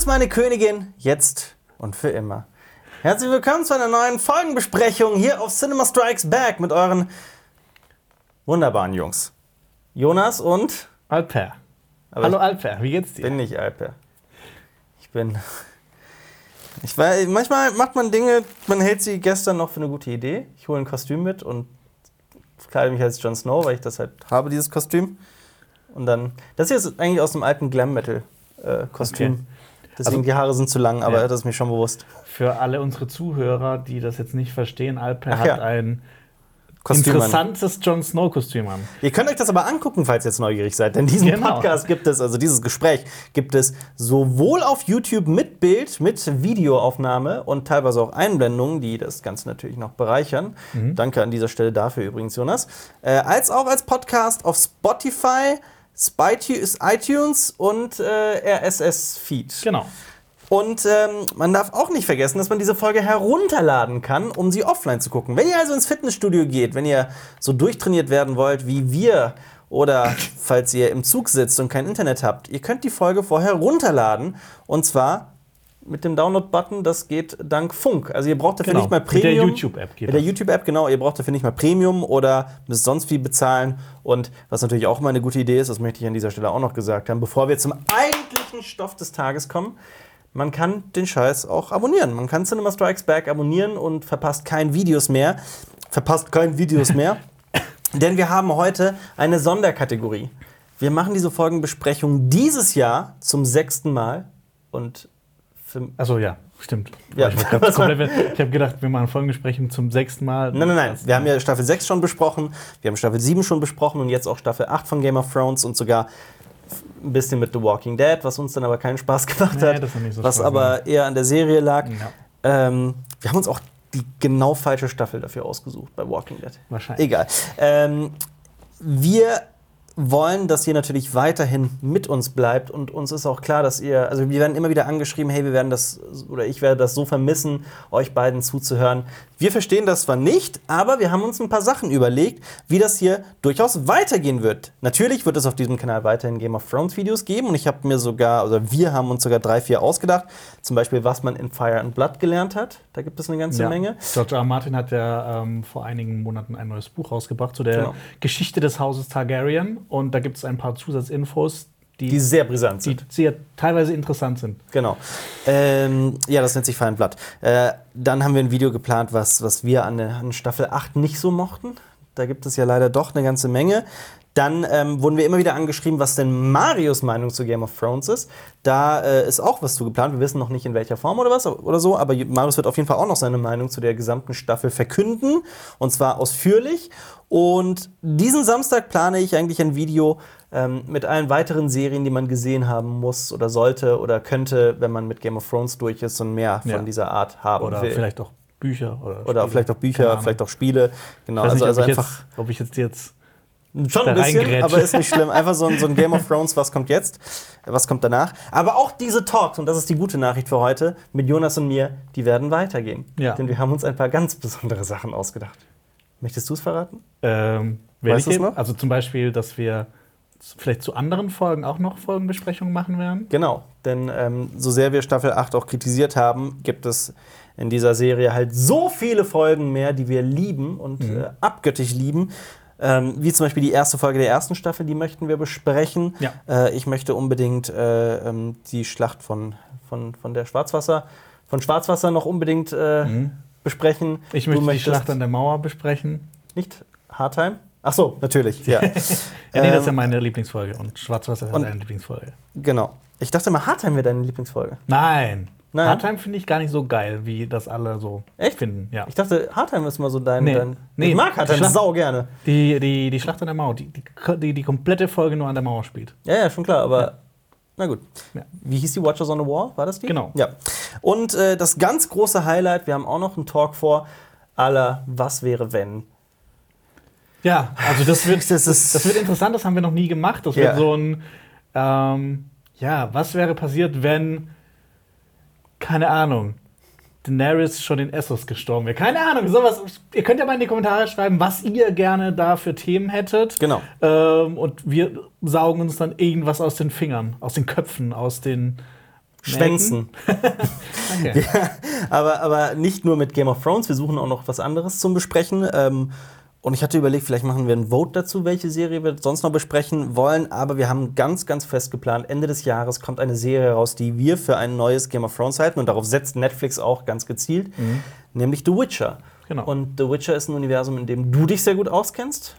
bist meine Königin, jetzt und für immer. Herzlich willkommen zu einer neuen Folgenbesprechung hier auf Cinema Strikes Back mit euren wunderbaren Jungs. Jonas und Alper. Aber Hallo Alper, wie geht's dir? bin nicht Alper. Ich bin. Ich weiß, manchmal macht man Dinge, man hält sie gestern noch für eine gute Idee. Ich hole ein Kostüm mit und kleide mich als Jon Snow, weil ich das halt habe, dieses Kostüm. Und dann. Das hier ist eigentlich aus einem alten Glam-Metal-Kostüm. Okay. Deswegen Also- die Haare sind zu lang, aber Ja. das ist mir schon bewusst. Für alle unsere Zuhörer, die das jetzt nicht verstehen, Alper Ach hat ja. ein Kostüm an. interessantes Jon Snow-Kostüm an. Ihr könnt euch das aber angucken, falls ihr jetzt neugierig seid. Denn diesen Genau. Podcast gibt es, also dieses Gespräch gibt es sowohl auf YouTube mit Bild, mit Videoaufnahme und teilweise auch Einblendungen, die das Ganze natürlich noch bereichern. Danke an dieser Stelle dafür übrigens, Jonas. Äh, als auch als Podcast auf Spotify, iTunes und äh, RSS-Feed. Genau. Und ähm, man darf auch nicht vergessen, dass man diese Folge herunterladen kann, um sie offline zu gucken. Wenn ihr also ins Fitnessstudio geht, wenn ihr so durchtrainiert werden wollt wie wir oder falls ihr im Zug sitzt und kein Internet habt, ihr könnt die Folge vorher runterladen und zwar mit dem Download-Button, das geht dank Funk. Also ihr braucht dafür Genau, nicht mal mit der Premium. YouTube-App geht Mit der. YouTube-App, genau. Ihr braucht dafür nicht mal Premium oder müsst sonst viel bezahlen. Und was natürlich auch mal eine gute Idee ist, das möchte ich an dieser Stelle auch noch gesagt haben, bevor wir zum eigentlichen Stoff des Tages kommen, man kann den Scheiß auch abonnieren. Man kann Cinema Strikes Back abonnieren und verpasst kein Videos mehr. Verpasst kein Videos mehr. Denn wir haben heute eine Sonderkategorie. Wir machen diese Folgenbesprechung dieses Jahr zum sechsten Mal. Und für, Achso, ja, stimmt. Ja. Ich, ich habe gedacht, wir machen Folgenbesprechung zum sechsten Mal. Nein, nein, nein. Wir haben ja Staffel 6 schon besprochen, wir haben Staffel 7 schon besprochen und jetzt auch Staffel 8 von Game of Thrones und sogar ein bisschen mit The Walking Dead, was uns dann aber keinen Spaß gemacht Nee, hat. so was Spaß aber eher an der Serie lag. Ja, Ähm, wir haben uns auch die genau falsche Staffel dafür ausgesucht bei Walking Dead. wahrscheinlich. Egal. Ähm, wir wollen, dass ihr natürlich weiterhin mit uns bleibt und uns ist auch klar, dass ihr, also wir werden immer wieder angeschrieben, hey, wir werden das, oder ich werde das so vermissen, euch beiden zuzuhören. Wir verstehen das zwar nicht, aber wir haben uns ein paar Sachen überlegt, wie das hier durchaus weitergehen wird. Natürlich wird es auf diesem Kanal weiterhin Game of Thrones Videos geben und ich habe mir sogar, oder wir haben uns sogar drei, vier ausgedacht. Zum Beispiel, was man in Fire and Blood gelernt hat. Da gibt es eine ganze Ja. Menge. George R. R. Martin hat ja ähm, vor einigen Monaten ein neues Buch rausgebracht zu der Genau. Geschichte des Hauses Targaryen. Und da gibt es ein paar Zusatzinfos, die, Die sehr brisant die sind. sehr teilweise interessant sind. Genau. Ähm, ja, das nennt sich and Blood. Äh, dann haben wir ein Video geplant, was, was wir an, der- an Staffel 8 nicht so mochten. Da gibt es ja leider doch eine ganze Menge. Dann ähm, wurden wir immer wieder angeschrieben, was denn Marios Meinung zu Game of Thrones ist. Da äh, ist auch was zu geplant. Wir wissen noch nicht in welcher Form oder was oder so, aber Marius wird auf jeden Fall auch noch seine Meinung zu der gesamten Staffel verkünden. Und zwar ausführlich. Und diesen Samstag plane ich eigentlich ein Video ähm, mit allen weiteren Serien, die man gesehen haben muss oder sollte oder könnte, wenn man mit Game of Thrones durch ist und mehr von Ja. dieser Art haben Oder will. vielleicht auch Bücher. Oder, oder vielleicht auch Bücher, vielleicht auch Spiele. Genau, Ich weiß also, nicht, also ob, ich einfach jetzt, ob ich jetzt, jetzt Schon ein bisschen, aber ist nicht schlimm. Einfach so ein, so ein Game of Thrones, was kommt jetzt, was kommt danach. Aber auch diese Talks, und das ist die gute Nachricht für heute, mit Jonas und mir, die werden weitergehen. Ja. Denn wir haben uns ein paar ganz besondere Sachen ausgedacht. Möchtest du es verraten? Ähm, Weißt welche? du's noch? Also zum Beispiel, dass wir vielleicht zu anderen Folgen auch noch Folgenbesprechungen machen werden. Genau, denn ähm, so sehr wir Staffel 8 auch kritisiert haben, gibt es in dieser Serie halt so viele Folgen mehr, die wir lieben und Mhm. äh, abgöttisch lieben. Ähm, wie zum Beispiel die erste Folge der ersten Staffel, die möchten wir besprechen. Ja. Äh, ich möchte unbedingt äh, ähm, die Schlacht von, von, von der Schwarzwasser, von Schwarzwasser noch unbedingt äh, besprechen. Ich möchte die Schlacht an der Mauer besprechen. Nicht Hardtime? Ach so, natürlich, ja. Ja, nee, das ist ja Ähm, meine Lieblingsfolge. Und Schwarzwasser ist deine Lieblingsfolge. genau. Ich dachte mal, Hardtime wäre deine Lieblingsfolge. Nein. Nein? Hardtime finde ich gar nicht so geil, wie das alle so Echt? finden. Ja. Ich dachte, Hardtime ist mal so dein. Nee. dein Nee, ich mag Hardtime Schlacht- sau gerne. Die, die, die Schlacht an der Mauer, die, die, die, die komplette Folge nur an der Mauer spielt. Ja, ja, schon klar, aber. Na gut. Ja. Wie hieß die Watchers on the Wall? War das die? Genau. Ja. Und äh, das ganz große Highlight, wir haben auch noch einen Talk vor, aller Was wäre wenn. Ja, also das wird, Das ist- das wird interessant, das haben wir noch nie gemacht. Das Ja. wird so ein, ähm, ja, was wäre passiert, wenn, keine Ahnung, Daenerys schon in Essos gestorben wäre. Keine Ahnung, sowas. Ihr könnt ja mal in die Kommentare schreiben, was ihr gerne da für Themen hättet. Genau. Ähm, und wir saugen uns dann irgendwas aus den Fingern, aus den Köpfen, aus den Schwänzen. Danke. aber, aber nicht nur mit Game of Thrones, wir suchen auch noch was anderes zum Besprechen. Ähm, und ich hatte überlegt, vielleicht machen wir ein Vote dazu, welche Serie wir sonst noch besprechen wollen. Aber wir haben ganz, ganz fest geplant, Ende des Jahres kommt eine Serie raus, die wir für ein neues Game of Thrones halten. Und darauf setzt Netflix auch ganz gezielt, nämlich The Witcher. Genau. Und The Witcher ist ein Universum, in dem du dich sehr gut auskennst.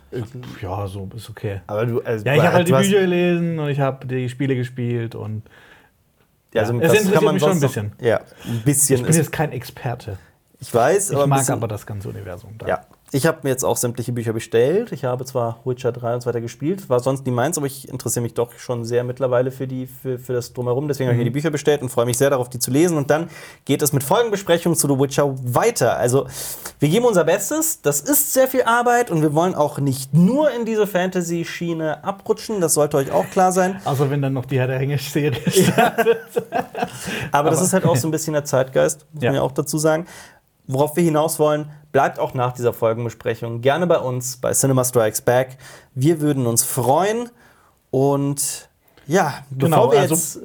Ja, so ist okay. Aber du, also, Ja, ich habe halt die Bücher gelesen und ich habe die Spiele gespielt und Ja, also das interessiert kann man mich schon sonst ein noch- bisschen. Ja, ein bisschen. ich bin jetzt kein Experte. ich weiß, Ich aber ein mag bisschen, aber das ganze Universum. Da. Ja. Ich habe mir jetzt auch sämtliche Bücher bestellt. Ich habe zwar Witcher 3 und so weiter gespielt, war sonst nie meins, aber ich interessiere mich doch schon sehr mittlerweile für, die, für, für das Drumherum. Deswegen habe ich mir die Bücher bestellt und freue mich sehr darauf, die zu lesen. Und dann geht es mit Folgenbesprechungen zu The Witcher weiter. Also, wir geben unser Bestes. Das ist sehr viel Arbeit und wir wollen auch nicht nur in diese Fantasy-Schiene abrutschen. Das sollte euch auch klar sein. Außer wenn dann noch die Herr der Ringe-Serie startet. Aber, das ist halt auch so ein bisschen der Zeitgeist, muss Ja. man ja auch dazu sagen. Worauf wir hinaus wollen, bleibt auch nach dieser Folgenbesprechung gerne bei uns bei Cinema Strikes Back. Wir würden uns freuen. Und ja, Genau, bevor wir also- jetzt.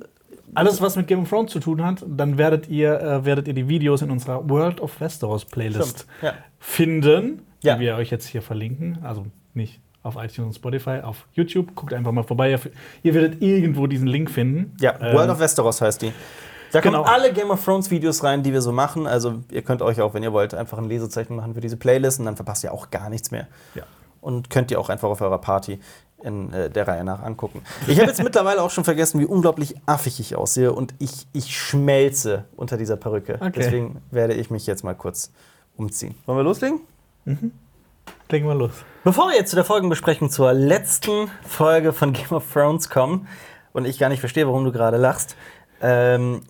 Alles, was mit Game of Thrones zu tun hat, dann werdet ihr, äh, werdet ihr die Videos in unserer World of Westeros Playlist ja. finden, Ja. die wir euch jetzt hier verlinken. Also nicht auf iTunes und Spotify, auf YouTube. Guckt einfach mal vorbei. Ihr, werdet irgendwo diesen Link finden. Ja, Ähm, World of Westeros heißt die. Da kommen Genau. alle Game of Thrones Videos rein, die wir so machen. Also ihr könnt euch auch, wenn ihr wollt, einfach ein Lesezeichen machen für diese Playlist und dann verpasst ihr auch gar nichts mehr. Ja. Und könnt ihr auch einfach auf eurer Party in äh, der Reihe nach angucken. Ich habe jetzt mittlerweile auch schon vergessen, wie unglaublich affig ich aussehe und ich, ich schmelze unter dieser Perücke. Okay. Deswegen werde ich mich jetzt mal kurz umziehen. Wollen wir loslegen? Legen wir los. Bevor wir jetzt zu der Folgenbesprechung zur letzten Folge von Game of Thrones kommen und ich gar nicht verstehe, warum du gerade lachst, ähm,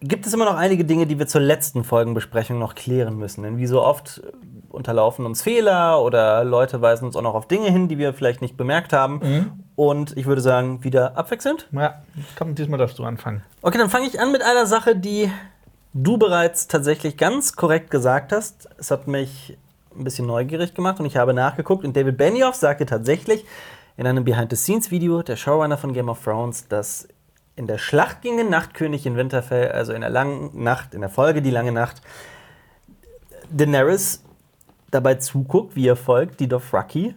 gibt es immer noch einige Dinge, die wir zur letzten Folgenbesprechung noch klären müssen. Denn wie so oft äh, unterlaufen uns Fehler oder Leute weisen uns auch noch auf Dinge hin, die wir vielleicht nicht bemerkt haben. Und ich würde sagen, wieder abwechselnd. Ja, komm, diesmal darfst du anfangen. Okay, dann fange ich an mit einer Sache, die du bereits tatsächlich ganz korrekt gesagt hast. Es hat mich ein bisschen neugierig gemacht und ich habe nachgeguckt und David Benioff sagte tatsächlich in einem Behind-the-Scenes-Video, der Showrunner von Game of Thrones, dass in der Schlacht gegen den Nachtkönig in Winterfell, also in der langen Nacht, in der Folge Die lange Nacht, Daenerys dabei zuguckt, wie ihr Volk, die Dothraki,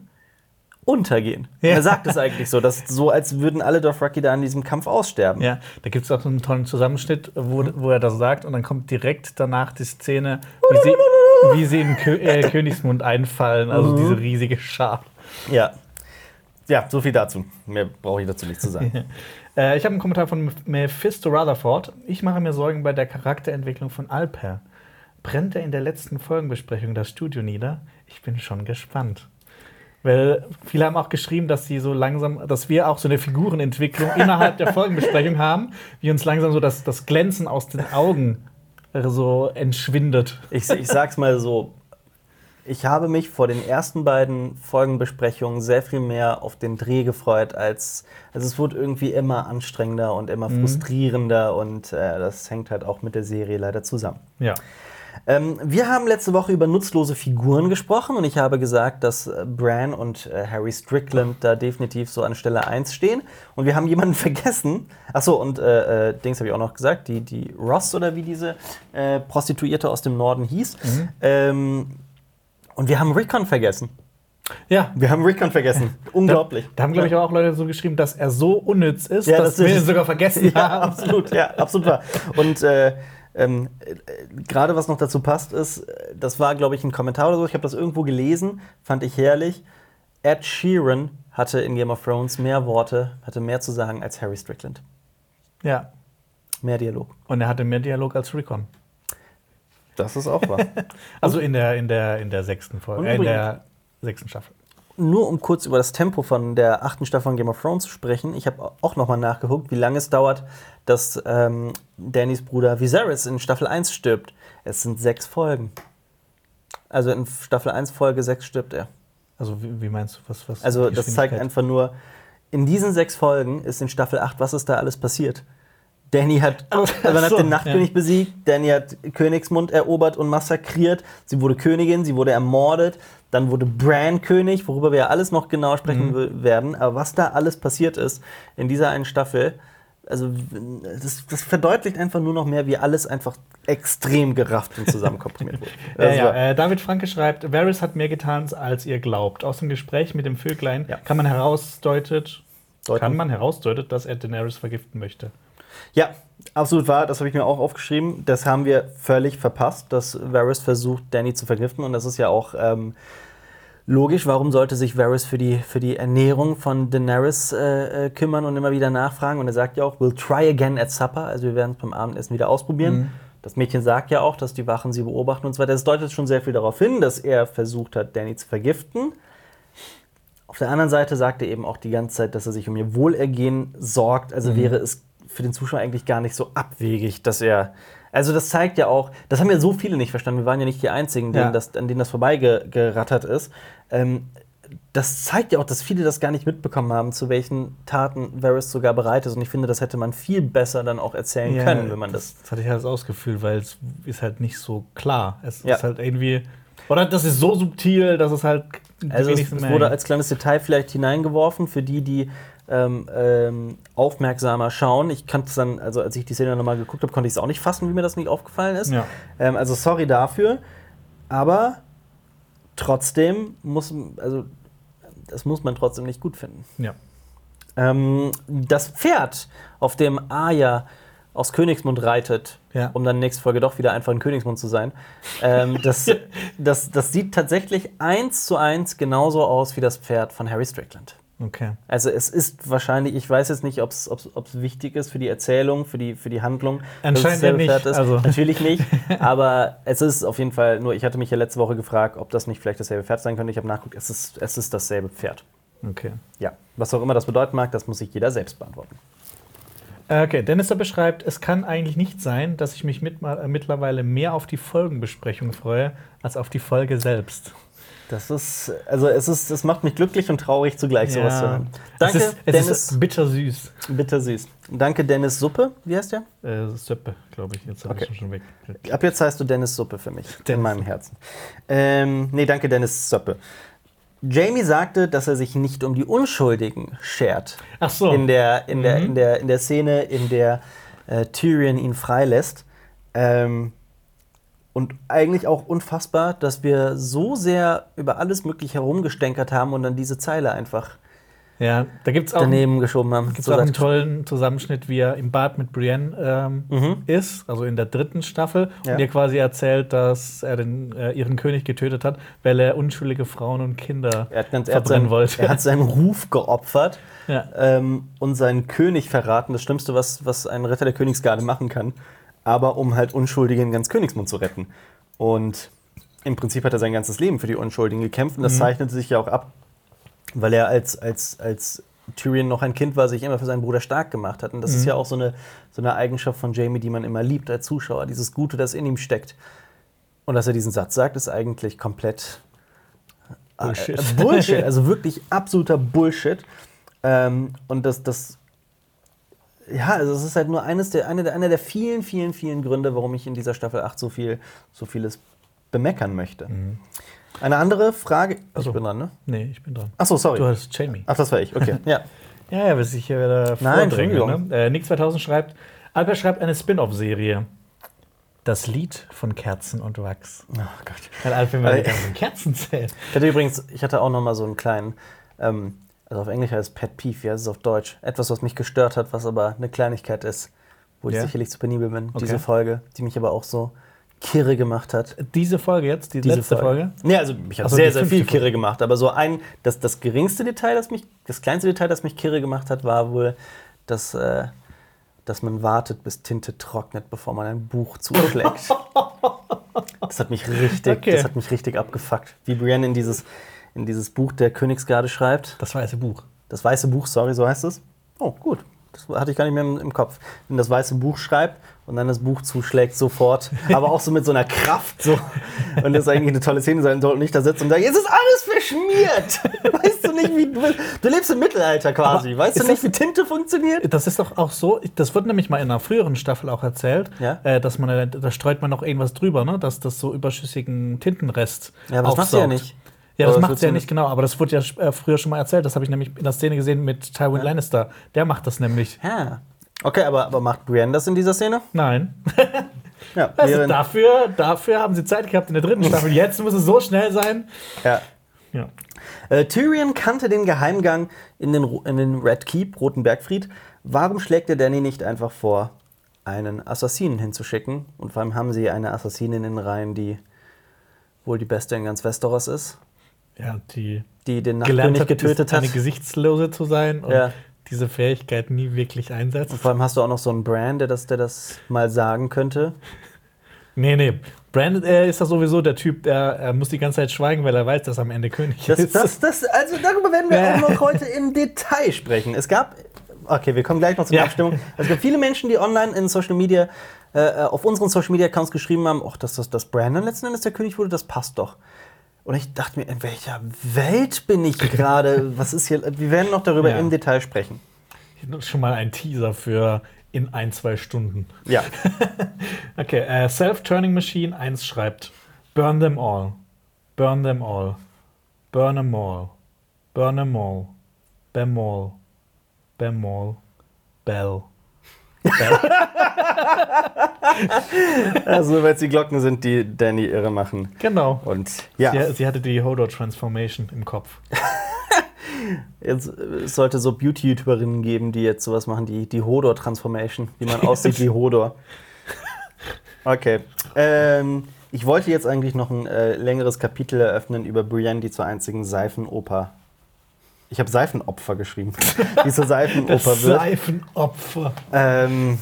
untergehen. Ja. Er sagt es eigentlich so, dass so, als würden alle Dothraki da in diesem Kampf aussterben. Ja, da gibt es auch so einen tollen Zusammenschnitt, wo, wo er das sagt und dann kommt direkt danach die Szene, wie sie, wie sie in Kö äh, Königsmund einfallen, also diese riesige Schar. Ja. Ja, so viel dazu. Mehr brauche ich dazu nicht zu sagen. Äh, ich habe einen Kommentar von Mephisto Rutherford. Ich mache mir Sorgen bei der Charakterentwicklung von Alper. Brennt er in der letzten Folgenbesprechung das Studio nieder? Ich bin schon gespannt. Weil viele haben auch geschrieben, dass sie so langsam, dass wir auch so eine Figurenentwicklung innerhalb der Folgenbesprechung haben, wie uns langsam so das, das Glänzen aus den Augen äh, so entschwindet. Ich, ich sag's mal so. Ich habe mich vor den ersten beiden Folgenbesprechungen sehr viel mehr auf den Dreh gefreut, als also es wurde irgendwie immer anstrengender und immer frustrierender und äh, das hängt halt auch mit der Serie leider zusammen. Ja. Ähm, wir haben letzte Woche über nutzlose Figuren gesprochen und ich habe gesagt, dass äh, Bran und äh, Harry Strickland da definitiv so an Stelle 1 stehen. Und wir haben jemanden vergessen. Achso, und äh, äh, Dings habe ich auch noch gesagt, die, die Ross oder wie diese äh, Prostituierte aus dem Norden hieß. Ähm, und wir haben Rickon vergessen. Ja. Wir haben Rickon vergessen. Unglaublich. Da haben, glaube ich, auch Leute so geschrieben, dass er so unnütz ist, Ja, dass das wir ihn sogar vergessen Ja, haben. absolut, ja, absolut wahr. Und äh, ähm, äh, gerade was noch dazu passt, ist, äh, das war, glaube ich, ein Kommentar oder so, ich habe das irgendwo gelesen, fand ich herrlich. Ed Sheeran hatte in Game of Thrones mehr Worte, hatte mehr zu sagen als Harry Strickland. Ja. Mehr Dialog. Und er hatte mehr Dialog als Recon. Das ist auch wahr. Also in der, in der, in der sechsten Folge, äh, in der sechsten Staffel. Nur um kurz über das Tempo von der achten Staffel von Game of Thrones zu sprechen. Ich habe auch noch mal nachgeguckt, wie lange es dauert, dass ähm, Dannys Bruder Viserys in Staffel 1 stirbt. Es sind sechs Folgen. Also in Staffel 1, Folge 6 stirbt er. Also wie, wie meinst du, was, was Also das zeigt einfach nur, in diesen sechs Folgen ist in Staffel 8, was ist da alles passiert? Danny hat, man hat den Nachtkönig ja. besiegt, Danny hat Königsmund erobert und massakriert, sie wurde Königin, sie wurde ermordet, dann wurde Bran König, worüber wir ja alles noch genau sprechen Mhm. werden. Aber was da alles passiert ist in dieser einen Staffel, Also das, das verdeutlicht einfach nur noch mehr, wie alles einfach extrem gerafft und zusammenkomprimiert wurde. Also, ja, äh, David Franke schreibt, Varys hat mehr getan, als ihr glaubt. Aus dem Gespräch mit dem Vöglein Ja. kann man herausdeutet, Deuten. kann man herausdeutet, dass er Daenerys vergiften möchte. Ja, absolut wahr. Das habe ich mir auch aufgeschrieben. Das haben wir völlig verpasst, dass Varys versucht, Danny zu vergiften. Und das ist ja auch ähm, logisch. Warum sollte sich Varys für die, für die Ernährung von Daenerys äh, äh, kümmern und immer wieder nachfragen? Und er sagt ja auch, we'll try again at supper. Also wir werden es beim Abendessen wieder ausprobieren. Das Mädchen sagt ja auch, dass die Wachen sie beobachten und so weiter. Das deutet schon sehr viel darauf hin, dass er versucht hat, Danny zu vergiften. Auf der anderen Seite sagt er eben auch die ganze Zeit, dass er sich um ihr Wohlergehen sorgt. Also wäre es für den Zuschauer eigentlich gar nicht so abwegig, dass er. Also das zeigt ja auch, das haben ja so viele nicht verstanden. Wir waren ja nicht die Einzigen, denen Ja. das, an denen das vorbeigerattert ist. Ähm, das zeigt ja auch, dass viele das gar nicht mitbekommen haben, zu welchen Taten Varys sogar bereit ist. Und ich finde, das hätte man viel besser dann auch erzählen können, wenn man das. Das hatte ich halt ausgefühlt, weil es ist halt nicht so klar. Es Ja. ist halt irgendwie. Oder das ist so subtil, dass es halt. Also es, es wurde als kleines Detail vielleicht hineingeworfen für die, die ähm, ähm, aufmerksamer schauen. Ich kannte es dann, also als ich die Szene nochmal geguckt habe, konnte ich es auch nicht fassen, wie mir das nicht aufgefallen ist. Ja. Ähm, also sorry dafür, aber trotzdem muss, also das muss man trotzdem nicht gut finden. Ja. Ähm, das Pferd, auf dem Arya aus Königsmund reitet, Ja. um dann nächste Folge doch wieder einfach in Königsmund zu sein, ähm, das, das, das sieht tatsächlich eins zu eins genauso aus wie das Pferd von Harry Strickland. Okay. Also es ist wahrscheinlich, ich weiß jetzt nicht, ob es wichtig ist für die Erzählung, für die, für die Handlung. dass es Anscheinend ja nicht, Pferd Ist. also. Natürlich nicht, aber es ist auf jeden Fall, nur ich hatte mich ja letzte Woche gefragt, ob das nicht vielleicht dasselbe Pferd sein könnte. Ich habe nachgeguckt, es ist, es ist dasselbe Pferd. Okay. Ja, was auch immer das bedeuten mag, das muss sich jeder selbst beantworten. Äh, Okay, Dennis beschreibt, es kann eigentlich nicht sein, dass ich mich mit, äh, mittlerweile mehr auf die Folgenbesprechung freue, als auf die Folge selbst. Das ist, also es ist, es macht mich glücklich und traurig zugleich, sowas zu hören. Danke, es ist, es Dennis. ist bittersüß. Bittersüß. Danke, Dennis Suppe. Wie heißt der? Äh, Söppe, glaube ich. Jetzt habe Okay. ich schon weg. Ab jetzt heißt du Dennis Suppe für mich. In Dennis. meinem Herzen. Ähm, nee, danke, Dennis Suppe. Jamie sagte, dass er sich nicht um die Unschuldigen schert. Ach so. In der, in der, Mhm. in der, in der Szene, in der äh, Tyrion ihn freilässt. Ähm, und eigentlich auch unfassbar, dass wir so sehr über alles mögliche herumgestänkert haben und dann diese Zeile einfach Ja, da gibt es auch, daneben geschoben haben. gibt's So auch einen tollen Zusammenschnitt, wie er im Bad mit Brienne ähm, Mhm. ist, also in der dritten Staffel, Ja. und ihr quasi erzählt, dass er den, äh, ihren König getötet hat, weil er unschuldige Frauen und Kinder Er hat, ganz, er, hat verbrennen seinen, wollte. er hat seinen Ruf geopfert Ja. ähm, und seinen König verraten. Das Schlimmste, was, was ein Ritter der Königsgarde machen kann. Aber um halt Unschuldige in ganz Königsmund zu retten. Und im Prinzip hat er sein ganzes Leben für die Unschuldigen gekämpft. Und das Mhm. zeichnete sich ja auch ab, weil er als, als, als Tyrion noch ein Kind war, sich immer für seinen Bruder stark gemacht hat. Und das ist Mhm. ja auch so eine, so eine Eigenschaft von Jamie, die man immer liebt als Zuschauer. Dieses Gute, das in ihm steckt. Und dass er diesen Satz sagt, ist eigentlich komplett Bullshit. äh, Bullshit, also wirklich absoluter Bullshit. Ähm, und das, das, ja, also es ist halt nur eines der, eine der, einer der vielen, vielen, vielen Gründe, warum ich in dieser Staffel 8 so viel, so vieles bemeckern möchte. Eine andere Frage. Ach so. Ich bin dran, ne? Nee, ich bin dran. Achso, sorry. Du hast Jamie. Ach, das war ich, okay. ja. Ja, ja, bis ich hier wieder Entschuldigung. Ne? Äh, Nick 2000 schreibt, Albert schreibt eine Spin-off-Serie. Das Lied von Kerzen und Wachs. Oh Gott. Weil Alfred mal Äh, die ganzen Kerzen zählt. Ich hatte übrigens, ich hatte auch noch mal so einen kleinen, ähm, also auf Englisch heißt es Pet Peeve, wie heißt es auf Deutsch? Etwas, was mich gestört hat, was aber eine Kleinigkeit ist, wo ich Ja. sicherlich zu penibel bin. Okay. Diese Folge, die mich aber auch so kirre gemacht hat. Diese Folge jetzt, die Diese letzte Folge. Nee, also mich hat Ach so, sehr, sehr viel Folge. kirre gemacht. Aber so ein, das, das geringste Detail, das mich, das kleinste Detail, das mich kirre gemacht hat, war wohl, dass, äh, dass man wartet, bis Tinte trocknet, bevor man ein Buch zuschlägt. das hat mich richtig, Okay. das hat mich richtig abgefuckt. Wie Brienne in dieses, in dieses Buch der Königsgarde schreibt. Das weiße Buch. Das weiße Buch, sorry, so heißt es. Oh, gut. Das hatte ich gar nicht mehr im, im Kopf. Wenn das weiße Buch schreibt und dann das Buch zuschlägt sofort, aber auch so mit so einer Kraft. So. Und das ist eigentlich eine tolle Szene sein und nicht da sitzt und sagt, jetzt ist alles verschmiert. Weißt du nicht, wie du, du lebst im Mittelalter quasi. Aber weißt du nicht, das- wie Tinte funktioniert? Das ist doch auch so, das wird nämlich mal in einer früheren Staffel auch erzählt, Ja. äh, dass man, da streut man noch irgendwas drüber, ne? dass das so überschüssigen Tintenrest Ja, aber das macht sie ja aufsaugt. nicht. Ja, das macht sie ja nicht genau, aber das wurde ja äh, früher schon mal erzählt. Das habe ich nämlich in der Szene gesehen mit Tywin Lannister. Der macht das nämlich. Ja. Okay, aber, aber macht Brienne das in dieser Szene? Nein. Ja, Also dafür, dafür haben sie Zeit gehabt in der dritten Staffel. Jetzt muss es so schnell sein. ja. Ja. Äh, Tyrion kannte den Geheimgang in den, in den Red Keep, Roten Bergfried. Warum schlägt er Danny nicht einfach vor, einen Assassinen hinzuschicken? Und vor allem haben sie eine Assassinin in den Reihen, die wohl die beste in ganz Westeros ist, ja, die die den Nachtkönig hat, getötet hat. eine Gesichtslose zu sein und Ja. diese Fähigkeit nie wirklich einsetzt. Vor allem hast du auch noch so einen Brand, der das, der das mal sagen könnte. Nee, nee. Brandon äh, ist das sowieso der Typ, der er muss die ganze Zeit schweigen, weil er weiß, dass er am Ende König Das, ist. das, das, also darüber werden wir auch noch heute im Detail sprechen. Es gab, okay, wir kommen gleich noch zur Ja. Abstimmung. Es gab viele Menschen, die online in Social Media, äh, auf unseren Social Media Accounts geschrieben haben, ach, dass, dass, dass Brandon letzten Endes der König wurde, das passt doch. Und ich dachte mir, in welcher Welt bin ich gerade? Was ist hier? Wir werden noch darüber Ja. im Detail sprechen. Schon mal ein Teaser für in ein, zwei Stunden. Ja. Okay, äh, Self-Turning Machine 1 schreibt: Burn them all. Burn them all. Burn them all. Burn them all. Bam all. Bell. Also, weil es die Glocken sind, die Danny irre machen. genau. Und ja, Sie, sie hatte die Hodor-Transformation im Kopf. jetzt, äh, es sollte so Beauty-YouTuberinnen geben, die jetzt sowas machen, die, die Hodor-Transformation, wie man aussieht wie Hodor. Okay. Ähm, ich wollte jetzt eigentlich noch ein äh, längeres Kapitel eröffnen über Brienne, die zur einzigen Seifenoper. Ich habe Seifenopfer geschrieben. die zur Seifenoper wird. Seifenopfer. Ähm,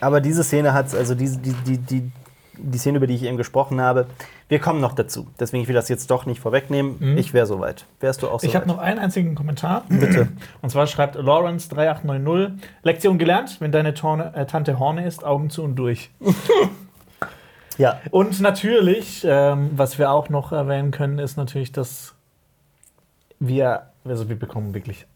aber diese Szene hat also diese, die, die, die, die Szene, über die ich eben gesprochen habe, wir kommen noch dazu. Deswegen ich will das jetzt doch nicht vorwegnehmen. Ich wäre soweit. Wärst du auch soweit? Ich habe noch einen einzigen Kommentar. Bitte. Und zwar schreibt Lawrence3890: Lektion gelernt, wenn deine Torne, äh, Tante Horne ist, Augen zu und durch. Ja. Und natürlich, ähm, was wir auch noch erwähnen können, ist natürlich, dass wir, also wir bekommen wirklich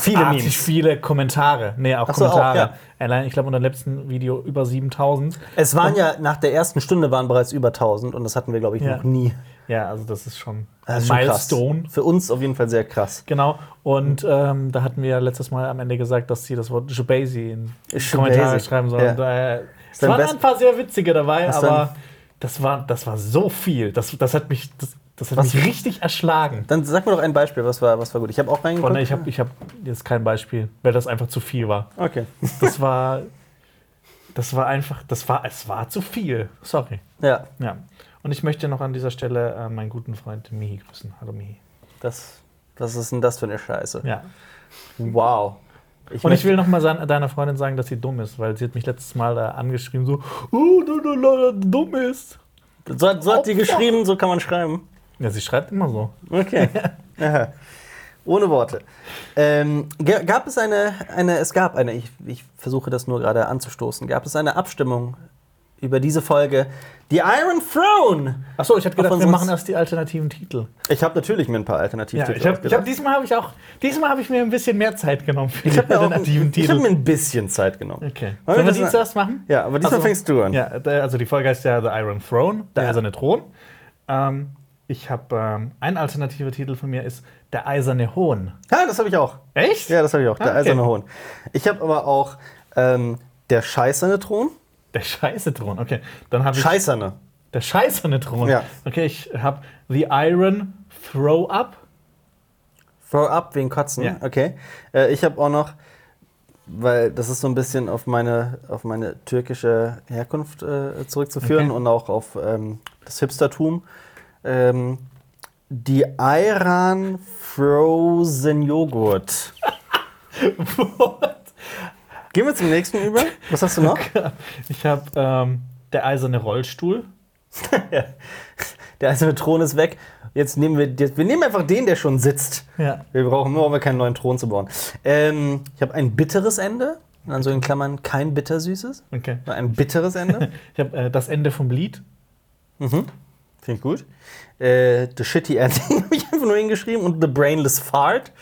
Viele Memes. viele Kommentare. Nee, auch so, auch, Kommentare. ja. Allein, ich glaube, unter dem letzten Video über 7000. Es waren ja, nach der ersten Stunde waren bereits über 1000 und das hatten wir, glaube ich, Ja. noch nie. Ja, also das ist schon Das ein ist schon. Milestone. Für uns auf jeden Fall sehr krass. Genau. Und ähm, da hatten wir ja letztes Mal am Ende gesagt, dass sie das Wort Jabasi in Shabasi. Kommentare schreiben sollen. Ja. Und, äh, es waren ein paar sehr witzige dabei, aber das war, das war so viel. Das, das hat mich, das, das hat Was- mich richtig erschlagen. Dann sag mir doch ein Beispiel, was war, was war gut. Ich habe auch reingeguckt. Freunde, ich habe ich hab jetzt kein Beispiel, weil das einfach zu viel war. okay. Das war, das war einfach, das war, es war zu viel. Sorry. Ja, Ja. Und ich möchte noch an dieser Stelle äh, meinen guten Freund Mihi grüßen. Hallo Mihi. das, was ist denn das für eine Scheiße? Ja. Wow. Ich Und ich will noch mal sein- deiner Freundin sagen, dass sie dumm ist, weil sie hat mich letztes Mal äh, angeschrieben, so, oh, du, du, du, du dumm ist. So, hat- so hat die geschrieben, so kann man schreiben. Ja, sie schreibt immer so. Okay. Aha. Ohne Worte. Ähm, ga- gab es eine, eine, es gab eine, ich, ich versuche das nur gerade anzustoßen, gab es eine Abstimmung über diese Folge, die Iron Throne? Achso, ich habe gedacht, wir machen erst die alternativen Titel. Ich habe natürlich mir ein paar Ja, Alternativtitel ich hab, ich hab, diesmal habe ich auch, diesmal habe ich mir ein bisschen mehr Zeit genommen für Ich die habe mir, auch- alternativen ich hab Titel. mir ein bisschen Zeit genommen. Okay. Wollen wir Sollen wir das die zuerst machen? Ja, aber diesmal Also, fängst du an. Ja, also die Folge heißt ja The Iron Throne, der Ja. eiserne Thron. Ähm, ich habe ähm, ein alternativer Titel von mir ist Der eiserne Hohn. Ja, das habe ich auch. Echt? Ja, das habe ich auch. Der Ah, okay. eiserne Hohn. Ich habe aber auch ähm, der scheißerne Thron. Der scheiße Thron. Okay, dann habe ich Scheißerne. der scheißerne Thron. Ja. Okay, ich habe The Iron Throw Up. Throw up wegen Kotzen. Ja. Okay. Äh, ich habe auch noch, weil das ist so ein bisschen auf meine, auf meine türkische Herkunft äh, zurückzuführen Okay. und auch auf ähm, das Hipstertum. Ähm, die Ayran Frozen Joghurt. Gehen wir zum nächsten über. Was hast du noch? Ich habe ähm, der eiserne Rollstuhl. Der eiserne Thron ist weg. Jetzt nehmen wir, jetzt, wir nehmen einfach den, der schon sitzt. Ja. Wir brauchen nur, aber keinen neuen Thron zu bauen. Ähm, ich habe ein bitteres Ende. Dann so in Klammern kein bittersüßes. Okay. Ein bitteres Ende. Ich habe äh, das Ende vom Lied. mhm. Finde ich gut. Äh, the Shitty Ending habe ich einfach nur hingeschrieben. Und The Brainless Fart.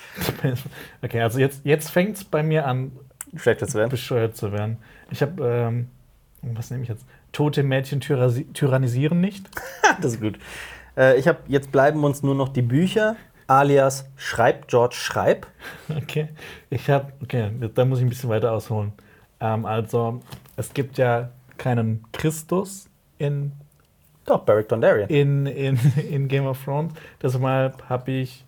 Okay, also jetzt, jetzt fängt es bei mir an, Schlechter zu werden. bescheuert zu werden. Ich habe, ähm, was nehme ich jetzt? Tote Mädchen tyrannisieren nicht. das ist gut. Äh, ich habe, jetzt bleiben uns nur noch die Bücher. alias Schreib George Schreib. Okay, ich habe, okay, da muss ich ein bisschen weiter ausholen. Ähm, also, es gibt ja keinen Christus in, Doch, Beric Dondarrion. in, in, in Game of Thrones. Deshalb habe ich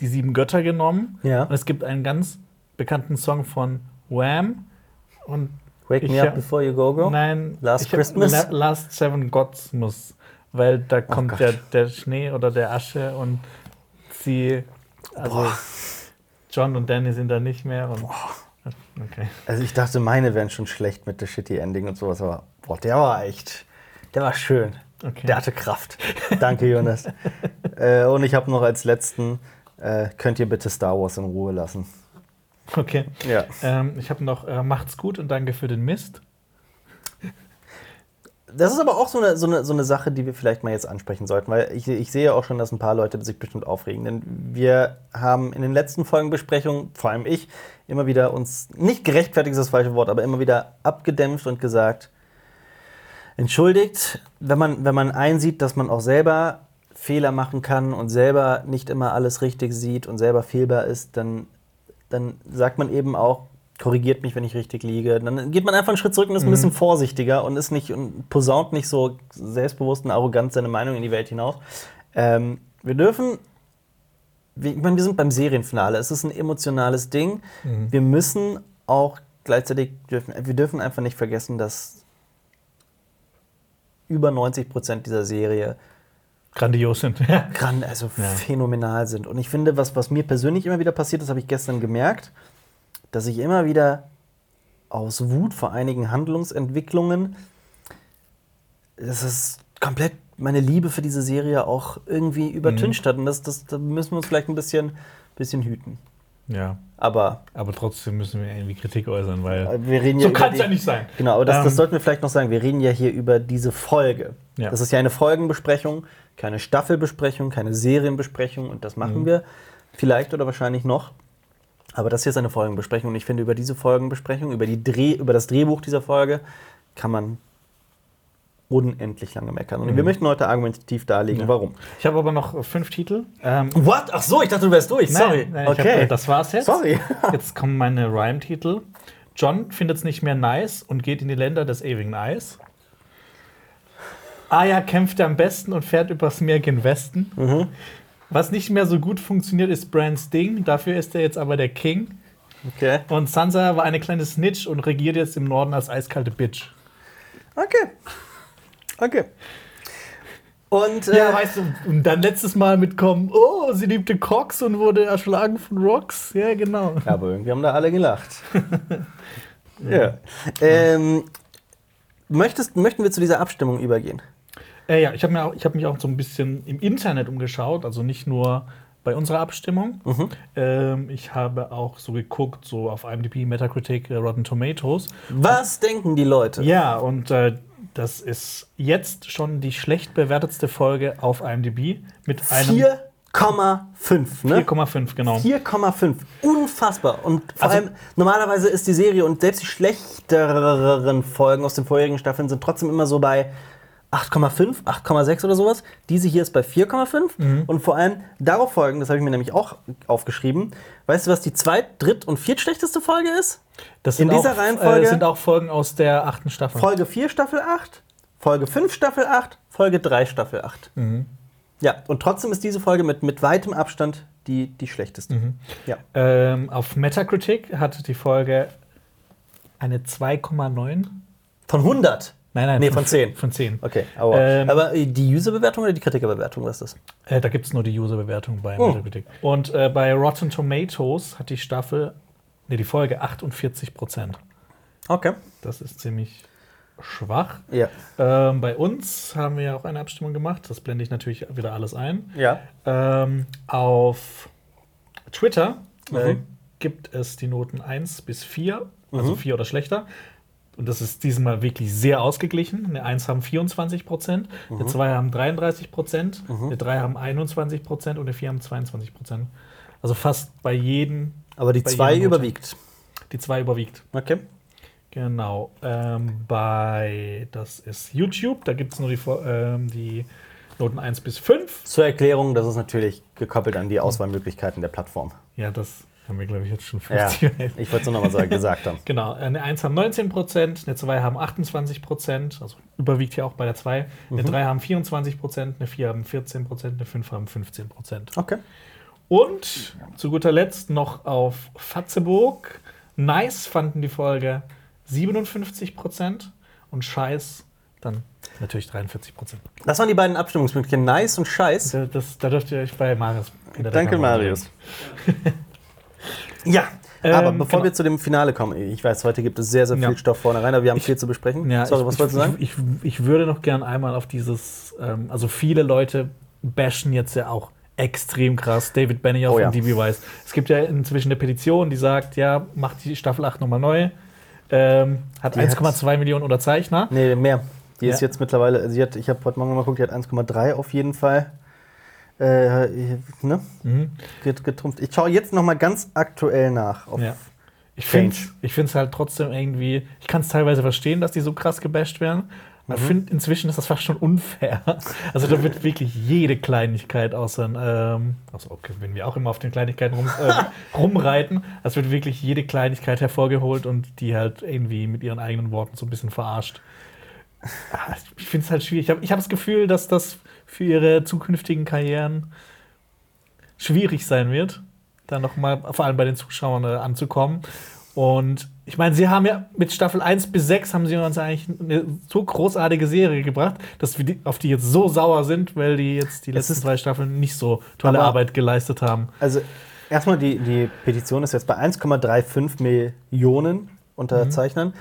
die sieben Götter genommen. Ja. Und es gibt einen ganz bekannten Song von Wham. Und Wake me up before you go go. nein, Last Christmas? La Last Seven Gods muss. Weil da kommt Gott. der, der Schnee oder der Asche und sie, also Boah. John und Danny sind da nicht mehr. Und, okay. Also ich dachte, meine wären schon schlecht mit der Shitty Ending und sowas, aber boah, der war echt, der war schön. Okay. Der hatte Kraft. Danke, Jonas. äh, und ich habe noch als letzten, äh, könnt ihr bitte Star Wars in Ruhe lassen. Okay. Ja. Ähm, ich habe noch äh, Macht's gut und danke für den Mist. Das ist aber auch so eine, so, eine, so eine Sache, die wir vielleicht mal jetzt ansprechen sollten, weil ich, ich sehe auch schon, dass ein paar Leute sich bestimmt aufregen. Denn wir haben in den letzten Folgenbesprechungen, vor allem ich, immer wieder uns, nicht gerechtfertigt ist das falsche Wort, aber immer wieder abgedämpft und gesagt, entschuldigt, wenn man, wenn man einsieht, dass man auch selber Fehler machen kann und selber nicht immer alles richtig sieht und selber fehlbar ist, dann, dann sagt man eben auch, korrigiert mich, wenn ich richtig liege. Dann geht man einfach einen Schritt zurück und ist ein bisschen vorsichtiger und ist nicht und posaunt nicht so selbstbewusst und arrogant seine Meinung in die Welt hinaus. Ähm, wir dürfen, ich meine, wir sind beim Serienfinale. Es ist ein emotionales Ding. Wir müssen auch gleichzeitig dürfen, wir dürfen einfach nicht vergessen, dass über 90 Prozent dieser Serie Grandios sind. Gran also Ja. phänomenal sind. Und ich finde, was, was mir persönlich immer wieder passiert, das habe ich gestern gemerkt, dass ich immer wieder aus Wut vor einigen Handlungsentwicklungen, das ist komplett meine Liebe für diese Serie auch irgendwie übertüncht hat. Und das, das, da müssen wir uns vielleicht ein bisschen, bisschen hüten. Ja. Aber Aber trotzdem müssen wir irgendwie Kritik äußern, weil wir reden ja so kann es ja nicht sein. Genau, aber das, das Ähm, sollten wir vielleicht noch sagen. Wir reden ja hier über diese Folge. Ja. Das ist ja eine Folgenbesprechung, keine Staffelbesprechung, keine Serienbesprechung und das machen Mhm. wir vielleicht oder wahrscheinlich noch. Aber das hier ist eine Folgenbesprechung und ich finde, über diese Folgenbesprechung, über, die Dreh, über das Drehbuch dieser Folge kann man unendlich lange meckern. Und wir möchten heute argumentativ darlegen, Mhm. Ja. warum. Ich habe aber noch fünf Titel. Ähm, What? Ach so, ich dachte, du wärst durch. Sorry. Nein, nein, ich okay. hab, das war's jetzt. Sorry. Jetzt kommen meine Rhyme-Titel. John findet es nicht mehr nice und geht in die Länder des ewigen Eis. Aya kämpft am besten und fährt übers Meer gen Westen. Mhm. Was nicht mehr so gut funktioniert, ist Brands Ding. Dafür ist er jetzt aber der King. Okay. Und Sansa war eine kleine Snitch und regiert jetzt im Norden als eiskalte Bitch. Okay. Okay. Und äh, Ja, weißt du, und dann letztes Mal mitkommen, oh, sie liebte Cox und wurde erschlagen von Rocks. Ja, genau. Ja, aber irgendwie haben da alle gelacht. ja. Ähm, möchtest, möchten wir zu dieser Abstimmung übergehen? Äh, ja, ich habe hab mich auch so ein bisschen im Internet umgeschaut, also nicht nur bei unserer Abstimmung. Ähm, ich habe auch so geguckt, so auf IMDb, Metacritic, äh, Rotten Tomatoes. Was denken die Leute? Ja, und äh, das ist jetzt schon die schlecht bewertetste Folge auf IMDb mit einem 4,5, ne? 4,5, genau. 4,5. Unfassbar. Und vor Also- allem, normalerweise ist die Serie und selbst die schlechteren Folgen aus den vorherigen Staffeln sind trotzdem immer so bei 8,5, 8,6 oder sowas. Diese hier ist bei 4,5. Mhm. Und vor allem darauf folgen, das habe ich mir nämlich auch aufgeschrieben. Weißt du, was die zweit-, dritt- und viertschlechteste Folge ist? Das in sind dieser auch, Reihenfolge- Äh, sind auch Folgen aus der achten Staffel. Folge 4, Staffel 8, Folge 5, Staffel 8, Folge 3, Staffel 8. Mhm. Ja, und trotzdem ist diese Folge mit, mit weitem Abstand die, die schlechteste. Mhm. Ja. Ähm, auf Metacritic hat die Folge eine 2,9. Von 100. Nein, nein, Nee, von 10. Von 10. Okay, aber, Ähm, aber die User-Bewertung oder die Kritikerbewertung, was ist das? Äh, da gibt es nur die User-Bewertung bei Oh. Metacritic. Und äh, bei Rotten Tomatoes hat die Staffel, nee, die Folge 48 Prozent. Okay. Das ist ziemlich schwach. Ja. Ähm, bei uns haben wir ja auch eine Abstimmung gemacht. Das blende ich natürlich wieder alles ein. Ja. Ähm, auf Twitter äh, Mhm. gibt es die Noten 1 bis 4, also Mhm. 4 oder schlechter. Und das ist diesmal wirklich sehr ausgeglichen. Eine 1 haben 24 Prozent, eine 2 haben 33 Prozent, eine 3 haben 21 Prozent und eine 4 haben 22 Prozent. Also fast bei jedem. Aber die bei 2 jeder Note. überwiegt. Die 2 überwiegt. Okay. Genau. Ähm, bei, das ist YouTube, da gibt es nur die, ähm, die Noten 1 bis 5. Zur Erklärung, das ist natürlich gekoppelt an die Auswahlmöglichkeiten der Plattform. Ja, das haben wir, glaube ich, jetzt schon Ja, 50 ich wollte es nur nochmal gesagt haben. Genau, eine 1 haben 19 Prozent, eine 2 haben 28 Prozent, also überwiegt hier auch bei der 2. Eine 3 haben 24 Prozent, eine 4 haben 14 Prozent, eine 5 haben 15 Prozent. Okay. Und zu guter Letzt noch auf Fatzeburg. Nice fanden die Folge 57 Prozent und Scheiß dann natürlich 43 Prozent. Das waren die beiden Abstimmungsmöglichkeiten. Nice und Scheiß. Da, das, da dürft ihr euch bei Marius Danke, Marius. ja, aber Ähm, bevor genau. wir zu dem Finale kommen, ich weiß, heute gibt es sehr, sehr viel Ja. Stoff vorne rein, aber wir haben viel zu besprechen. Ja, Sorry, ich, was wolltest du sagen? Ich, ich, ich würde noch gern einmal auf dieses, ähm, also viele Leute bashen jetzt ja auch extrem krass David Benioff Oh ja. und DB Weiss. Es gibt ja inzwischen eine Petition, die sagt, ja, macht die Staffel 8 nochmal neu. Ähm, hat Die hat- 1,2 Millionen Unterzeichner. Nee, mehr. Die ist Ja. jetzt mittlerweile, sie hat, ich habe heute Morgen mal geguckt, die hat 1,3 auf jeden Fall. Äh, ne? Mhm. Get- Getrumpft. Ich schaue jetzt noch mal ganz aktuell nach. Ja. Ich finde es halt trotzdem irgendwie, ich kann es teilweise verstehen, dass die so krass gebasht werden. Mhm. ich finde, inzwischen ist das fast schon unfair. Also da wird wirklich jede Kleinigkeit außer, ähm, also okay, wenn wir auch immer auf den Kleinigkeiten rum, äh, rumreiten, es wird wirklich jede Kleinigkeit hervorgeholt und die halt irgendwie mit ihren eigenen Worten so ein bisschen verarscht. Ah, Ich finde es halt schwierig. Ich habe ich hab das Gefühl, dass das für ihre zukünftigen Karrieren schwierig sein wird, da nochmal vor allem bei den Zuschauern äh, anzukommen. Und ich meine, sie haben ja mit Staffel 1 bis 6 haben sie uns eigentlich eine so großartige Serie gebracht, dass wir die, auf die jetzt so sauer sind, weil die jetzt die letzten zwei Staffeln nicht so tolle Arbeit geleistet haben. Also erstmal die, die Petition ist jetzt bei 1,35 Millionen Unterzeichnern.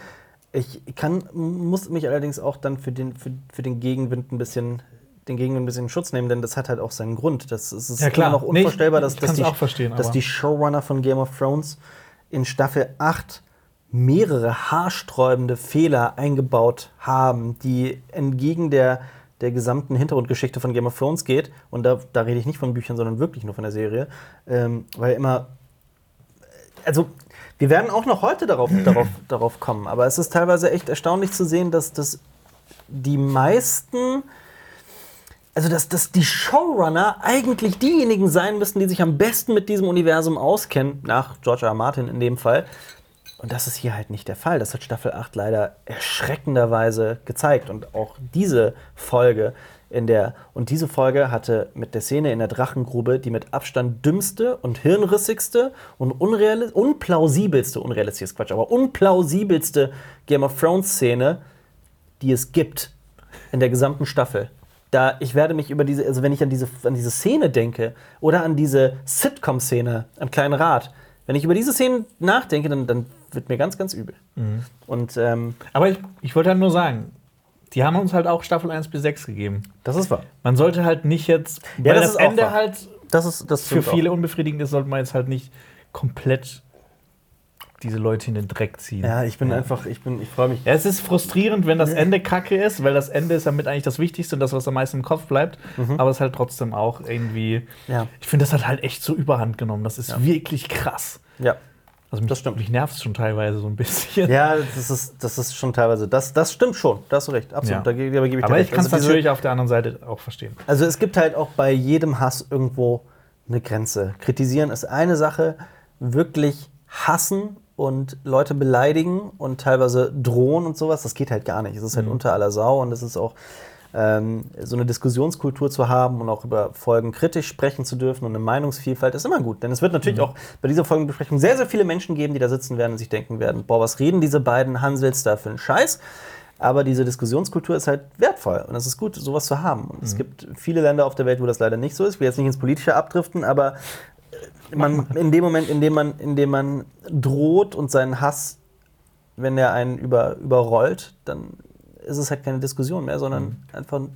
Ich kann, muss mich allerdings auch dann für den, für, für den Gegenwind ein bisschen den Gegenwind ein bisschen in Schutz nehmen, denn das hat halt auch seinen Grund. Das, ist Ja, klar. immer noch Nee, ich- unvorstellbar, dass, ich dass, kann's die, dass die Showrunner von Game of Thrones in Staffel 8 mehrere haarsträubende Fehler eingebaut haben, die entgegen der, der gesamten Hintergrundgeschichte von Game of Thrones geht. Und da, da rede ich nicht von Büchern, sondern wirklich nur von der Serie. Ähm, weil immer. Also, wir werden auch noch heute darauf, darauf, darauf kommen. Aber es ist teilweise echt erstaunlich zu sehen, dass, dass die meisten also dass, dass die Showrunner eigentlich diejenigen sein müssten, die sich am besten mit diesem Universum auskennen, nach George R. R. Martin in dem Fall. Und das ist hier halt nicht der Fall. Das hat Staffel 8 leider erschreckenderweise gezeigt. Und auch diese Folge in der, und diese Folge hatte mit der Szene in der Drachengrube die mit Abstand dümmste und hirnrissigste und unreali unplausibelste, unrealistisch ist Quatsch, aber unplausibelste Game of Thrones Szene, die es gibt in der gesamten Staffel. Da ich werde mich über diese, also wenn ich an diese, an diese Szene denke oder an diese Sitcom-Szene am kleinen Rad, wenn ich über diese Szenen nachdenke, dann, dann wird mir ganz, ganz übel. Und ähm, Aber ich, ich wollte halt nur sagen, die haben uns halt auch Staffel 1 bis 6 gegeben. das ist wahr. Man sollte halt nicht jetzt, Ja, weil das das, ist auch Ende halt Das ist das für stimmt auch. viele unbefriedigend ist, sollte man jetzt halt nicht komplett diese Leute in den Dreck ziehen. Ja, ich bin einfach, ich bin, ich freue mich. Ja, es ist frustrierend, wenn das Ende kacke ist, weil das Ende ist damit eigentlich das Wichtigste und das, was am meisten im Kopf bleibt. Aber es ist halt trotzdem auch irgendwie. Mhm. Ja. Ich finde, das hat halt echt so überhand genommen. Das ist wirklich krass. Ja. Also mich, Das stimmt. mich nervt es schon teilweise so ein bisschen. Ja, das ist, das ist schon teilweise, das, das stimmt schon, da hast du recht, absolut, Ja. da, da gebe ich dir Aber recht. ich kann es Also natürlich auf der anderen Seite auch verstehen. Also es gibt halt auch bei jedem Hass irgendwo eine Grenze. Kritisieren ist eine Sache, wirklich hassen und Leute beleidigen und teilweise drohen und sowas, das geht halt gar nicht. Es ist halt unter aller Sau und es ist auch ähm, so eine Diskussionskultur zu haben und auch über Folgen kritisch sprechen zu dürfen und eine Meinungsvielfalt ist immer gut. Denn es wird natürlich auch bei dieser Folgenbesprechung sehr, sehr viele Menschen geben, die da sitzen werden und sich denken werden, boah, was reden diese beiden Hansels da für einen Scheiß? Aber diese Diskussionskultur ist halt wertvoll und es ist gut, sowas zu haben. Und es gibt viele Länder auf der Welt, wo das leider nicht so ist. Ich will jetzt nicht ins Politische abdriften, aber man, in dem Moment, in dem man, in dem man droht und seinen Hass, wenn er einen über, überrollt, dann ist es halt keine Diskussion mehr, sondern einfach ein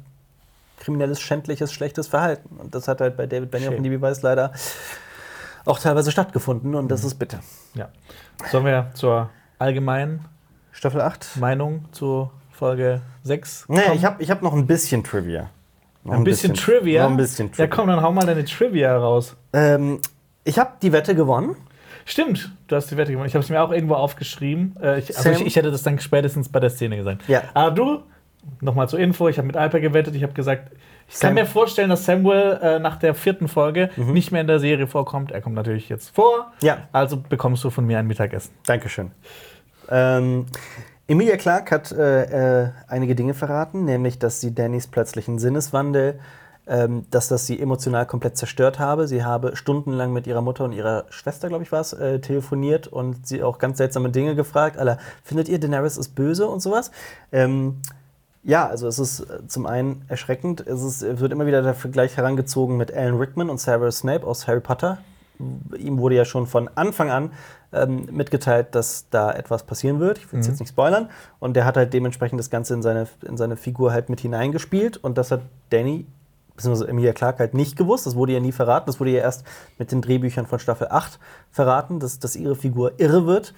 kriminelles, schändliches, schlechtes Verhalten. Und das hat halt bei David Benioff und DB Weiss leider auch teilweise stattgefunden und das ist bitter. Ja. Sollen wir zur allgemeinen Staffel 8? Meinung zu Folge 6 Nee, kommen? ich habe ich hab noch ein bisschen Trivia. Noch ein bisschen, Trivia. Noch ein bisschen Trivia. Ja, komm, dann hau mal deine Trivia raus. Ähm, ich habe die Wette gewonnen. Stimmt, du hast die Wette gewonnen. Ich habe es mir auch irgendwo aufgeschrieben. Äh, ich, also ich, ich hätte das dann spätestens bei der Szene gesagt. Ja. Aber du, nochmal zur Info, ich habe mit Alper gewettet. Ich habe gesagt, Ich kann Sam- mir vorstellen, dass Samuel äh, nach der vierten Folge Mhm. nicht mehr in der Serie vorkommt. Er kommt natürlich jetzt vor. Ja. Also bekommst du von mir ein Mittagessen. Dankeschön. Ähm, Emilia Clarke hat äh, äh, einige Dinge verraten, nämlich, dass sie Dannys plötzlichen Sinneswandel, dass das sie emotional komplett zerstört habe. Sie habe stundenlang mit ihrer Mutter und ihrer Schwester, glaube ich, war es, äh, telefoniert und sie auch ganz seltsame Dinge gefragt. Aller, findet ihr Daenerys ist böse und sowas? Ähm, ja, also es ist äh, zum einen erschreckend. Es, ist, es wird immer wieder der Vergleich herangezogen mit Alan Rickman und Severus Snape aus Harry Potter. Ihm wurde ja schon von Anfang an ähm, mitgeteilt, dass da etwas passieren wird. Ich will es jetzt nicht spoilern. Und der hat halt dementsprechend das Ganze in seine, in seine Figur halt mit hineingespielt. Und das hat Danny, beziehungsweise Emilia Clarke halt nicht gewusst. Das wurde ihr nie verraten. Das wurde ihr erst mit den Drehbüchern von Staffel 8 verraten, dass, dass ihre Figur irre wird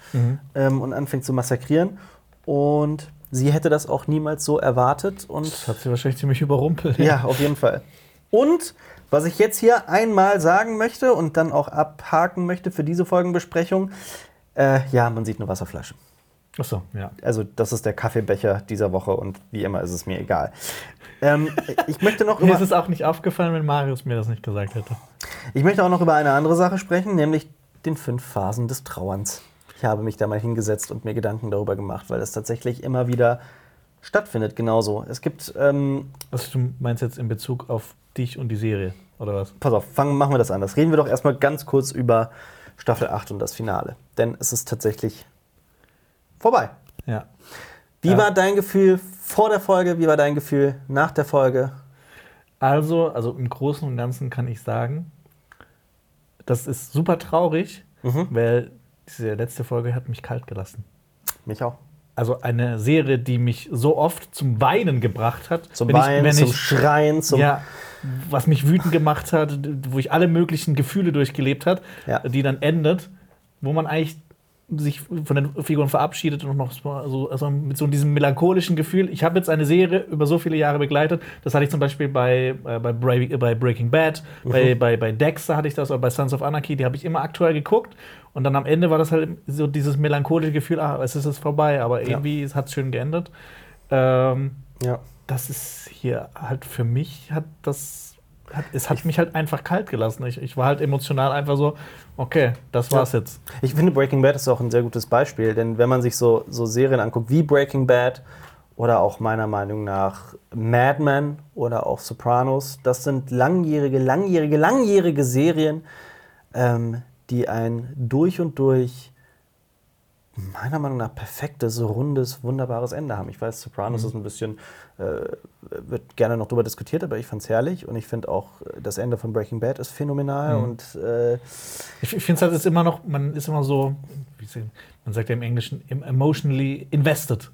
ähm, und anfängt zu massakrieren. Und sie hätte das auch niemals so erwartet. Und Das hat sie wahrscheinlich ziemlich überrumpelt. ja, auf jeden Fall. Und was ich jetzt hier einmal sagen möchte und dann auch abhaken möchte für diese Folgenbesprechung, äh, ja, man sieht eine Wasserflasche. Achso, ja. Also das ist der Kaffeebecher dieser Woche und wie immer ist es mir egal. Ähm, ich, möchte noch Mir ist es auch nicht aufgefallen, wenn Marius mir das nicht gesagt hätte. ich möchte auch noch über eine andere Sache sprechen, nämlich den fünf Phasen des Trauerns. Ich habe mich da mal hingesetzt und mir Gedanken darüber gemacht, weil es tatsächlich immer wieder stattfindet, genauso. Es gibt ähm, Also du meinst jetzt in Bezug auf dich und die Serie, oder was? pass auf, fangen, machen wir das anders. Reden wir doch erstmal ganz kurz über Staffel 8 und das Finale. Denn es ist tatsächlich vorbei. Ja. Wie Ja. war dein Gefühl vor der Folge? Wie war dein Gefühl nach der Folge? Also, also im Großen und Ganzen kann ich sagen, das ist super traurig, Mhm. weil diese letzte Folge hat mich kalt gelassen. Mich auch. Also eine Serie, die mich so oft zum Weinen gebracht hat. Zum wenn ich- Weinen, wenn zum ich, Schreien, zum. ja, was mich wütend gemacht hat, wo ich alle möglichen Gefühle durchgelebt hat, Ja. die dann endet, wo man eigentlich sich von den Figuren verabschiedet und noch so, also, also mit so diesem melancholischen Gefühl. Ich habe jetzt eine Serie über so viele Jahre begleitet. Das hatte ich zum Beispiel bei, äh, bei, Bra bei Breaking Bad, Mhm. bei, bei, bei Dexter hatte ich das, oder bei Sons of Anarchy, die habe ich immer aktuell geguckt. Und dann am Ende war das halt so dieses melancholische Gefühl, ah, es ist jetzt vorbei, aber Ja. irgendwie hat es schön geendet. Ähm, ja. das ist hier halt für mich hat das hat, es hat mich halt einfach kalt gelassen. Ich, ich war halt emotional einfach so, okay, das war's jetzt. Ich finde, Breaking Bad ist auch ein sehr gutes Beispiel, denn wenn man sich so, so Serien anguckt wie Breaking Bad oder auch meiner Meinung nach Mad Men oder auch Sopranos, das sind langjährige, langjährige, langjährige Serien, ähm, die ein durch und durch meiner Meinung nach perfektes, rundes, wunderbares Ende haben. Ich weiß, Sopranos ist ein bisschen, äh, wird gerne noch darüber diskutiert, aber ich fand es herrlich und ich finde auch, äh, das Ende von Breaking Bad ist phänomenal und äh, Ich, finde es halt ist immer noch, man ist immer so, wie sie, man sagt ja im Englischen, em- emotionally invested.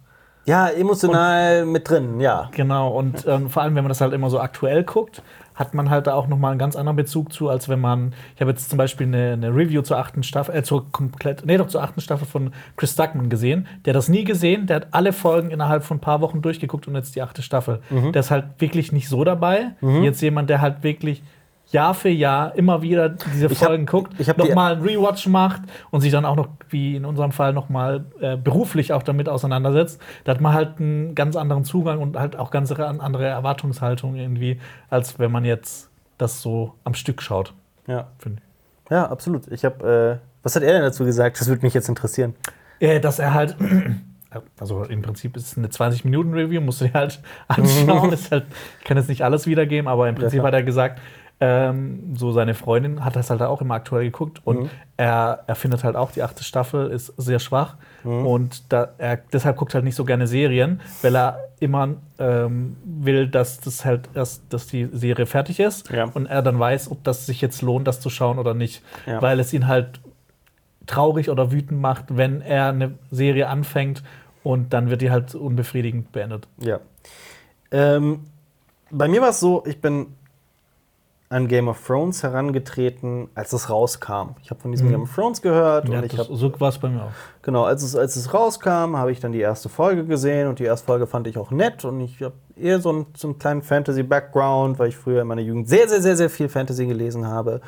Ja, emotional mit drin, ja. Genau, und ähm, vor allem, wenn man das halt immer so aktuell guckt, hat man halt da auch nochmal einen ganz anderen Bezug zu, als wenn man. Ich habe jetzt zum Beispiel eine, eine Review zur achten Staffel, äh, zur komplett, nee, doch zur achten Staffel von Chris Duckman gesehen. Der hat das nie gesehen, der hat alle Folgen innerhalb von ein paar Wochen durchgeguckt und jetzt die achte Staffel. Mhm. Der ist halt wirklich nicht so dabei. Jetzt jemand, der halt wirklich Jahr für Jahr immer wieder diese Ich Folgen guckt, hab die- nochmal einen Rewatch macht und sich dann auch noch, wie in unserem Fall, nochmal äh, beruflich auch damit auseinandersetzt, da hat man halt einen ganz anderen Zugang und halt auch ganz andere Erwartungshaltung irgendwie, als wenn man jetzt das so am Stück schaut, Ja, finde ich. ja absolut. Ich habe, äh, was hat er denn dazu gesagt? Das würde mich jetzt interessieren. Äh, dass er halt, also im Prinzip ist es eine 20-Minuten-Review, musst du dir halt anschauen. halt, ich kann jetzt nicht alles wiedergeben, aber im Prinzip klar. hat er gesagt, ähm, so seine Freundin hat das halt auch immer aktuell geguckt und Mhm. er, er findet halt auch, die achte Staffel ist sehr schwach Mhm. und da, er, deshalb guckt er halt nicht so gerne Serien, weil er immer ähm, will, dass das halt erst, dass die Serie fertig ist Ja. und er dann weiß, ob das sich jetzt lohnt, das zu schauen oder nicht, Ja. weil es ihn halt traurig oder wütend macht, wenn er eine Serie anfängt und dann wird die halt unbefriedigend beendet. Ja. Ähm, bei mir war es so, ich bin an Game of Thrones herangetreten, als es rauskam. Ich habe von diesem Game of Thrones gehört Ja, und ich das, habe so war es bei mir auch. Genau, als es, als es rauskam, habe ich dann die erste Folge gesehen und die erste Folge fand ich auch nett und ich habe eher so einen, so einen kleinen Fantasy-Background, weil ich früher in meiner Jugend sehr, sehr, sehr, sehr viel Fantasy gelesen habe.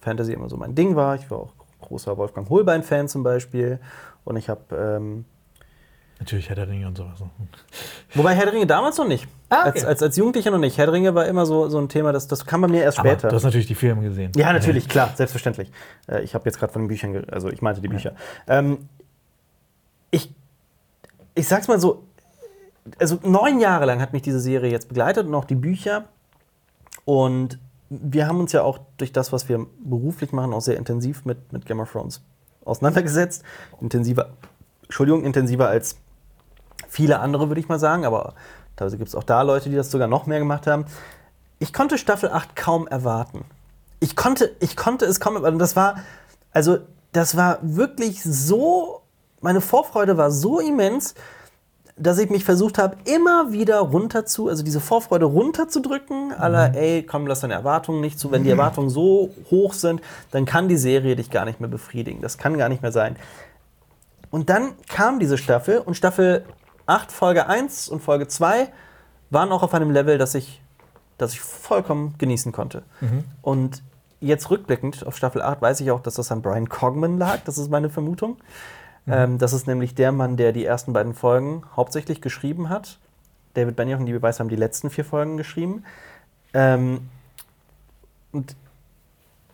Fantasy immer so mein Ding war. Ich war auch großer Wolfgang Holbein-Fan zum Beispiel und ich habe ähm, Natürlich Herr der Ringe und sowas. Wobei Herr der Ringe damals noch nicht. Ah, okay. als, als, als Jugendlicher noch nicht. Herr der Ringe war immer so, so ein Thema, das, das kam bei mir erst Aber später. du hast natürlich die Filme gesehen. Ja, natürlich, klar, selbstverständlich. Äh, ich habe jetzt gerade von den Büchern, also ich meinte die Bücher. Ähm, ich, ich sag's mal so, also neun Jahre lang hat mich diese Serie jetzt begleitet und auch die Bücher. Und wir haben uns ja auch durch das, was wir beruflich machen, auch sehr intensiv mit, mit Game of Thrones auseinandergesetzt. Intensiver, Entschuldigung, intensiver als viele andere, würde ich mal sagen, aber teilweise gibt es auch da Leute, die das sogar noch mehr gemacht haben. Ich konnte Staffel 8 kaum erwarten. Ich konnte, ich konnte es kaum erwarten. Das war, also, das war wirklich so, meine Vorfreude war so immens, dass ich mich versucht habe, immer wieder runter zu, also diese Vorfreude runterzudrücken, aller, ey, komm, lass deine Erwartungen nicht zu. Wenn die Erwartungen so hoch sind, dann kann die Serie dich gar nicht mehr befriedigen. Das kann gar nicht mehr sein. Und dann kam diese Staffel und Staffel 8, Folge 1 und Folge 2 waren auch auf einem Level, das ich, das ich vollkommen genießen konnte. Und jetzt rückblickend auf Staffel 8 weiß ich auch, dass das an Brian Cogman lag. Das ist meine Vermutung. Ähm, das ist nämlich der Mann, der die ersten beiden Folgen hauptsächlich geschrieben hat. David Benioff und Liebe Weiss haben die letzten vier Folgen geschrieben. Ähm, und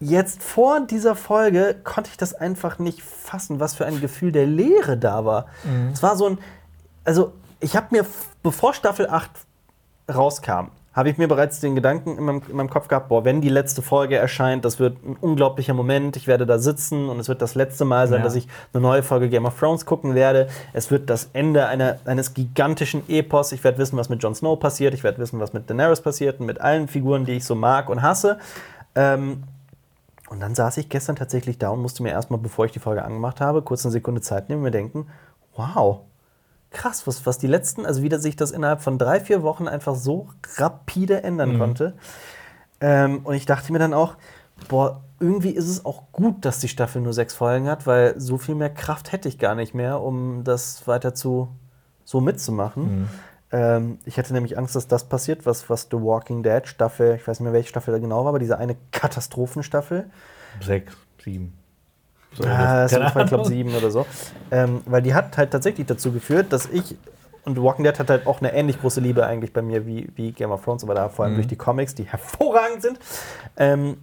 jetzt vor dieser Folge konnte ich das einfach nicht fassen, was für ein Gefühl der Leere da war. Es war so ein, also ich habe mir, bevor Staffel 8 rauskam, habe ich mir bereits den Gedanken in meinem, in meinem Kopf gehabt, boah, wenn die letzte Folge erscheint, das wird ein unglaublicher Moment, ich werde da sitzen und es wird das letzte Mal sein, Ja. dass ich eine neue Folge Game of Thrones gucken werde. Es wird das Ende einer, eines gigantischen Epos. Ich werde wissen, was mit Jon Snow passiert, ich werde wissen, was mit Daenerys passiert und mit allen Figuren, die ich so mag und hasse. Ähm, und dann saß ich gestern tatsächlich da und musste mir erstmal, bevor ich die Folge angemacht habe, kurz eine Sekunde Zeit nehmen und mir denken, wow, krass, was, was die letzten, also wie sich das innerhalb von drei, vier Wochen einfach so rapide ändern konnte. Ähm, und ich dachte mir dann auch, boah, irgendwie ist es auch gut, dass die Staffel nur sechs Folgen hat, weil so viel mehr Kraft hätte ich gar nicht mehr, um das weiter zu so mitzumachen. Ähm, ich hatte nämlich Angst, dass das passiert, was, was The Walking Dead Staffel, ich weiß nicht mehr, welche Staffel da genau war, aber diese eine Katastrophenstaffel. Sechs, sieben. So, Ah, das sind, glaube, Ahnung. sieben oder so. Ähm, weil die hat halt tatsächlich dazu geführt, dass ich. Und Walking Dead hat halt auch eine ähnlich große Liebe eigentlich bei mir wie, wie Game of Thrones, aber da vor allem Mhm. durch die Comics, die hervorragend sind. Ähm,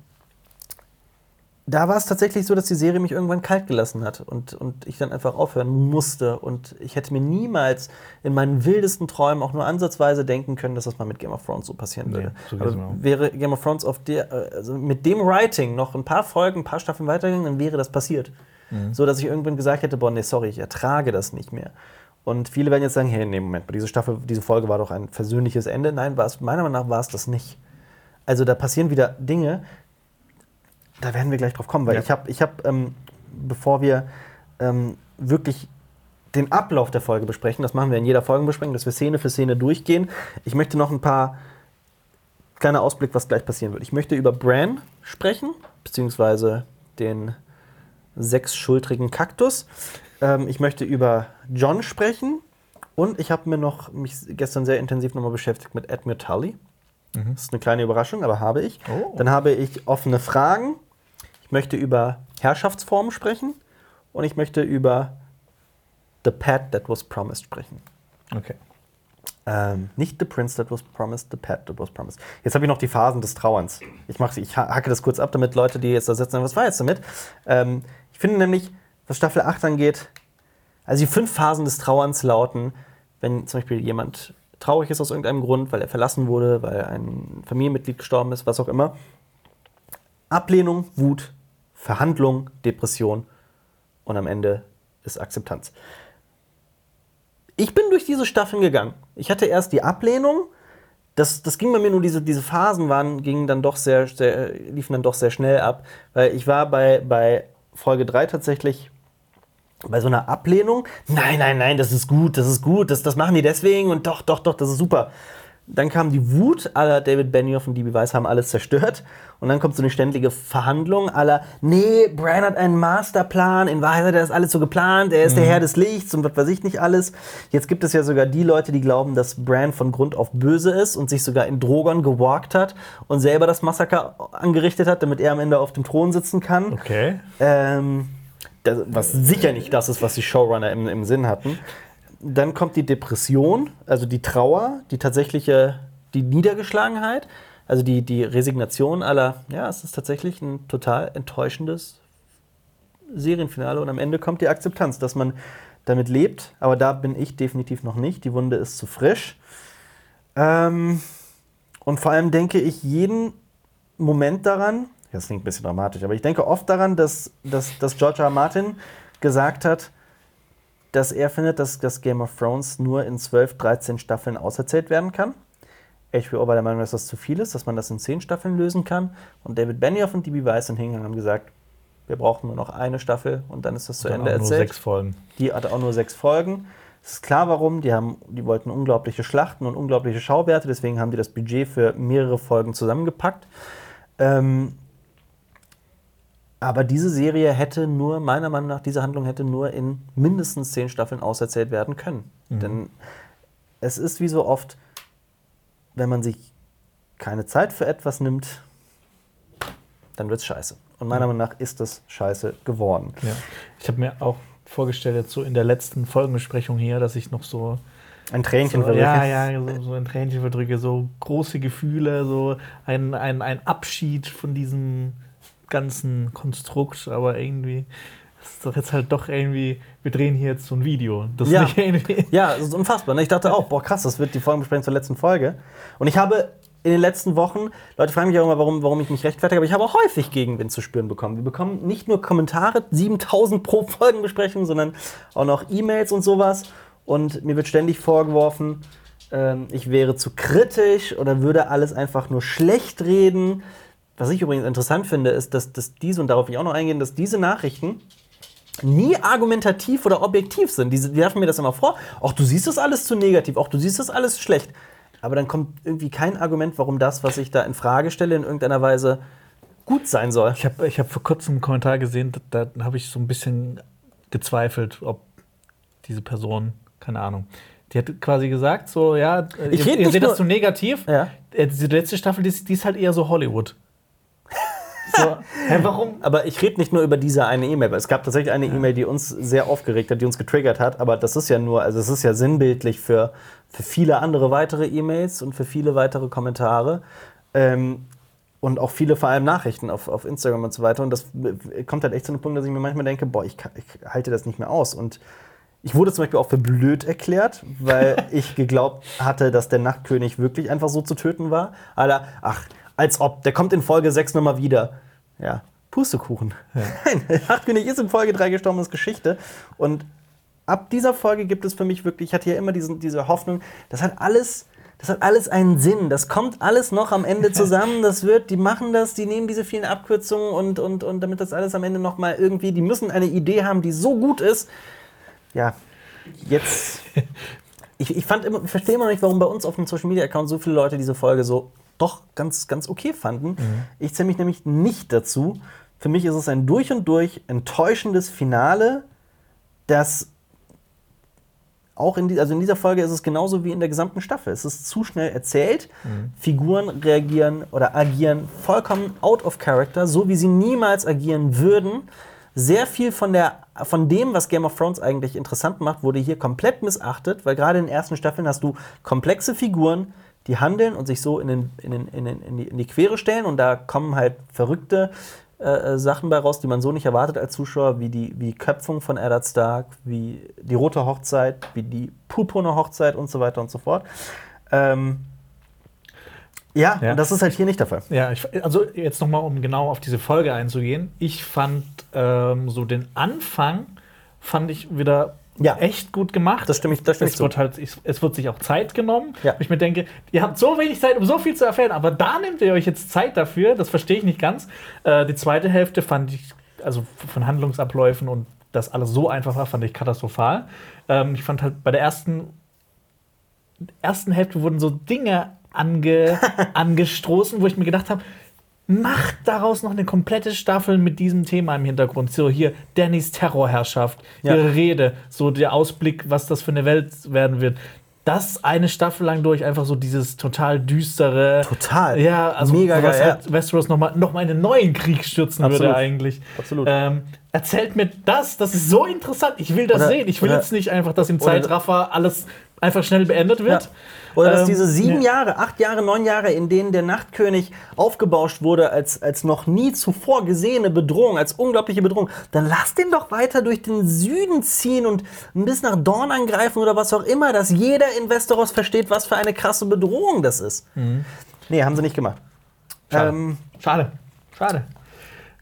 da war es tatsächlich so, dass die Serie mich irgendwann kalt gelassen hat und, und ich dann einfach aufhören musste. Und ich hätte mir niemals in meinen wildesten Träumen auch nur ansatzweise denken können, dass das mal mit Game of Thrones so passieren Nee, würde. so wäre Game of Thrones der, äh, also mit dem Writing noch ein paar Folgen, ein paar Staffeln weitergegangen, dann wäre das passiert. Mhm. So dass ich irgendwann gesagt hätte, boah, nee, sorry, ich ertrage das nicht mehr. Und viele werden jetzt sagen, hey, nee, Moment, diese Staffel, diese Folge war doch ein versöhnliches Ende. Nein, war es, meiner Meinung nach war es das nicht. Also da passieren wieder Dinge, da werden wir gleich drauf kommen, weil Ja. ich habe, ich hab, ähm, bevor wir ähm, wirklich den Ablauf der Folge besprechen, das machen wir in jeder Folgenbesprechung, dass wir Szene für Szene durchgehen. Ich möchte noch ein paar kleiner Ausblick, was gleich passieren wird. Ich möchte über Bran sprechen, beziehungsweise den sechsschultrigen Kaktus. Ähm, ich möchte über John sprechen und ich habe mir noch mich gestern sehr intensiv nochmal beschäftigt mit Admir Tully. Das ist eine kleine Überraschung, aber habe ich. Oh. Dann habe ich offene Fragen. Ich möchte über Herrschaftsformen sprechen und ich möchte über The Pet That Was Promised sprechen. Okay. Ähm, nicht The Prince That Was Promised, The Pet That Was Promised. Jetzt habe ich noch die Phasen des Trauerns. Ich, mach, ich ha- hacke das kurz ab, damit Leute, die jetzt da sitzen, was war jetzt damit? Ähm, ich finde nämlich, was Staffel 8 angeht, also die fünf Phasen des Trauerns lauten, wenn zum Beispiel jemand traurig ist aus irgendeinem Grund, weil er verlassen wurde, weil ein Familienmitglied gestorben ist, was auch immer. Ablehnung, Wut, Verhandlung, Depression und am Ende ist Akzeptanz. Ich bin durch diese Staffeln gegangen. Ich hatte erst die Ablehnung. Das, das ging bei mir nur, diese, diese Phasen waren, gingen dann doch sehr, sehr, liefen dann doch sehr schnell ab. Weil ich war bei, bei Folge 3 tatsächlich bei so einer Ablehnung. Nein, nein, nein, das ist gut, das ist gut, das, das machen die deswegen und doch, doch, doch, das ist super. Dann kam die Wut aller David Benioff und DB Weiss haben alles zerstört. Und dann kommt so eine ständige Verhandlung aller, nee, Brian hat einen Masterplan, in Wahrheit hat er das alles so geplant, er ist der Herr des Lichts und was weiß ich nicht alles. Jetzt gibt es ja sogar die Leute, die glauben, dass Bran von Grund auf böse ist und sich sogar in Drogon gewalkt hat und selber das Massaker angerichtet hat, damit er am Ende auf dem Thron sitzen kann. Okay. Ähm, das, was sicher nicht das ist, was die Showrunner im, im Sinn hatten. dann kommt die Depression, also die Trauer, die tatsächliche, die Niedergeschlagenheit, also die, die Resignation aller, ja, es ist tatsächlich ein total enttäuschendes Serienfinale und am Ende kommt die Akzeptanz, dass man damit lebt, aber da bin ich definitiv noch nicht. Die Wunde ist zu frisch. Ähm, und vor allem denke ich jeden Moment daran, das klingt ein bisschen dramatisch, aber ich denke oft daran, dass, dass, dass George R. R. Martin gesagt hat, dass er findet, dass das Game of Thrones nur in 12, 13 Staffeln auserzählt werden kann. HBO war der Meinung, dass das zu viel ist, dass man das in 10 Staffeln lösen kann. Und David Benioff und D.B. Weiss sind hingegangen und haben gesagt, wir brauchen nur noch eine Staffel und dann ist das zu Ende auch nur erzählt. sechs Folgen. Die hatte auch nur sechs Folgen. Es ist klar, warum. Die, haben, die wollten unglaubliche Schlachten und unglaubliche Schauwerte, deswegen haben die das Budget für mehrere Folgen zusammengepackt. Ähm, aber diese Serie hätte nur, meiner Meinung nach, diese Handlung hätte nur in mindestens zehn Staffeln auserzählt werden können. Denn es ist wie so oft, wenn man sich keine Zeit für etwas nimmt, dann wird es scheiße. Und meiner Meinung nach ist das scheiße geworden. Ja. Ich habe mir auch vorgestellt, jetzt so in der letzten Folgenbesprechung hier, dass ich noch so Ein Tränchen So, verdrücke. ja, ja, so, so ein Tränchen verdrücke, so große Gefühle, so ein, ein, ein Abschied von diesem ganzen Konstrukt, aber irgendwie das ist doch jetzt halt doch irgendwie, wir drehen hier jetzt so ein Video. Das Ja. nicht irgendwie. Ja, das ist unfassbar. Ne? Ich dachte auch, boah, krass, das wird die Folgenbesprechung zur letzten Folge. Und ich habe in den letzten Wochen, Leute fragen mich auch immer, warum, warum ich mich rechtfertige, aber ich habe auch häufig Gegenwind zu spüren bekommen. Wir bekommen nicht nur Kommentare, 7000 pro Folgenbesprechung, sondern auch noch E-Mails und sowas. Und mir wird ständig vorgeworfen, ähm, ich wäre zu kritisch oder würde alles einfach nur schlecht reden. Was ich übrigens interessant finde, ist, dass, dass diese, und darauf will ich auch noch eingehen, dass diese Nachrichten nie argumentativ oder objektiv sind. Die, die werfen mir das immer vor. Auch du siehst das alles zu negativ, auch du siehst das alles schlecht. Aber dann kommt irgendwie kein Argument, warum das, was ich da in Frage stelle, in irgendeiner Weise gut sein soll. Ich habe ich hab vor kurzem einen Kommentar gesehen, da, da habe ich so ein bisschen gezweifelt, ob diese Person, keine Ahnung, die hat quasi gesagt, so, ja, Ich ihr, ihr seht das zu negativ. Ja. Äh, Diese letzte Staffel, die, ist- die ist halt eher so Hollywood. So, hä, warum? Aber ich rede nicht nur über diese eine E-Mail, weil es gab tatsächlich eine E-Mail, die uns sehr aufgeregt hat, die uns getriggert hat. Aber das ist ja nur, also es ist ja sinnbildlich für, für viele andere weitere E-Mails und für viele weitere Kommentare. Ähm, und auch viele vor allem Nachrichten auf, auf Instagram und so weiter. Und das kommt halt echt zu einem Punkt, dass ich mir manchmal denke, boah, ich, kann, ich halte das nicht mehr aus. Und ich wurde zum Beispiel auch für blöd erklärt, weil ich geglaubt hatte, dass der Nachtkönig wirklich einfach so zu töten war. Alter, ach, als ob, der kommt in Folge 6 nochmal wieder. Ja, Pustekuchen. Nein, der Nachtkönig ist in Folge 3 gestorben, ist Geschichte. Und ab dieser Folge gibt es für mich wirklich, ich hatte ja immer diesen, diese Hoffnung, das hat alles. Das hat alles einen Sinn. Das kommt alles noch am Ende zusammen. Das wird, die machen das, die nehmen diese vielen Abkürzungen und, und, und damit das alles am Ende noch mal irgendwie, die müssen eine Idee haben, die so gut ist. Ja, jetzt. Ich, ich, fand immer, ich verstehe immer noch nicht, warum bei uns auf dem Social Media Account so viele Leute diese Folge so doch ganz, ganz okay fanden. Ich zähle mich nämlich nicht dazu. Für mich ist es ein durch und durch enttäuschendes Finale, das auch in, die, also in dieser Folge ist es genauso wie in der gesamten Staffel. Es ist zu schnell erzählt. Figuren reagieren oder agieren vollkommen out of character, so wie sie niemals agieren würden. Sehr viel von, der, von dem, was Game of Thrones eigentlich interessant macht, wurde hier komplett missachtet, weil gerade in den ersten Staffeln hast du komplexe Figuren, die handeln und sich so in, den, in, den, in, den, in, die, in die Quere stellen und da kommen halt verrückte äh, Sachen bei raus, die man so nicht erwartet als Zuschauer, wie die wie Köpfung von Eddard Stark, wie die rote Hochzeit, wie die purpurne Hochzeit und so weiter und so fort. Ähm, ja, Ja. und das ist halt hier nicht der Fall. Ja, ich, also jetzt nochmal, um genau auf diese Folge einzugehen. Ich fand ähm, so den Anfang, fand ich wieder Ja. echt gut gemacht. Das stimme ich- das stimme ich es wird halt, es, wird sich auch Zeit genommen. Ja. Ich mir denke, ihr habt so wenig Zeit, um so viel zu erfahren, aber da nehmt ihr euch jetzt Zeit dafür. Das verstehe ich nicht ganz. Äh, die zweite Hälfte fand ich, also von Handlungsabläufen und das alles so einfach war, fand ich katastrophal. Ähm, ich fand halt bei der ersten ersten Hälfte wurden so Dinge ange, angestoßen, wo ich mir gedacht habe, macht daraus noch eine komplette Staffel mit diesem Thema im Hintergrund. So hier Dannys Terrorherrschaft, Ja. ihre Rede, so der Ausblick, was das für eine Welt werden wird. Das eine Staffel lang durch, einfach so dieses total düstere. Total. Ja, also Mega was geil, halt Westeros nochmal noch mal in einen neuen Krieg stürzen Absolut. würde eigentlich. Absolut. Ähm, erzählt mir das, das ist so interessant. Ich will das Oder- sehen. Ich will oder- jetzt nicht einfach, dass im Zeitraffer alles einfach schnell beendet wird. Ja. Oder dass Ähm, diese sieben ja. Jahre, acht Jahre, neun Jahre, in denen der Nachtkönig aufgebauscht wurde als, als noch nie zuvor gesehene Bedrohung, als unglaubliche Bedrohung, dann lass den doch weiter durch den Süden ziehen und bis nach Dorn angreifen oder was auch immer, dass jeder in Westeros versteht, was für eine krasse Bedrohung das ist. Nee, haben sie nicht gemacht. Schade. Ähm, Schade. Schade.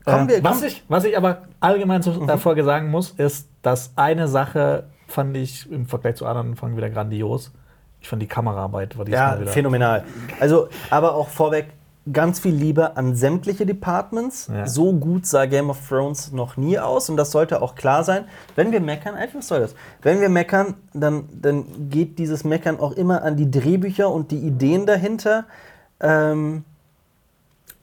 Kommen Äh, wir- was, Mhm. ich, was ich aber allgemein zu der Folge sagen muss, ist, dass eine Sache fand ich im Vergleich zu anderen Folgen wieder grandios. Ich fand die Kameraarbeit war diesmal Ja, wieder. phänomenal. Also, aber auch vorweg ganz viel Liebe an sämtliche Departments. Ja. So gut sah Game of Thrones noch nie aus und das sollte auch klar sein. Wenn wir meckern, einfach was soll das? Wenn wir meckern, dann, dann geht dieses Meckern auch immer an die Drehbücher und die Ideen dahinter. Ähm,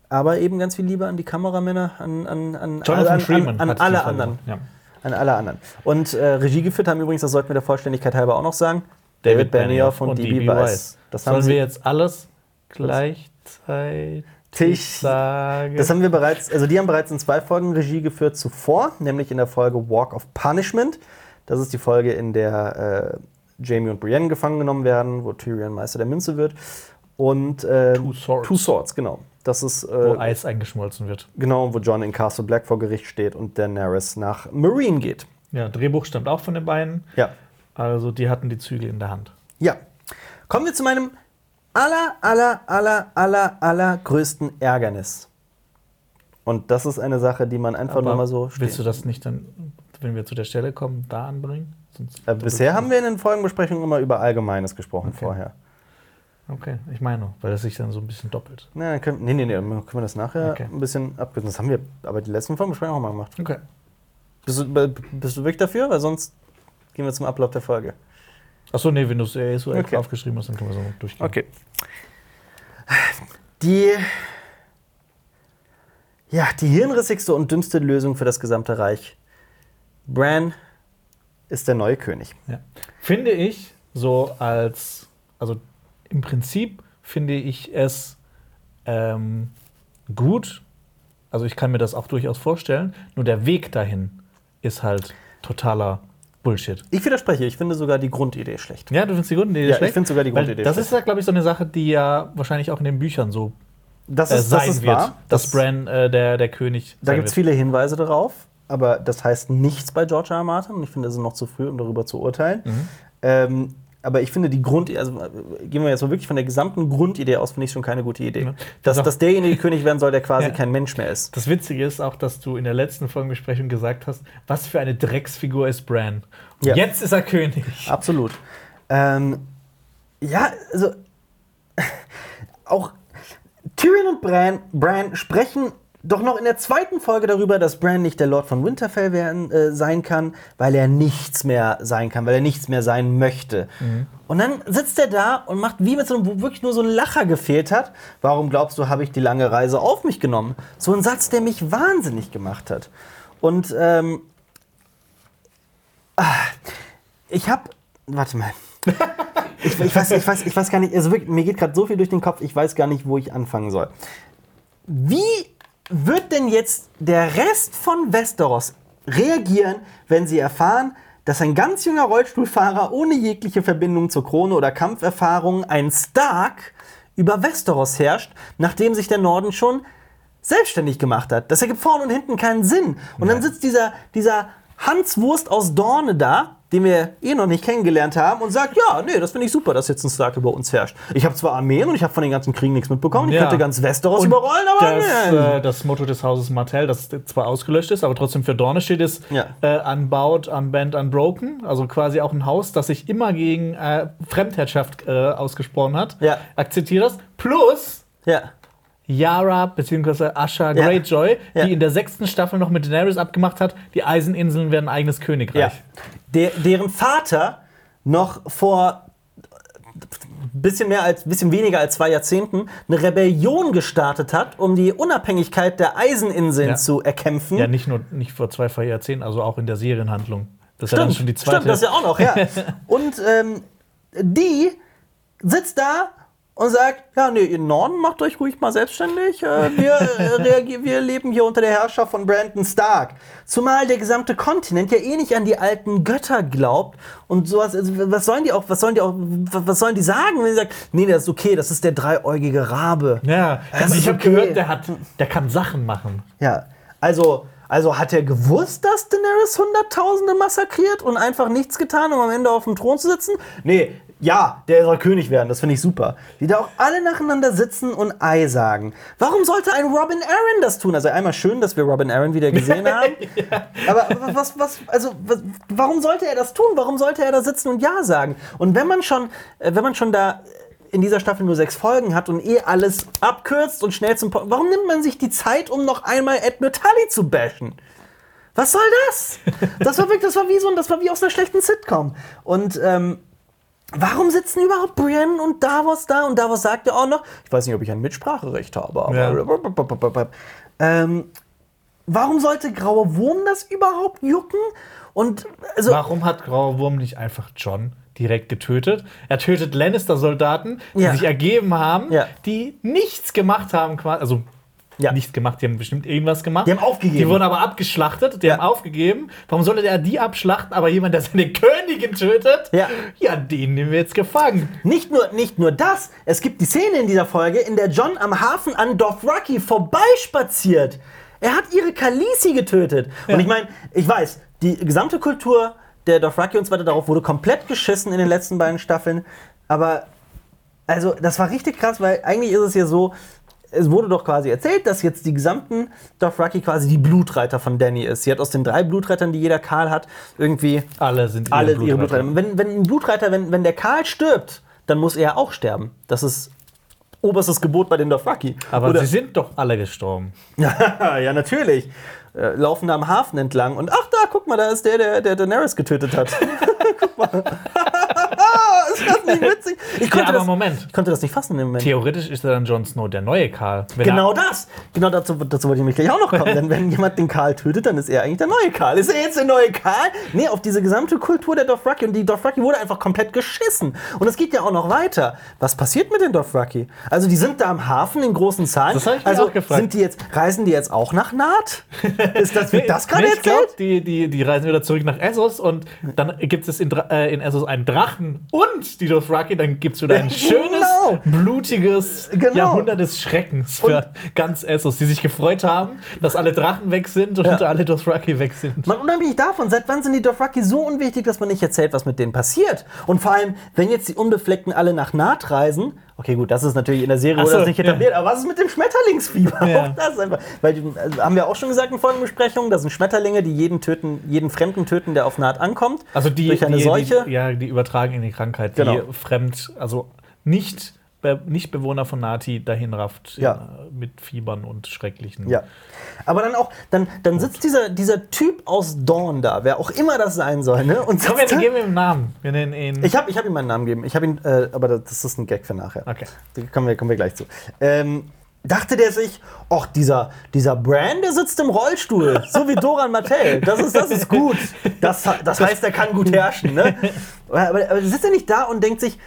aber eben ganz viel Liebe an die Kameramänner, an, an, an, an, an, alle anderen. Ja. An alle anderen. Und äh, Regie geführt haben übrigens, das sollten wir der Vollständigkeit halber auch noch sagen, David David Benioff und, DB Weiss. Das haben Sollen wir jetzt alles gleichzeitig Tisch- sagen? Das haben wir bereits, also die haben bereits in zwei Folgen Regie geführt zuvor, nämlich in der Folge Walk of Punishment. Das ist die Folge, in der äh, Jamie und Brienne gefangen genommen werden, wo Tyrion Meister der Münze wird. Und äh, Two Swords. Two Swords, genau. Das ist wo äh, Eis eingeschmolzen wird. genau, wo John in Castle Black vor Gericht steht und Daenerys nach Marine geht. Ja, Drehbuch stammt auch von den beiden. Ja. Also die hatten die Zügel in der Hand. Ja. Kommen wir zu meinem aller, aller, aller, aller, aller größten Ärgernis. Und das ist eine Sache, die man einfach nur mal so willst du das nicht dann, wenn wir zu der Stelle kommen, da anbringen? Äh, bisher haben wir in den Folgenbesprechungen immer über Allgemeines gesprochen Okay. vorher. Okay, ich meine, weil das sich dann so ein bisschen doppelt. Na, dann können, nee, nee, nee, dann können wir das nachher Okay. ein bisschen abkürzen. Das haben wir aber die letzten Folgenbesprechungen auch mal gemacht. Okay. Bist du, bist du wirklich dafür? Weil sonst gehen wir zum Ablauf der Folge. Achso, nee, wenn du es eh so Okay. aufgeschrieben hast, dann können wir so durchgehen. Okay. Die. Ja, die hirnrissigste und dümmste Lösung für das gesamte Reich. Bran ist der neue König. Ja. Finde ich so als, also im Prinzip finde ich es ähm, gut. Also ich kann mir das auch durchaus vorstellen. Nur der Weg dahin ist halt totaler Bullshit. Ich widerspreche, ich finde sogar die Grundidee schlecht. Ja, du findest die Grundidee Ja, ich schlecht? finde sogar die Grundidee Das schlecht. ist ja, glaube ich, so eine Sache, die ja wahrscheinlich auch in den Büchern so Das äh, ist, sein das ist wird, wahr. dass Das- Bran äh, der, der König Da gibt es viele Hinweise darauf, aber das heißt nichts bei George R. R. Martin. Ich finde, es ist noch zu früh, um darüber zu urteilen. Mhm. Ähm, aber ich finde die Grundidee, also gehen wir jetzt mal wirklich von der gesamten Grundidee aus, finde ich schon keine gute Idee. Ja. Dass, dass derjenige König werden soll, der quasi Ja. kein Mensch mehr ist. Das Witzige ist auch, dass du in der letzten Folgenbesprechung gesagt hast, was für eine Drecksfigur ist Bran. Und Ja. Jetzt ist er König. Absolut. Ähm, ja, also auch Tyrion und Bran, Bran sprechen doch noch in der zweiten Folge darüber, dass Bran nicht der Lord von Winterfell werden, äh, sein kann, weil er nichts mehr sein kann, weil er nichts mehr sein möchte. Und dann sitzt er da und macht wie mit so einem, wo wirklich nur so ein Lacher gefehlt hat. Warum glaubst du, habe ich die lange Reise auf mich genommen? So ein Satz, der mich wahnsinnig gemacht hat. Und ähm, ich habe, warte mal. Ich, ich, weiß, ich, weiß, ich weiß gar nicht, also wirklich, mir geht gerade so viel durch den Kopf, ich weiß gar nicht, wo ich anfangen soll. Wie wird denn jetzt der Rest von Westeros reagieren, wenn sie erfahren, dass ein ganz junger Rollstuhlfahrer ohne jegliche Verbindung zur Krone oder Kampferfahrung, ein Stark, über Westeros herrscht, nachdem sich der Norden schon selbstständig gemacht hat. Das ergibt vorne und hinten keinen Sinn. Und dann sitzt dieser, dieser Hans Wurst aus Dorne da, den wir eh noch nicht kennengelernt haben, und sagt, ja, nee, das finde ich super, dass jetzt ein Stark über uns herrscht. Ich habe zwar Armeen und ich habe von den ganzen Kriegen nichts mitbekommen, ich Ja. könnte ganz Westeros Und überrollen, aber das, nee. äh, das Motto des Hauses Martell, das zwar ausgelöscht ist, aber trotzdem für Dorne steht, ist Ja. äh, Unbowed, Unbent, Unbroken. Also quasi auch ein Haus, das sich immer gegen äh, Fremdherrschaft äh, ausgesprochen hat. Ja. Akzeptiere das. Plus ja. Yara bzw. Asha Ja. Greyjoy, Ja. die in der sechsten Staffel noch mit Daenerys abgemacht hat, die Eiseninseln werden ein eigenes Ja. Königreich. Der, deren Vater noch vor bisschen mehr als bisschen weniger als zwei Jahrzehnten eine Rebellion gestartet hat, um die Unabhängigkeit der Eiseninseln Ja. zu erkämpfen. Ja, nicht nur nicht vor zwei, drei Jahrzehnten, also auch in der Serienhandlung. Das ist ja dann Stimmt, schon die zweite. stimmt, das ja auch noch, ja. Und ähm, die sitzt da und sagt, ja, nee, ihr Norden macht euch ruhig mal selbstständig. Äh, wir, äh, wir leben hier unter der Herrschaft von Brandon Stark. Zumal der gesamte Kontinent ja eh nicht an die alten Götter glaubt und sowas. Also, was sollen die auch, was sollen die auch, was sollen die sagen, wenn sie sagen, nee, das ist okay, das ist der dreieugige Rabe. Ja, Das also ich habe okay. gehört, der, hat, der kann Sachen machen. Ja, also, also hat er gewusst, dass Daenerys Hunderttausende massakriert und einfach nichts getan, um am Ende auf dem Thron zu sitzen? Nee, ja, der soll König werden, das finde ich super. Die da auch alle nacheinander sitzen und Ei sagen. Warum sollte ein Robin Aaron das tun? Also einmal schön, dass wir Robin Aaron wieder gesehen haben. Aber was, was, also, was, warum sollte er das tun? Warum sollte er da sitzen und Ja sagen? Und wenn man schon, äh, wenn man schon da in dieser Staffel nur sechs Folgen hat und eh alles abkürzt und schnell zum Punkt, warum nimmt man sich die Zeit, um noch einmal Edmund Tully zu bashen? Was soll das? Das war wirklich, das war wie so, ein- das war wie aus einer schlechten Sitcom. Und ähm, warum sitzen überhaupt Brienne und Davos da? Und Davos sagt ja auch noch, ich weiß nicht, ob ich ein Mitspracherecht habe, aber ähm, warum sollte Grauer Wurm das überhaupt jucken? Und also Warum hat Grauer Wurm nicht einfach John direkt getötet? Er tötet Lannister-Soldaten, die Ja. sich ergeben haben, Ja. die nichts gemacht haben, quasi. Also Ja. nichts gemacht, die haben bestimmt irgendwas gemacht. Die haben aufgegeben. Die wurden aber abgeschlachtet, die Ja. haben aufgegeben. Warum sollte er die abschlachten, aber jemand, der seine Königin tötet? Ja. Ja, den nehmen wir jetzt gefangen. Nicht nur, nicht nur das, es gibt die Szene in dieser Folge, in der John am Hafen an Dothraki vorbeispaziert. Er hat ihre Khaleesi getötet. Und ich meine, ich weiß, die gesamte Kultur der Dothraki und so weiter, darauf wurde komplett geschissen in den letzten beiden Staffeln. Aber, also, das war richtig krass, weil eigentlich ist es ja so, es wurde doch quasi erzählt, dass jetzt die gesamten Dothraki quasi die Blutreiter von Danny ist. Sie hat aus den drei Blutreitern, die jeder Karl hat, irgendwie Alle sind alle ihre ihre Blutreiter. Blutreiter. Wenn, wenn ein Blutreiter, wenn, wenn der Karl stirbt, dann muss er auch sterben. Das ist oberstes Gebot bei den Dothraki. Aber Oder, sie sind doch alle gestorben. ja, natürlich. Äh, laufen da am Hafen entlang und ach da, guck mal, da ist der, der, der Daenerys getötet hat. guck mal. Das nicht witzig? Ich konnte, Ja, das, Moment. ich konnte das nicht fassen im Moment. Theoretisch ist er dann Jon Snow der neue Karl. Wenn Genau das. Genau dazu, dazu wollte ich mich gleich auch noch kommen. Denn wenn jemand den Karl tötet, dann ist er eigentlich der neue Karl. Ist er jetzt der neue Karl? Nee, auf diese gesamte Kultur der Dothraki. Und die Dothraki wurde einfach komplett geschissen. Und es geht ja auch noch weiter. Was passiert mit den Dothraki? Also die sind da am Hafen in großen Zahlen. Das hab ich also auch gefragt. Sind die jetzt, reisen die jetzt auch nach Naht? Ist das, wird das gerade Nee, erzählt? die, die, die reisen wieder zurück nach Essos und dann gibt es in, äh, in Essos einen Drachen und die Dothraki. Dann gibt es wieder ein schönes, Genau. blutiges Genau. Jahrhundert des Schreckens für ganz Essos, die sich gefreut haben, dass alle Drachen weg sind und Ja. alle Dothraki weg sind. Man, unabhängig davon, seit wann sind die Dothraki so unwichtig, dass man nicht erzählt, was mit denen passiert? Und vor allem, wenn jetzt die Unbefleckten alle nach Naht reisen, okay, gut, das ist natürlich in der Serie so, das nicht ja. etabliert, aber was ist mit dem Schmetterlingsfieber? Ja. Auch das einfach, weil also haben wir auch schon gesagt in Folgenbesprechungen, das sind Schmetterlinge, die jeden töten, jeden Fremden töten, der auf Naht ankommt. Also die, durch eine die, Seuche. Die, ja, die übertragen in die Krankheit, Genau. die fremd, also nicht, Be nicht Bewohner von Nati dahin rafft Ja. äh, mit Fiebern und schrecklichen. Ja. Aber dann auch, dann, dann sitzt dieser, dieser Typ aus Dawn da, wer auch immer das sein soll, ne? Und Komm, wir geben ihm einen Namen. Wir nennen ihn. ich habe ich hab ihm meinen Namen gegeben. Ich habe ihn, äh, aber das ist ein Gag für nachher. Okay. Da kommen wir, kommen wir gleich zu. Ähm, dachte der sich, ach, dieser, dieser Brand, der sitzt im Rollstuhl, so wie Doran Mattel. Das ist, das ist gut. Das, das heißt, er kann gut herrschen. Ne? Aber, aber sitzt er nicht da und denkt sich,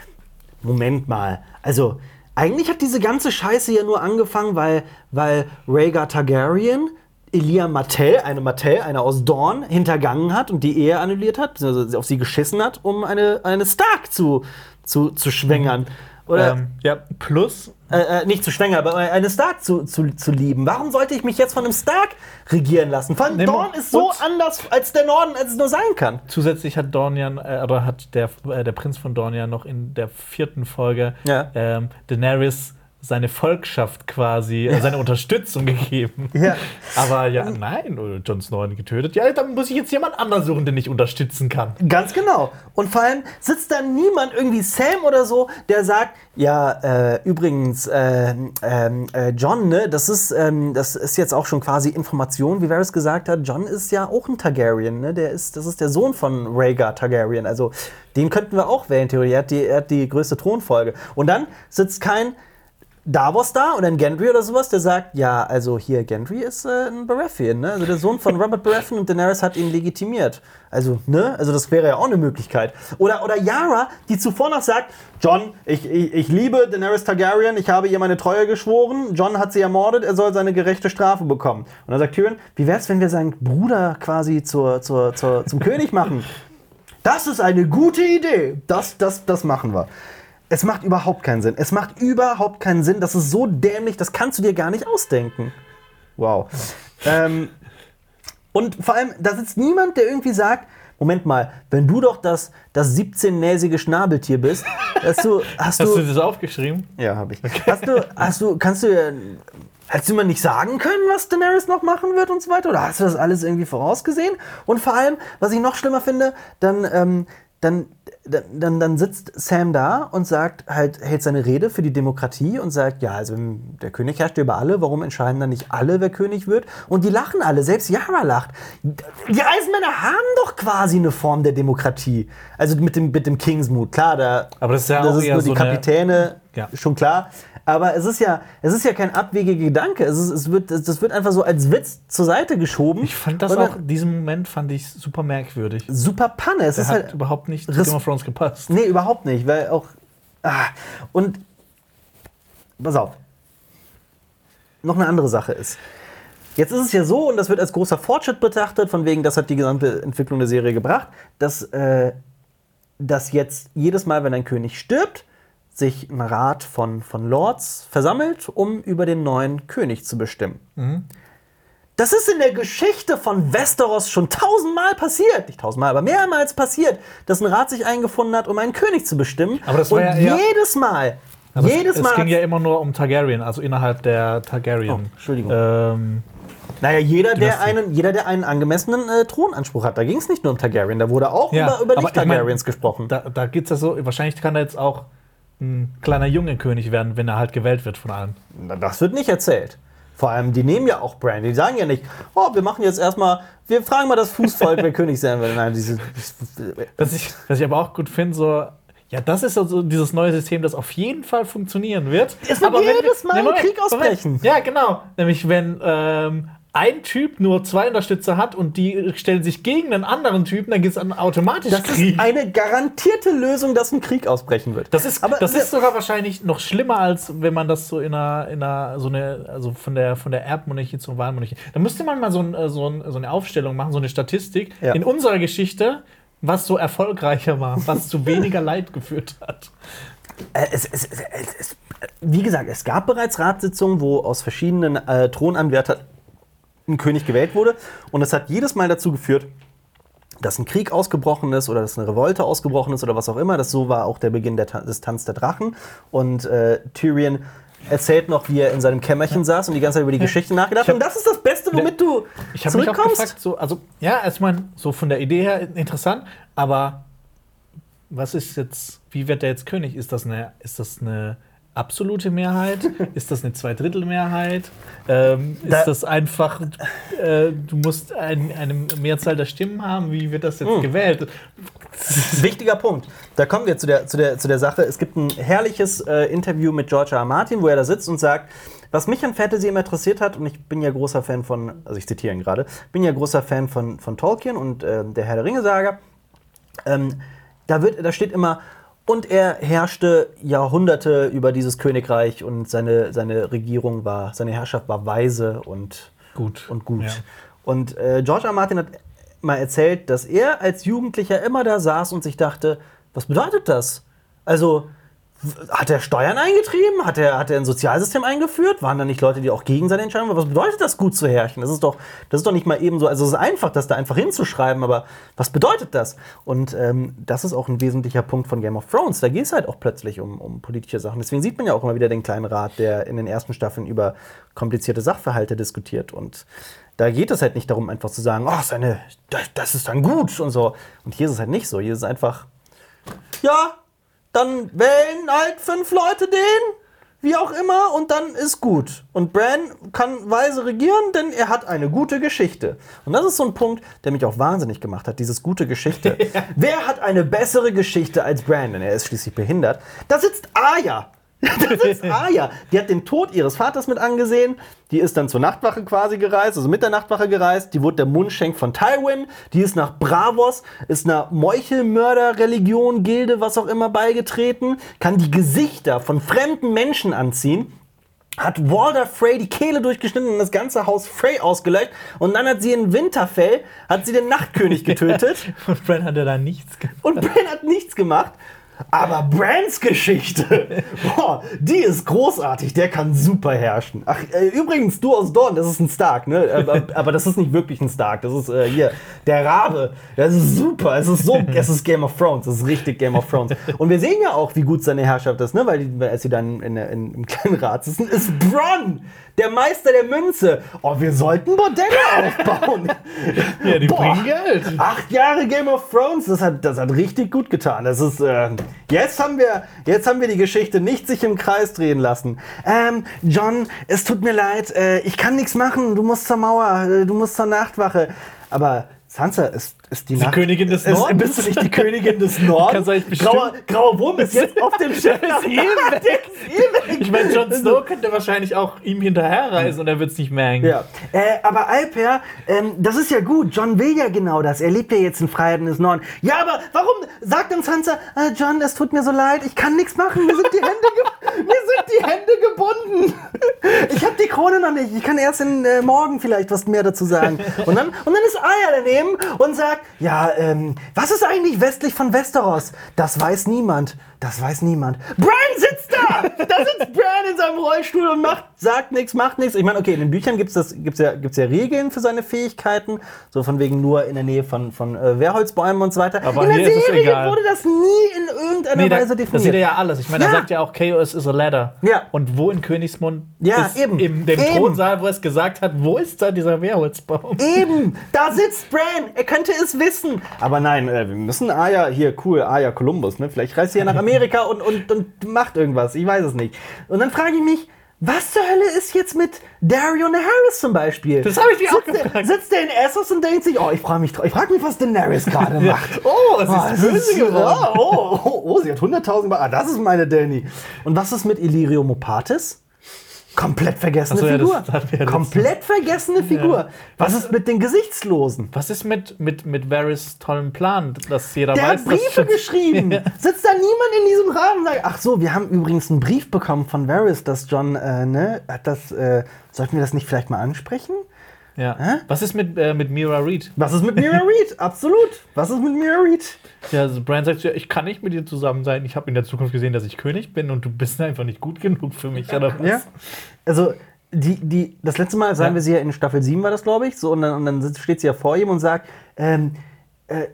Moment mal, also eigentlich hat diese ganze Scheiße ja nur angefangen, weil, weil Rhaegar Targaryen Elia Martell, eine Martell, eine aus Dorn, hintergangen hat und die Ehe annulliert hat, beziehungsweise auf sie geschissen hat, um eine, eine Stark zu, zu, zu schwängern. Oder ähm, ja, plus, äh, äh, nicht zu schwängern, aber eine Stark zu, zu, zu lieben. Warum sollte ich mich jetzt von einem Stark regieren lassen? Vor allem Dorn ist so anders als der Norden, als es nur sein kann. zusätzlich hat Dornian, äh, oder hat der, äh, der Prinz von Dornian noch in der vierten Folge Ja. ähm, Daenerys seine Volkschaft quasi, äh, seine Unterstützung gegeben. Ja. Aber ja, nein, Jon Snow hat getötet. Ja, dann muss ich jetzt jemand anderen suchen, den ich unterstützen kann. Ganz genau. Und vor allem sitzt da niemand, irgendwie Sam oder so, der sagt, ja, äh, übrigens, äh, ähm, äh, John, ne, das ist, ähm, das ist jetzt auch schon quasi Information, wie Varys gesagt hat, John ist ja auch ein Targaryen, ne? Der ist, das ist der Sohn von Rhaegar Targaryen. Also den könnten wir auch wählen, Theorie. Er hat die, er hat die größte Thronfolge. Und dann sitzt kein Davos da und dann Gendry oder sowas, der sagt, ja, also hier, Gendry ist äh, ein Baratheon, ne? Also der Sohn von Robert Baratheon und Daenerys hat ihn legitimiert. Also, ne? Also das wäre ja auch eine Möglichkeit. Oder, oder Yara, die zuvor noch sagt, John, ich, ich, ich liebe Daenerys Targaryen, ich habe ihr meine Treue geschworen, John hat sie ermordet, er soll seine gerechte Strafe bekommen. Und dann sagt Tyrion, wie wär's, wenn wir seinen Bruder quasi zur, zur, zur, zum König machen? Das ist eine gute Idee. Das, das, das machen wir. Es macht überhaupt keinen Sinn. Es macht überhaupt keinen Sinn. Das ist so dämlich, das kannst du dir gar nicht ausdenken. Wow. Ähm, und vor allem, da sitzt niemand, der irgendwie sagt, Moment mal, wenn du doch das, das 17-näsige Schnabeltier bist, hast du, hast, Hast du du, das aufgeschrieben? ja, habe ich. Hast du, hast du, kannst du, hättest du mal nicht sagen können, was Daenerys noch machen wird und so weiter? Oder hast du das alles irgendwie vorausgesehen? Und vor allem, was ich noch schlimmer finde, dann, ähm, dann, dann, dann sitzt Sam da und sagt halt, hält seine Rede für die Demokratie und sagt, ja, also der König herrscht über alle, warum entscheiden dann nicht alle, wer König wird? Und die lachen alle, selbst Yara lacht. Die Eisenmänner haben doch quasi eine Form der Demokratie. Also mit dem, mit dem Kingsmood, klar, da, Aber das ist ja das auch ist eher nur die so eine- Kapitäne, Ja. schon klar. Aber es ist ja, es ist ja kein abwegiger Gedanke. Es, ist, es wird, das wird einfach so als Witz zur Seite geschoben. Ich fand das auch, diesen Moment fand ich super merkwürdig. super Panne. Es Der ist hat halt überhaupt nicht zu Game of Thrones gepasst. Nee, überhaupt nicht, weil auch. Ah, und. Pass auf. Noch eine andere Sache ist. Jetzt ist es ja so, und das wird als großer Fortschritt betrachtet, von wegen, das hat die gesamte Entwicklung der Serie gebracht, dass, äh, dass jetzt jedes Mal, wenn ein König stirbt, sich ein Rat von, von Lords versammelt, um über den neuen König zu bestimmen. Das ist in der Geschichte von Westeros schon tausendmal passiert. Nicht tausendmal, aber mehrmals passiert, dass ein Rat sich eingefunden hat, um einen König zu bestimmen. Aber das war Und ja eher- jedes Mal, Aber jedes es, Mal. es ging ja immer nur um Targaryen, also innerhalb der Targaryen. Oh, Entschuldigung. Ähm, naja, jeder der, einen, jeder, der einen angemessenen äh, Thronanspruch hat. Da ging es nicht nur um Targaryen, da wurde auch Ja, über, über aber ich mein, Nicht-Targaryens gesprochen. da da geht es ja so, wahrscheinlich kann er jetzt auch ein kleiner Junge König werden, wenn er halt gewählt wird von allen. Das wird nicht erzählt. Vor allem, die nehmen ja auch Brand. Die sagen ja nicht, oh, wir machen jetzt erstmal, wir fragen mal das Fußvolk, wer König sein will. Nein, diese, Was ich, was ich aber auch gut finde, so, ja, das ist also dieses neue System, das auf jeden Fall funktionieren wird. Es wird Aber wenn jedes wir- Mal ein Moment, Krieg ausbrechen. Ja, genau. Nämlich, wenn ähm, ein Typ nur zwei Unterstützer hat und die stellen sich gegen einen anderen Typen, dann gibt es automatisch das Krieg. ist eine garantierte Lösung, dass ein Krieg ausbrechen wird. Das ist, Aber das wir- ist sogar wahrscheinlich noch schlimmer, als wenn man das so in einer, in einer so eine, also von der, von der Erbmonarchie zur Wahlmonarchie. Da müsste man mal so, ein, äh, so, ein, so eine Aufstellung machen, so eine Statistik Ja. in unserer Geschichte, was so erfolgreicher war, was zu weniger Leid geführt hat. Äh, es, es, es, wie gesagt, es gab bereits Ratssitzungen, wo aus verschiedenen äh, Thronanwärtern ein König gewählt wurde. Und es hat jedes Mal dazu geführt, dass ein Krieg ausgebrochen ist oder dass eine Revolte ausgebrochen ist oder was auch immer. Das so war auch der Beginn der, Ta- des Tanz der Drachen. Und äh, Tyrion erzählt noch, wie er in seinem Kämmerchen saß und die ganze Zeit über die Geschichte nachgedacht hat. Und das ist das Beste, womit du Ich habe mich auch zurückkommst. gefragt, so, also, ja, ich meine, so von der Idee her interessant, aber was ist jetzt, wie wird der jetzt König? Ist das eine, ist das eine absolute Mehrheit? ist das eine Zweidrittelmehrheit? Ähm, ist Da- das einfach, äh, du musst ein, eine Mehrzahl der Stimmen haben? Wie wird das jetzt Hm. gewählt? Wichtiger Punkt. Da kommen wir zu der, zu der, zu der Sache. Es gibt ein herrliches äh, Interview mit George R. R. Martin, wo er da sitzt und sagt, was mich an Fantasy immer interessiert hat, und ich bin ja großer Fan von, also ich zitiere ihn gerade, bin ja großer Fan von, von Tolkien und äh, der Herr der Ringe-Saga. Ähm, da, wird, da steht immer, und er herrschte Jahrhunderte über dieses Königreich und seine, seine Regierung war, seine Herrschaft war weise und Gut. und gut. Ja. Und äh, George R. Martin hat mal erzählt, dass er als Jugendlicher immer da saß und sich dachte, was bedeutet das? Also, hat er Steuern eingetrieben? Hat er, hat er ein Sozialsystem eingeführt? Waren da nicht Leute, die auch gegen seine Entscheidung waren? Was bedeutet das, gut zu herrschen? Das ist doch, das ist doch nicht mal eben so, also es ist einfach, das da einfach hinzuschreiben, aber was bedeutet das? Und ähm, das ist auch ein wesentlicher Punkt von Game of Thrones. Da geht es halt auch plötzlich um, um politische Sachen. Deswegen sieht man ja auch immer wieder den kleinen Rat, der in den ersten Staffeln über komplizierte Sachverhalte diskutiert. Und da geht es halt nicht darum, einfach zu sagen, oh, seine, das, das ist dann gut und so. Und hier ist es halt nicht so. Hier ist es einfach, ja, dann wählen halt fünf Leute den, wie auch immer, und dann ist gut. Und Bran kann weise regieren, denn er hat eine gute Geschichte. Und das ist so ein Punkt, der mich auch wahnsinnig gemacht hat, dieses gute Geschichte. Wer hat eine bessere Geschichte als Bran? Denn er ist schließlich behindert. Da sitzt Arya. Das ist Arya. Die hat den Tod ihres Vaters mit angesehen. Die ist dann zur Nachtwache quasi gereist, also mit der Nachtwache gereist. Die wurde der Mundschenk von Tywin. Die ist nach Bravos, ist einer Meuchelmörder-Religion, Gilde, was auch immer beigetreten. Kann die Gesichter von fremden Menschen anziehen. Hat Walder Frey die Kehle durchgeschnitten und das ganze Haus Frey ausgelöscht. Und dann hat sie in Winterfell, hat sie den Nachtkönig getötet. Und Bran hat ja da nichts gemacht. Und Bran hat nichts gemacht. Aber Brands Geschichte, boah, die ist großartig. Der kann super herrschen. Ach, äh, übrigens, du aus Dorn, das ist ein Stark, ne? Aber, aber das ist nicht wirklich ein Stark. Das ist äh, hier der Rabe. Das ist super. Es ist so, es ist Game of Thrones. Es ist richtig Game of Thrones. Und wir sehen ja auch, wie gut seine Herrschaft ist, ne? Weil die, als sie dann in, in, im kleinen Rat sitzen, ist Bronn der Meister der Münze. Oh, wir sollten Bordelle aufbauen. Ja, die Boah, bringen Geld. Acht Jahre Game of Thrones, das hat, das hat richtig gut getan. Das ist, äh, jetzt haben wir, jetzt haben wir die Geschichte nicht sich im Kreis drehen lassen. Ähm, John, es tut mir leid, äh, ich kann nichts machen. Du musst zur Mauer, äh, du musst zur Nachtwache. Aber Sansa ist, ist die, Nacht- Königin des ist, Nordens? Bist du nicht die Königin des Nordens? Kannst du grauer, grauer Wurm ist jetzt auf dem Schiff. eh eh. Ich meine, Jon Snow könnte wahrscheinlich auch ihm hinterherreisen und er wird es nicht merken. Ja, äh, aber Alper, ähm, das ist ja gut. John will ja genau das. Er lebt ja jetzt in Freiheit des Norden. Ja, aber warum sagt uns Sansa, äh, John, es tut mir so leid, ich kann nichts machen. Mir sind die Hände, mir sind die Hände gebunden. Ich habe die Krone noch nicht. Ich kann erst in, äh, morgen vielleicht was mehr dazu sagen. Und dann, und dann ist Arya daneben und sagt, ja, ähm, was ist eigentlich westlich von Westeros? Das weiß niemand. Das weiß niemand. Bran sitzt da! Da sitzt Bran in seinem Rollstuhl und macht, sagt nichts, macht nichts. Ich meine, okay, in den Büchern gibt es gibt's ja, gibt's ja Regeln für seine Fähigkeiten. So von wegen nur in der Nähe von, von äh, Wehrholzbäumen und so weiter. Aber in der Serie wurde das nie in irgendeiner Nee, da, Weise das definiert. sieht er ja alles. Ich meine, er Ja. sagt ja auch, Chaos is a ladder. Ja. Und wo in Königsmund Ja, ist eben. in dem Eben. Thronsaal, wo er es gesagt hat, wo ist da dieser Wehrholzbaum? Eben, da sitzt Bran. Er könnte es wissen. Aber nein, äh, wir müssen Aya, hier, cool, Aya Columbus, ne? Vielleicht reist sie ja nach Amerika und, und, und macht irgendwas. Ich weiß es nicht. Und dann frage ich mich, was zur Hölle ist jetzt mit Darion Harris zum Beispiel? Das habe ich dir auch sitzt gefragt. Der, sitzt der in Essos und denkt sich, oh, ich frage mich, ich frag mich, was Daenerys gerade macht. Oh, es Oh, ist böse geworden. Oh, oh, oh, oh, sie hat 100.000 Mal. Ah, das ist meine Danny. Und was ist mit Illyrio Mopatis? Komplett vergessene so, ja, Figur. ja Komplett vergessene Figur. Was ist mit den Gesichtslosen? Was ist mit, mit, mit Varys tollem Plan, dass jeder Der weiß, hat Briefe geschrieben. Sitzt da niemand in diesem Rahmen und sagt, ach so, wir haben übrigens einen Brief bekommen von Varys, dass John, äh, ne, hat das, äh, sollten wir das nicht vielleicht mal ansprechen? Ja. Was ist mit, äh, mit Mira Reed? Was ist mit Mira Reed? Absolut. Was ist mit Mira Reed? Ja, also Bran sagt ja, ich kann nicht mit dir zusammen sein. Ich habe in der Zukunft gesehen, dass ich König bin und du bist einfach nicht gut genug für mich, oder was? Ja. Also, die, die, das letzte Mal sahen Ja. wir sie ja in Staffel 7, war das, glaube ich. So, und dann, und dann steht sie ja vor ihm und sagt, ähm, äh,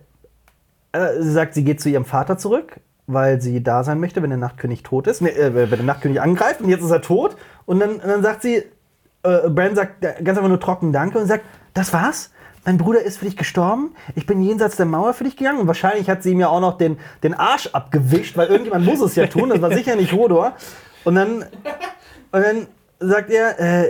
äh, sie sagt, sie geht zu ihrem Vater zurück, weil sie da sein möchte, wenn der Nachtkönig tot ist. Nee, äh, wenn der Nachtkönig angreift und jetzt ist er tot. Und dann, und dann sagt sie, äh, Bran sagt ganz einfach nur trocken Danke und sagt, das war's? Mein Bruder ist für dich gestorben. Ich bin jenseits der Mauer für dich gegangen. Und wahrscheinlich hat sie ihm ja auch noch den, den Arsch abgewischt, weil irgendjemand muss es ja tun. Das war sicher nicht Hodor. Und dann, und dann sagt er, äh,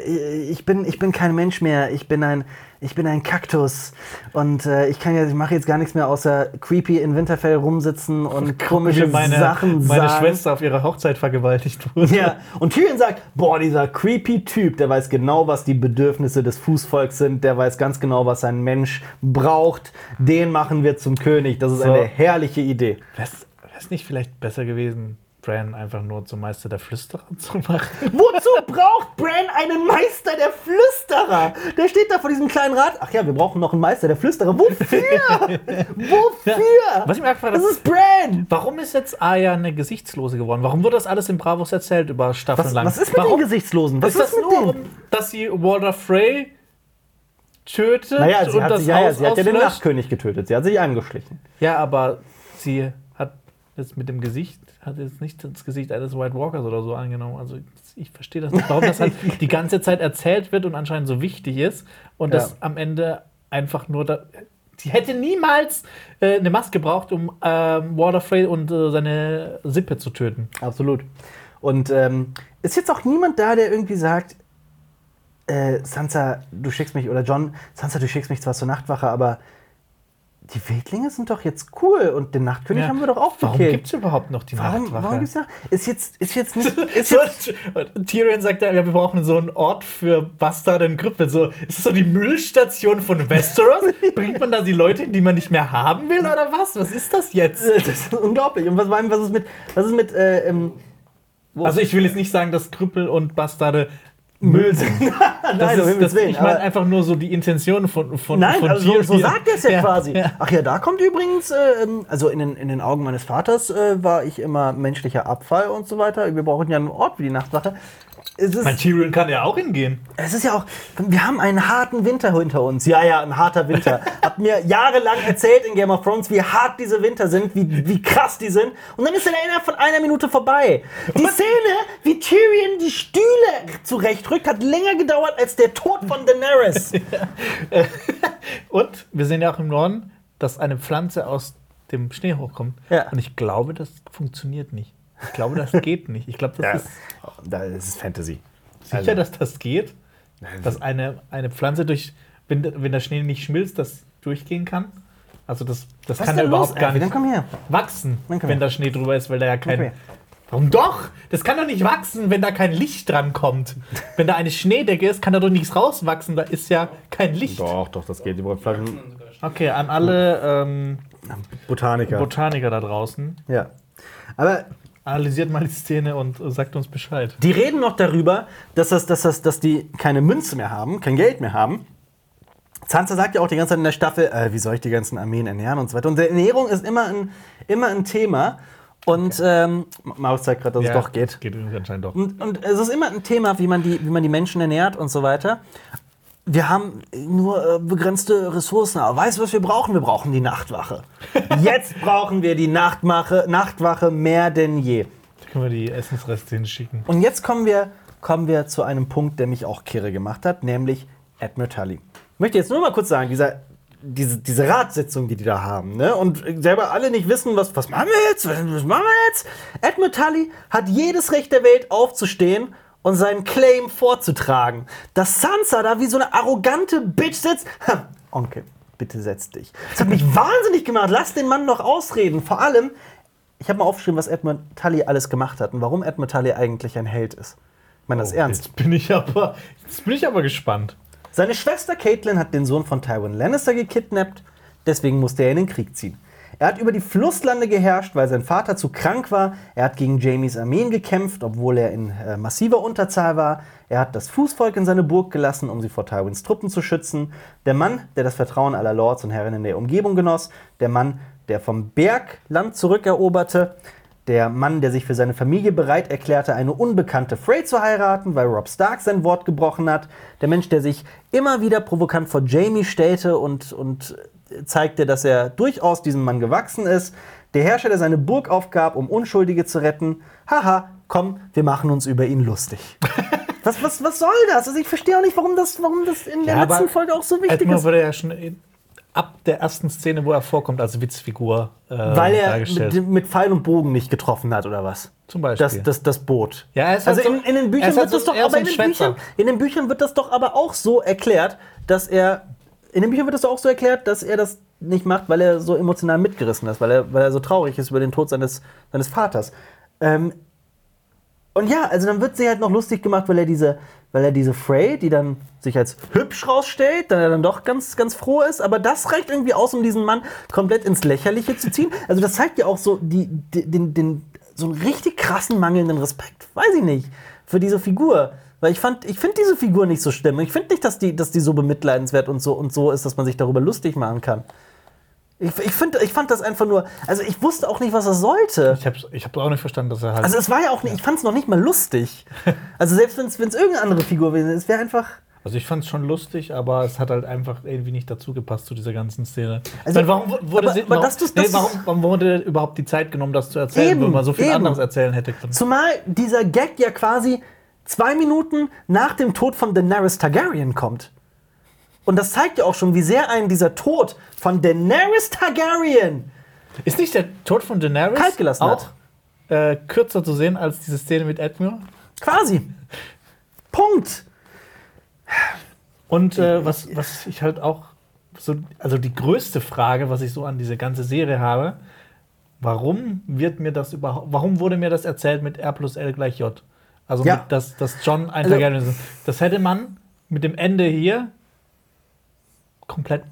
ich, bin, ich bin kein Mensch mehr. Ich bin ein, ich bin ein Kaktus. Und äh, ich kann ja, ich mache jetzt gar nichts mehr außer creepy in Winterfell rumsitzen und komische meine, Sachen meine sagen. Schwester auf ihrer Hochzeit vergewaltigt wurde. Ja, und Tyrion sagt, boah, dieser creepy Typ, der weiß genau, was die Bedürfnisse des Fußvolks sind, der weiß ganz genau, was ein Mensch braucht. Den machen wir zum König. Das ist So. eine herrliche Idee. Wäre es nicht vielleicht besser gewesen, Bran einfach nur zum Meister der Flüsterer zu machen? Wozu braucht Bran einen Meister der Flüsterer? Der steht da vor diesem kleinen Rad. Ach ja, wir brauchen noch einen Meister der Flüsterer. Wofür? Wofür? Was ich mir gefragt das ist Bran. warum ist jetzt Arya eine Gesichtslose geworden? Warum wurde das alles in Bravos erzählt über Staffeln Was, lang? was ist mit warum? den Gesichtslosen? Was Ist das mit nur, denen? dass sie Walter Frey tötet Naja, sie und hat, das sich, ja, ja, Haus sie hat ja den? Nachtkönig getötet. Sie hat sich angeschlichen. Ja, aber sie hat jetzt mit dem Gesicht, hat jetzt nicht das Gesicht eines White Walkers oder so angenommen. Also ich verstehe das nicht, warum das halt die ganze Zeit erzählt wird und anscheinend so wichtig ist und Ja. das am Ende einfach nur da. Sie hätte niemals äh, eine Maske gebraucht, um ähm, Walter Frey und äh, seine Sippe zu töten. Absolut. Und ähm, ist jetzt auch niemand da, der irgendwie sagt, äh, Sansa, du schickst mich, oder John, Sansa, du schickst mich zwar zur Nachtwache, aber die Wildlinge sind doch jetzt cool und den Nachtkönig Ja. haben wir doch auch Warum gekillt. gibt es überhaupt noch die Warum, Nachtwache? warum gibt's da? Ist jetzt, ist jetzt nicht. Ist jetzt, Tyrion sagt ja, wir brauchen so einen Ort für Bastarde und Krüppel. So, ist das so die Müllstation von Westeros? Bringt man da die Leute, hin, die man nicht mehr haben will, oder was? Was ist das jetzt? das ist unglaublich. Und was, was ist mit, was ist mit, äh, ähm, Also ich will jetzt nicht sagen, dass Krüppel und Bastarde Müll sind. nein, Das um ist, Himmels das, Willen, ich meine einfach nur so die Intention von, von, Nein, von also so, so sagt er es ja, quasi. ja. Ach ja, da kommt übrigens, äh, ähm, also in den, in den Augen meines Vaters äh, war ich immer menschlicher Abfall und so weiter. Wir brauchen ja einen Ort wie die Nachtwache. Es ist, Mein Tyrion kann ja auch hingehen. es ist ja auch, wir haben einen harten Winter hinter uns. Ja, ja, ein harter Winter. Hab mir jahrelang erzählt in Game of Thrones, wie hart diese Winter sind, wie, wie krass die sind. Und dann ist er innerhalb von einer Minute vorbei. Die Szene, wie Tyrion die Stühle zurechtrückt, hat länger gedauert als der Tod von Daenerys. Und wir sehen ja auch im Norden, dass eine Pflanze aus dem Schnee hochkommt. Ja. Und ich glaube, das funktioniert nicht. Ich glaube, das geht nicht. Ich glaube, das Ja, ist das ist Fantasy. sicher, Also- dass das geht. Dass eine, eine Pflanze durch, wenn, der- wenn der Schnee nicht schmilzt, das durchgehen kann. Also das, das Was kann ja überhaupt los, gar nicht wachsen, wenn her. da Schnee drüber ist, weil da ja kein. Warum doch? Das kann doch nicht wachsen, wenn da kein Licht dran kommt. Wenn da eine Schneedecke ist, kann da doch nichts rauswachsen. Da ist ja kein Licht. Doch, doch, das geht. Okay, an alle ähm, Botaniker. Botaniker da draußen. ja. Aber Analysiert mal die Szene und äh, sagt uns Bescheid. die reden noch darüber, dass, das, dass, das, dass die keine Münze mehr haben, kein Geld mehr haben. Sansa sagt ja auch die ganze Zeit in der Staffel, äh, wie soll ich die ganzen Armeen ernähren und so weiter. Und Ernährung ist immer ein, immer ein Thema. Und ähm, Maus zeigt gerade, dass es doch geht. Geht anscheinend doch. Und, und es ist immer ein Thema, wie man, die, wie man die Menschen ernährt und so weiter. Wir haben nur äh, begrenzte Ressourcen. Aber weißt du, was wir brauchen? Wir brauchen die Nachtwache. Jetzt brauchen wir die Nachtwache, Nachtwache mehr denn je. Da können wir die Essensreste hinschicken. Und jetzt kommen wir, kommen wir zu einem Punkt, der mich auch kirre gemacht hat, nämlich Admiral Tully. Ich möchte jetzt nur mal kurz sagen, dieser, diese, diese Ratssitzung, die die da haben, ne? und selber alle nicht wissen, was, was machen wir jetzt, was, was machen wir jetzt? Admiral Tully hat jedes Recht der Welt aufzustehen und seinen Claim vorzutragen. Dass Sansa da wie so eine arrogante Bitch sitzt. Ha, Onkel, bitte setz dich. Das hat mich wahnsinnig gemacht. Lass den Mann noch ausreden. Vor allem, ich habe mal aufgeschrieben, was Edmund Tully alles gemacht hat und warum Edmund Tully eigentlich ein Held ist. Ich meine das ernst. Jetzt bin ich aber, jetzt bin ich aber gespannt. Seine Schwester Caitlin hat den Sohn von Tywin Lannister gekidnappt, deswegen musste er in den Krieg ziehen. Er hat über die Flusslande geherrscht, weil sein Vater zu krank war. Er hat gegen Jamies Armeen gekämpft, obwohl er in äh, massiver Unterzahl war. Er hat das Fußvolk in seine Burg gelassen, um sie vor Tywins Truppen zu schützen. Der Mann, der das Vertrauen aller Lords und Herren in der Umgebung genoss. Der Mann, der vom Berg Land zurückeroberte. Der Mann, der sich für seine Familie bereit erklärte, eine unbekannte Frey zu heiraten, weil Rob Stark sein Wort gebrochen hat. Der Mensch, der sich immer wieder provokant vor Jamie stellte und, und zeigte, dass er durchaus diesem Mann gewachsen ist. Der Herrscher, der seine Burg aufgab, um Unschuldige zu retten. Haha, komm, wir machen uns über ihn lustig. was, was, was soll das? Also ich verstehe auch nicht, warum das, warum das in der Ja, letzten Folge auch so wichtig Edmund ist. wurde ja schon in, ab der ersten Szene, wo er vorkommt, als Witzfigur äh, Weil er mit, mit Pfeil und Bogen nicht getroffen hat, oder was? Zum Beispiel. Das, das, das Boot. Ja, er ist also halt in, so- in den er Büchern halt wird das so- doch, er ist aber so in den, Büchern, in den Büchern wird das doch aber auch so erklärt, dass er in den Büchern wird doch auch so erklärt, dass er das nicht macht, weil er so emotional mitgerissen ist, weil er, weil er so traurig ist über den Tod seines, seines Vaters. Ähm, und ja, also dann wird sie halt noch lustig gemacht, weil er diese, weil er diese Frey, die dann sich als hübsch rausstellt, dann er dann doch ganz, ganz froh ist, aber das reicht irgendwie aus, um diesen Mann komplett ins Lächerliche zu ziehen. Also das zeigt ja auch so die, den, den, so einen richtig krassen mangelnden Respekt, weiß ich nicht, für diese Figur. Weil ich fand, ich finde diese Figur nicht so stimmig. Ich finde nicht, dass die, dass die so bemitleidenswert und so und so ist, dass man sich darüber lustig machen kann. Ich, ich, find, ich fand das einfach nur, also ich wusste auch nicht, was er sollte. ich habe ich hab auch nicht verstanden, dass er halt. Also es war ja auch nicht, ich fand es noch nicht mal lustig. Also selbst wenn es irgendeine andere Figur wäre, es wäre einfach. Also ich fand es schon lustig, aber es hat halt einfach irgendwie nicht dazu gepasst zu dieser ganzen Szene. Also, Also, warum wurde aber- sie, warum, dass du's- nee, warum, warum wurde überhaupt die Zeit genommen, das zu erzählen, Eben, wenn man so viel eben. anderes erzählen hätte können? Zumal dieser Gag ja quasi zwei Minuten nach dem Tod von Daenerys Targaryen kommt. Und das zeigt ja auch schon, wie sehr einen dieser Tod von Daenerys Targaryen Ist nicht der Tod von Daenerys Kalt gelassen auch hat. äh, kürzer zu sehen als diese Szene mit Edmure? quasi. Punkt. Und äh, was, was ich halt auch so, also die größte Frage, was ich so an diese ganze Serie habe, warum wird mir das überhaupt, warum wurde mir das erzählt mit R plus L gleich J? Also, Ja. mit, dass, dass John ein Also- Targaryen ist. Das hätte man mit dem Ende hier komplett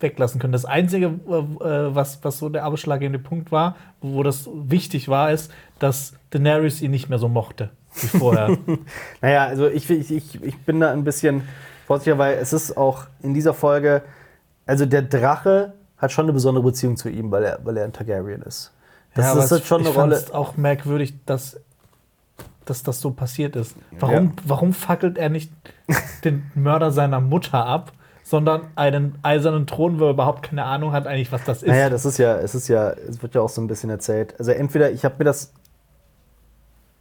weglassen können. Das Einzige, äh, äh, was, was so der ausschlaggebende Punkt war, wo das wichtig war, ist, dass Daenerys ihn nicht mehr so mochte wie vorher. Naja, also ich, ich, ich, bin da ein bisschen vorsichtiger, weil es ist auch in dieser Folge, also der Drache hat schon eine besondere Beziehung zu ihm, weil er, weil er ein Targaryen ist. Das aber ist halt schon eine Rolle. auch merkwürdig, dass, dass das so passiert ist. Warum, warum fackelt er nicht den Mörder seiner Mutter ab, sondern einen eisernen Thron, wo er überhaupt keine Ahnung hat eigentlich, was das ist? Naja, das ist ja, es ist ja, es wird ja auch so ein bisschen erzählt. Also entweder ich habe mir das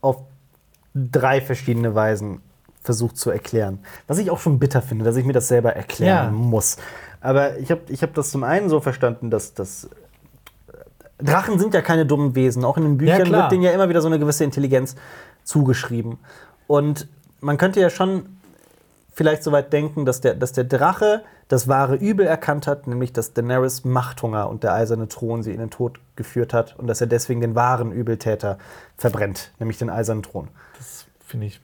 auf drei verschiedene Weisen versucht zu erklären. Was ich auch schon bitter finde, dass ich mir das selber erklären Ja. muss. Aber ich habe ich hab das zum einen so verstanden, dass das Drachen sind ja keine dummen Wesen. Auch in den Büchern klar. wird denen ja immer wieder so eine gewisse Intelligenz zugeschrieben. Und man könnte ja schon vielleicht so weit denken, dass der, dass der Drache das wahre Übel erkannt hat, nämlich dass Daenerys Machthunger und der eiserne Thron sie in den Tod geführt hat und dass er deswegen den wahren Übeltäter verbrennt, nämlich den eisernen Thron. Das finde ich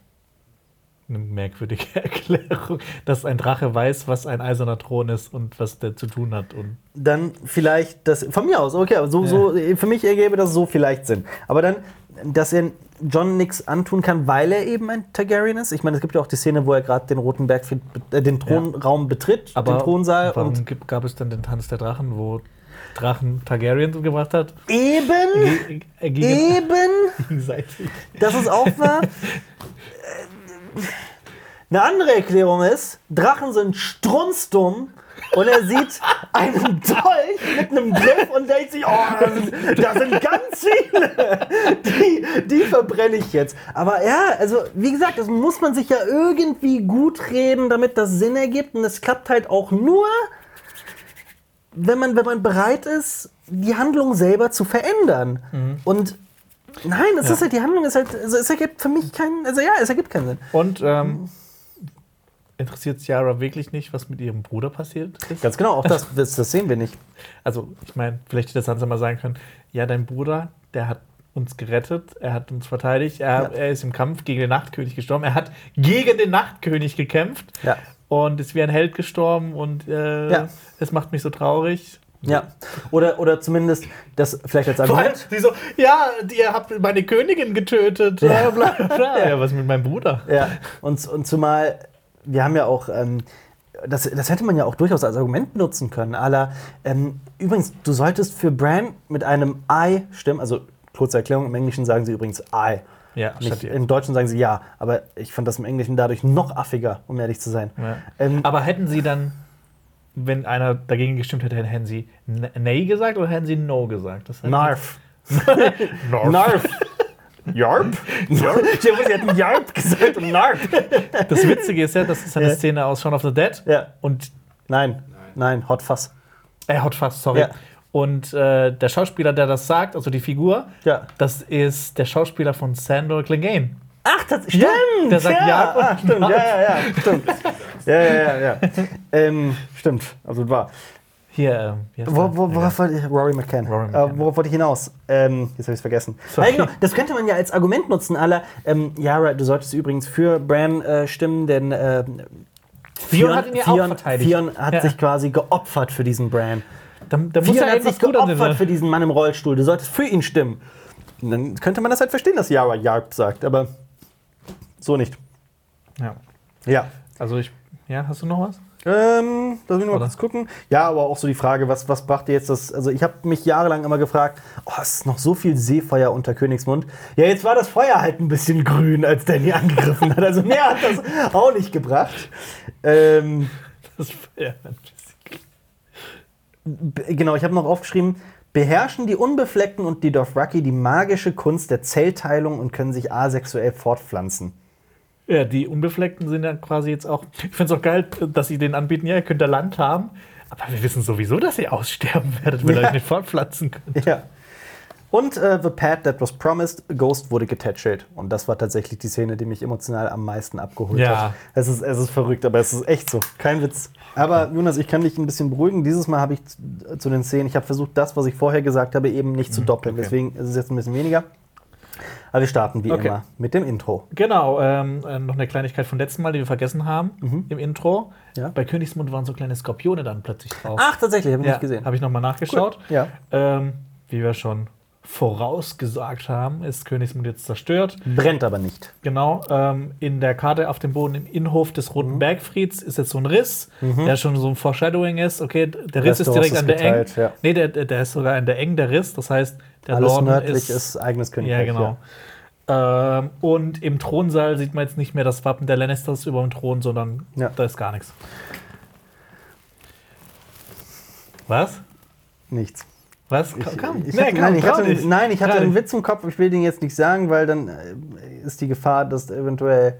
eine merkwürdige Erklärung, dass ein Drache weiß, was ein eiserner Thron ist und was der zu tun hat. Und Dann vielleicht das, von mir aus, okay, so, so, für mich ergäbe das so vielleicht Sinn. Aber dann, dass er John nichts antun kann, weil er eben ein Targaryen ist. Ich meine, es gibt ja auch die Szene, wo er gerade den Roten Berg, äh, den Thronraum betritt, den Thronsaal. warum Und gibt, gab es dann den Tanz der Drachen, wo Drachen Targaryen umgebracht hat? eben, Ge äh, gegen eben, gegenseitig. das ist auch wahr. Äh, Eine andere Erklärung ist, Drachen sind strunzdumm und er sieht einen Dolch mit einem Griff und denkt sich, oh, da sind, da sind ganz viele. Die, die verbrenne ich jetzt. Aber ja, also wie gesagt, das muss man sich ja irgendwie gut reden, damit das Sinn ergibt. Und das klappt halt auch nur, wenn man, wenn man bereit ist, die Handlung selber zu verändern. Und nein, es Ja. ist halt, die Handlung ist halt, also es ergibt für mich keinen, also ja, es ergibt keinen Sinn. Und ähm, interessiert Ciara wirklich nicht, was mit ihrem Bruder passiert ist? Ganz genau, auch das, das, das sehen wir nicht. Also, ich meine, vielleicht hätte Sansa mal sagen können, ja, dein Bruder, der hat uns gerettet, er hat uns verteidigt, er, Ja. er ist im Kampf gegen den Nachtkönig gestorben, er hat gegen den Nachtkönig gekämpft Ja. und ist wie ein Held gestorben und äh, Ja. es macht mich so traurig. Ja. Oder, oder zumindest das vielleicht als Vor allem, Argument. sie so, ja, ihr habt meine Königin getötet, Ja. bla bla bla. Ja. was mit meinem Bruder? Ja. Und, und zumal, wir haben ja auch, ähm, das, das hätte man ja auch durchaus als Argument benutzen können. Aller, ähm, übrigens, du solltest für Bran mit einem I stimmen. Also, kurze Erklärung, im Englischen sagen sie übrigens I. Ja, Nicht. Im Deutschen sagen sie ja, aber ich fand das im Englischen dadurch noch affiger, um ehrlich zu sein. Ja. Ähm, Aber hätten sie dann, wenn einer dagegen gestimmt hätte, hätten sie Nay gesagt oder hätten sie No gesagt? Narf. Narf. Narf. Yarp? Yarp? Ich dachte, sie hätten Yarp gesagt und Narf. Das Witzige ist ja, das ist eine Ja. Szene aus Shaun of the Dead. Ja. Und, Nein, nein, Hot Fuss. äh, Hot Fuzz, sorry. Ja. Und äh, der Schauspieler, der das sagt, also die Figur, Ja. das ist der Schauspieler von Sandor Clegane. Ach, das stimmt. der sagt ja, Yarp und ah, stimmt. Ja, ja, ja, stimmt. Ja, ja, ja, ja. ähm, stimmt, also wahr. Hier, äh, heißt Wo, wo, worauf wollte ich, Rory McCann. Rory Äh, McCann. worauf wollte ich hinaus? Ähm, jetzt habe ich es vergessen. Sorry. Genau, das könnte man ja als Argument nutzen, aller. Ähm, Yara, du solltest übrigens für Bran äh, stimmen, denn äh, Theon hat ihn ja auch Theon- verteidigt. Theon hat Ja. sich quasi geopfert für diesen Bran. Da, da ja hat sich geopfert für diesen Mann im Rollstuhl. Du solltest für ihn stimmen. Und dann könnte man das halt verstehen, dass Yara Yarp sagt, aber so nicht. ja. Ja. Also ich, ja, hast du noch was? Ähm, lass mich noch mal kurz gucken. Ja, aber auch so die Frage, was, was brachte jetzt das? Also, ich habe mich jahrelang immer gefragt, oh, es ist noch so viel Seefeuer unter Königsmund. Ja, jetzt war das Feuer halt ein bisschen grün, als Danny angegriffen hat. Also, mehr hat das auch nicht gebracht. Ähm, Das, ja, b- genau, ich habe noch aufgeschrieben, beherrschen die Unbefleckten und die Dothraki die magische Kunst der Zellteilung und können sich asexuell fortpflanzen. Ja, die Unbefleckten sind ja quasi jetzt auch. Ich finde es auch geil, dass sie den anbieten, ja, ihr könnt da Land haben. Aber wir wissen sowieso, dass ihr aussterben werdet, wenn ihr Ja. euch nicht fortpflanzen könnt. Ja. Und äh, The Pad That Was Promised, Ghost wurde getätschelt. Und das war tatsächlich die Szene, die mich emotional am meisten abgeholt Ja. hat. Es ist, es ist verrückt, aber es ist echt so. Kein Witz. Aber Jonas, ich kann dich ein bisschen beruhigen. Dieses Mal habe ich zu, zu den Szenen, ich habe versucht, das, was ich vorher gesagt habe, eben nicht zu doppeln. okay. Deswegen ist es jetzt ein bisschen weniger. Aber wir starten wie Okay. immer mit dem Intro. Genau, ähm, äh, noch eine Kleinigkeit vom letzten Mal, die wir vergessen haben im Intro. Mhm. Ja. Bei Königsmund waren so kleine Skorpione dann plötzlich drauf. Ach, tatsächlich, habe ich ja, nicht gesehen. Habe ich nochmal nachgeschaut. Gut, ja. Ähm, wie wir schon vorausgesagt haben, ist Königsmund jetzt zerstört. Brennt aber nicht. Genau, ähm, in der Karte auf dem Boden im Innenhof des Roten Mhm. Bergfrieds ist jetzt so ein Riss, der schon so ein Foreshadowing ist. Okay, der Riss ist direkt ist an der Eng. ja. Nee, der der ist sogar an der Eng, der Riss. Das heißt, der Alles Norden nördlich ist, ist, eigenes Ja, Königreich. genau. Ähm, und im Thronsaal sieht man jetzt nicht mehr das Wappen der Lannisters über dem Thron, sondern Ja. da ist gar nichts. Was? Nichts. Was? Ich, Komm, ich nee, hatte, komm, nein, ich hatte, dich. nein, ich hatte einen. Witz im Kopf, ich will den jetzt nicht sagen, weil dann äh, ist die Gefahr, dass eventuell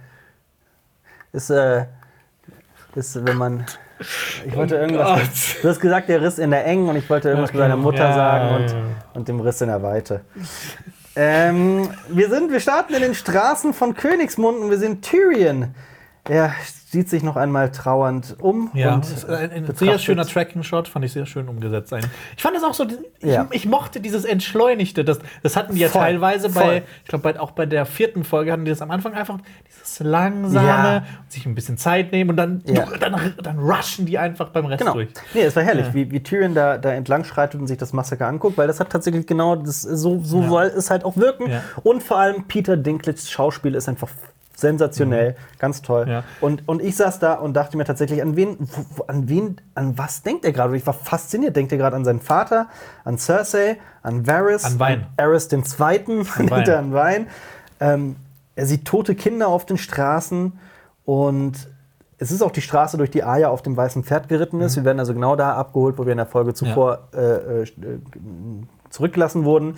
ist, äh, ist wenn man. Ich wollte irgendwas. Oh Gott. Du hast gesagt, der Riss in der Eng und ich wollte irgendwas mit Okay, seiner Mutter ja, sagen und, ja, und dem Riss in der Weite. ähm, wir, sind, wir starten in den Straßen von Königsmund und wir sehen Tyrion. Er sieht sich noch einmal trauernd um. Ja, und ist ein, ein sehr schöner Tracking-Shot, fand ich sehr schön umgesetzt. Ein. Ich fand es auch so, ich, Ja. ich mochte dieses Entschleunigte. Das, das hatten die ja Voll, teilweise voll. bei, ich glaube, auch bei der vierten Folge hatten die das am Anfang einfach dieses langsame, Ja. sich ein bisschen Zeit nehmen und dann, Ja. dann, dann rushen die einfach beim Rest Genau. durch. Nee, es war herrlich, wie, wie Tyrion da, da entlang schreitet und sich das Massaker anguckt, weil das hat tatsächlich genau, das, so, so soll es halt auch wirken. Und vor allem Peter Dinklages Schauspiel ist einfach sensationell, ganz toll. Mhm. Ja. Und, und ich saß da und dachte mir tatsächlich, an wen, an wen, an was denkt er gerade? Und Ich war fasziniert. Denkt er gerade an seinen Vater, an Cersei, an Varys, An Wein. Aerys den Zweiten, An Wein. er an Wein. Ähm, er sieht tote Kinder auf den Straßen und es ist auch die Straße, durch die Arya auf dem weißen Pferd geritten ist. Wir werden also genau da abgeholt, wo wir in der Folge zuvor äh, äh, zurückgelassen wurden.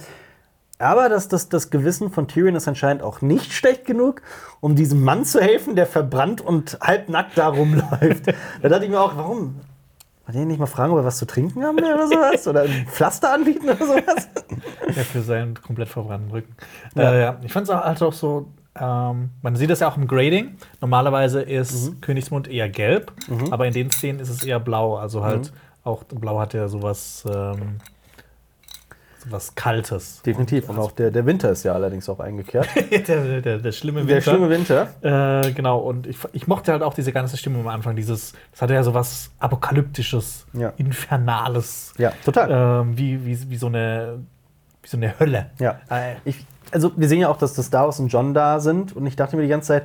Aber das, das, das Gewissen von Tyrion ist anscheinend auch nicht schlecht genug, um diesem Mann zu helfen, der verbrannt und halbnackt da rumläuft. da dachte ich mir auch, warum? Wollt ihr nicht mal fragen, ob er was zu trinken haben oder sowas? Oder ein Pflaster anbieten oder sowas? Ja, für seinen komplett verbrannten Rücken. Ja. Äh, ja. Ich fand es auch, halt auch so, ähm, man sieht das ja auch im Grading. Normalerweise ist Mhm. Königsmund eher gelb, aber in den Szenen ist es eher blau. Also halt Mhm. auch blau hat ja sowas, ähm, sowas Kaltes. Definitiv. Und auch der, der Winter ist ja allerdings auch eingekehrt. der, der, der schlimme Winter. Der schlimme Winter. Äh, genau, und ich, ich mochte halt auch diese ganze Stimmung am Anfang. Dieses, das hatte ja sowas Apokalyptisches, Ja. Infernales. Ja, total. Ähm, wie, wie, wie, so eine, wie so eine Hölle. Ja. Äh, Ich, also wir sehen ja auch, dass das Davos und John da sind und ich dachte mir die ganze Zeit,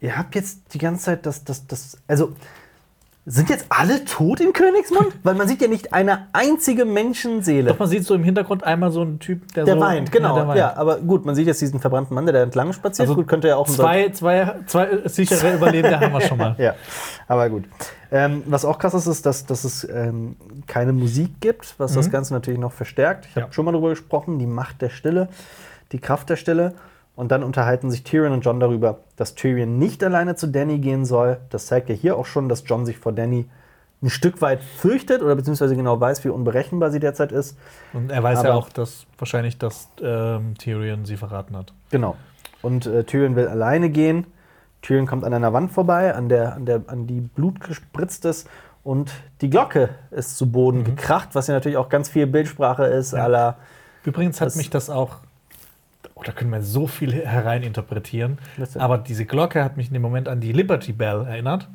ihr habt jetzt die ganze Zeit das, das, das, also sind jetzt alle tot in Königsmund? Weil man sieht ja nicht eine einzige Menschenseele. Doch, man sieht so im Hintergrund einmal so einen Typ, der, Der so, weint, genau. Ja, weint. aber gut, man sieht jetzt diesen verbrannten Mann, der da entlang spaziert. Also gut, könnte ja auch Zwei, zwei, zwei sichere Überlebende haben wir schon mal. Ja, aber gut. Ähm, was auch krass ist, ist, dass, dass es ähm, keine Musik gibt, was das Ganze natürlich noch verstärkt. Ich habe Ja. schon mal darüber gesprochen, die Macht der Stille, die Kraft der Stille. Und dann unterhalten sich Tyrion und John darüber, dass Tyrion nicht alleine zu Danny gehen soll. Das zeigt ja hier auch schon, dass John sich vor Danny ein Stück weit fürchtet oder beziehungsweise genau weiß, wie unberechenbar sie derzeit ist. Und er weiß ja Aber- auch, dass wahrscheinlich, dass ähm, Tyrion sie verraten hat. Genau. Und äh, Tyrion will alleine gehen. Tyrion kommt an einer Wand vorbei, an, der, an, der, an die Blut gespritzt ist. Und die Glocke ist zu Boden gekracht, was ja natürlich auch ganz viel Bildsprache ist, Ja. aller. Übrigens hat mich das auch, oh, da können wir so viel hereininterpretieren, aber diese Glocke hat mich in dem Moment an die Liberty Bell erinnert.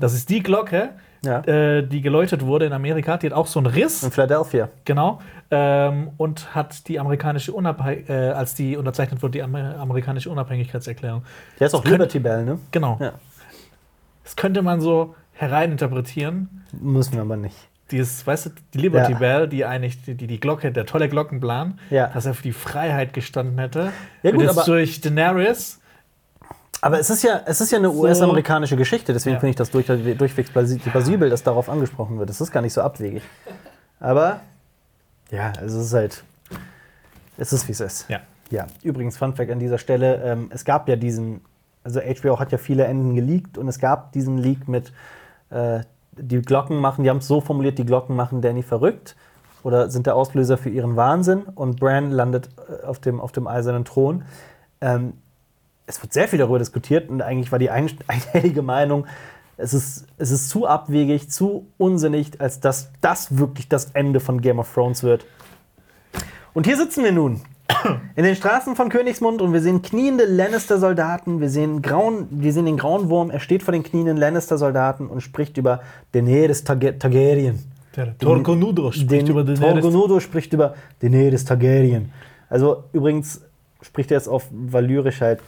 Das ist die Glocke, Ja. äh, die geläutet wurde in Amerika. Die hat auch so einen Riss. In Philadelphia. Genau. Ähm, und hat die amerikanische Unabhängigkeit, äh, als die unterzeichnet wurde, die Amer amerikanische Unabhängigkeitserklärung. Der ist auch Das Liberty Bell, ne? Genau. Ja. Das könnte man so hereininterpretieren. Müssen wir aber nicht. Dieses, weißt du, die Liberty Ja. Bell, die eigentlich die, die Glocke, der tolle Glockenplan, Ja. dass er für die Freiheit gestanden hätte. Ja, gut, jetzt aber- durch Daenerys. Aber es ist ja, es ist ja eine So. US-amerikanische Geschichte, deswegen Ja. finde ich das durch, durchwegs plausibel, dass darauf angesprochen wird. Das ist gar nicht so abwegig. Aber ja, also es ist halt. Es ist, wie es ist. Ja. Ja, übrigens, Fun Fact an dieser Stelle: ähm, Es gab ja diesen, also HBO hat ja viele Enden geleakt und es gab diesen Leak mit, äh, die Glocken machen, die haben es so formuliert, die Glocken machen Danny verrückt. oder sind der Auslöser für ihren Wahnsinn und Bran landet äh, auf dem, auf dem eisernen Thron. Ähm, es wird sehr viel darüber diskutiert und eigentlich war die ein, einhellige Meinung, es ist, es ist zu abwegig, zu unsinnig, als dass das wirklich das Ende von Game of Thrones wird. Und hier sitzen wir nun in den Straßen von Königsmund und wir sehen kniende Lannister-Soldaten, wir sehen, grauen, wir sehen den grauen Wurm, er steht vor den knienden Lannister-Soldaten und spricht über Daenerys Targa- Targaryen. Der Torgonudo spricht Den über Daenerys. Torgonudo spricht über Daenerys Targaryen. Also übrigens spricht er es auf Valyrisch halt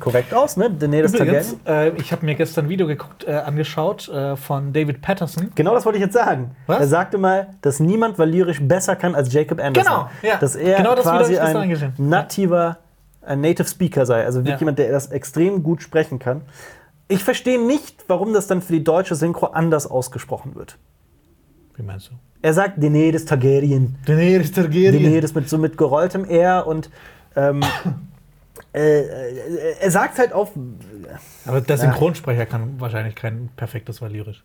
korrekt aus, ne? Daenerys. Übrigens, äh, ich habe mir gestern ein Video geguckt, äh, angeschaut äh, von David Patterson. Genau das wollte ich jetzt sagen. Was? Er sagte mal, dass niemand Valyrisch besser kann als Jacob Anderson. Genau, ja. Dass er Genau das quasi ein nativer, ein Native Speaker sei. Also wirklich Ja. jemand, der das extrem gut sprechen kann. Ich verstehe nicht, warum das dann für die deutsche Synchro anders ausgesprochen wird. Wie meinst du? Er sagt Daenerys Targaryen. Daenerys Targaryen. Daenerys mit so mit gerolltem R und ähm, äh, äh, er sagt halt auf. Aber der Synchronsprecher kann wahrscheinlich kein perfektes Valyrisch.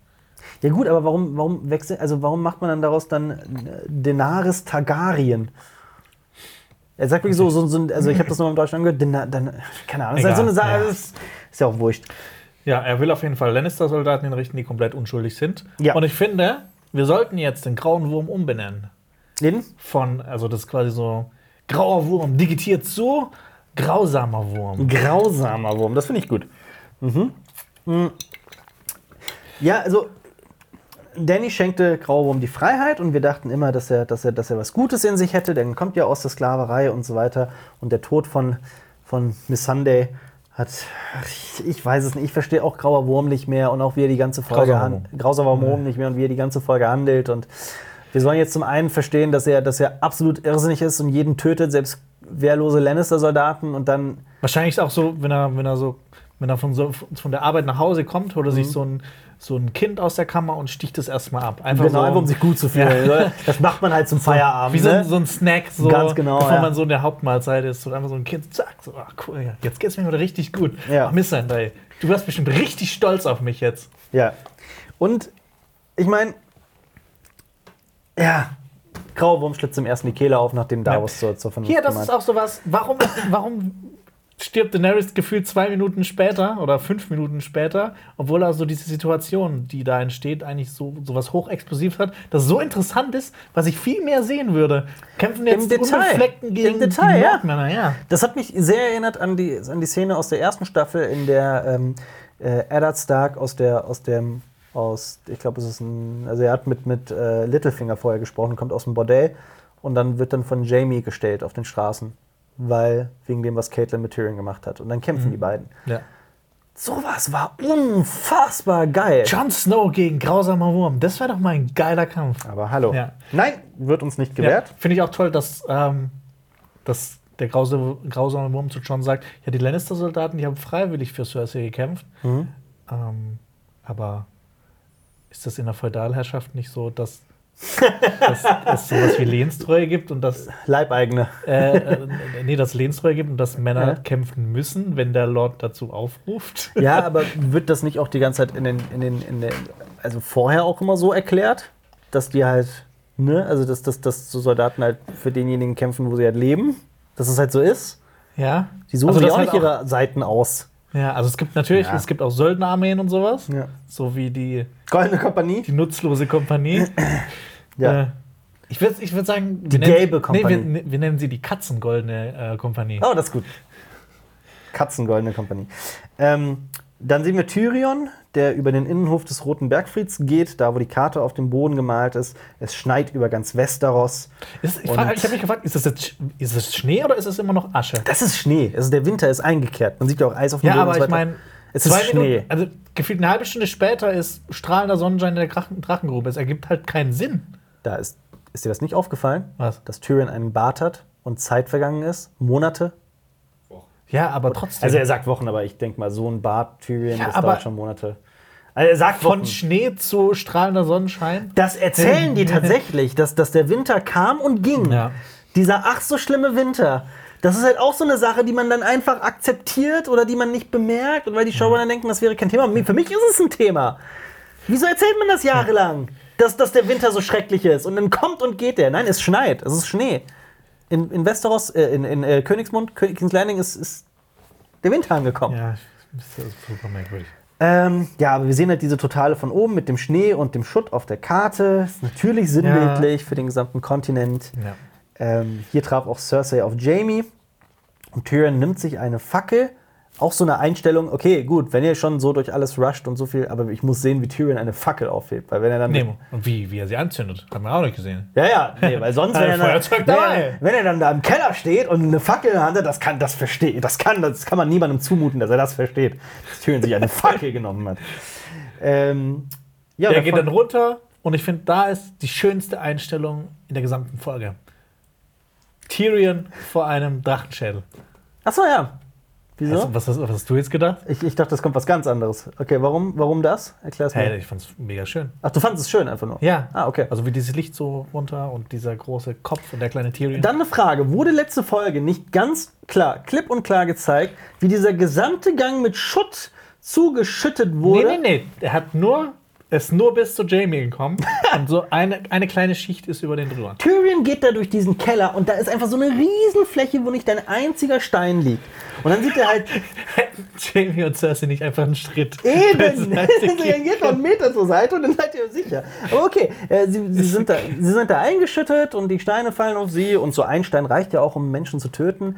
Ja gut, aber warum, warum wechselt, also warum macht man dann daraus dann äh, Daenerys Targaryen? Er sagt wirklich so, so, so also ich habe das nochmal im Deutschen angehört, Dena, dann, keine Ahnung, das ist halt so eine Egal, Sache, ja. ist, ist ja auch wurscht. Ja, er will auf jeden Fall Lannister-Soldaten hinrichten, die komplett unschuldig sind. Ja. Und ich finde, wir sollten jetzt den grauen Wurm umbenennen. Den? Von, also das ist quasi so grauer Wurm, digitiert zu grausamer Wurm. Grausamer Wurm, das finde ich gut. Mhm. Mhm. Ja, also Danny schenkte Grauwurm die Freiheit und wir dachten immer, dass er, dass, er, dass er was Gutes in sich hätte, denn er kommt ja aus der Sklaverei und so weiter. Und der Tod von, von Miss Sunday hat, ich, ich weiß es nicht, ich verstehe auch Grauer Wurm nicht mehr und auch wie er die ganze Folge Grausamer han- Grausamer Wurm nicht mehr und wie er die ganze Folge handelt. Und wir sollen jetzt zum einen verstehen, dass er, dass er absolut irrsinnig ist und jeden tötet, selbst wehrlose Lannister-Soldaten und dann Wahrscheinlich ist auch so, wenn er, wenn er so, wenn er von, so, von der Arbeit nach Hause kommt, holt er Mhm. sich so ein, so ein Kind aus der Kammer und sticht es erstmal ab. Einfach Genau, so, einfach um sich gut zu fühlen. Ja. Das macht man halt zum Feierabend. Wie so, ein- ne? so ein Snack, so, Ganz genau, bevor ja. man so in der Hauptmahlzeit ist. Und einfach so ein Kind, zack, so, ach cool, ja, jetzt geht's mir wieder richtig gut. Ja. Ach, Mist, ey, du wirst bestimmt richtig stolz auf mich jetzt. Ja. Und ich meine, ja, Grauwurm schlitzt im ersten die Kehle auf, nachdem Davos zur, zur Vernunft Hier, das gemeint ist auch sowas. Warum, warum stirbt Daenerys gefühlt zwei Minuten später oder fünf Minuten später, obwohl er so diese Situation, die da entsteht, eigentlich so sowas hochexplosiv hat, das so interessant ist, was ich viel mehr sehen würde. Kämpfen jetzt Im die Detail. Gegen Im Detail, die ja. Nordmänner, ja. Das hat mich sehr erinnert an die, an die Szene aus der ersten Staffel, in der ähm, äh, Eddard Stark aus der, aus dem, aus, ich glaube, es ist ein, also er hat mit, mit äh, Littlefinger vorher gesprochen, kommt aus dem Bordell und dann wird dann von Jamie gestellt auf den Straßen, weil, wegen dem, was Caitlyn mit Tyrion gemacht hat. Und dann kämpfen die beiden. ja. Sowas war unfassbar geil. Jon Snow gegen grausamer Wurm, das wäre doch mal ein geiler Kampf. Aber hallo. Ja. Nein, wird uns nicht Ja, gewährt. Finde ich auch toll, dass, ähm, dass der grause, grausame Wurm zu John sagt, ja, die Lannister-Soldaten, die haben freiwillig für Cersei gekämpft. Mhm. Ähm, aber ist das in der Feudalherrschaft nicht so, dass, dass es sowas wie Lehnstreue gibt und dass, Leibeigene. äh, äh, nee, dass Lehnstreue gibt und dass Männer Ja. kämpfen müssen, wenn der Lord dazu aufruft? Ja, aber wird das nicht auch die ganze Zeit in den, in den, in den, also vorher auch immer so erklärt, dass die halt, ne, also dass, dass, dass so Soldaten halt für denjenigen kämpfen, wo sie halt leben, dass es halt so ist. Ja. Die suchen Also sich auch halt nicht ihre Seiten aus. Ja, also es gibt natürlich, Ja. es gibt auch Söldnerarmeen und sowas. Ja. So wie die, Goldene Kompanie. die nutzlose Kompanie. Ja. Äh, ich würde ich würd sagen, Die wir nennen- gelbe Kompanie. Nee, wir, wir nennen sie die Katzengoldene äh, Kompanie. Oh, das ist gut. Katzengoldene Kompanie. Ähm, dann sehen wir Tyrion, der über den Innenhof des Roten Bergfrieds geht, da wo die Karte auf dem Boden gemalt ist. Es schneit über ganz Westeros. Ist, ich ich habe mich gefragt, ist das jetzt ist das Schnee oder ist es immer noch Asche? Das ist Schnee. Also der Winter ist eingekehrt. Man sieht ja auch Eis auf dem Ja, Boden. aber und so ich meine, es ist Schnee. Minuten, also gefühlt eine halbe Stunde später ist strahlender Sonnenschein in der Drachen Drachengrube. Es ergibt halt keinen Sinn. Da ist, ist dir das nicht aufgefallen? Was? Dass Tyrion einen Bart hat und Zeit vergangen ist? Monate? Ja, aber trotzdem. Also er sagt Wochen, aber ich denke mal, so ein Bart Tyrion, Ja, das dauert schon Monate. Also er sagt von Wochen. Schnee zu strahlender Sonnenschein. Das erzählen die tatsächlich, dass, dass der Winter kam und ging. Ja. Dieser ach so schlimme Winter. Das ist halt auch so eine Sache, die man dann einfach akzeptiert oder die man nicht bemerkt und weil die Showrunner denken, das wäre kein Thema. Für mich ist es ein Thema. Wieso erzählt man das jahrelang? dass, dass der Winter so schrecklich ist. Und dann kommt und geht der. Nein, es schneit. Es ist Schnee. In, in Westeros, äh, in, in äh, Königsmund, Kö- King's Landing ist, ist der Winter angekommen. Ja, das ist super merkwürdig. Ähm, ja, aber wir sehen halt diese Totale von oben mit dem Schnee und dem Schutt auf der Karte. Ist natürlich sinnbildlich für den gesamten Kontinent. Ja. Ähm, hier traf auch Cersei auf Jamie. Und Tyrion nimmt sich eine Fackel. Auch so eine Einstellung, okay, gut, wenn ihr schon so durch alles rusht und so viel, aber ich muss sehen, wie Tyrion eine Fackel aufhebt. Weil wenn er dann. Nemo. Und wie, wie er sie anzündet, haben wir auch nicht gesehen. Ja, ja, nee, weil sonst, wenn er, dann, Feuerzeug wenn, er, wenn er dann da im Keller steht und eine Fackel in der Hand hat, das kann, das versteht, das kann, das kann man niemandem zumuten, dass er das versteht, dass Tyrion sich eine Fackel genommen hat. Ähm, ja, Der geht dann runter und ich finde, da ist die schönste Einstellung in der gesamten Folge. Tyrion vor einem Drachenschädel. Achso, ja. Wieso? Also, was, hast, was hast du jetzt gedacht? ich, ich dachte, das kommt was ganz anderes. Okay, warum, warum das? Erklär's mir. Hey, ich fand's mega schön. Ach, du fandest es schön einfach nur? Ja. Ah, okay. Also wie dieses Licht so runter und dieser große Kopf und der kleine Tyrion. Dann eine Frage. Wurde letzte Folge nicht ganz klar, klipp und klar gezeigt, wie dieser gesamte Gang mit Schutt zugeschüttet nee, wurde? nee, nee. Er hat nur, ist nur bis zu Jamie gekommen und so eine, eine kleine Schicht ist über den drüber. Tyrion geht da durch diesen Keller und da ist einfach so eine Riesenfläche, wo nicht ein einziger Stein liegt. Und dann sieht er halt Jamie und Cersei nicht einfach einen Schritt. eben, gehen geht noch einen Meter zur Seite und dann seid ihr sicher. Aber okay, äh, sie, sie, sind da, sie sind da eingeschüttet und die Steine fallen auf sie und so ein Stein reicht ja auch, um Menschen zu töten.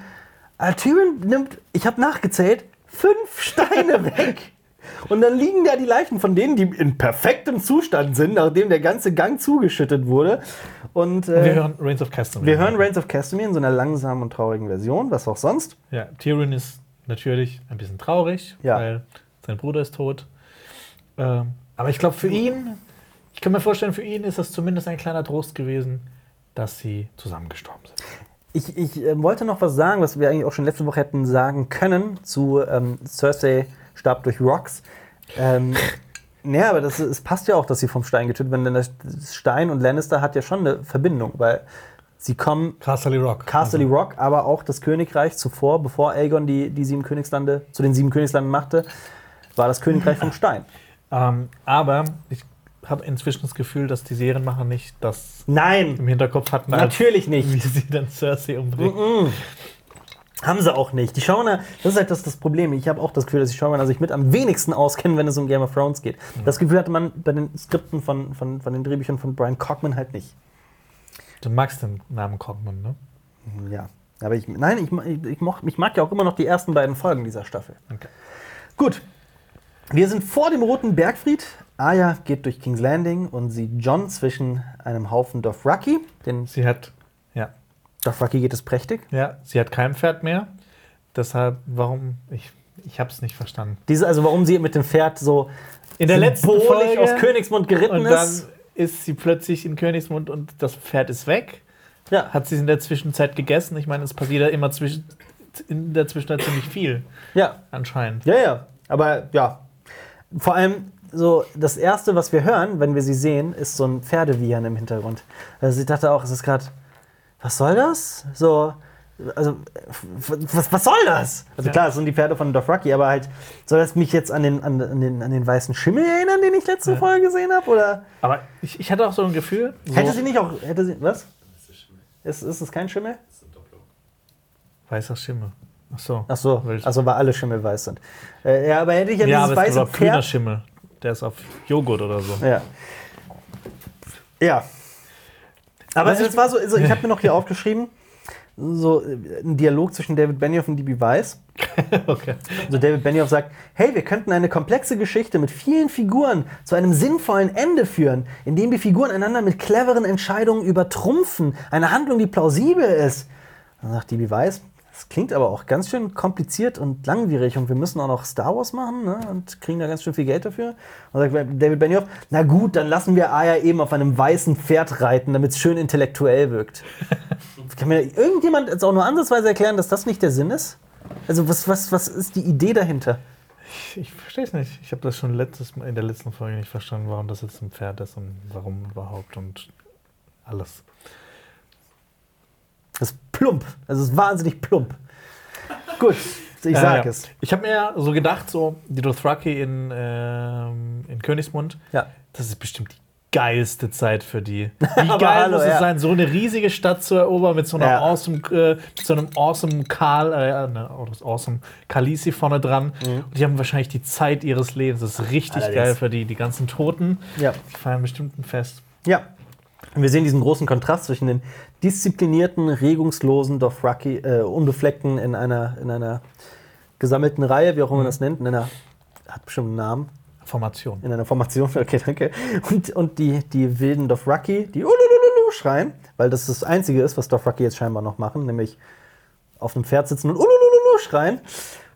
Aber Tyrion nimmt, ich habe nachgezählt, fünf Steine weg. Und dann liegen da die Leichen von denen, die in perfektem Zustand sind, nachdem der ganze Gang zugeschüttet wurde. Und äh, Wir hören Reigns of Castamere. wir hören Reigns of Castamere in so einer langsamen und traurigen Version, was auch sonst. Ja, Tyrion ist natürlich ein bisschen traurig, Ja. weil sein Bruder ist tot. Ähm, aber ich glaube, für ihn, ich kann mir vorstellen, für ihn ist das zumindest ein kleiner Trost gewesen, dass sie zusammengestorben sind. Ich, ich äh, wollte noch was sagen, was wir eigentlich auch schon letzte Woche hätten sagen können zu ähm, Cersei starb durch Rocks. Ähm, naja, aber das, es passt ja auch, dass sie vom Stein getötet werden, denn das Stein und Lannister hat ja schon eine Verbindung, weil sie kommen Castle Rock. Castle Rock, aber auch das Königreich zuvor, bevor Aegon die, die sieben Königslande zu den sieben Königslanden machte, war das Königreich vom Stein. Ähm, aber ich habe inzwischen das Gefühl, dass die Serienmacher nicht das Nein, im Hinterkopf hatten, natürlich nicht. wie sie dann Cersei umbringen. Haben sie auch nicht. Die Showrunner, das ist halt das, das Problem. Ich habe auch das Gefühl, dass die Showrunner sich mit am wenigsten auskennen, wenn es um Game of Thrones geht. Das Gefühl hatte man bei den Skripten von, von, von den Drehbüchern von Brian Cockman halt nicht. Du magst den Namen Cockman, ne? Ja. Aber ich, nein, ich, ich, ich, moch, ich mag ja auch immer noch die ersten beiden Folgen dieser Staffel. Okay. Gut. Wir sind vor dem Roten Bergfried. Arya geht durch King's Landing und sieht John zwischen einem Haufen Dothraki. Den Sie hat, ja, Dothraki geht es prächtig. ja, sie hat kein Pferd mehr. Deshalb, warum, ich, ich habe es nicht verstanden. Diese, also warum sie mit dem Pferd so In der letzten Folge aus Königsmund geritten Und dann ist. ist sie plötzlich in Königsmund und das Pferd ist weg. Ja. Hat sie in der Zwischenzeit gegessen? Ich meine, es passiert ja immer zwischen, in der Zwischenzeit ziemlich viel, ja, anscheinend. Ja, ja. Aber ja. Vor allem so das erste, was wir hören, wenn wir sie sehen, ist so ein Pferdewiehern im Hintergrund. Also ich dachte auch, es ist gerade, was soll das? So, also was, was soll das? Also Ja. klar, es sind die Pferde von Dothraki, aber halt soll das mich jetzt an den, an, an den, an den weißen Schimmel erinnern, den ich letzte Ja. Folge gesehen habe? Oder Aber ich, ich hatte auch so ein Gefühl. So, hätte sie nicht auch, hätte sie, was? Ist, ist es kein Schimmel? Weißer Schimmel. Ach so. Ach so, also weil alle Schimmel weiß sind. Äh, ja, aber hätte ich ja, ja, dieses aber weiße Pferd. Schimmel. Der ist auf Joghurt oder so. Ja. Ja. Aber es war so, also ich habe mir noch hier aufgeschrieben, so äh, ein Dialog zwischen David Benioff und D.B. Weiss. okay. Also David Benioff sagt, hey, wir könnten eine komplexe Geschichte mit vielen Figuren zu einem sinnvollen Ende führen, indem die Figuren einander mit cleveren Entscheidungen übertrumpfen. Eine Handlung, die plausibel ist. Dann sagt D.B. Weiss, das klingt aber auch ganz schön kompliziert und langwierig und wir müssen auch noch Star Wars machen ne? und kriegen da ganz schön viel Geld dafür. Und sagt David Benioff, na gut, dann lassen wir Aya eben auf einem weißen Pferd reiten, damit es schön intellektuell wirkt. Kann mir irgendjemand jetzt auch nur ansatzweise erklären, dass das nicht der Sinn ist? Also was, was, was ist die Idee dahinter? Ich, ich verstehe es nicht. Ich habe das schon letztes Mal in der letzten Folge nicht verstanden, warum das jetzt ein Pferd ist und warum überhaupt und alles. Das ist plump. Also es ist wahnsinnig plump. Gut, ich Äh, sag ja. es. Ich habe mir so gedacht, so die Dothraki in, ähm, in Königsmund, Ja. das ist bestimmt geilste Zeit für die. Wie geil hallo, muss es ja. sein, so eine riesige Stadt zu erobern mit so einer Ja. awesome, äh, mit so einem awesome Karl, äh, ne, oh, das awesome Khaleesi vorne dran. Und die haben wahrscheinlich die Zeit ihres Lebens. Das ist richtig Mhm. Allerdings. geil für die, die ganzen Toten. Ja. Die feiern bestimmt ein Fest. Ja. Und wir sehen diesen großen Kontrast zwischen den disziplinierten, regungslosen Dothraki, äh, unbefleckten in einer, in einer gesammelten Reihe, wie auch immer man das nennt, in einer, hat bestimmt einen Namen, Formation. in einer Formation, okay, danke. Und, und die, die wilden Dothraki, die Ulululu schreien, weil das das Einzige ist, was Dothraki jetzt scheinbar noch machen, nämlich auf einem Pferd sitzen und Ulululu schreien.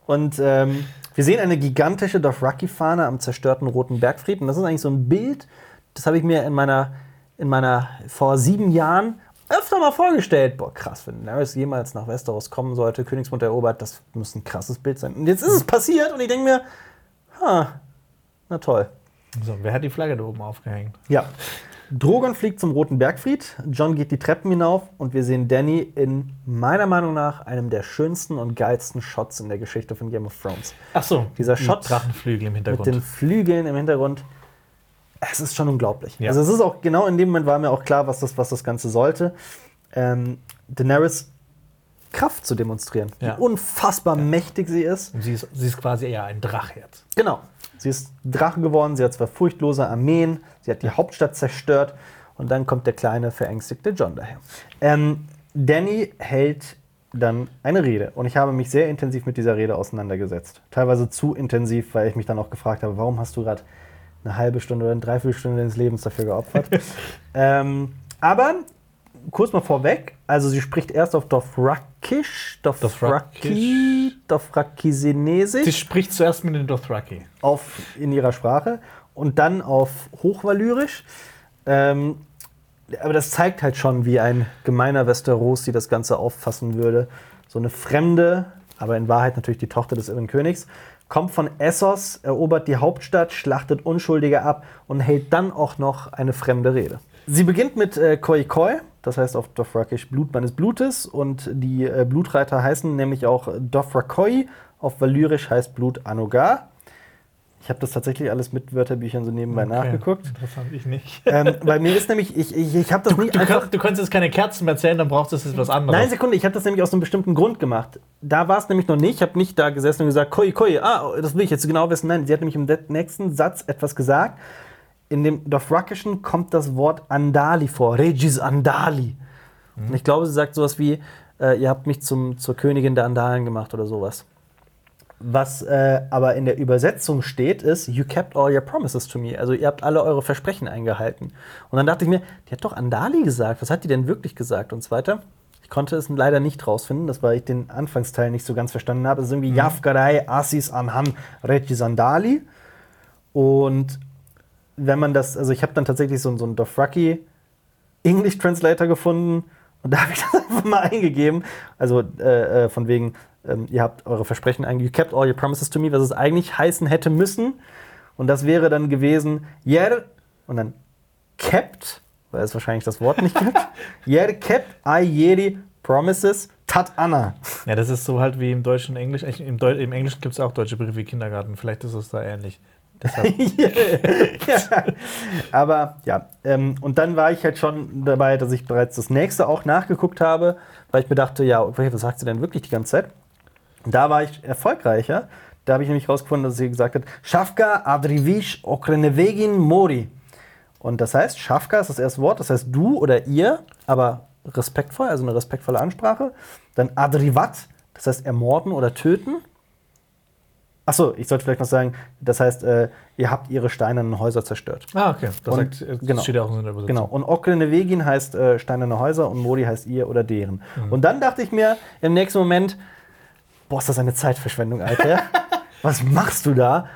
Und ähm, wir sehen eine gigantische Dothraki-Fahne am zerstörten Roten Bergfried. Und das ist eigentlich so ein Bild, das habe ich mir in meiner, in meiner, vor sieben Jahren öfter mal vorgestellt. Boah, krass, wenn Daenerys jemals nach Westeros kommen sollte, Königsmund erobert, das muss ein krasses Bild sein. Und jetzt ist es passiert und ich denke mir, ha, na toll. So, wer hat die Flagge da oben aufgehängt? Ja. Drogon fliegt zum Roten Bergfried, John geht die Treppen hinauf und wir sehen Danny in meiner Meinung nach einem der schönsten und geilsten Shots in der Geschichte von Game of Thrones. Ach so, Dieser mit Shot Drachenflügel im Mit Hintergrund. den Flügeln im Hintergrund. Es ist schon unglaublich. Ja. Also es ist auch genau in dem Moment war mir auch klar, was das, was das Ganze sollte. Ähm, Daenerys Kraft zu demonstrieren, Ja. wie unfassbar mächtig sie ist. Und sie ist, sie ist quasi eher ein Drache jetzt. Genau. Sie ist Drache geworden, sie hat zwei furchtlose Armeen, sie hat die Hauptstadt zerstört und dann kommt der kleine, verängstigte John daher. Ähm, Danny hält dann eine Rede und ich habe mich sehr intensiv mit dieser Rede auseinandergesetzt. Teilweise zu intensiv, weil ich mich dann auch gefragt habe, warum hast du gerade eine halbe Stunde oder eine Dreiviertelstunde deines Lebens dafür geopfert? ähm, aber kurz mal vorweg, also sie spricht erst auf Dothrakisch, Dothraki, Dothrakisinesisch Sie spricht zuerst mit den Dothraki. auf, in ihrer Sprache und dann auf Hochvalyrisch. Ähm, aber das zeigt halt schon, wie ein gemeiner Westerosi das Ganze auffassen würde. So eine fremde, aber in Wahrheit natürlich die Tochter des irren Königs, kommt von Essos, erobert die Hauptstadt, schlachtet Unschuldige ab und hält dann auch noch eine fremde Rede. Sie beginnt mit äh, Koi Koi, das heißt auf Dothrakisch Blut meines Blutes und die äh, Blutreiter heißen nämlich auch Dothrakoi, auf Valyrisch heißt Blut Anogar. Ich habe das tatsächlich alles mit Wörterbüchern so nebenbei nachgeguckt. Interessant, ich nicht. Ähm, bei mir ist nämlich, ich, ich, ich habe das nie Du, einfach. kannst, du kannst jetzt keine Kerzen mehr zählen, dann brauchst du jetzt was anderes. Nein, Sekunde, ich habe das nämlich aus einem bestimmten Grund gemacht. Da war es nämlich noch nicht. Ich habe nicht da gesessen und gesagt, Koi, Koi, ah, das will ich jetzt genau wissen. Nein, sie hat nämlich im nächsten Satz etwas gesagt. In dem Dothrakischen kommt das Wort Andali vor, Regis Andali. Und ich glaube, sie sagt sowas wie, äh, ihr habt mich zum, zur Königin der Andalen gemacht oder sowas. Was äh, aber in der Übersetzung steht, ist, you kept all your promises to me. Also ihr habt alle eure Versprechen eingehalten. Und dann dachte ich mir, die hat doch Andali gesagt. Was hat die denn wirklich gesagt und so weiter? Ich konnte es leider nicht rausfinden, das weil ich den Anfangsteil nicht so ganz verstanden habe. Es ist irgendwie Yafgarai Asis Anhan Regis Andali. Und wenn man das, also ich habe dann tatsächlich so, so einen Dothraki English Translator gefunden und da habe ich das einfach mal eingegeben. Also äh, äh, von wegen, ähm, ihr habt eure Versprechen eingegeben, you kept all your promises to me, was es eigentlich heißen hätte müssen. Und das wäre dann gewesen, yer und dann kept, weil es wahrscheinlich das Wort nicht gibt, yer kept I yeri promises tat Anna. Ja, das ist so halt wie im Deutschen und Englisch. Im, Deu Im Englischen gibt es auch deutsche Begriffe wie Kindergarten. Vielleicht ist es da ähnlich. Deshalb, ja. Aber ja, ähm, und dann war ich halt schon dabei, dass ich bereits das nächste auch nachgeguckt habe, weil ich mir dachte, ja, okay, was sagt sie denn wirklich die ganze Zeit? Da war ich erfolgreicher. Da habe ich nämlich rausgefunden, dass sie gesagt hat, Shafka Adrivish Okrenevegin Mori. Und das heißt, Shafka ist das erste Wort, das heißt du oder ihr, aber respektvoll, also eine respektvolle Ansprache. Dann Adrivat, das heißt ermorden oder töten. Achso, ich sollte vielleicht noch sagen, das heißt, äh, ihr habt ihre steinernen Häuser zerstört. ah, okay. Das, Und- sagt, das genau. steht auch in der Übersetzung. Genau. Und Okrenevegin heißt äh, steinerne Häuser und Modi heißt ihr oder deren. Und dann dachte ich mir im nächsten Moment, boah, ist das eine Zeitverschwendung, Alter. Was machst du da?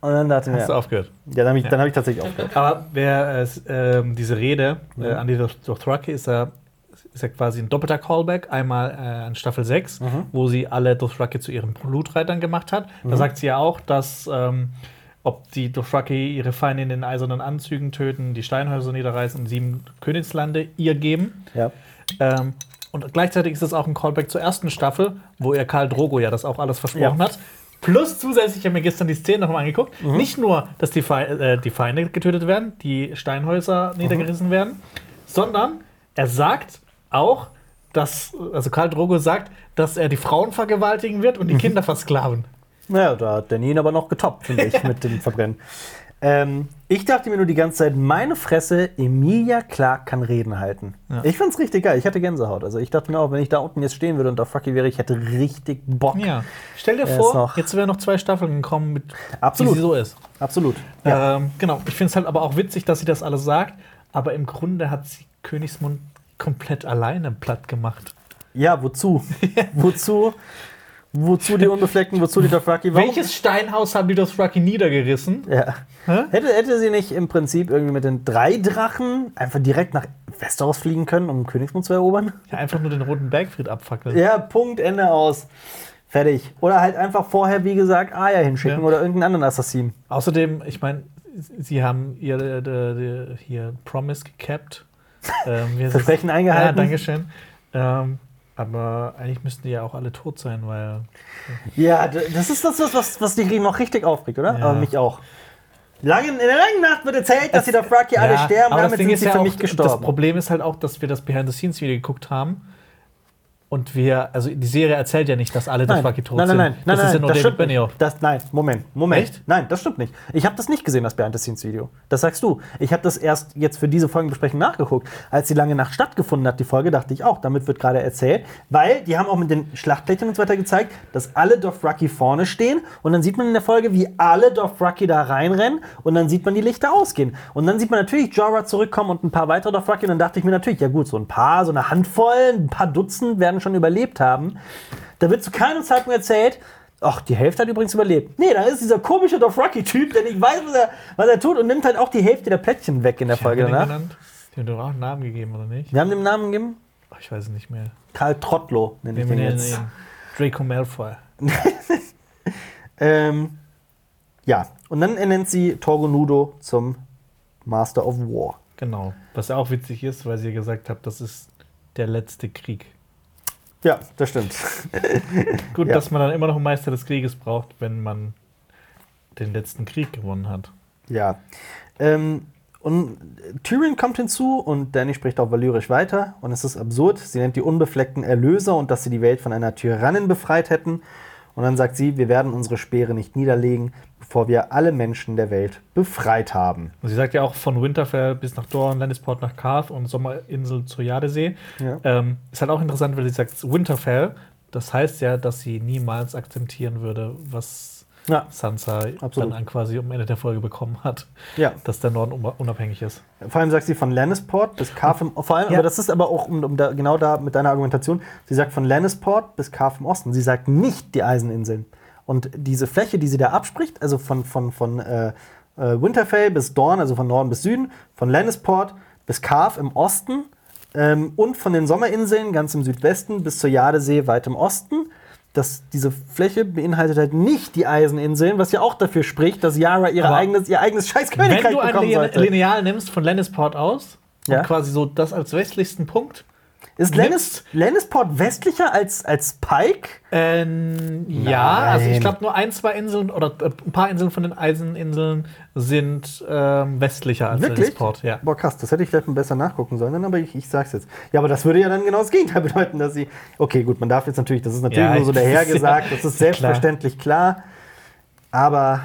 Und dann dachte ich Hast du mir, aufgehört. ja, dann habe ich, dann hab ich tatsächlich aufgehört. Aber wer es, ähm, diese Rede äh, Mhm. an die Dothraki ist ja, ist ja quasi ein doppelter Callback. Einmal äh, an Staffel 6, Mhm. wo sie alle Dothraki zu ihren Blutreitern gemacht hat. Da sagt sie ja auch, dass ähm, ob die Dothraki ihre Feinde in den eisernen Anzügen töten, die Steinhäuser niederreißen und sieben Königslande ihr geben. Ja. Ähm, und gleichzeitig ist es auch ein Callback zur ersten Staffel, wo ihr Karl Drogo ja das auch alles versprochen Ja. hat. Plus zusätzlich, ich habe mir gestern die Szene nochmal angeguckt, Mhm. nicht nur, dass die, Fe äh, die Feinde getötet werden, die Steinhäuser Mhm. niedergerissen werden, sondern er sagt auch, dass, also Karl Drogo sagt, dass er die Frauen vergewaltigen wird Mhm. und die Kinder versklaven. Naja, da hat Danny ihn aber noch getoppt, finde ich, mit dem Verbrennen. Ähm, ich dachte mir nur die ganze Zeit, meine Fresse, Emilia Clark kann Reden halten. Ja. Ich fand's richtig geil. Ich hatte Gänsehaut. Also ich dachte mir auch, wenn ich da unten jetzt stehen würde und auf Fucky wäre, ich hätte richtig Bock. Ja. Stell dir ist vor, jetzt wären noch zwei Staffeln gekommen, mit, Absolut. wie sie so ist. Absolut. Ja. Ähm, genau, ich finde es halt aber auch witzig, dass sie das alles sagt, aber im Grunde hat sie Königsmund komplett alleine platt gemacht. ja, wozu? wozu? Wozu die Unbefleckten, wozu die Dothraki? Warum? Welches Steinhaus haben die Dothraki niedergerissen? Ja. Hä? Hätte, hätte sie nicht im Prinzip irgendwie mit den drei Drachen einfach direkt nach Westeros fliegen können, um Königsmund zu erobern? Ja, einfach nur den roten Bergfried abfackeln. Ja, Punkt, Ende aus. Fertig. Oder halt einfach vorher, wie gesagt, Aya hinschicken Ja. oder irgendeinen anderen Assassin. Außerdem, ich meine, sie haben ihr äh, äh, äh, hier Promise gecapped. Ähm? Versprechen Ja, eingehalten. Dankeschön. Ähm, aber eigentlich müssten die ja auch alle tot sein, weil. Ja, d- das ist das, was, was, die noch richtig aufregt, oder? Ja. Aber mich auch. Lange, in der langen Nacht wird erzählt, dass die Dothraki alle sterben, aber das damit Ding sind ist sie ja für auch, mich Das gestorben. Problem ist halt auch, dass wir das Behind-the-Scenes-Video geguckt haben. Und wir, also die Serie erzählt ja nicht, dass alle Nein, Dothraki tot nein, nein, nein, sind. nein, das ist ja nein, nur das David stimmt nicht. Benioff. Das, nein, Moment, Moment. Echt? Nein, das stimmt nicht. Ich habe das nicht gesehen, das Behind-the-Scenes-Video. Das sagst du. Ich habe das erst jetzt für diese Folgenbesprechung nachgeguckt. Als die lange Nacht stattgefunden hat, die Folge, dachte ich auch, damit wird gerade erzählt. Weil die haben auch mit den Schlachtplättchen und so weiter gezeigt, dass alle Dothraki vorne stehen. Und dann sieht man in der Folge, wie alle Dothraki da reinrennen. Und dann sieht man die Lichter ausgehen. Und dann sieht man natürlich Jorah zurückkommen und ein paar weitere Dothraki. Und dann dachte ich mir natürlich, ja gut, so ein paar, so eine Handvoll, ein paar Dutzend werden schon überlebt haben. Da wird zu keinem Zeitpunkt erzählt, ach, die Hälfte hat übrigens überlebt. Nee, da ist dieser komische Dothraki-Typ, der nicht weiß, was er, was er tut und nimmt halt auch die Hälfte der Plättchen weg in der Folge wir den danach. genannt? Die haben doch auch einen Namen gegeben, oder nicht? Wir haben dem Namen gegeben? Ach, ich weiß es nicht mehr. Karl Trottlo nenne ich den wir jetzt. den Draco Malfoy. Ähm, ja, und dann ernennt sie Torgonudo zum Master of War. Genau. Was ja auch witzig ist, weil sie ja gesagt hat, das ist der letzte Krieg. Ja, das stimmt. Gut, Ja. dass man dann immer noch einen Meister des Krieges braucht, wenn man den letzten Krieg gewonnen hat. Ja. Ähm, und Tyrion kommt hinzu und Danny spricht auch valyrisch weiter. Und es ist absurd. Sie nennt die unbefleckten Erlöser und dass sie die Welt von einer Tyrannin befreit hätten. Und dann sagt sie, wir werden unsere Speere nicht niederlegen, bevor wir alle Menschen der Welt befreit haben. Und sie sagt ja auch von Winterfell bis nach Dorn, Lannisport nach Karth und Sommerinsel zur Jadesee. Ja. Ähm, ist halt auch interessant, weil sie sagt Winterfell. Das heißt ja, dass sie niemals akzeptieren würde, was Ja, Sansa Absolut. dann an quasi am Ende der Folge bekommen hat, ja. dass der Norden un- unabhängig ist. Vor allem sagt sie von Lannisport bis Carf im Vor allem, Ja. aber das ist aber auch um, um da, genau da mit deiner Argumentation. Sie sagt von Lannisport bis Carf im Osten. Sie sagt nicht die Eiseninseln. Und diese Fläche, die sie da abspricht, also von, von, von äh, äh, Winterfell bis Dorn, also von Norden bis Süden, von Lannisport bis Carf im Osten ähm, und von den Sommerinseln ganz im Südwesten bis zur Jadesee weit im Osten. Das, diese Fläche beinhaltet halt nicht die Eiseninseln, was ja auch dafür spricht, dass Yara ihre Aber eigenes, ihr eigenes scheiß Königreich Wenn du ein bekommen Lin- sollte. Lineal nimmst von Lannisport aus Ja. und quasi so das als westlichsten Punkt, Ist Lannis, Lannisport westlicher als, als Pike? Ähm, ja, also ich glaube nur ein, zwei Inseln oder äh, ein paar Inseln von den Eiseninseln sind ähm, westlicher als Wirklich? Lannisport. Ja. Boah, krass, das hätte ich vielleicht mal besser nachgucken sollen, aber ich, ich sag's jetzt. Ja, aber das würde ja dann genau das Gegenteil bedeuten, dass sie. Okay, gut, man darf jetzt natürlich, das ist natürlich Ja, nur so dahergesagt, ja das ist selbstverständlich klar. Aber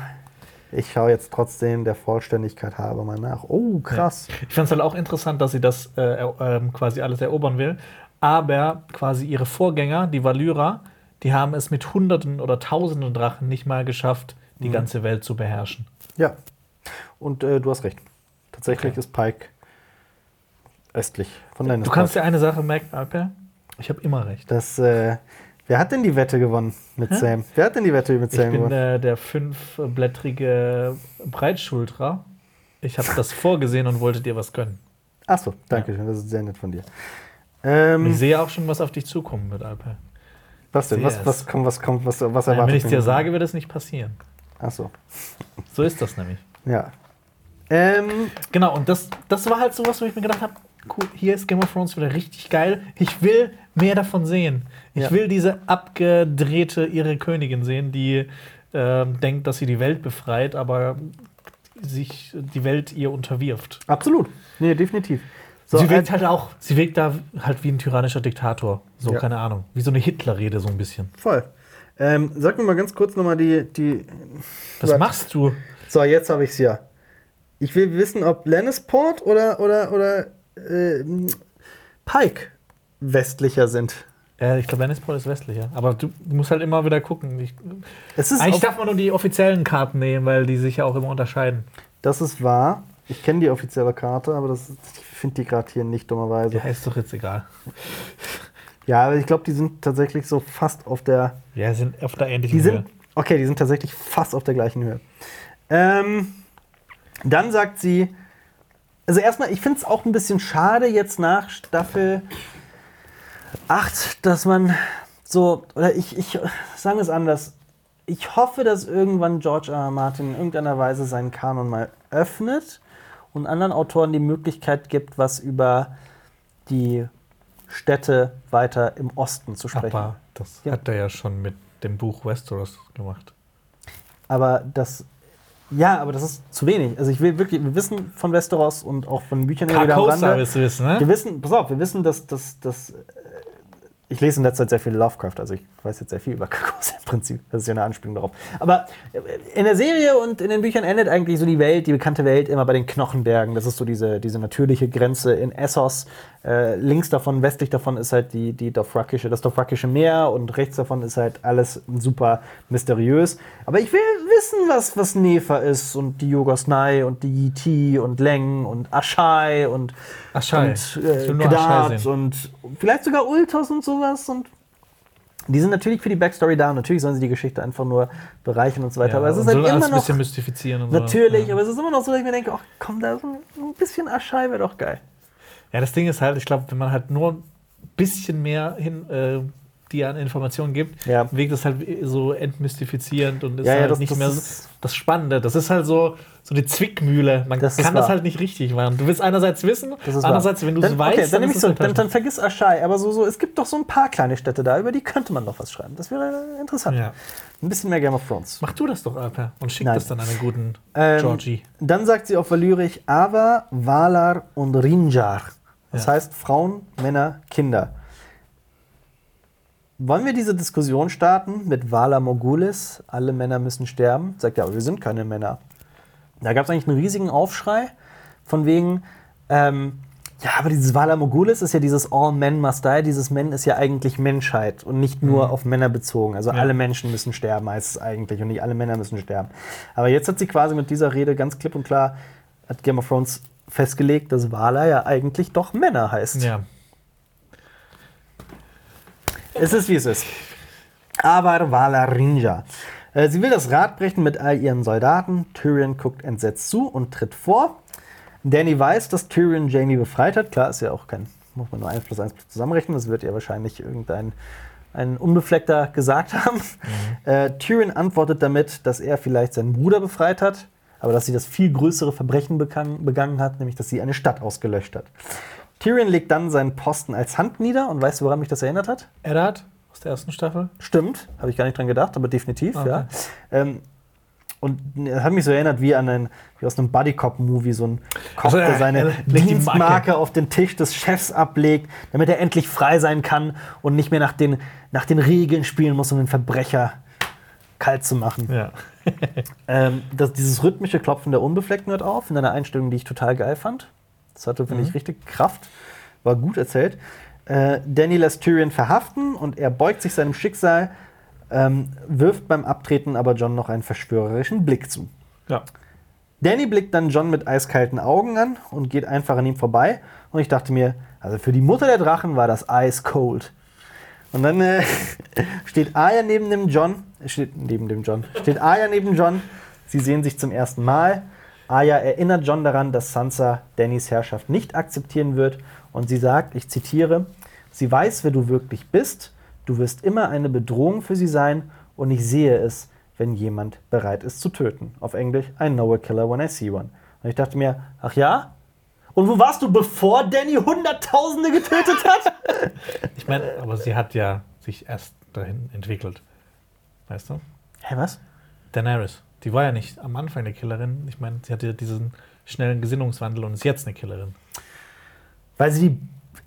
ich schaue jetzt trotzdem der Vollständigkeit halber mal nach. Oh, krass. Ich fand es halt auch interessant, dass sie das äh, ähm, quasi alles erobern will. Aber quasi ihre Vorgänger, die Valyra, die haben es mit Hunderten oder Tausenden Drachen nicht mal geschafft, die Mhm. ganze Welt zu beherrschen. Ja. Und äh, du hast recht. Tatsächlich Okay. ist Pike östlich von Du Lannisport. kannst dir eine Sache merken, Alper. Ich habe immer recht. Das, äh, wer hat denn die Wette gewonnen mit Hä? Sam? Wer hat denn die Wette mit Ich Sam bin gewonnen? äh, der fünfblättrige Breitschultrer. Ich habe das vorgesehen und wollte dir was gönnen. Achso, danke schön, das ist sehr nett von dir. Ich Ähm, sehe auch schon, was auf dich zukommen wird, Alper. was denn? Was, was kommt, was kommt, was, was erwartet wenn ich es dir sage, wird es nicht passieren. Achso, So ist das nämlich. Ja. Ähm, Genau, und das, das war halt sowas, wo ich mir gedacht habe, cool, hier ist Game of Thrones wieder richtig geil. Ich will mehr davon sehen. Ich Ja. will diese abgedrehte ihre Königin sehen, die ähm, denkt, dass sie die Welt befreit, aber sich die Welt ihr unterwirft. Absolut. Nee, definitiv. So, sie äh, wirkt halt auch, sie wirkt da halt wie ein tyrannischer Diktator. So, Ja. keine Ahnung. Wie so eine Hitlerrede, so ein bisschen. voll. Ähm, sag mir mal ganz kurz nochmal die, die. Was machst du? So, jetzt habe ich es ja. Ich will wissen, ob Lannisport oder, oder, oder äh, Pike westlicher sind. Äh, ich glaube, Lannisport ist westlicher. Aber du musst halt immer wieder gucken. Ich, eigentlich darf man nur die offiziellen Karten nehmen, weil die sich ja auch immer unterscheiden. das ist wahr. Ich kenne die offizielle Karte, aber das, ich finde die gerade hier nicht dummerweise. Ja, ist doch jetzt egal. Ja, aber ich glaube, die sind tatsächlich so fast auf der. Ja, sind auf der ähnlichen Die Höhe. sind. Okay, die sind tatsächlich fast auf der gleichen Höhe. Ähm, dann sagt sie. Also erstmal, ich finde es auch ein bisschen schade jetzt nach Staffel 8, dass man so, oder ich, ich sage es anders. Ich hoffe, dass irgendwann George R. R. Martin in irgendeiner Weise seinen Kanon mal öffnet und anderen Autoren die Möglichkeit gibt, was über die Städte weiter im Osten zu sprechen. Aber das Ja. hat er ja schon mit dem Buch Westeros gemacht. Aber das. Ja, aber das ist zu wenig. Also ich will wirklich, wir wissen von Westeros und auch von Büchern immer wieder am Rande. willst du wissen, ne? Wir wissen, pass auf, wir wissen, dass, dass, dass äh, ich lese in letzter Zeit sehr viel Lovecraft, also ich weiß jetzt sehr viel über Carcosa im Prinzip. Das ist ja eine Anspielung darauf. Aber äh, in der Serie und in den Büchern endet eigentlich so die Welt, die bekannte Welt, immer bei den Knochenbergen. Das ist so diese, diese natürliche Grenze in Essos. Äh, links davon, westlich davon ist halt die, die Dothrakische, das Dothrakische Meer und rechts davon ist halt alles super mysteriös. Aber ich will wissen, was, was Nefa ist und die Jogosnai und die Yiti und Leng und Ashai und Ashai. und Ich äh, Kedat und vielleicht sogar Ultos und sowas und die sind natürlich für die Backstory da und natürlich sollen sie die Geschichte einfach nur bereichern und so weiter. Ja, aber es ist halt immer ein noch bisschen mystifizieren und so. natürlich, Ja. aber es ist immer noch so, dass ich mir denke, ach komm, da so ein bisschen Aschei wäre doch geil. Ja, das Ding ist halt, ich glaube, wenn man halt nur ein bisschen mehr hin, äh, die an Informationen gibt, Ja. wirkt das halt so entmystifizierend und ist Ja, halt das- nicht das mehr ist- so, das Spannende. Das ist halt so, so die Zwickmühle. Man Das kann das halt nicht richtig machen. Du willst einerseits wissen, andererseits, wahr. wenn du es dann, weißt, okay, dann, es so, dann, enttäuschend. dann vergiss Aschai, aber so, so, es gibt doch so ein paar kleine Städte da, über die könnte man doch was schreiben. Das wäre interessant. Ja. Ein bisschen mehr Game of Thrones. Mach du das doch, Alper, und schick Nein. das dann an einen guten Ähm, Georgie. Dann sagt sie auf Valyrisch Ava, Valar und Rinjar. Das Ja. heißt Frauen, Männer, Kinder. Wollen wir diese Diskussion starten mit Valar Mogulis? Alle Männer müssen sterben? Sagt ja, aber wir sind keine Männer. Da gab es eigentlich einen riesigen Aufschrei von wegen, ähm, ja, aber dieses Valar Mogulis ist ja dieses All Men Must Die. Dieses Men ist ja eigentlich Menschheit und nicht nur auf Männer bezogen. Also Ja. alle Menschen müssen sterben, heißt es eigentlich. Und nicht alle Männer müssen sterben. Aber jetzt hat sie quasi mit dieser Rede ganz klipp und klar, hat Game of Thrones festgelegt, dass Valar ja eigentlich doch Männer heißt. Ja. Es ist wie es ist. Aber Valarinja. Äh, Sie will das Rad brechen mit all ihren Soldaten. Tyrion guckt entsetzt zu und tritt vor. Danny weiß, dass Tyrion Jamie befreit hat. Klar, ist ja auch kein, muss man nur 1 plus 1 zusammenrechnen. Das wird ja wahrscheinlich irgendein ein Unbefleckter gesagt haben. Äh, Tyrion antwortet damit, dass er vielleicht seinen Bruder befreit hat, aber dass sie das viel größere Verbrechen begangen, begangen hat, nämlich dass sie eine Stadt ausgelöscht hat. Tyrion legt dann seinen Posten als Hand nieder und weißt du, woran mich das erinnert hat? Eddard aus der ersten Staffel. Stimmt, habe ich gar nicht dran gedacht, aber definitiv, Okay. ja. Ähm, und er hat mich so erinnert wie an einen, wie aus einem Buddy-Cop-Movie, so ein Cop, Also, der er- seine die Dienstmarke Marke. auf den Tisch des Chefs ablegt, damit er endlich frei sein kann und nicht mehr nach den, nach den Regeln spielen muss, um den Verbrecher kalt zu machen. Ja. Ähm, das, dieses rhythmische Klopfen der Unbefleckten hört auf, in einer Einstellung, die ich total geil fand. Das hatte, finde ich, richtig Kraft. War gut erzählt. Äh, Danny lässt Tyrion verhaften und er beugt sich seinem Schicksal, ähm, wirft beim Abtreten aber John noch einen verschwörerischen Blick zu. ja. Danny blickt dann John mit eiskalten Augen an und geht einfach an ihm vorbei. Und ich dachte mir, also für die Mutter der Drachen war das ice cold. Und dann äh, steht Arya neben dem John, steht neben dem John, steht Arya neben John. Sie sehen sich zum ersten Mal. Arya erinnert John daran, dass Sansa Dannys Herrschaft nicht akzeptieren wird. Und sie sagt, ich zitiere, sie weiß, wer du wirklich bist. Du wirst immer eine Bedrohung für sie sein. Und ich sehe es, wenn jemand bereit ist zu töten. Auf Englisch, I know a killer when I see one. Und ich dachte mir, ach ja? Und wo warst du, bevor Danny Hunderttausende getötet hat? Ich meine, aber sie hat ja sich erst dahin entwickelt. Weißt du? Hä, was? Daenerys. Die war ja nicht am Anfang eine Killerin. Ich meine, sie hatte diesen schnellen Gesinnungswandel und ist jetzt eine Killerin. Weil sie die.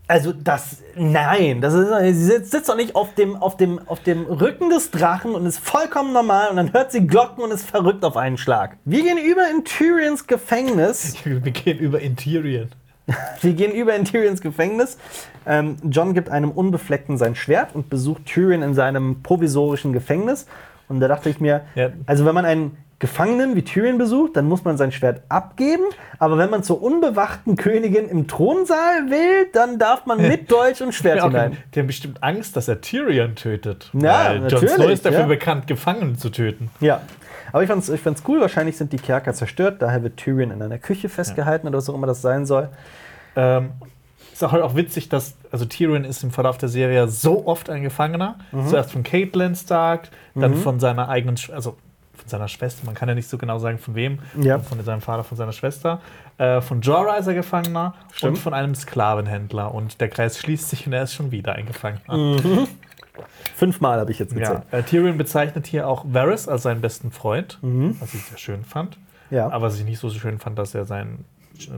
Also das. Nein, das ist, sie sitzt, sitzt doch nicht auf dem, auf, dem, auf dem Rücken des Drachen und ist vollkommen normal und dann hört sie Glocken und ist verrückt auf einen Schlag. Wir gehen über in Tyrions Gefängnis. Wir gehen über Interior. Wir gehen über in Tyrions Gefängnis. Ähm, John gibt einem Unbefleckten sein Schwert und besucht Tyrion in seinem provisorischen Gefängnis. Und da dachte ich mir, Ja. also wenn man einen Gefangenen wie Tyrion besucht, dann muss man sein Schwert abgeben. Aber wenn man zur unbewachten Königin im Thronsaal will, dann darf man mit Dolch und Schwert Ja, hinein. Die haben bestimmt Angst, dass er Tyrion tötet. Ja, Weil Jon Snow ist dafür ja. bekannt, Gefangene zu töten. Ja. Aber ich fand's, ich fand's cool, wahrscheinlich sind die Kerker zerstört, daher wird Tyrion in einer Küche festgehalten oder was auch immer das sein soll. Ähm, ist auch, halt auch witzig, dass also Tyrion ist im Verlauf der Serie so oft ein Gefangener. Mhm. Zuerst von Catelyn Stark, dann von seiner eigenen, also von seiner Schwester. Man kann ja nicht so genau sagen, von wem. Ja. Von seinem Vater, von seiner Schwester. Äh, von Jorah ist er Gefangener Stimmt. und von einem Sklavenhändler. Und der Kreis schließt sich und er ist schon wieder ein Gefangener. Mhm. Fünfmal habe ich jetzt gezählt. Ja, äh, Tyrion bezeichnet hier auch Varys als seinen besten Freund, was ich sehr schön fand. Mhm. Ja. Aber was ich nicht so schön fand, dass er seinen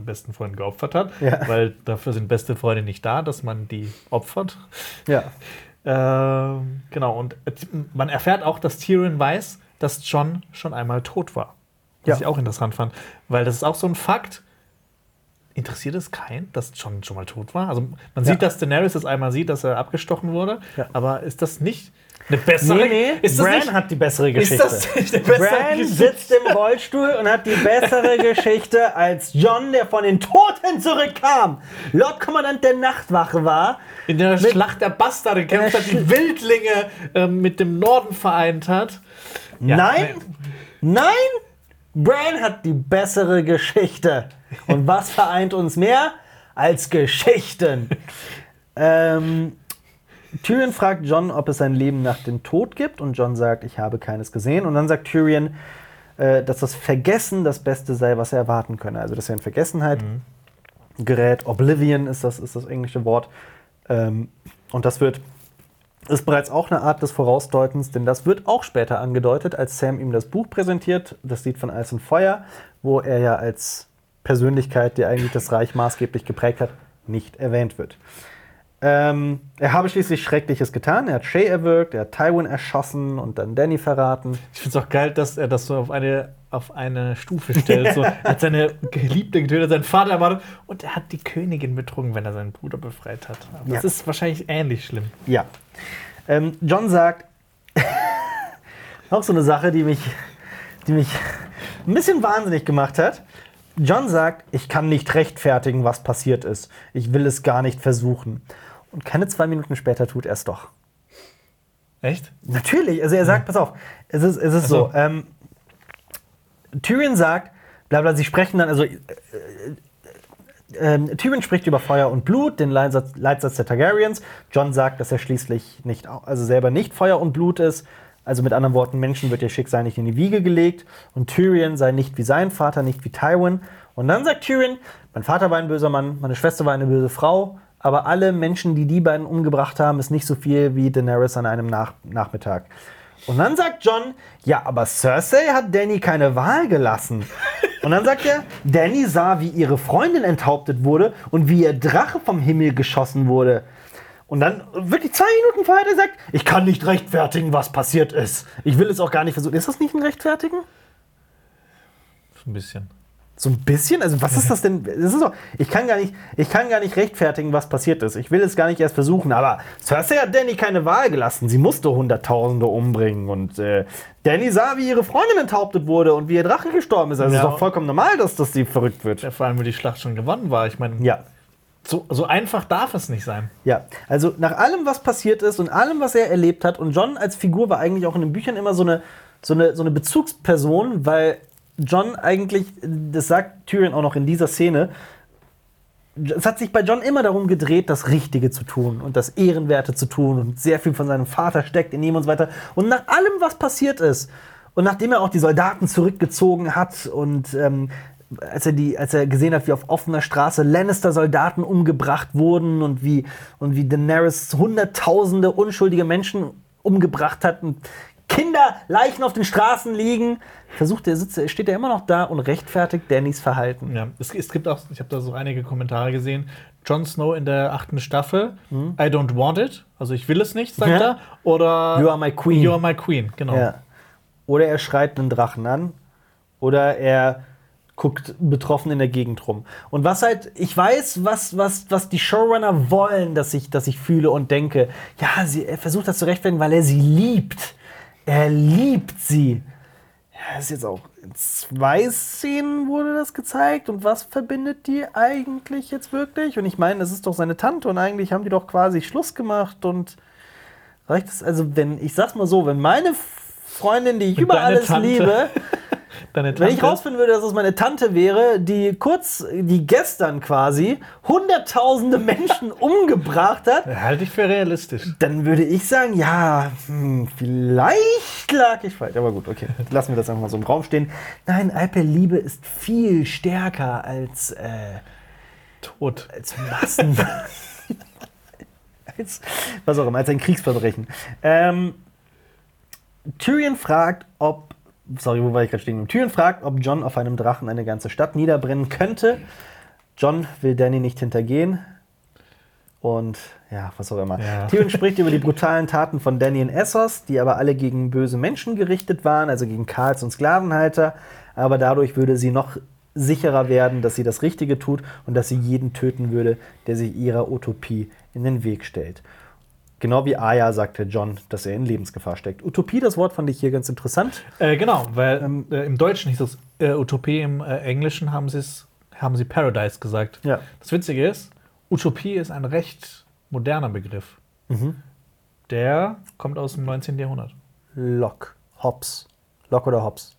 besten Freund geopfert hat, Ja. weil dafür sind beste Freunde nicht da, dass man die opfert. ja. Ähm, genau, und äh, man erfährt auch, dass Tyrion weiß, dass John schon einmal tot war. Was Ja. ich auch interessant fand, weil das ist auch so ein Fakt. Interessiert es keinen, dass John schon mal tot war? Also man Ja. sieht, dass Daenerys das einmal sieht, dass er abgestochen wurde, Ja. aber ist das nicht eine bessere? Nee, nee, ist das Bran nicht, hat die bessere Geschichte. Ist das nicht eine bessere Bran Geschichte? sitzt im Rollstuhl und hat die bessere Geschichte als John, der von den Toten zurückkam. Lord Kommandant der Nachtwache war. in der Schlacht der Bastarde gekämpft der hat, die Wildlinge ähm, mit dem Norden vereint hat. Ja, nein, nein, Bran hat die bessere Geschichte. Und was vereint uns mehr als Geschichten? ähm, Tyrion fragt John, ob es ein Leben nach dem Tod gibt. Und John sagt, ich habe keines gesehen. Und dann sagt Tyrion, äh, dass das Vergessen das Beste sei, was er erwarten könne. Also, dass er in Vergessenheit gerät. Oblivion ist das, ist das englische Wort. Ähm, und das wird ist bereits auch eine Art des Vorausdeutens, denn das wird auch später angedeutet, als Sam ihm das Buch präsentiert, das Lied von Eis und Feuer, wo er ja als Persönlichkeit, die eigentlich das Reich maßgeblich geprägt hat, nicht erwähnt wird. Ähm, er habe schließlich Schreckliches getan. Er hat Shay erwürgt, er hat Tywin erschossen und dann Danny verraten. Ich finde es auch geil, dass er das so auf eine, auf eine Stufe stellt. So, er hat seine Geliebte getötet, seinen Vater ermordet und er hat die Königin betrogen, wenn er seinen Bruder befreit hat. Aber Das Ja. ist wahrscheinlich ähnlich schlimm. Ja. Ähm, John sagt, auch so eine Sache, die mich, die mich ein bisschen wahnsinnig gemacht hat. John sagt, ich kann nicht rechtfertigen, was passiert ist. Ich will es gar nicht versuchen. Und keine zwei Minuten später tut er es doch. Echt? Natürlich, also er sagt, pass auf, es ist, es ist so, so. ähm, Tyrion sagt, bla bla, sie sprechen dann, also äh, äh, ähm, Tyrion spricht über Feuer und Blut, den Leitsatz, Leitsatz der Targaryens. John sagt, dass er schließlich nicht, also selber nicht Feuer und Blut ist. Also mit anderen Worten, Menschen wird ihr Schicksal nicht in die Wiege gelegt. Und Tyrion sei nicht wie sein Vater, nicht wie Tywin. Und dann sagt Tyrion, mein Vater war ein böser Mann, meine Schwester war eine böse Frau. Aber alle Menschen, die die beiden umgebracht haben, ist nicht so viel wie Daenerys an einem Nach Nachmittag. Und dann sagt John, ja, aber Cersei hat Danny keine Wahl gelassen. Und dann sagt er, Danny sah, wie ihre Freundin enthauptet wurde und wie ihr Drache vom Himmel geschossen wurde. Und dann wirklich zwei Minuten vorher hat er sagt, ich kann nicht rechtfertigen, was passiert ist. Ich will es auch gar nicht versuchen. Ist das nicht ein Rechtfertigen? Ein bisschen. So ein bisschen? Also was ist das denn? Das ist so, ich, kann gar nicht, ich kann gar nicht rechtfertigen, was passiert ist. Ich will es gar nicht erst versuchen. Aber Cersei hat Danny keine Wahl gelassen. Sie musste Hunderttausende umbringen. Und äh, Danny sah, wie ihre Freundin enthauptet wurde und wie ihr Drache gestorben ist. Also es Ja. ist doch vollkommen normal, dass, dass sie verrückt wird. Ja, vor allem, weil die Schlacht schon gewonnen war. Ich meine, Ja. so, so einfach darf es nicht sein. Ja, also nach allem, was passiert ist und allem, was er erlebt hat, und John als Figur war eigentlich auch in den Büchern immer so eine, so eine, so eine Bezugsperson, weil John eigentlich, das sagt Tyrion auch noch in dieser Szene, es hat sich bei John immer darum gedreht, das Richtige zu tun und das Ehrenwerte zu tun und sehr viel von seinem Vater steckt in ihm und so weiter. Und nach allem, was passiert ist und nachdem er auch die Soldaten zurückgezogen hat und ähm, als er, die, als er gesehen hat, wie auf offener Straße Lannister-Soldaten umgebracht wurden und wie, und wie Daenerys hunderttausende unschuldige Menschen umgebracht hat und Kinder, Leichen auf den Straßen liegen. Versucht er, sitzt, er- steht er immer noch da und rechtfertigt Dannys Verhalten. Ja, es, es gibt auch, ich habe da so einige Kommentare gesehen. Jon Snow in der achten Staffel, I don't want it, also ich will es nicht, sagt Ja. er. Oder You are my queen. You are my queen, genau. Ja. Oder er schreit einen Drachen an. Oder er guckt betroffen in der Gegend rum. Und was halt, ich weiß, was, was, was die Showrunner wollen, dass ich, dass ich fühle und denke. Ja, sie, er versucht das zu rechtfertigen, weil er sie liebt. Er liebt sie. Ja, ist jetzt auch in zwei Szenen wurde das gezeigt. Und was verbindet die eigentlich jetzt wirklich? Und ich meine, das ist doch seine Tante und eigentlich haben die doch quasi Schluss gemacht und reicht es, also wenn, ich sag's mal so, wenn meine Freundin, die ich über alles Tante. liebe, Deine wenn ich Tante- rausfinden würde, dass es meine Tante wäre, die kurz, die gestern quasi hunderttausende Menschen umgebracht hat, Halte ich für realistisch. dann würde ich sagen, ja, hm, vielleicht lag ich falsch. Aber gut, okay, lassen wir das einfach mal so im Raum stehen. Nein, Alperliebe ist viel stärker als, äh, Tot. als Massen. als, was auch immer, als ein Kriegsverbrechen. Ähm, Tyrion fragt, ob. Sorry, wo war ich gerade stehen? Tyrion fragt, ob John auf einem Drachen eine ganze Stadt niederbrennen könnte. John will Danny nicht hintergehen. Und ja, was auch immer. Ja. Tyrion spricht über die brutalen Taten von Danny in Essos, die aber alle gegen böse Menschen gerichtet waren, also gegen Karls und Sklavenhalter. Aber dadurch würde sie noch sicherer werden, dass sie das Richtige tut und dass sie jeden töten würde, der sich ihrer Utopie in den Weg stellt. Genau wie Aya sagte John, dass er in Lebensgefahr steckt. Utopie, das Wort fand ich hier ganz interessant. Äh, genau, weil Ähm, äh, im Deutschen hieß es äh, Utopie, im äh, Englischen haben, haben sie Paradise gesagt. Ja. Das Witzige ist, Utopie ist ein recht moderner Begriff. Mhm. Der kommt aus dem 19. Jahrhundert. Lock. Hops. Lock oder Hops?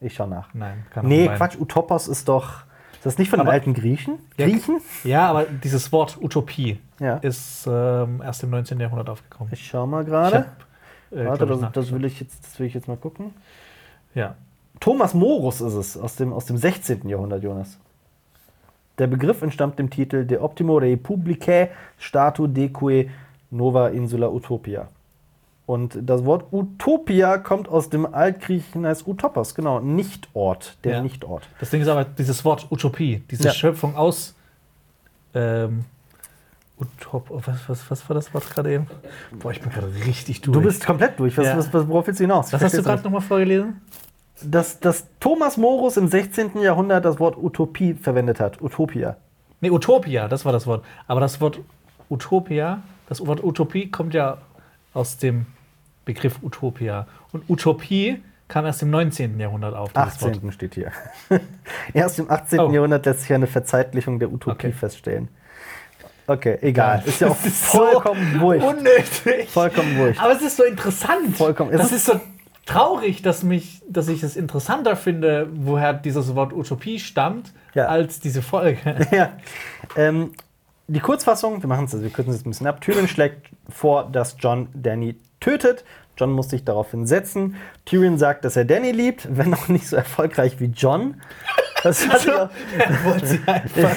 Ich schau nach. Nein, kann Nee. Quatsch, Utopos ist doch. Ist das nicht von den Aber- alten Griechen? Ja, Griechen? Ja, aber dieses Wort Utopie Ja. ist ähm, erst im 19. Jahrhundert aufgekommen. Ich schau mal gerade. äh, Warte, das, das, will ich jetzt, das will ich jetzt mal gucken. Ja. Thomas Morus ist es, aus dem, aus dem 16. Jahrhundert, Jonas. Der Begriff entstammt dem Titel De Optimo Republicae Statu Deque Nova Insula Utopia. Und das Wort Utopia kommt aus dem Altgriechen als Utopos, genau, Nichtort, der Ja. Nichtort. Das Ding ist aber, dieses Wort Utopie, diese Ja. Schöpfung aus ähm, Utop, oh, was, was, was war das Wort gerade eben? Boah, ich bin gerade richtig durch. Du bist komplett durch. Was, Ja. was, was, worauf willst du hinaus? Ich was hast du gerade nochmal vorgelesen? Dass, dass Thomas Morus im 16. Jahrhundert das Wort Utopie verwendet hat. Utopia. Nee, Utopia, das war das Wort. Aber das Wort Utopia, das Wort Utopie kommt ja aus dem Begriff Utopia. Und Utopie kam erst im 19. Jahrhundert auf. dieses Wort. 18. steht hier. Erst im 18. Oh. Jahrhundert lässt sich eine Verzeitlichung der Utopie Okay. feststellen. Okay, egal. Ja. Ist ja auch Das ist so vollkommen wurscht. Unnötig. Vollkommen wurscht. Aber es ist so interessant. Vollkommen. Es Das ist- ist so traurig, dass, mich, dass ich es interessanter finde, woher dieses Wort Utopie stammt, Ja. als diese Folge. Ja. Ähm, die Kurzfassung, wir machen es, also wir kürzen es jetzt ein bisschen ab. Tyrion schlägt vor, dass John Danny tötet. John muss sich daraufhin setzen. Tyrion sagt, dass er Danny liebt, wenn auch nicht so erfolgreich wie John. Das hat ja, er wollte sie einfach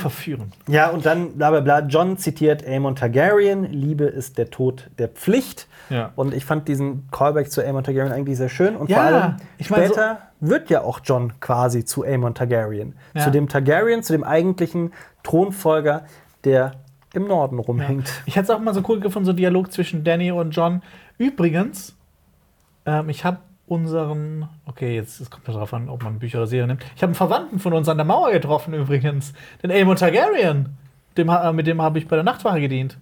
verführen. ja, und dann bla bla bla. John zitiert Aemon Targaryen: Liebe ist der Tod der Pflicht. Ja. Und ich fand diesen Callback zu Aemon Targaryen eigentlich sehr schön. Und Ja, vor allem ich mein, so- später wird ja auch John quasi zu Aemon Targaryen. Ja. Zu dem Targaryen, zu dem eigentlichen Thronfolger, der im Norden rumhängt. Ich hätte es auch mal so cool gefunden, so Dialog zwischen Danny und John. Übrigens, ähm, ich habe unseren, okay, jetzt es kommt ja darauf an, ob man Bücher oder Serien nimmt. Ich habe einen Verwandten von uns an der Mauer getroffen übrigens, den Aemon Targaryen. Dem, äh, mit dem habe ich bei der Nachtwache gedient.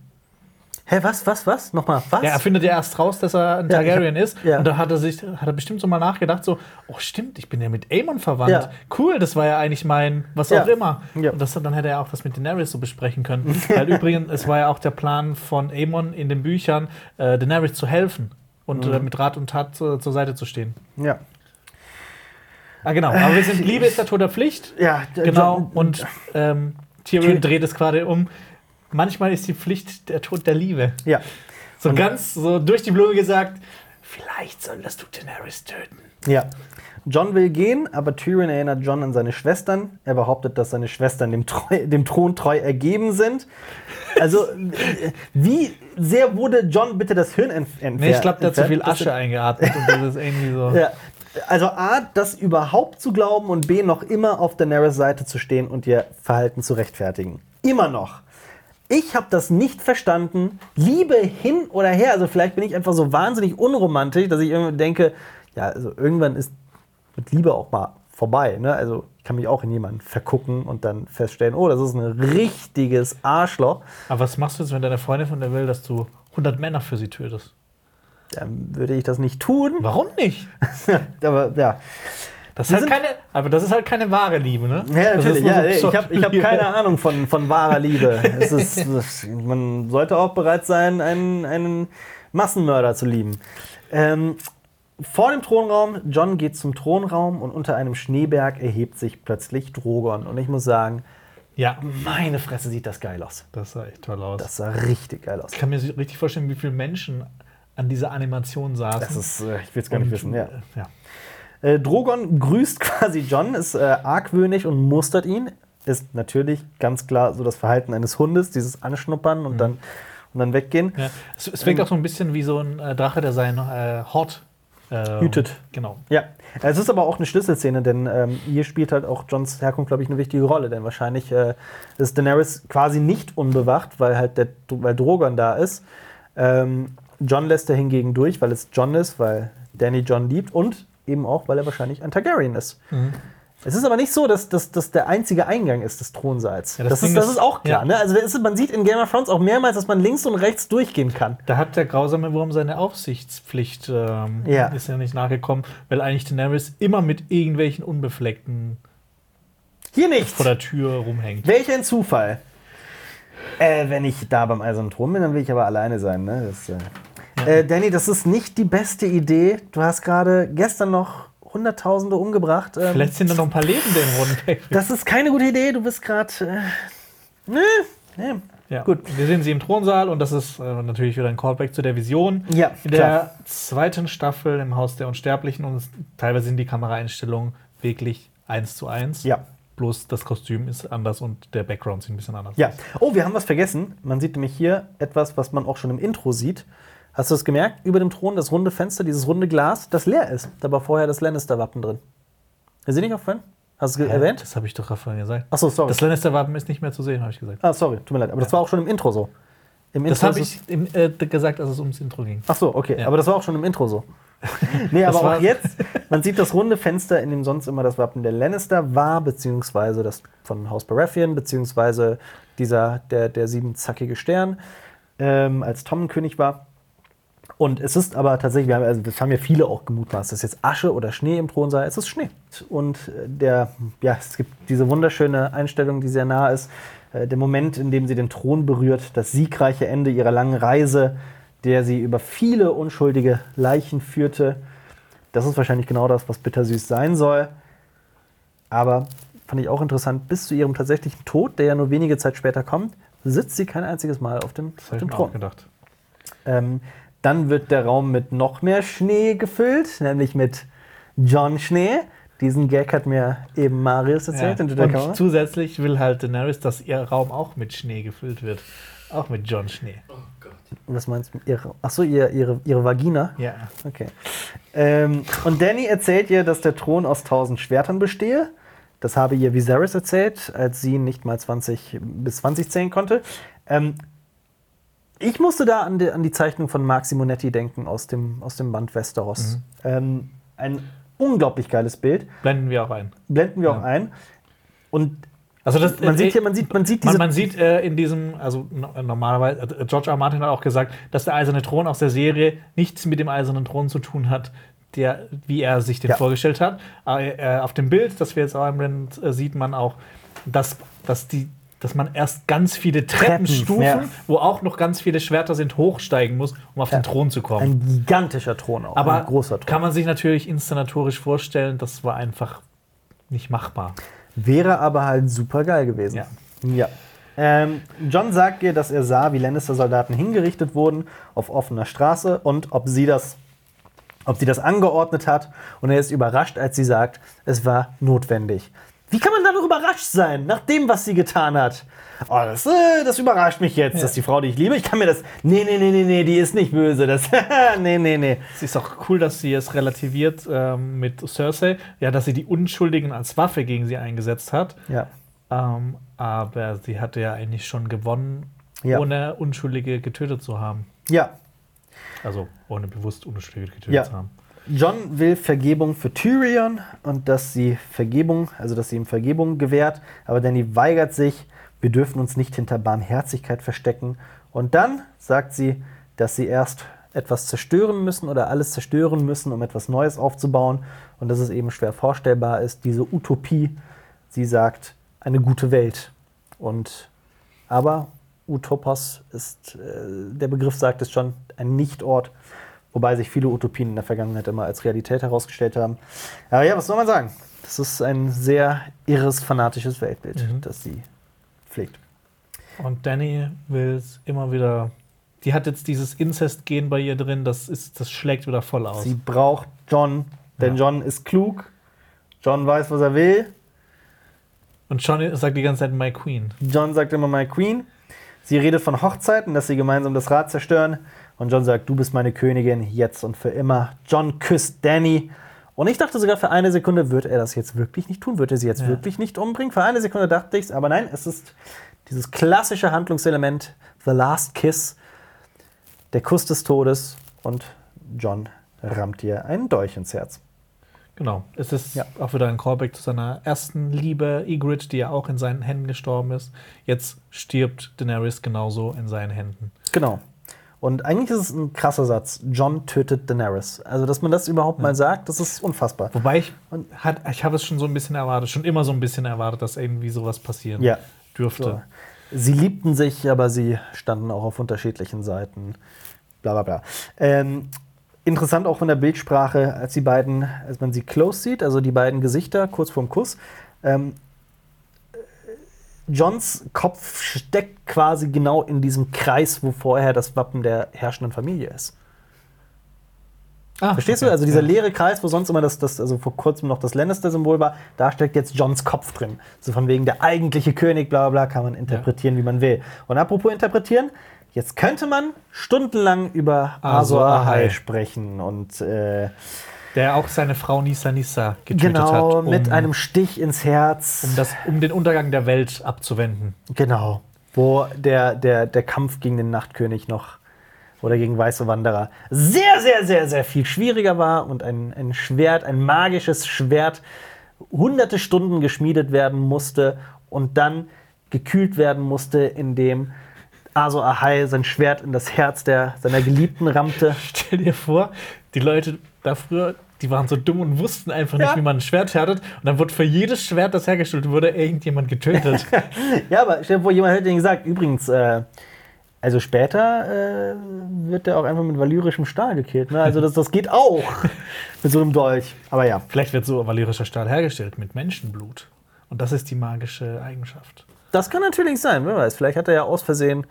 Hä, was, was, was? Nochmal, was? Ja, er findet ja erst raus, dass er ein Ja, Targaryen hab- ist. ja. Und da hat er sich, hat er bestimmt so mal nachgedacht, so, oh stimmt, ich bin ja mit Aemon verwandt. Ja. Cool, das war ja eigentlich mein, was Ja. auch immer. Ja. Und das, dann hätte er auch das mit Daenerys so besprechen können. Weil übrigens, es war ja auch der Plan von Aemon in den Büchern, äh, Daenerys zu helfen und Mhm. äh, mit Rat und Tat zu, zur Seite zu stehen. ja. Ah, genau. Aber wir sind Liebe ist der Tod der Pflicht. Ja, Genau. Und ähm, Tyrion Tyr- dreht es gerade um. Manchmal ist die Pflicht der Tod der Liebe. Ja. So ganz so durch die Blume gesagt, vielleicht solltest du Daenerys töten. Ja. John will gehen, aber Tyrion erinnert John an seine Schwestern. Er behauptet, dass seine Schwestern dem, treu, dem Thron treu ergeben sind. Also, äh, wie sehr wurde John bitte das Hirn entfernt? Nee, ich glaube, der hat zu viel Asche eingeatmet und das ist irgendwie so. Ja. Also A, das überhaupt zu glauben und B, noch immer auf Daenerys Seite zu stehen und ihr Verhalten zu rechtfertigen. Immer noch. Ich habe das nicht verstanden. Liebe hin oder her. Also vielleicht bin ich einfach so wahnsinnig unromantisch, dass ich irgendwie denke, ja, also irgendwann ist mit Liebe auch mal vorbei. Ne? Also ich kann mich auch in jemanden vergucken und dann feststellen, oh, das ist ein richtiges Arschloch. Aber was machst du jetzt, wenn deine Freundin von der will, dass du 100 Männer für sie tötest? Dann würde ich das nicht tun. Warum nicht? Aber ja. Das ist halt keine, aber das ist halt keine wahre Liebe, ne? Ja, natürlich. Ja, so ich habe hab keine Ahnung von, von wahrer Liebe. Ist, man sollte auch bereit sein, einen, einen Massenmörder zu lieben. Ähm, vor dem Thronraum, John geht zum Thronraum und unter einem Schneeberg erhebt sich plötzlich Drogon. Und ich muss sagen, Ja, meine Fresse sieht das geil aus. das sah echt toll aus. Das sah richtig geil aus. ich kann mir richtig vorstellen, wie viele Menschen an dieser Animation saßen. Das ist, äh, ich will es gar nicht wissen. Ja. äh, ja. Äh, Drogon grüßt quasi John, ist äh, argwöhnig und mustert ihn. Ist natürlich ganz klar so das Verhalten eines Hundes, dieses Anschnuppern und, dann, und dann weggehen. Ja. Es, es wirkt auch so ein bisschen wie so ein äh, Drache, der seinen äh, Hort äh, Hütet. Genau. Ja, es ist aber auch eine Schlüsselszene, denn ähm, hier spielt halt auch Johns Herkunft, glaube ich, eine wichtige Rolle. Denn wahrscheinlich äh, ist Daenerys quasi nicht unbewacht, weil halt der, weil Drogon da ist. Ähm, John lässt er hingegen durch, weil es John ist, weil Danny John liebt und eben auch, weil er wahrscheinlich ein Targaryen ist. Mhm. Es ist aber nicht so, dass das der einzige Eingang ist des Thronsaals. Ja, das das, ist, das ist- auch klar. ja. Ne? Also ist, man sieht in Game of Thrones auch mehrmals, dass man links und rechts durchgehen kann. Da hat der grausame Wurm seine Aufsichtspflicht ähm, Ja. ist ja nicht nachgekommen, weil eigentlich Daenerys immer mit irgendwelchen Unbefleckten Hier nicht. vor der Tür rumhängt. Welch ein Zufall. Äh, wenn ich da beim Eisernen Thron bin, dann will ich aber alleine sein. Ne? Das, äh, äh, Danny, das ist nicht die beste Idee. Du hast gerade gestern noch Hunderttausende umgebracht. Ähm, Vielleicht sind da noch ein paar Lebende im Roten das ist keine gute Idee. Du bist gerade. Äh, nö. Nee. Ja. Gut. Wir sehen sie im Thronsaal und das ist äh, natürlich wieder ein Callback zu der Vision. Ja, In klar. der zweiten Staffel im Haus der Unsterblichen und teilweise sind die Kameraeinstellungen wirklich eins zu eins. Ja. Bloß das Kostüm ist anders und der Background sieht ein bisschen anders Ja. aus. Oh, wir haben was vergessen. Man sieht nämlich hier etwas, was man auch schon im Intro sieht. Hast du das gemerkt? Über dem Thron das runde Fenster, dieses runde Glas, das leer ist. Da war vorher das Lannister-Wappen drin. Hast du nicht aufgefallen? Hast du es erwähnt? Das habe ich doch vorhin gesagt. Achso, sorry. Das Lannister-Wappen ist nicht mehr zu sehen, habe ich gesagt. Ah, sorry, tut mir leid. Aber das war auch schon im Intro so. Im Das habe ist es- ich im, äh, gesagt, als es ums Intro ging. Ach so, okay. Ja. Aber das war auch schon im Intro so. nee, aber auch jetzt, man sieht das runde Fenster, in dem sonst immer das Wappen der Lannister war, beziehungsweise das von Haus Baratheon, beziehungsweise dieser, der, der siebenzackige Stern, ähm, als Tommenkönig war. Und es ist aber tatsächlich, wir haben, also das haben ja viele auch gemutmaßt, ist jetzt Asche oder Schnee im Thronsaal, es ist Schnee. Und äh, der, ja, es gibt diese wunderschöne Einstellung, die sehr nah ist, äh, der Moment, in dem sie den Thron berührt, das siegreiche Ende ihrer langen Reise, der sie über viele unschuldige Leichen führte. Das ist wahrscheinlich genau das, was bittersüß sein soll. Aber fand ich auch interessant, bis zu ihrem tatsächlichen Tod, der ja nur wenige Zeit später kommt, sitzt sie kein einziges Mal auf dem, Das auf dem mir Thron. auch gedacht. Ähm, dann wird der Raum mit noch mehr Schnee gefüllt, nämlich mit John Schnee. Diesen Gag hat mir eben Marius erzählt Ja. Und zusätzlich will halt Daenerys, dass ihr Raum auch mit Schnee gefüllt wird. Auch mit John Schnee. Was meinst du? Ihre, achso, ihr, ihre, ihre Vagina? Ja. Okay. Ähm, und Danny erzählt ihr, dass der Thron aus tausend Schwertern bestehe. Das habe ihr Viserys erzählt, als sie nicht mal 20 bis 20 zählen konnte. Ähm, ich musste da an die, an die Zeichnung von Mark Simonetti denken aus dem, aus dem Band Westeros. Ähm, ein unglaublich geiles Bild. Blenden wir auch ein. Blenden wir Ja. auch ein. Und Also das, man äh, sieht hier, man sieht, man sieht diese. Man, man sieht äh, in diesem, also no, normalerweise, äh, George R. R. Martin hat auch gesagt, dass der Eiserne Thron aus der Serie nichts mit dem Eisernen Thron zu tun hat, der, wie er sich den Ja. vorgestellt hat. Äh, auf dem Bild, das wir jetzt auch einblenden, äh, sieht man auch, dass, dass, die, dass man erst ganz viele Treppenstufen, ja. wo auch noch ganz viele Schwerter sind, hochsteigen muss, um auf den Thron zu kommen. ein gigantischer Thron auch. Aber ein großer Thron. kann man sich natürlich inszenatorisch vorstellen, das war einfach nicht machbar. Wäre aber halt super geil gewesen. Ja. ja. Ähm, John sagt ihr, dass er sah, wie Lannister-Soldaten hingerichtet wurden auf offener Straße und ob sie das ob sie das angeordnet hat. Und er ist überrascht, als sie sagt, es war notwendig. Wie kann man da noch überrascht sein, nach dem, was sie getan hat? Oh, das, äh, das überrascht mich jetzt, dass die Frau, die ich liebe, ich kann mir das. Nee, nee, nee, nee, nee, die ist nicht böse. Das, nee, nee, nee. Es ist auch cool, dass sie es relativiert ähm, mit Cersei, ja, dass sie die Unschuldigen als Waffe gegen sie eingesetzt hat. Ja. Ähm, aber sie hatte ja eigentlich schon gewonnen, Ja. ohne Unschuldige getötet zu haben. Ja. Also ohne bewusst Unschuldige getötet Ja. zu haben. John will Vergebung für Tyrion und dass sie Vergebung, also dass sie ihm Vergebung gewährt, aber Danny weigert sich, wir dürfen uns nicht hinter Barmherzigkeit verstecken. Und dann sagt sie, dass sie erst etwas zerstören müssen oder alles zerstören müssen, um etwas Neues aufzubauen und dass es eben schwer vorstellbar ist, diese Utopie, sie sagt, eine gute Welt. Und aber Utopos ist, äh, der Begriff sagt es schon, ein Nichtort, wobei sich viele Utopien in der Vergangenheit immer als Realität herausgestellt haben. Aber ja, was soll man sagen? Das ist ein sehr irres, fanatisches Weltbild, Mhm. das sie pflegt. Und Danny will es immer wieder. Die hat jetzt dieses Inzest-Gen bei ihr drin, das, ist, das schlägt wieder voll aus. Sie braucht John, denn Ja. John ist klug. John weiß, was er will. Und Johnny sagt die ganze Zeit My Queen. John sagt immer My Queen. Sie redet von Hochzeiten, dass sie gemeinsam das Rad zerstören. Und John sagt, du bist meine Königin, jetzt und für immer. John küsst Danny. Und ich dachte sogar für eine Sekunde, wird er das jetzt wirklich nicht tun? Wird er sie jetzt Ja. wirklich nicht umbringen? Für eine Sekunde dachte ich es, aber nein, es ist dieses klassische Handlungselement, The Last Kiss, der Kuss des Todes. Und John rammt ihr einen Dolch ins Herz. Genau. Es ist Ja. auch wieder ein Callback zu seiner ersten Liebe, Ygritte, die ja auch in seinen Händen gestorben ist. Jetzt stirbt Daenerys genauso in seinen Händen. Genau. Und eigentlich ist es ein krasser Satz. John tötet Daenerys. Also, dass man das überhaupt mal sagt, das ist unfassbar. Wobei ich, hat, ich habe es schon so ein bisschen erwartet, schon immer so ein bisschen erwartet, dass irgendwie sowas passieren Ja. dürfte. So. Sie liebten sich, aber sie standen auch auf unterschiedlichen Seiten. Bla bla bla. Ähm, interessant auch von der Bildsprache, als die beiden, als man sie close sieht, also die beiden Gesichter kurz vorm Kuss. Ähm, Johns Kopf steckt quasi genau in diesem Kreis, wo vorher das Wappen der herrschenden Familie ist. Ah, Verstehst okay. du? Also dieser Ja. leere Kreis, wo sonst immer das, das also vor kurzem noch das Lannister-Symbol war, da steckt jetzt Johns Kopf drin. So von wegen der eigentliche König, bla bla bla, kann man interpretieren, wie man will. Und apropos interpretieren, jetzt könnte man stundenlang über Azor Ahai. Sprechen und äh, Der auch seine Frau Nisa Nisa getötet genau hat, um, mit einem Stich ins Herz. um, das, um den Untergang der Welt abzuwenden. Genau. Wo der, der, der Kampf gegen den Nachtkönig noch oder gegen weiße Wanderer sehr, sehr, sehr, sehr viel schwieriger war und ein, ein Schwert, ein magisches Schwert, hunderte Stunden geschmiedet werden musste und dann gekühlt werden musste, indem Azor Ahai sein Schwert in das Herz der, seiner Geliebten rammte. Stell dir vor, die Leute da früher, die waren so dumm und wussten einfach nicht, Ja. wie man ein Schwert härtet. Und dann wurde für jedes Schwert, das hergestellt wurde, irgendjemand getötet. Ja, aber stell dir vor, jemand hätte ihnen gesagt, übrigens, äh, also später äh, wird der auch einfach mit valyrischem Stahl gekillt. Ne? Also das, das geht auch mit so einem Dolch. Aber ja. Vielleicht wird so valyrischer Stahl hergestellt mit Menschenblut. Und das ist die magische Eigenschaft. Das kann natürlich sein, wer weiß. Vielleicht hat er ja aus Versehen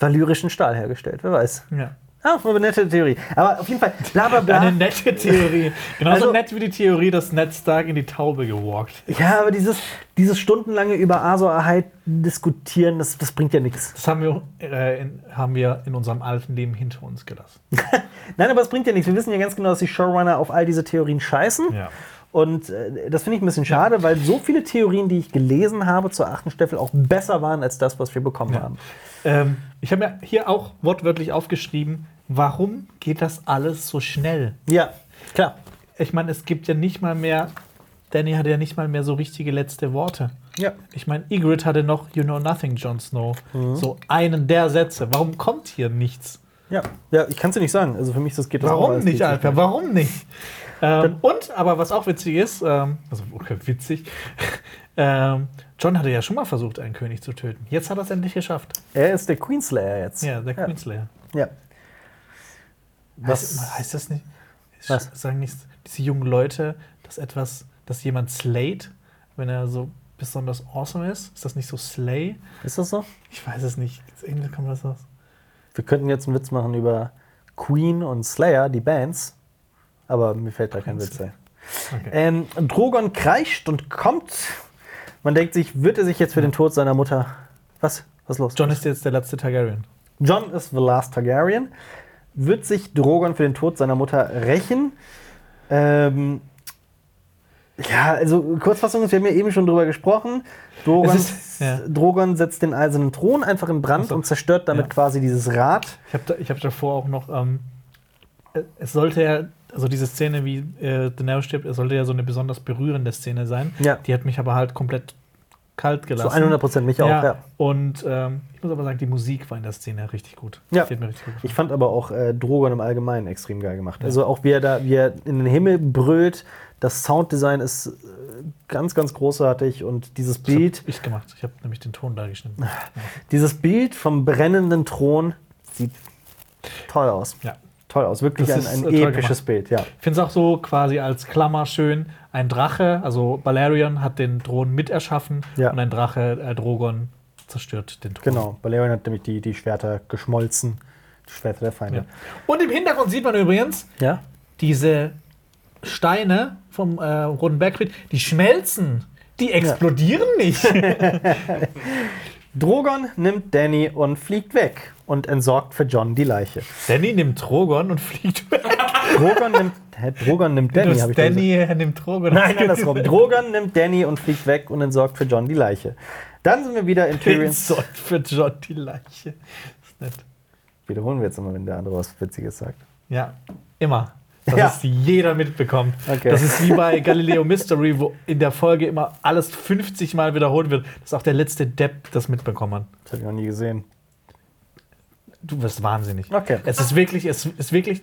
valyrischen Stahl hergestellt, wer weiß. Ja. Ah, eine nette Theorie. Aber auf jeden Fall, bla bla bla. Eine nette Theorie. Genauso Also- nett wie die Theorie, dass Ned Stark in die Taube gewalkt. Ja, aber dieses, dieses stundenlange über Azor Ahai diskutieren, das, das bringt ja nichts. Das haben wir, äh, in, haben wir in unserem alten Leben hinter uns gelassen. Nein, aber es bringt ja nichts. Wir wissen ja ganz genau, dass die Showrunner auf all diese Theorien scheißen. Ja. Und äh, das finde ich ein bisschen schade, weil so viele Theorien, die ich gelesen habe zur achten Staffel, auch besser waren als das, was wir bekommen haben. Ähm, ich habe mir hier auch wortwörtlich aufgeschrieben, warum geht das alles so schnell? Ja, klar. Ich meine, es gibt ja nicht mal mehr, Danny hatte ja nicht mal mehr so richtige letzte Worte. Ja. Ich meine, Ygritte hatte noch You Know Nothing, Jon Snow. Mhm. So einen der Sätze. Warum kommt hier nichts? Ja, ja ich kann es dir nicht sagen. Also für mich das geht das Warum nicht, Alter? Warum nicht? Ähm, und, aber was auch witzig ist, ähm, also okay, witzig, ähm, John hatte ja schon mal versucht, einen König zu töten. Jetzt hat er es endlich geschafft. Er ist der Queenslayer jetzt. Ja, der Queenslayer. Ja. Was Was- heißt das nicht? Was? Sagen nicht diese jungen Leute, dass etwas, dass jemand slayt, wenn er so besonders awesome ist? Ist das nicht so slay? Ist das so? Ich weiß es nicht. Irgendwie kommt das raus. Wir könnten jetzt einen Witz machen über Queen und Slayer, die Bands. Aber mir fällt da kein Witz ein. Okay. Ähm, Drogon kreischt und kommt. Man denkt sich, wird er sich jetzt für den Tod seiner Mutter. Was? Was ist los? John ist jetzt der letzte Targaryen. John ist the last Targaryen. Wird sich Drogon für den Tod seiner Mutter rächen? Ähm, ja, also Kurzfassung, wir haben ja eben schon drüber gesprochen. Drogon, ist- ja. Drogon setzt den eisernen Thron einfach in Brand so. und zerstört damit Ja. quasi dieses Rad. Ich habe da, ich hab davor auch noch, ähm, äh, es sollte ja, also diese Szene, wie äh, Daenerys stirbt, sollte ja so eine besonders berührende Szene sein. Ja. Die hat mich aber halt komplett kalt Zu gelassen. 100% mich auch, ja. ja. Und ähm, ich muss aber sagen, die Musik war in der Szene richtig gut. Ja. Richtig gut. Ich fand aber auch äh, Drogon im Allgemeinen extrem geil gemacht. Also auch wie er da, wie er in den Himmel brüllt, das Sounddesign ist äh, ganz, ganz großartig und dieses Das Bild, hab ich gemacht. Ich habe nämlich den Ton da geschnitten. dieses Bild vom brennenden Thron sieht toll aus. Ja. Toll aus. Wirklich Das ein, ein äh, episches Bild, ja. Ich finde es auch so quasi als Klammer schön. Ein Drache, also Balerion hat den Thron mit erschaffen Ja. und ein Drache, äh, Drogon, zerstört den Thron. Genau. Balerion hat nämlich die, die Schwerter geschmolzen. Die Schwerter der Feinde. Ja. Und im Hintergrund sieht man übrigens Ja? diese Steine vom äh, Roten Bergfried, die schmelzen. Die explodieren nicht. Drogon nimmt Danny und fliegt weg und entsorgt für John die Leiche. Danny nimmt Drogon und fliegt weg. Drogon nimmt, hä, Drogon nimmt Danny, habe ich da gesagt. Danny äh, nimmt Drogon. Nein, andersrum. Drogon nimmt Danny und fliegt weg und entsorgt für John die Leiche. Dann sind wir wieder in Tyrions. Pinzot für John die Leiche. Ist nett. Wiederholen wir jetzt immer, wenn der andere was Witziges sagt. Ja, immer. Dass Ja. es jeder mitbekommt. Okay. Das ist wie bei Galileo Mystery, wo in der Folge immer alles 50 Mal wiederholt wird, dass auch der letzte Depp das mitbekommen hat. Das habe ich noch nie gesehen. Du wirst wahnsinnig. Okay. Es ist wirklich, es ist wirklich,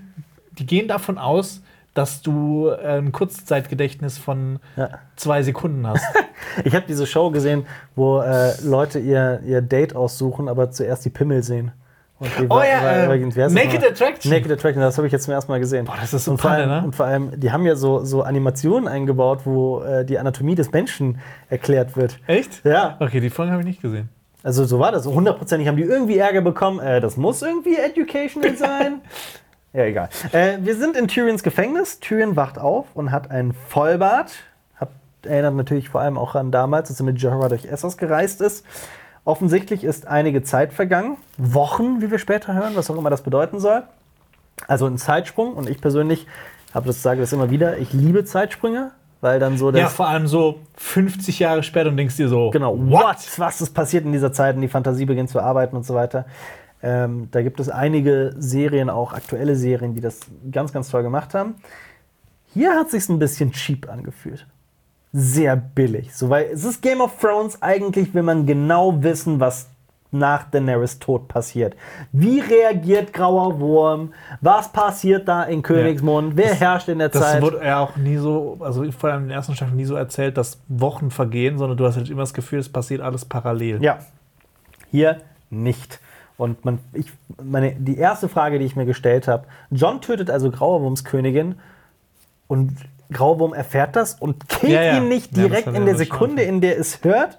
die gehen davon aus, dass du ein Kurzzeitgedächtnis von Ja. zwei Sekunden hast. Ich habe diese Show gesehen, wo äh, Leute ihr, ihr Date aussuchen, aber zuerst die Pimmel sehen. Oh war- ja, war äh, das Naked? Attraction. Naked Attraction, das habe ich jetzt zum ersten Mal gesehen. Boah, das ist so und vor, allem, ne? und vor allem, die haben ja so, so Animationen eingebaut, wo äh, die Anatomie des Menschen erklärt wird. Echt? Ja, Okay, die Folge habe ich nicht gesehen. also so war das. Hundertprozentig haben die irgendwie Ärger bekommen. Äh, das muss irgendwie educational sein. ja, egal. Äh, wir sind in Tyrions Gefängnis. Tyrion wacht auf und hat einen Vollbart. Erinnert natürlich vor allem auch an damals, als er mit Jorah durch Essos gereist ist. Offensichtlich ist einige Zeit vergangen. Wochen, wie wir später hören, was auch immer das bedeuten soll. Also ein Zeitsprung. Und ich persönlich habe das, sage das immer wieder, ich liebe Zeitsprünge, weil dann so das. Ja, vor allem so 50 Jahre später und denkst dir so, Genau, what? Was ist passiert in dieser Zeit und die Fantasie beginnt zu arbeiten und so weiter. Ähm, da gibt es einige Serien, auch aktuelle Serien, die das ganz, ganz toll gemacht haben. Hier hat sich ein bisschen cheap angefühlt. Sehr billig. So, weil es ist Game of Thrones eigentlich, will man genau wissen, was nach Daenerys Tod passiert. Wie reagiert Grauer Wurm? Was passiert da in Königsmund? Wer herrscht in der Das Zeit? wurde ja auch nie so, also vor allem in der ersten Staffel nie so erzählt, dass Wochen vergehen, sondern du hast halt immer das Gefühl, es passiert alles parallel. Ja, hier nicht. Und man, ich, meine, die erste Frage, die ich mir gestellt habe: John tötet also Grauerwurms Königin und Grauerwurm erfährt das und killt Ja, ja. ihn nicht Ja, direkt hat in er der Sekunde, in der es hört.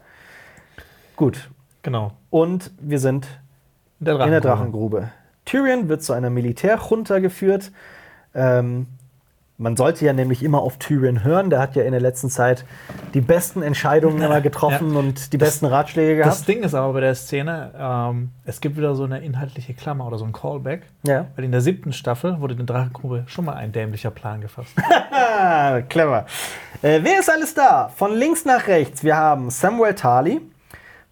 Gut. Genau. Und wir sind Der in der Drachengrube. Tyrion wird zu einer Militärjunta geführt. Ähm, man sollte ja nämlich immer auf Tyrion hören. Der hat ja in der letzten Zeit die besten Entscheidungen immer getroffen und die besten Ratschläge gehabt. Das Ding ist aber bei der Szene, ähm, es gibt wieder so eine inhaltliche Klammer oder so ein Callback. ja. Weil in der siebten Staffel wurde in der Drachengrube schon mal ein dämlicher Plan gefasst. Clever. Äh, wer ist alles da? Von links nach rechts. Wir haben Samuel Tarly.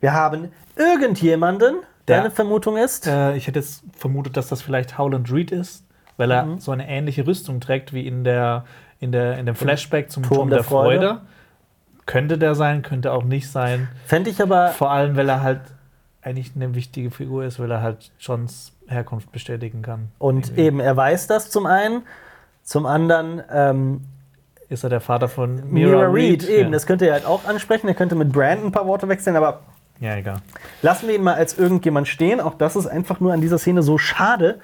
Wir haben irgendjemanden, der Ja. eine Vermutung ist. äh, ich hätte jetzt vermutet, dass das vielleicht Howland Reed ist, weil er Mhm. so eine ähnliche Rüstung trägt wie in, der, in, der, in dem Flashback zum Turm Turm, der der, Freude. Freude. Könnte der sein, könnte auch nicht sein. Fände ich aber. Vor allem, weil er halt eigentlich eine wichtige Figur ist, weil er halt Johns Herkunft bestätigen kann. Und Irgendwie. eben, er weiß das zum einen. Zum anderen, ähm, ist er der Vater von Mira, Mira, Reed, Reed. eben, ja. das könnte er halt auch ansprechen. Er könnte mit Brand ein paar Worte wechseln, aber ja, egal. lassen wir ihn mal als irgendjemand stehen. Auch das ist einfach nur an dieser Szene so schade,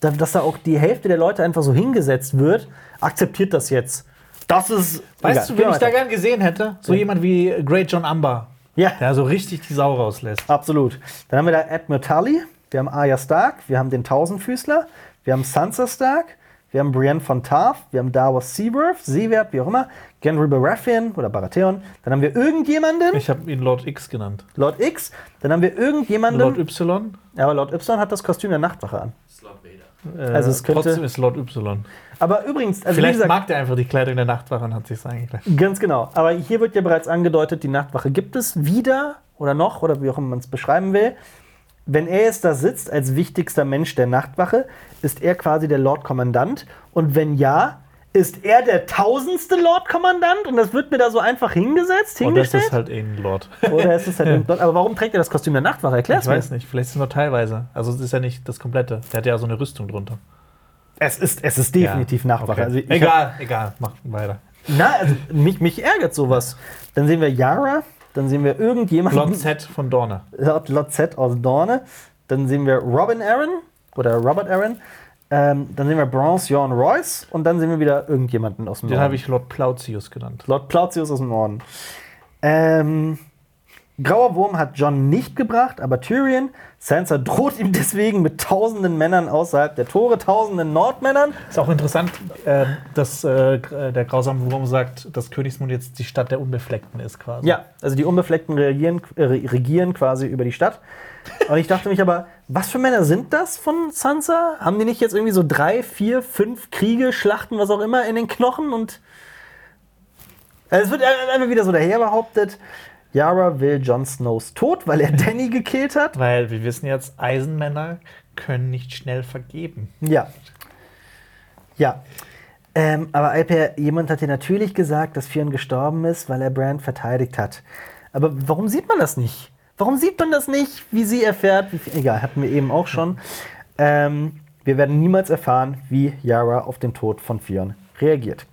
dass da auch die Hälfte der Leute einfach so hingesetzt wird. Akzeptiert das jetzt. Das ist. Weißt egal. du, wen ich da gern gesehen hätte? So jemand wie Great John Amber, Ja. der so richtig die Sau rauslässt. Absolut. Dann haben wir da Admiral Tully, wir haben Arya Stark, wir haben den Tausendfüßler, wir haben Sansa Stark, wir haben Brienne von Tarth, wir haben Davos Seaworth, Seewert, wie auch immer, Gendry Baratheon oder Baratheon. Dann haben wir irgendjemanden, Ich habe ihn Lord X genannt. Lord X. Dann haben wir irgendjemanden, Lord Y? ja, aber Lord Y hat das Kostüm der Nachtwache an. Slot Vader. Äh, Also es könnte- trotzdem ist Lord Y. Aber übrigens, also Vielleicht gesagt, mag der einfach die Kleidung der Nachtwache und hat sich eingeklatscht. Ganz genau. Aber hier wird ja bereits angedeutet, die Nachtwache gibt es wieder oder noch oder wie auch immer man es beschreiben will. Wenn er jetzt da sitzt als wichtigster Mensch der Nachtwache, ist er quasi der Lord Kommandant. Und wenn ja, ist er der tausendste Lord Kommandant und das wird mir da so einfach hingesetzt, das hingestellt? ist halt ein Lord. Oder ist es halt ein Lord? Aber warum trägt er das Kostüm der Nachtwache? Erklär's Ich mir. weiß nicht, vielleicht ist es nur teilweise. Also es ist ja nicht das komplette. Der hat ja so eine Rüstung drunter. Es ist, es ist definitiv Ja. Nachtwache. Okay. Also ich egal, egal, mach weiter. Na, also mich, mich ärgert sowas. Dann sehen wir Yara, dann sehen wir irgendjemanden. Lord Z von Dorne. Lord, Lord Z aus Dorne. Dann sehen wir Robin Aaron oder Robert Aaron. Ähm, dann sehen wir Bronze Jorn Royce und dann sehen wir wieder irgendjemanden aus dem Den Norden. habe ich Lord Plautius genannt. Lord Plautius aus dem Norden. Ähm, Grauer Wurm hat John nicht gebracht, aber Tyrion. Sansa droht ihm deswegen mit tausenden Männern außerhalb der Tore, tausenden Nordmännern. Ist auch interessant, äh, dass äh, der grausame Wurm sagt, dass Königsmund jetzt die Stadt der Unbefleckten ist quasi. Ja, also die Unbefleckten reagieren, äh, regieren quasi über die Stadt. Und ich dachte mich aber, was für Männer sind das von Sansa? Haben die nicht jetzt irgendwie so drei, vier, fünf Kriege, Schlachten, was auch immer in den Knochen? Und Also es wird einfach wieder so daher behauptet, Yara will Jon Snows Tod, weil er Danny gekillt hat. Weil wir wissen jetzt, Eisenmänner können nicht schnell vergeben. Ja. Ja. Ähm, aber Alper, jemand hat dir natürlich gesagt, dass Fionn gestorben ist, weil er Brand verteidigt hat. Aber warum sieht man das nicht? Warum sieht man das nicht, wie sie erfährt? Wie, egal, hatten wir eben auch schon. Ähm, wir werden niemals erfahren, wie Yara auf den Tod von Fionn reagiert.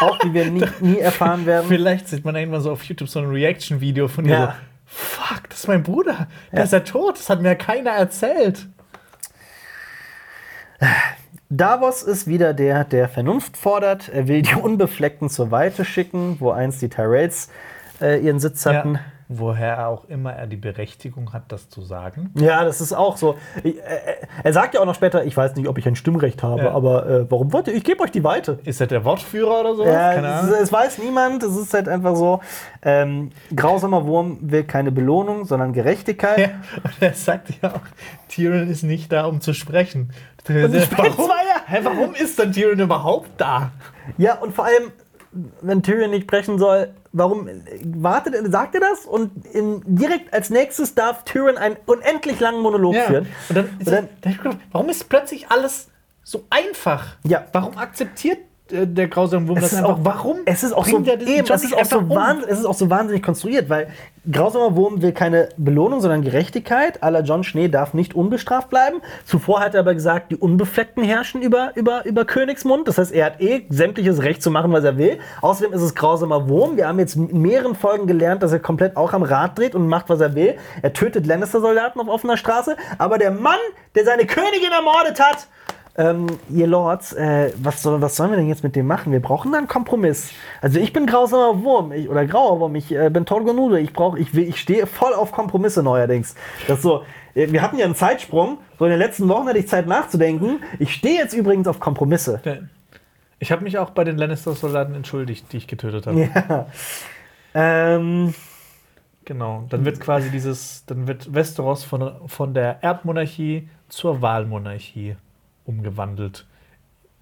Auch wie wir nie, nie erfahren werden. Vielleicht sieht man irgendwann so auf YouTube so ein Reaction-Video von ihr. Ja. So, Fuck, das ist mein Bruder. Der Ja. ist ja tot. Das hat mir keiner erzählt. Davos ist wieder der, der Vernunft fordert. Er will die Unbefleckten zur Weite schicken, wo einst die Tyrells äh, ihren Sitz hatten. Ja. Woher auch immer er die Berechtigung hat, das zu sagen. Ja, das ist auch so. Ich, äh, er sagt ja auch noch später, ich weiß nicht, ob ich ein Stimmrecht habe, Ja. aber äh, warum wollt ihr? Ich gebe euch die Weite. Ist er der Wortführer oder so? Ja, Keine es, Ahnung. es weiß niemand, es ist halt einfach so. Ähm, grausamer Wurm will keine Belohnung, sondern Gerechtigkeit. Ja, und er sagt ja auch, Tyrion ist nicht da, um zu sprechen. Und warum, warum ist dann Tyrion überhaupt da? Ja, und vor allem, wenn Tyrion nicht sprechen soll, warum wartet er, sagt er das? Und in, direkt als nächstes darf Tyrion einen unendlich langen Monolog führen. Und dann, Und dann- dann warum ist plötzlich alles so einfach? Ja. Warum akzeptiert der grausame Wurm Es das ist auch, warum? Es ist auch so, eben, es ist auch so wahn- es ist auch so wahnsinnig konstruiert, weil grausamer Wurm will keine Belohnung, sondern Gerechtigkeit. Aller John Schnee darf nicht unbestraft bleiben. Zuvor hat er aber gesagt, die Unbefleckten herrschen über, über, über Königsmund. Das heißt, er hat eh sämtliches Recht zu machen, was er will. Außerdem ist es grausamer Wurm. Wir haben jetzt in mehreren Folgen gelernt, dass er komplett auch am Rad dreht und macht, was er will. Er tötet Lannister-Soldaten auf offener Straße. Aber der Mann, der seine Königin ermordet hat, ähm, ihr Lords, äh, was, soll, was sollen wir denn jetzt mit dem machen? Wir brauchen da einen Kompromiss. Also ich bin grausamer Wurm ich, oder grauer Wurm, ich äh, bin Torgonude, ich brauche, ich, ich stehe voll auf Kompromisse neuerdings. Das so, äh, wir hatten ja einen Zeitsprung, so in den letzten Wochen hatte ich Zeit nachzudenken. Ich stehe jetzt übrigens auf Kompromisse. Ich habe mich auch bei den Lannister-Soldaten entschuldigt, die ich getötet habe. Ja. Ähm, Genau. Dann wird quasi dieses, dann wird Westeros von, von der Erbmonarchie zur Wahlmonarchie umgewandelt.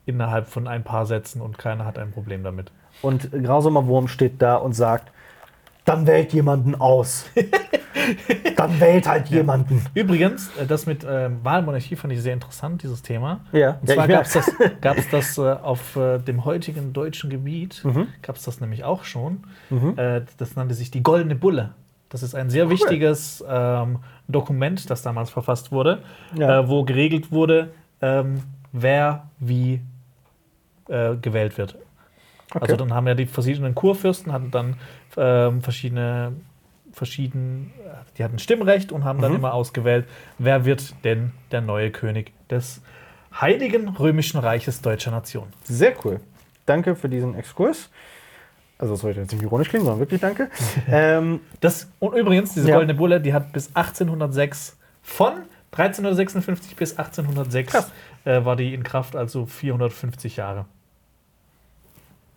Innerhalb von ein paar Sätzen und keiner hat ein Problem damit. und grausamer Wurm steht da und sagt, dann wählt jemanden aus. dann wählt halt jemanden. Übrigens, äh, das mit ähm, Wahlmonarchie fand ich sehr interessant, dieses Thema. Ja. Und Ja, zwar ich gab es das, gab's das äh, auf äh, dem heutigen deutschen Gebiet, Mhm. gab es das nämlich auch schon. Äh, das nannte sich die Goldene Bulle. Das ist ein sehr wichtiges ähm, Dokument, das damals verfasst wurde, Ja. äh, wo geregelt wurde, ähm, wer wie äh, gewählt wird. Also dann haben ja die verschiedenen Kurfürsten hatten dann ähm, verschiedene, verschieden, die hatten Stimmrecht und haben dann immer ausgewählt, wer wird denn der neue König des Heiligen Römischen Reiches deutscher Nation. Sehr cool. Danke für diesen Exkurs. Also das sollte jetzt nicht ironisch klingen, sondern wirklich danke. ähm, Das, und übrigens, diese Ja. Goldene Bulle, die hat bis 1806 von 1356 bis 1806 Krass. äh, war die in Kraft, also 450 Jahre.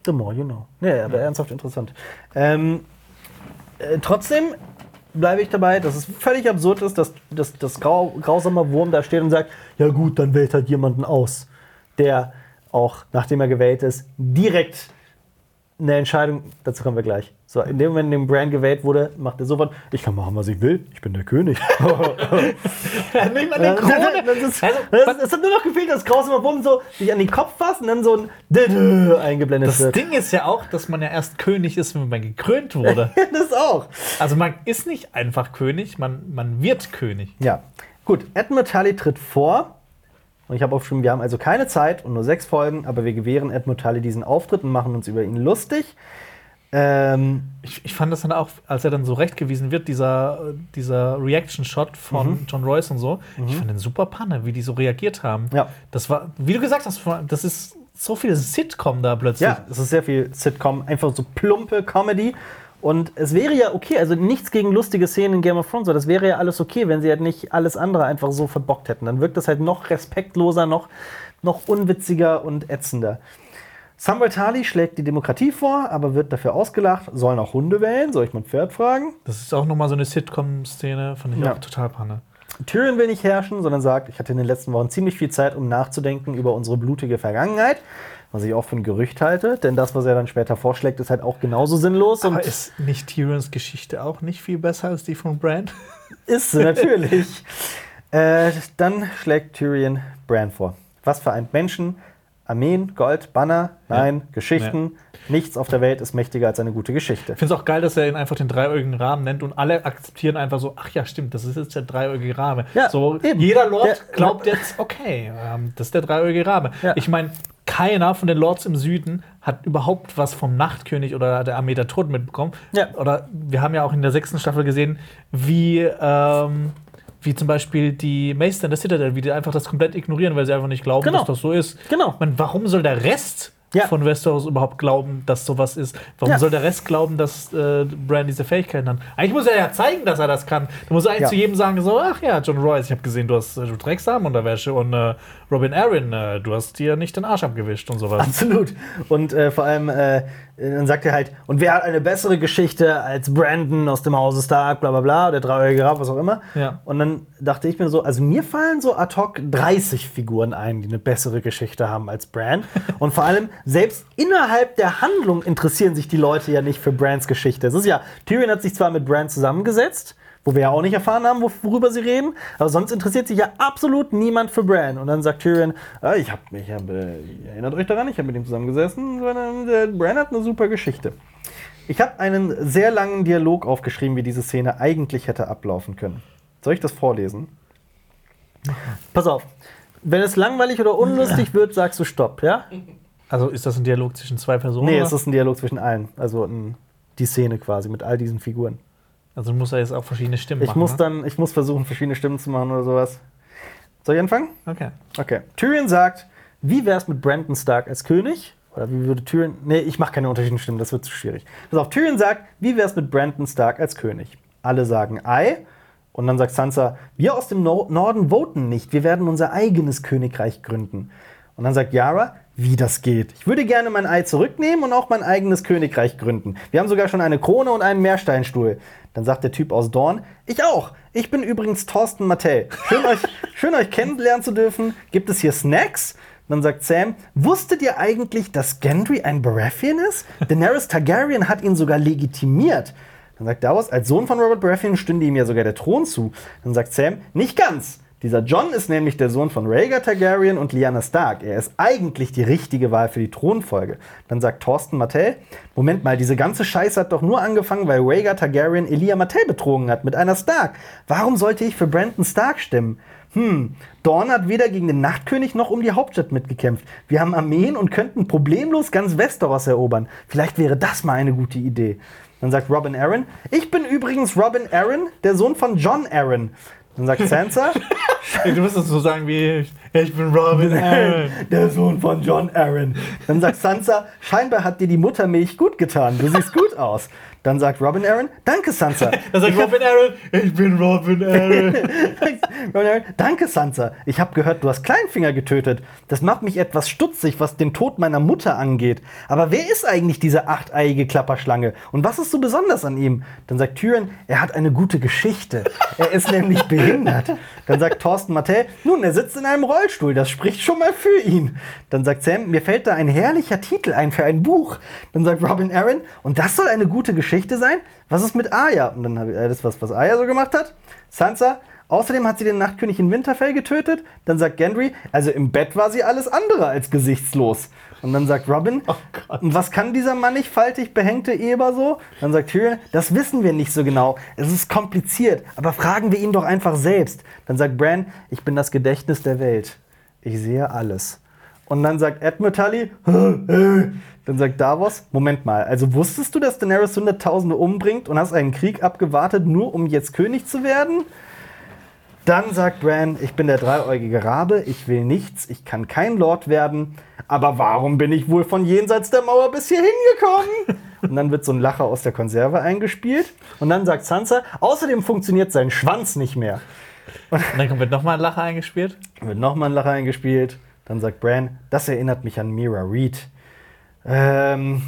The more you know. Ja, aber ernsthaft interessant. Ähm, äh, trotzdem bleibe ich dabei, dass es völlig absurd ist, dass, dass das grau, grausame Wurm da steht und sagt, ja gut, dann wählt halt jemanden aus, der auch, nachdem er gewählt ist, direkt eine Entscheidung, dazu kommen wir gleich. So, in dem Moment, in dem Brand gewählt wurde, macht er sofort, ich kann machen, was ich will, ich bin der König. Nimm an Ja, das, ist, Also, das, es hat nur noch gefehlt, dass grausame Wurm so sich an den Kopf fasst und dann so ein eingeblendet Das wird. Ding ist ja auch, dass man ja erst König ist, wenn man gekrönt wurde. das auch. Also man ist nicht einfach König, man, man wird König. Ja, gut. Edmund Tully tritt vor. Und ich habe aufgeschrieben, wir haben also keine Zeit und nur sechs Folgen, aber wir gewähren Edmund Tully diesen Auftritt und machen uns über ihn lustig. Ähm, Ich, ich fand das dann auch, als er dann so rechtgewiesen wird, dieser, dieser Reaction-Shot von John Royce und so, ich fand den super Panne, wie die so reagiert haben. Ja. Das war, wie du gesagt hast, das ist so viel Sitcom da plötzlich. ja, es ist sehr viel Sitcom, einfach so plumpe Comedy. Und es wäre ja okay, also nichts gegen lustige Szenen in Game of Thrones, aber das wäre ja alles okay, wenn sie halt nicht alles andere einfach so verbockt hätten. Dann wirkt das halt noch respektloser, noch, noch unwitziger und ätzender. Samuel Tali schlägt die Demokratie vor, aber wird dafür ausgelacht. Sollen auch Hunde wählen? Soll ich mein Pferd fragen? Das ist auch nochmal so eine Sitcom-Szene, fand ich Ja. auch total Panne. Tyrion will nicht herrschen, sondern sagt, ich hatte in den letzten Wochen ziemlich viel Zeit, um nachzudenken über unsere blutige Vergangenheit. Was ich auch für ein Gerücht halte, denn das, was er dann später vorschlägt, ist halt auch genauso sinnlos und Aber ist nicht Tyrions Geschichte auch nicht viel besser als die von Bran? ist sie natürlich. äh, dann schlägt Tyrion Bran vor. Was vereint Menschen? Armeen, Gold, Banner, nein, Geschichten. Nichts auf der Welt ist mächtiger als eine gute Geschichte. Ich finde es auch geil, dass er ihn einfach den dreieugigen Rahmen nennt und alle akzeptieren einfach so, ach ja, stimmt, das ist jetzt der dreieugige Rahmen. Ja, so, eben. jeder Lord Der- glaubt jetzt, okay, ähm, das ist der dreieugige Rahmen. Ja. Ich meine, keiner von den Lords im Süden hat überhaupt was vom Nachtkönig oder der Armee der Toten mitbekommen. Ja. Oder wir haben ja auch in der sechsten Staffel gesehen, wie, ähm, wie zum Beispiel die Meister in der Citadel, wie die einfach das komplett ignorieren, weil sie einfach nicht glauben, Genau. dass das so ist. Genau. Man, warum soll der Rest Ja. von Westeros überhaupt glauben, dass sowas ist? Warum Ja. soll der Rest glauben, dass äh, Bran diese Fähigkeiten hat? Eigentlich muss er ja zeigen, dass er das kann. Da muss er eigentlich Ja. zu jedem sagen, so, ach ja, John Royce, ich habe gesehen, du hast äh, du trägst Armunterwäsche und äh, Robin Aaron, äh, du hast dir nicht den Arsch abgewischt und sowas. Absolut. Und äh, vor allem, äh, dann sagt er halt, und wer hat eine bessere Geschichte als Brandon aus dem Hause Stark, bla bla bla, der dreieugige Rab, was auch immer. Ja. Und dann dachte ich mir so, also mir fallen so ad hoc 30 Figuren ein, die eine bessere Geschichte haben als Bran. Und vor allem, selbst innerhalb der Handlung interessieren sich die Leute ja nicht für Brans Geschichte. Es ist ja, Tyrion hat sich zwar mit Bran zusammengesetzt, wo wir ja auch nicht erfahren haben, wo- worüber sie reden. Aber sonst interessiert sich ja absolut niemand für Bran. Und dann sagt Tyrion, ah, ich habe mich, hab, äh, erinnert euch daran, ich habe mit ihm zusammengesessen. sondern, äh, Bran hat eine super Geschichte. Ich habe einen sehr langen Dialog aufgeschrieben, wie diese Szene eigentlich hätte ablaufen können. Soll ich das vorlesen? Pass auf. Wenn es langweilig oder unlustig wird, sagst du Stopp, ja? Also ist das ein Dialog zwischen zwei Personen? Nee, oder? es ist ein Dialog zwischen allen. Also ein, die Szene quasi mit all diesen Figuren. Also muss er jetzt auch verschiedene Stimmen Ich machen. muss ne? dann, ich muss versuchen, verschiedene Stimmen zu machen oder sowas. Soll ich anfangen? Okay. Okay. Tyrion sagt, wie wär's mit Brandon Stark als König? Oder wie würde Tyrion. Nee, ich mache keine unterschiedlichen Stimmen, das wird zu schwierig. Pass auf, Tyrion sagt, wie wär's mit Brandon Stark als König? Alle sagen Ei. Und dann sagt Sansa, wir aus dem no Norden voten nicht, wir werden unser eigenes Königreich gründen. Und dann sagt Yara, wie das geht. Ich würde gerne mein Ei zurücknehmen und auch mein eigenes Königreich gründen. Wir haben sogar schon eine Krone und einen Meersteinstuhl. Dann sagt der Typ aus Dorn, ich auch. Ich bin übrigens Thorsten Mattei. Schön euch, schön euch kennenlernen zu dürfen. Gibt es hier Snacks? Dann sagt Sam, wusstet ihr eigentlich, dass Gendry ein Baratheon ist? Daenerys Targaryen hat ihn sogar legitimiert. Dann sagt Davos, als Sohn von Robert Baratheon stünde ihm ja sogar der Thron zu. Dann sagt Sam, nicht ganz. Dieser John ist nämlich der Sohn von Rhaegar Targaryen und Lyanna Stark. Er ist eigentlich die richtige Wahl für die Thronfolge. Dann sagt Thorsten Martell, Moment mal, diese ganze Scheiße hat doch nur angefangen, weil Rhaegar Targaryen Elia Martell betrogen hat mit einer Stark. Warum sollte ich für Brandon Stark stimmen? Hm, Dorn hat weder gegen den Nachtkönig noch um die Hauptstadt mitgekämpft. Wir haben Armeen und könnten problemlos ganz Westeros erobern. Vielleicht wäre das mal eine gute Idee. Dann sagt Robin Aaron, ich bin übrigens Robin Aaron, der Sohn von John Aaron. Dann sagt Sansa, du musst das so sagen wie, ich bin Robin Aaron. der Sohn von John Aaron. Dann sagt Sansa, scheinbar hat dir die Muttermilch gut getan. Du siehst gut aus. Dann sagt Robin Aaron, danke Sansa. Da sagt Robin Aaron, ich bin Robin Aaron. Robin Aaron, danke Sansa. Ich habe gehört, du hast Kleinfinger getötet. Das macht mich etwas stutzig, was den Tod meiner Mutter angeht. Aber wer ist eigentlich diese achteiige Klapperschlange? Und was ist so besonders an ihm? Dann sagt Tyrion, er hat eine gute Geschichte. Er ist nämlich behindert. Dann sagt Thorsten Martell, nun, er sitzt in einem Rollstuhl. Das spricht schon mal für ihn. Dann sagt Sam, mir fällt da ein herrlicher Titel ein für ein Buch. Dann sagt Robin Aaron, und das soll eine gute Geschichte sein? Was ist mit Arya? Und dann habe ich äh, das, was, was Arya so gemacht hat. Sansa, außerdem hat sie den Nachtkönig in Winterfell getötet. Dann sagt Gendry, also im Bett war sie alles andere als gesichtslos. Und dann sagt Robin, und was kann dieser mannigfaltig faltig behängte Eber so? Dann sagt Tyrion, das wissen wir nicht so genau. Es ist kompliziert, aber fragen wir ihn doch einfach selbst. Dann sagt Bran, ich bin das Gedächtnis der Welt. Ich sehe alles. Und dann sagt Edmund Tully, dann sagt Davos, Moment mal, also wusstest du, dass Daenerys Hunderttausende umbringt und hast einen Krieg abgewartet, nur um jetzt König zu werden? Dann sagt Bran, ich bin der dreieugige Rabe, ich will nichts, ich kann kein Lord werden, aber warum bin ich wohl von jenseits der Mauer bis hier hingekommen? Und dann wird so ein Lacher aus der Konserve eingespielt. Und dann sagt Sansa, außerdem funktioniert sein Schwanz nicht mehr. Und dann kommt nochmal ein Lacher eingespielt. Dann wird nochmal ein Lacher eingespielt. Dann sagt Bran, das erinnert mich an Mira Reed. Ähm.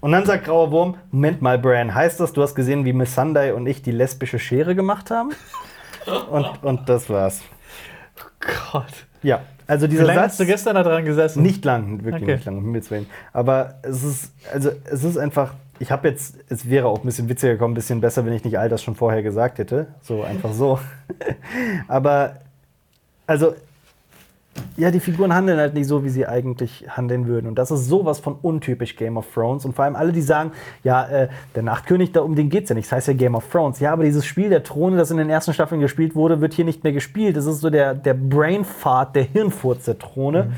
Und dann sagt Grauer Wurm, Moment mal, Bran, heißt das, du hast gesehen, wie Miss Sunday und ich die lesbische Schere gemacht haben? Und, und das war's. Gott. Ja, also Wie dieser lange Satz. hast du gestern da dran gesessen? Nicht lang, wirklich Okay. nicht lang, um Himmels Willen. Aber es ist, also es ist einfach, ich habe jetzt, es wäre auch ein bisschen witziger gekommen, ein bisschen besser, wenn ich nicht all das schon vorher gesagt hätte. So, einfach so. Aber, also, ja, die Figuren handeln halt nicht so, wie sie eigentlich handeln würden. Und das ist sowas von untypisch Game of Thrones. Und vor allem alle, die sagen, ja, äh, der Nachtkönig, da um den geht's ja nicht. Das heißt ja Game of Thrones. Ja, aber dieses Spiel der Throne, das in den ersten Staffeln gespielt wurde, wird hier nicht mehr gespielt. Das ist so der, der Brainfart, der Hirnfurz der Throne.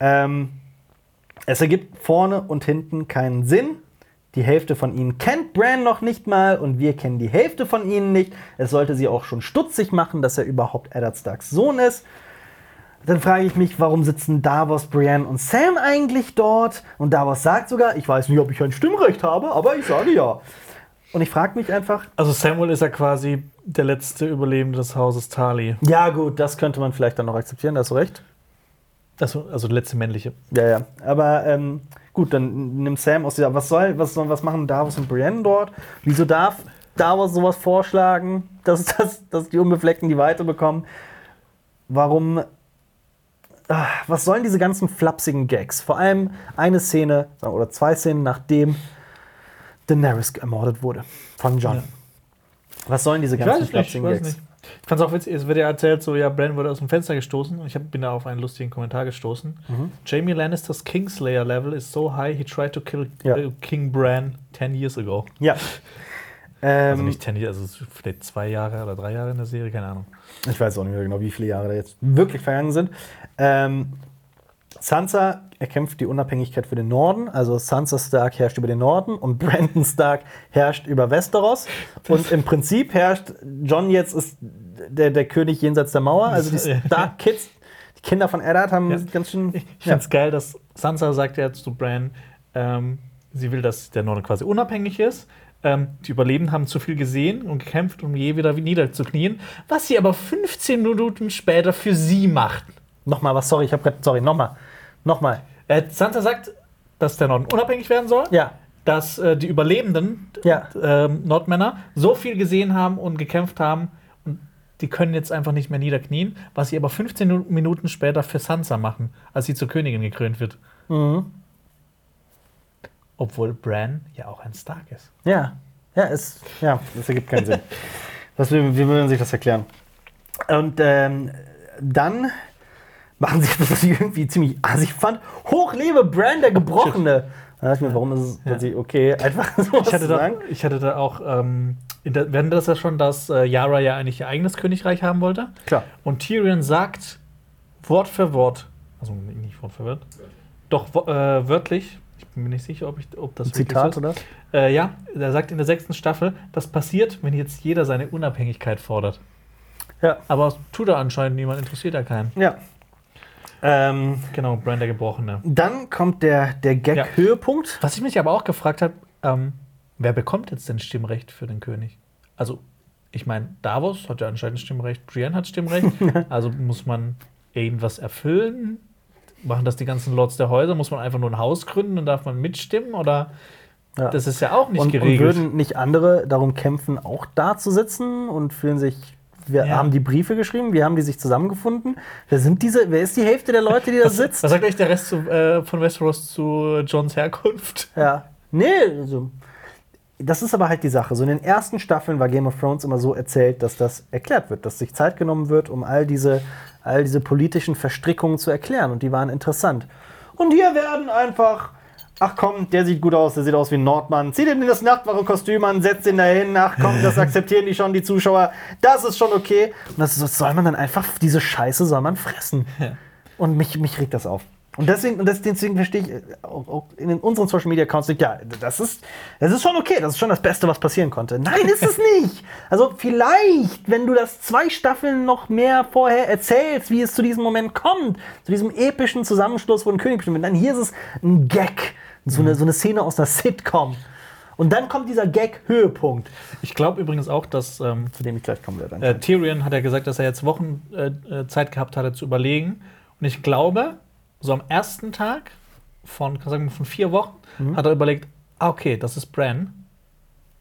Ähm, es ergibt vorne und hinten keinen Sinn. Die Hälfte von ihnen kennt Bran noch nicht mal und wir kennen die Hälfte von ihnen nicht. Es sollte sie auch schon stutzig machen, dass er überhaupt Eddard Starks Sohn ist. Dann frage ich mich, warum sitzen Davos, Brienne und Sam eigentlich dort? Und Davos sagt sogar, ich weiß nicht, ob ich ein Stimmrecht habe, aber ich sage ja. Und ich frage mich einfach, Also Samuel ist ja quasi der letzte Überlebende des Hauses Tali. ja gut, das könnte man vielleicht dann noch akzeptieren, da hast du recht. Also, also der letzte männliche. Ja, ja. Aber ähm, gut, dann nimmt Sam aus dieser. Was soll, was soll, was machen Davos und Brienne dort? Wieso darf Davos sowas vorschlagen, dass, dass, dass die Unbefleckten die Weite bekommen? Warum. Ah, was sollen diese ganzen flapsigen Gags? Vor allem eine Szene oder zwei Szenen, nachdem Daenerys ermordet wurde von John. Ja. Was sollen diese ganzen nicht, flapsigen weiß Gags? nicht. Ich fand es auch witzig, es wird ja erzählt, so, ja, Bran wurde aus dem Fenster gestoßen und ich hab, bin da auf einen lustigen Kommentar gestoßen. Mhm. Jamie Lannisters Kingslayer level is so high, he tried to kill Ja. äh, King Bran 10 years ago. Ja. Also Ähm, nicht 10 years, also vielleicht zwei Jahre oder drei Jahre in der Serie, keine Ahnung. Ich weiß auch nicht mehr genau, wie viele Jahre da jetzt wirklich vergangen sind. Ähm, Sansa erkämpft die Unabhängigkeit für den Norden. Also Sansa Stark herrscht über den Norden und Brandon Stark herrscht über Westeros. Und im Prinzip herrscht John jetzt ist der, der König jenseits der Mauer. Also die. Stark Kids, die Kinder von Eddard haben Ja. ganz schön. Ich Ja. finde es geil, dass Sansa sagt ja zu Bran, ähm, sie will, dass der Norden quasi unabhängig ist. Ähm, die Überlebenden haben zu viel gesehen und gekämpft, um je wieder niederzuknien, was sie aber 15 Minuten später für sie macht. Nochmal was, sorry, ich habe gerade, sorry, nochmal. Nochmal. Äh, Sansa sagt, dass der Norden unabhängig werden soll, Ja, dass äh, die Überlebenden Ja. ähm, Nordmänner so viel gesehen haben und gekämpft haben und die können jetzt einfach nicht mehr niederknien, was sie aber 15 Nu- Minuten später für Sansa machen, als sie zur Königin gekrönt wird. Mhm. Obwohl Bran ja auch ein Stark ist. Ja, ja, es, ja, das ergibt keinen Sinn. Was, wie, wie will sich das erklären? Und ähm, dann machen sie etwas, was ich irgendwie ziemlich assig fand. Hochlebe Bran, der Gebrochene. Da dachte ich mir, warum ist es plötzlich okay, einfach so Ich hatte, zu da, sagen? ich hatte da auch, ähm, der, während das ja schon, dass äh, Yara ja eigentlich ihr eigenes Königreich haben wollte. Klar. Und Tyrion sagt Wort für Wort, also nicht Wort für Wort, doch äh, wörtlich, ich bin mir nicht sicher, ob, ich, ob das Zitat, oder? Äh, ja, er sagt in der sechsten Staffel, das passiert, wenn jetzt jeder seine Unabhängigkeit fordert. Ja. Aber tut er anscheinend niemand, interessiert er keinen. Ja. Ähm, Genau, Bran der Gebrochene. dann kommt der, der Gag-Höhepunkt. Was ich mich aber auch gefragt habe, ähm, wer bekommt jetzt denn Stimmrecht für den König? Also, ich meine, Davos hat ja anscheinend Stimmrecht, Brienne hat Stimmrecht. also muss man irgendwas erfüllen? Machen das die ganzen Lords der Häuser? Muss man einfach nur ein Haus gründen und darf man mitstimmen? Oder Ja. das ist ja auch nicht und, und geregelt. würden nicht andere darum kämpfen, auch da zu sitzen und fühlen sich. Wir Ja. haben die Briefe geschrieben, wie haben die sich zusammengefunden? Wer sind diese? Wer ist die Hälfte der Leute, die da sitzt? Was sagt euch der Rest zu, äh, von Westeros zu Johns Herkunft? Ja. Nee, also, das ist aber halt die Sache. So in den ersten Staffeln war Game of Thrones immer so erzählt, dass das erklärt wird, dass sich Zeit genommen wird, um all diese, all diese politischen Verstrickungen zu erklären. Und die waren interessant. Und hier werden einfach. Ach komm, der sieht gut aus, der sieht aus wie ein Nordmann. Zieh ihm das Nachtwache-Kostüm an, setz ihn dahin. Ach komm, das akzeptieren die schon, die Zuschauer. Das ist schon okay. Und das, das soll man dann einfach, diese Scheiße soll man fressen. Und mich, mich regt das auf. Und deswegen, und deswegen verstehe ich äh, auch, auch in unseren Social Media Accounts nicht, ja, das ist, das ist schon okay, das ist schon das Beste, was passieren konnte. Nein, ist es nicht. Also vielleicht, wenn du das zwei Staffeln noch mehr vorher erzählst, wie es zu diesem Moment kommt, zu diesem epischen Zusammenschluss, wo ein König bestimmt wird. Nein, hier ist es ein Gag, so, eine, so eine Szene aus einer Sitcom. Und dann kommt dieser Gag-Höhepunkt, Ich glaube übrigens auch, dass ähm, zu dem ich gleich kommen werde. äh, Tyrion hat ja gesagt, dass er jetzt Wochen äh, äh, Zeit gehabt hatte zu überlegen. Und ich glaube, so am ersten Tag von, kann sagen, von vier Wochen hat er überlegt, ah, okay, das ist Bran.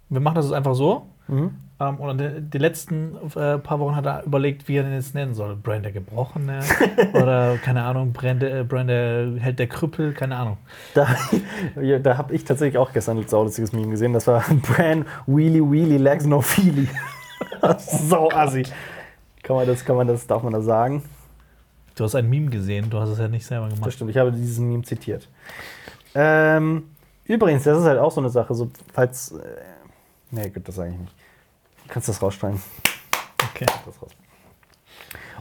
Wir machen das jetzt einfach so. Ähm, und die, die letzten äh, paar Wochen hat er überlegt, wie er den jetzt nennen soll. Bran der Gebrochene oder, keine Ahnung, Bran der, äh, Bran der Held der Krüppel, keine Ahnung. Da, ja, da habe ich tatsächlich auch gestern ein saulustiges Meme gesehen. Das war Bran Wheelie Wheelie Legs No Feely. so assi. Kann man das, kann man das, darf man das sagen? Du hast ein Meme gesehen, du hast es ja nicht selber Das gemacht. stimmt, ich habe dieses Meme zitiert. Ähm, übrigens, das ist halt auch so eine Sache, so falls. Äh, nee, gut, das sage ich nicht. Du kannst das rausschneiden. Okay. Das raus.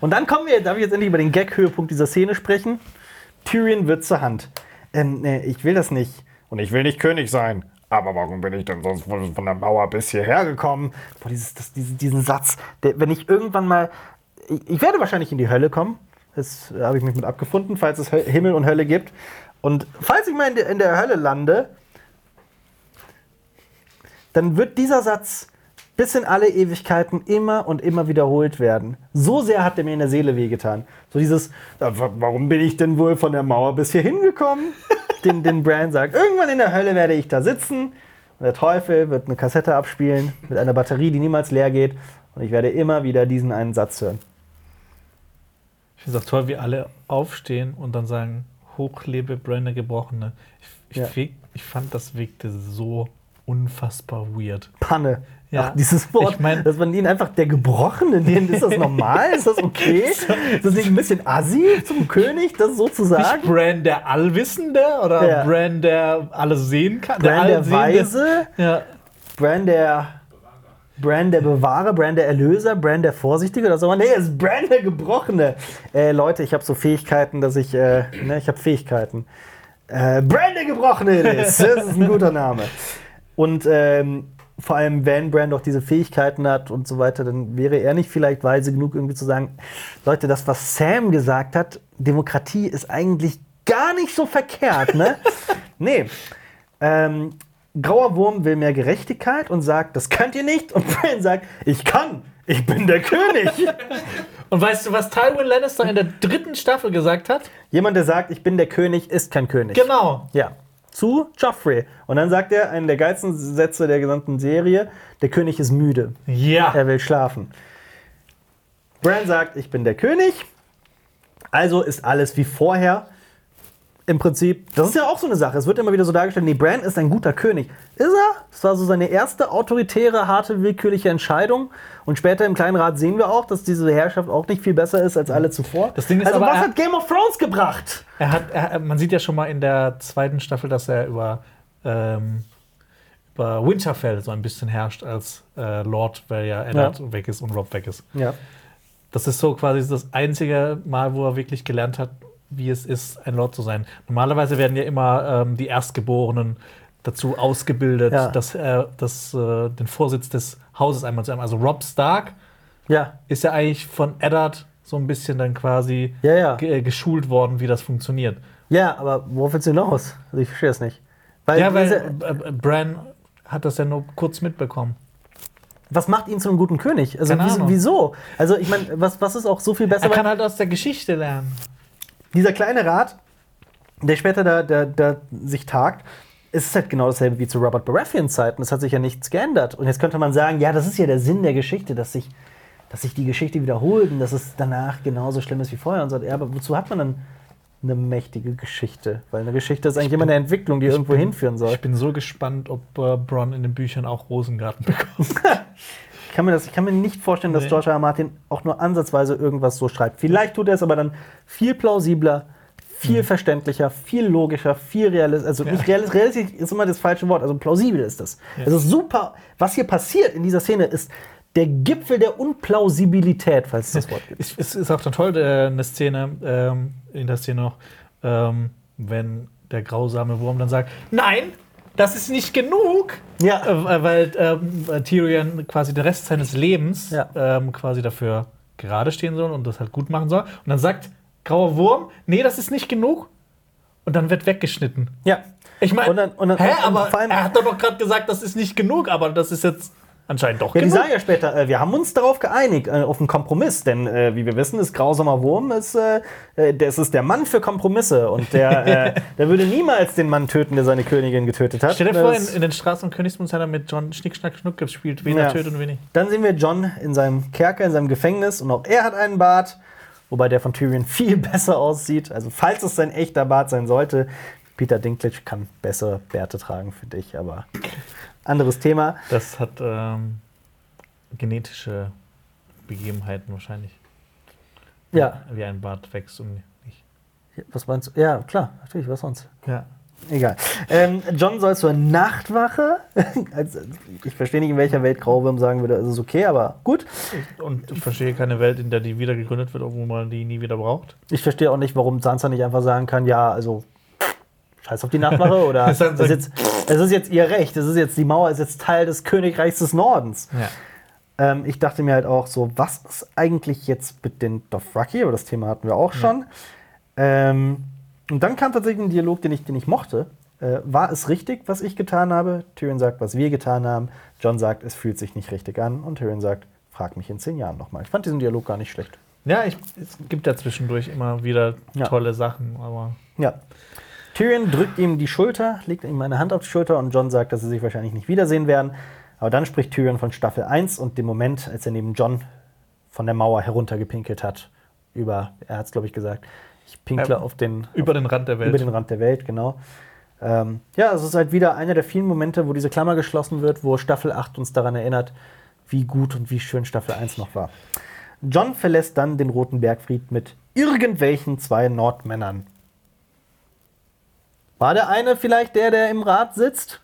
Und dann kommen wir, darf ich jetzt endlich über den Gag-Höhepunkt dieser Szene sprechen? Tyrion wird zur Hand. Ähm, nee, ich will das nicht. Und ich will nicht König sein. Aber warum bin ich denn sonst von, von der Mauer bis hierher gekommen? Boah, dieses, das, diesen, diesen Satz, der, wenn ich irgendwann mal. Ich, ich werde wahrscheinlich in die Hölle kommen. Das habe ich mich mit abgefunden, falls es Himmel und Hölle gibt. Und falls ich mal in der, in der Hölle lande, dann wird dieser Satz bis in alle Ewigkeiten immer und immer wiederholt werden. So sehr hat er mir in der Seele wehgetan. So dieses, "Ja, wa- warum bin ich denn wohl von der Mauer bis hier hingekommen? den, den Bran sagt, irgendwann in der Hölle werde ich da sitzen und der Teufel wird eine Kassette abspielen mit einer Batterie, die niemals leer geht und ich werde immer wieder diesen einen Satz hören. Ich finde es auch toll, wie alle aufstehen und dann sagen, hochlebe Bran der Gebrochene. Ich, ich, Ja. ich fand, das wirkte so unfassbar weird. Panne. Ja. Ach, dieses Wort, Ich mein- dass man ihn einfach der Gebrochene nennt, ist das normal? ist das okay? Ist das nicht ein bisschen assi zum König, das so zu Nicht sagen? Bran der Allwissende oder Ja. Bran der alles sehen kann? Bran der Allsehende? Weise, Ja. Bran der Bran der Bewahrer, Bran der Erlöser, Bran der Vorsichtige oder so. Nee, es ist Bran der Gebrochene. Äh, Leute, ich habe so Fähigkeiten, dass ich, äh, ne, ich habe Fähigkeiten. Äh, Bran der Gebrochene ist, das ist ein guter Name. Und ähm, vor allem, wenn Bran doch diese Fähigkeiten hat und so weiter, dann wäre er nicht vielleicht weise genug, irgendwie zu sagen, Leute, das, was Sam gesagt hat, Demokratie ist eigentlich gar nicht so verkehrt, ne? nee. Ähm, Grauer Wurm will mehr Gerechtigkeit und sagt, das könnt ihr nicht. Und Bran sagt, ich kann, ich bin der König. Und weißt du, was Tywin Lannister in der dritten Staffel gesagt hat? Jemand, der sagt, ich bin der König, ist kein König. Genau. Ja. Zu Joffrey. Und dann sagt er, einen der geilsten Sätze der gesamten Serie, der König ist müde. Ja. Er will schlafen. Bran sagt, ich bin der König. Also ist alles wie vorher. Im Prinzip, das ist ja auch so eine Sache. Es wird immer wieder so dargestellt, nee, Bran ist ein guter König. Ist er? Das war so seine erste autoritäre, harte, willkürliche Entscheidung. Und später im kleinen Rat sehen wir auch, dass diese Herrschaft auch nicht viel besser ist als alle zuvor. Das Ding ist also aber, was hat Game of Thrones gebracht? Er hat, er, man sieht ja schon mal in der zweiten Staffel, dass er über, ähm, über Winterfell so ein bisschen herrscht als äh, Lord, weil ja Eddard weg ist und Rob weg ist. Ja. Das ist so quasi das einzige Mal, wo er wirklich gelernt hat, wie es ist, ein Lord zu sein. Normalerweise werden ja immer ähm, die Erstgeborenen dazu ausgebildet, Ja. dass er das, äh, den Vorsitz des Hauses einmal zu haben. Also Rob Stark Ja. ist ja eigentlich von Eddard so ein bisschen dann quasi Ja, ja. ge- äh, geschult worden, wie das funktioniert. Ja, aber worauf willst du hinaus? Also ich verstehe es nicht. Weil, ja, weil äh, äh, Bran hat das ja nur kurz mitbekommen. was macht ihn zu einem guten König? Also wieso? Also ich meine, was, was ist auch so viel besser? Er kann halt aus der Geschichte lernen. Dieser kleine Rat, der später da, da, da sich tagt, es ist halt genau dasselbe wie zu Robert Baratheons Zeiten. Es hat sich ja nichts geändert. Und jetzt könnte man sagen, ja, das ist ja der Sinn der Geschichte, dass sich, dass sich die Geschichte wiederholt und dass es danach genauso schlimm ist wie vorher. Und so. Ja, aber wozu hat man dann eine mächtige Geschichte? Weil eine Geschichte ist eigentlich immer eine Entwicklung, die irgendwo hinführen soll. Ich bin so gespannt, ob äh, Bronn in den Büchern auch Rosengarten bekommt. Ich kann mir, das, ich kann mir nicht vorstellen, dass Nee. George R. R. Martin auch nur ansatzweise irgendwas so schreibt. Vielleicht tut er es aber dann viel plausibler, viel verständlicher, viel logischer, viel realistisch. Also nicht realistisch, realistisch ist immer das falsche Wort, also plausibel ist das. Es ist super. Was hier passiert in dieser Szene ist der Gipfel der Unplausibilität, falls es das Wort gibt. Es, ist auch dann toll, äh, eine Szene, ähm, in der Szene noch, ähm, wenn der grausame Wurm dann sagt, nein, das ist nicht genug. Ja. Äh, weil ähm, äh, Tyrion quasi den Rest seines Lebens Ja. ähm, quasi dafür gerade stehen soll und das halt gut machen soll. Und dann sagt grauer Wurm, nee, das ist nicht genug. Und dann wird weggeschnitten. Ja. Ich meine, Und hä, aber er hat doch gerade gesagt, das ist nicht genug, aber das ist jetzt anscheinend doch Ja, die genug. ja später, äh, wir haben uns darauf geeinigt, äh, auf einen Kompromiss, denn äh, wie wir wissen, ist grausamer Wurm, ist, äh, äh, das ist der Mann für Kompromisse und der, äh, der würde niemals den Mann töten, der seine Königin getötet hat. Stell dir vor, in, in den Straßen und Königsmund hat er mit John Schnick, Schnack, Schnuck gespielt, wen Ja. er tötet und wen nicht. Dann sehen wir John in seinem Kerker, in seinem Gefängnis und auch er hat einen Bart, wobei der von Tyrion viel besser aussieht. Also falls es sein echter Bart sein sollte, Peter Dinklage kann bessere Bärte tragen für dich, aber anderes Thema. Das hat ähm, genetische Begebenheiten wahrscheinlich. Ja, Wie ein Bart wächst und nicht. was meinst du? Ja, klar, natürlich, was sonst? Ja. Egal. Ähm, John soll zur Nachtwache. also, ich verstehe nicht, in welcher Welt Grauwurm sagen würde, es ist okay, aber gut. Und ich verstehe keine Welt, in der die wieder gegründet wird, obwohl man die nie wieder braucht. Ich verstehe auch nicht, warum Sansa nicht einfach sagen kann, ja, also scheiß auf die Nachtwache oder es ist, jetzt, es ist jetzt ihr Recht, es ist jetzt, die Mauer ist jetzt Teil des Königreichs des Nordens. Ja. Ähm, ich dachte mir halt auch so, was ist eigentlich jetzt mit den Dothraki? Aber das Thema hatten wir auch schon. Ähm, und dann kam tatsächlich ein Dialog, den ich, den ich mochte. Äh, war es richtig, was ich getan habe? Tyrion sagt, was wir getan haben. John sagt, es fühlt sich nicht richtig an. Und Tyrion sagt, frag mich in zehn Jahren nochmal. Ich fand diesen Dialog gar nicht schlecht. Ja, ich, es gibt ja zwischendurch immer wieder Ja. tolle Sachen, aber Ja. Tyrion drückt ihm die Schulter, legt ihm eine Hand auf die Schulter und John sagt, dass sie sich wahrscheinlich nicht wiedersehen werden. Aber dann spricht Tyrion von Staffel 1 und dem Moment, als er neben John von der Mauer heruntergepinkelt hat. Über, er hat es, glaube ich, gesagt, ich pinkle Ähm, auf den, über den Rand der Welt. über den Rand der Welt, genau. Ähm, ja, es ist halt wieder einer der vielen Momente, wo diese Klammer geschlossen wird, wo Staffel 8 uns daran erinnert, wie gut und wie schön Staffel 1 noch war. John verlässt dann den Roten Bergfried mit irgendwelchen zwei Nordmännern. War der eine vielleicht der, der im Rat sitzt?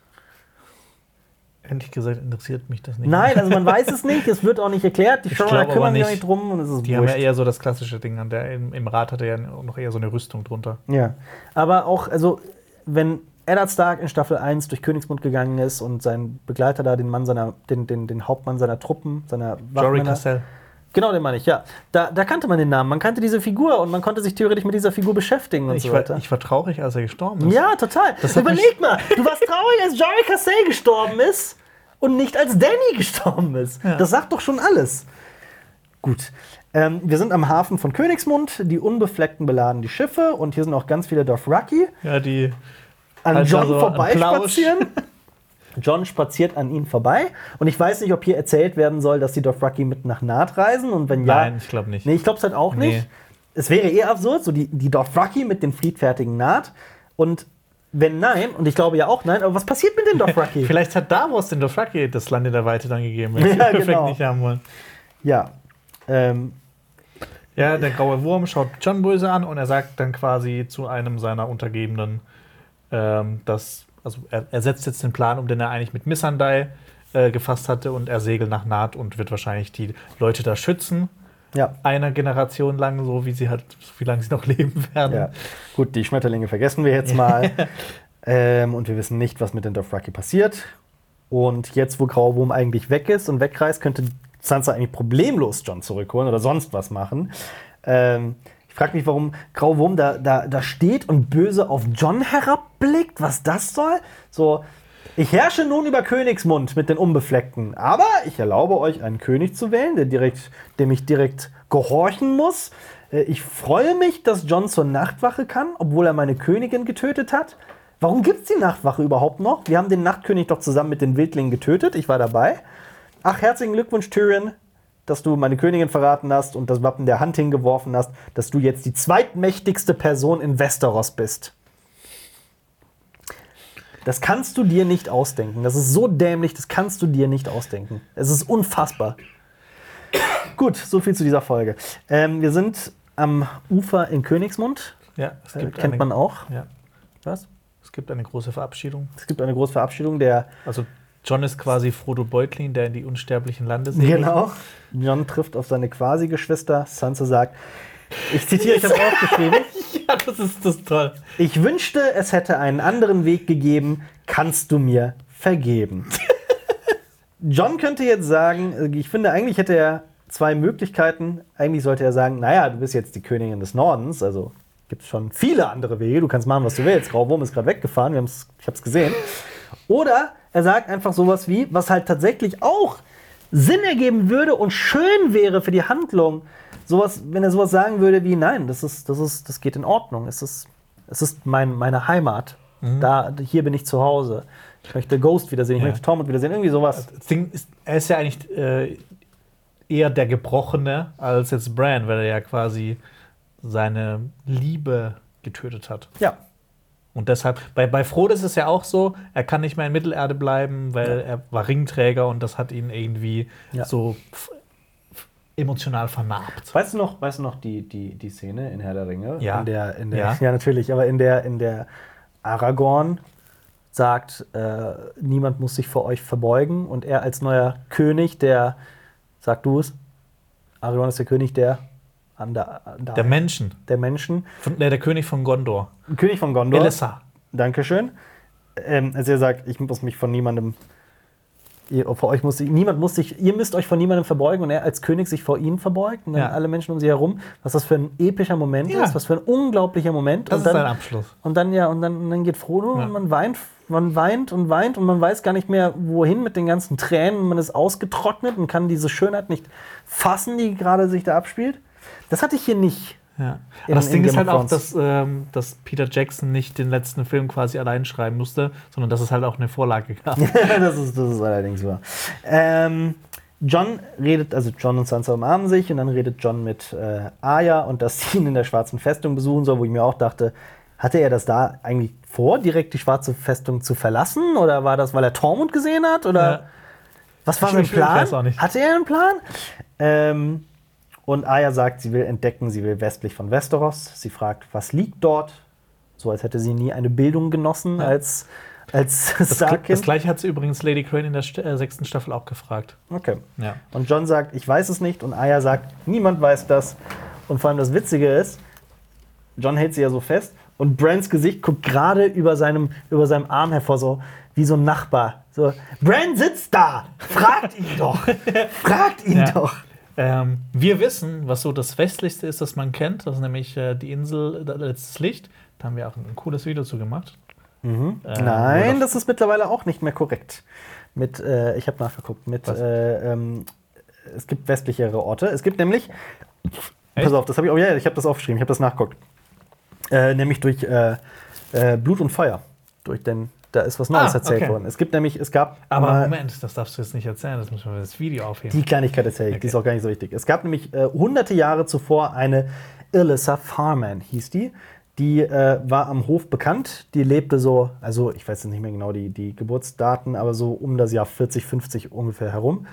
Ehrlich gesagt interessiert mich das nicht. Nein, also man weiß es nicht, es wird auch nicht erklärt. Die Showrunner kümmern sich auch nicht. drum und es ist Die haben ja wurscht. eher so das klassische Ding an der im, im Rad hat er ja noch eher so eine Rüstung drunter. Ja, aber auch, also, wenn Eddard Stark in Staffel 1 durch Königsmund gegangen ist und sein Begleiter da, den Mann seiner, den, den, den Hauptmann seiner Truppen, seiner Jory Cassell. Genau, den meine ich, ja. Da, da kannte man den Namen, man kannte diese Figur und man konnte sich theoretisch mit dieser Figur beschäftigen und Ich so war, weiter. ich war traurig, als er gestorben ist. ja, total. Das Überleg mal, du warst traurig, als Jory Cassell gestorben ist und nicht als Danny gestorben ist. Ja. Das sagt doch schon alles. Gut. Ähm, wir sind am Hafen von Königsmund, die Unbefleckten beladen die Schiffe und hier sind auch ganz viele Dothraki. Ja, die an Halt John so vorbeispazieren. John spaziert an ihnen vorbei. Und ich weiß nicht, ob hier erzählt werden soll, dass die Dothraki mit nach Naht reisen. Und wenn ja. Nein, ich glaube nicht. Nee, ich glaube es halt auch Nee. nicht. Es wäre eher absurd, so die, die Dothraki mit dem friedfertigen Naht. Und wenn nein, und ich glaube ja auch nein, aber was passiert mit den Dothraki? Vielleicht hat Davos den Dothraki das Land in der Weite dann gegeben, wenn sie Ja, den Effekt genau. nicht haben wollen. ja. Ähm, Ja, der graue Wurm schaut John böse an und er sagt dann quasi zu einem seiner Untergebenen, ähm, dass, also er, er setzt jetzt den Plan um, den er eigentlich mit Missandei äh, gefasst hatte und er segelt nach Naht und wird wahrscheinlich die Leute da schützen. ja. Einer Generation lang, so wie sie halt, wie lange sie noch leben werden. Ja, gut, die Schmetterlinge vergessen wir jetzt mal. ähm, und wir wissen nicht, was mit den Dothraki passiert. Und jetzt, wo Grauwurm eigentlich weg ist und wegreist, könnte Sansa eigentlich problemlos John zurückholen oder sonst was machen. Ähm, ich frage mich, warum Grauwurm da, da, da steht und böse auf John herabblickt, was das soll. So, ich herrsche nun über Königsmund mit den Unbefleckten, aber ich erlaube euch, einen König zu wählen, der direkt, dem ich direkt gehorchen muss. Äh, Ich freue mich, dass John zur Nachtwache kann, obwohl er meine Königin getötet hat. Warum gibt es die Nachtwache überhaupt noch? Wir haben den Nachtkönig doch zusammen mit den Wildlingen getötet. Ich war dabei. Ach, herzlichen Glückwunsch, Tyrion, dass du meine Königin verraten hast und das Wappen der Hand hingeworfen hast, dass du jetzt die zweitmächtigste Person in Westeros bist. Das kannst du dir nicht ausdenken. Das ist so dämlich, das kannst du dir nicht ausdenken. Es ist unfassbar. Gut, so viel zu dieser Folge. Ähm, wir sind am Ufer in Königsmund. Ja, es Äh, kennt eine, man auch. Ja, Was? es gibt eine große Verabschiedung. Es gibt eine große Verabschiedung der. Also John ist quasi Frodo Beutlin, der in die unsterblichen Lande segelt. Genau. John trifft auf seine Quasi-Geschwister. Sansa sagt, ich zitiere, ich habe aufgeschrieben. Ja, das ist, das toll. Ich wünschte, es hätte einen anderen Weg gegeben. Kannst du mir vergeben? John könnte jetzt sagen, ich finde, eigentlich hätte er zwei Möglichkeiten. Eigentlich sollte er sagen, naja, du bist jetzt die Königin des Nordens, also gibt es schon viele andere Wege. Du kannst machen, was du willst. Grauwurm ist gerade weggefahren, wir haben's, ich habe es gesehen. Oder er sagt einfach sowas wie, was halt tatsächlich auch Sinn ergeben würde und schön wäre für die Handlung. Sowas, wenn er sowas sagen würde wie, nein, das ist, das ist, das geht in Ordnung. Es ist, es ist mein, meine Heimat. Da, hier bin ich zu Hause. Ich möchte Ghost wiedersehen, ich Ja. möchte Tormund wiedersehen, irgendwie sowas. Das Ding ist, er ist ja eigentlich äh, eher der Gebrochene als jetzt Bran, weil er ja quasi seine Liebe getötet hat. Ja. Und deshalb, bei, bei Frodo ist es ja auch so, er kann nicht mehr in Mittelerde bleiben, weil er war Ringträger und das hat ihn irgendwie Ja. so emotional vernarbt. Weißt du noch, weißt du noch die, die, die Szene in Herr der Ringe? Ja. In der, in der, Ja. ja. natürlich, aber in der, in der Aragorn sagt, äh, niemand muss sich vor euch verbeugen und er als neuer König, der, sag du es, Aragorn ist der König der, an der, der, Menschen, der Menschen, von, der, der König von Gondor. König von Gondor. Elessar. Dankeschön. Ähm, also er sagt, ich muss mich von niemandem, ihr, vor euch muss niemand muss sich, ihr müsst euch von niemandem verbeugen und er als König sich vor ihnen verbeugt und dann Ja. alle Menschen um sie herum. Was das für ein epischer Moment Ja. ist, was für ein unglaublicher Moment. Das und ist dann, sein Abschluss. und dann ja, und dann, und dann geht Frodo Ja. und man weint, man weint und weint und man weiß gar nicht mehr, wohin mit den ganzen Tränen. Man ist ausgetrocknet und kann diese Schönheit nicht fassen, die gerade sich da abspielt. Das hatte ich hier nicht. Ja. In- das in Ding ist halt auch, dass, ähm, dass Peter Jackson nicht den letzten Film quasi allein schreiben musste, sondern dass es halt auch eine Vorlage gab. das, ist, das ist allerdings wahr. Ähm, John redet, also John und Sansa umarmen sich und dann redet John mit äh, Arya und dass sie ihn in der schwarzen Festung besuchen soll, wo ich mir auch dachte, hatte er das da eigentlich vor, direkt die schwarze Festung zu verlassen? Oder war das, weil er Tormund gesehen hat? Oder Ja. was war Ich- sein ich Plan? weiß auch nicht. Hatte er einen Plan? Ähm, und Arya sagt, sie will entdecken, sie will westlich von Westeros. Sie fragt, was liegt dort? So als hätte sie nie eine Bildung genossen als, als Das, das gleiche hat sie übrigens Lady Crane in der St äh, sechsten Staffel auch gefragt. Okay. Ja. Und John sagt, ich weiß es nicht. Und Aya sagt, niemand weiß das. Und vor allem das Witzige ist, John hält sie ja so fest und Brans Gesicht guckt gerade über seinem, über seinem Arm hervor, so wie so ein Nachbar. So, Bran sitzt da! Fragt ihn doch! Fragt ihn Ja. doch! Ähm, wir wissen, was so das westlichste ist, das man kennt. Das ist nämlich äh, die Insel Letztes Licht. Da haben wir auch ein cooles Video zu gemacht. Äh, wo Nein, das ist mittlerweile auch nicht mehr korrekt. Mit, äh, ich habe nachgeguckt, mit, äh, ähm, es gibt westlichere Orte. Es gibt nämlich, Echt? pass auf, das habe ich, oh ja, ich habe das aufgeschrieben, ich habe das nachgeguckt. Äh, nämlich durch äh, äh, Blut und Feuer. Durch den, da ist was Neues Ah, erzählt okay. worden. Es gibt nämlich, es gab Aber Moment, das darfst du jetzt nicht erzählen. Das müssen wir das Video aufheben. die Kleinigkeit erzähle ich, die ist auch gar nicht so wichtig. Es gab nämlich äh, hunderte Jahre zuvor eine Ilissa Farman, hieß die. Die äh, war am Hof bekannt. Die lebte so, also ich weiß jetzt nicht mehr genau die, die Geburtsdaten, aber so um das Jahr 40, 50 ungefähr herum,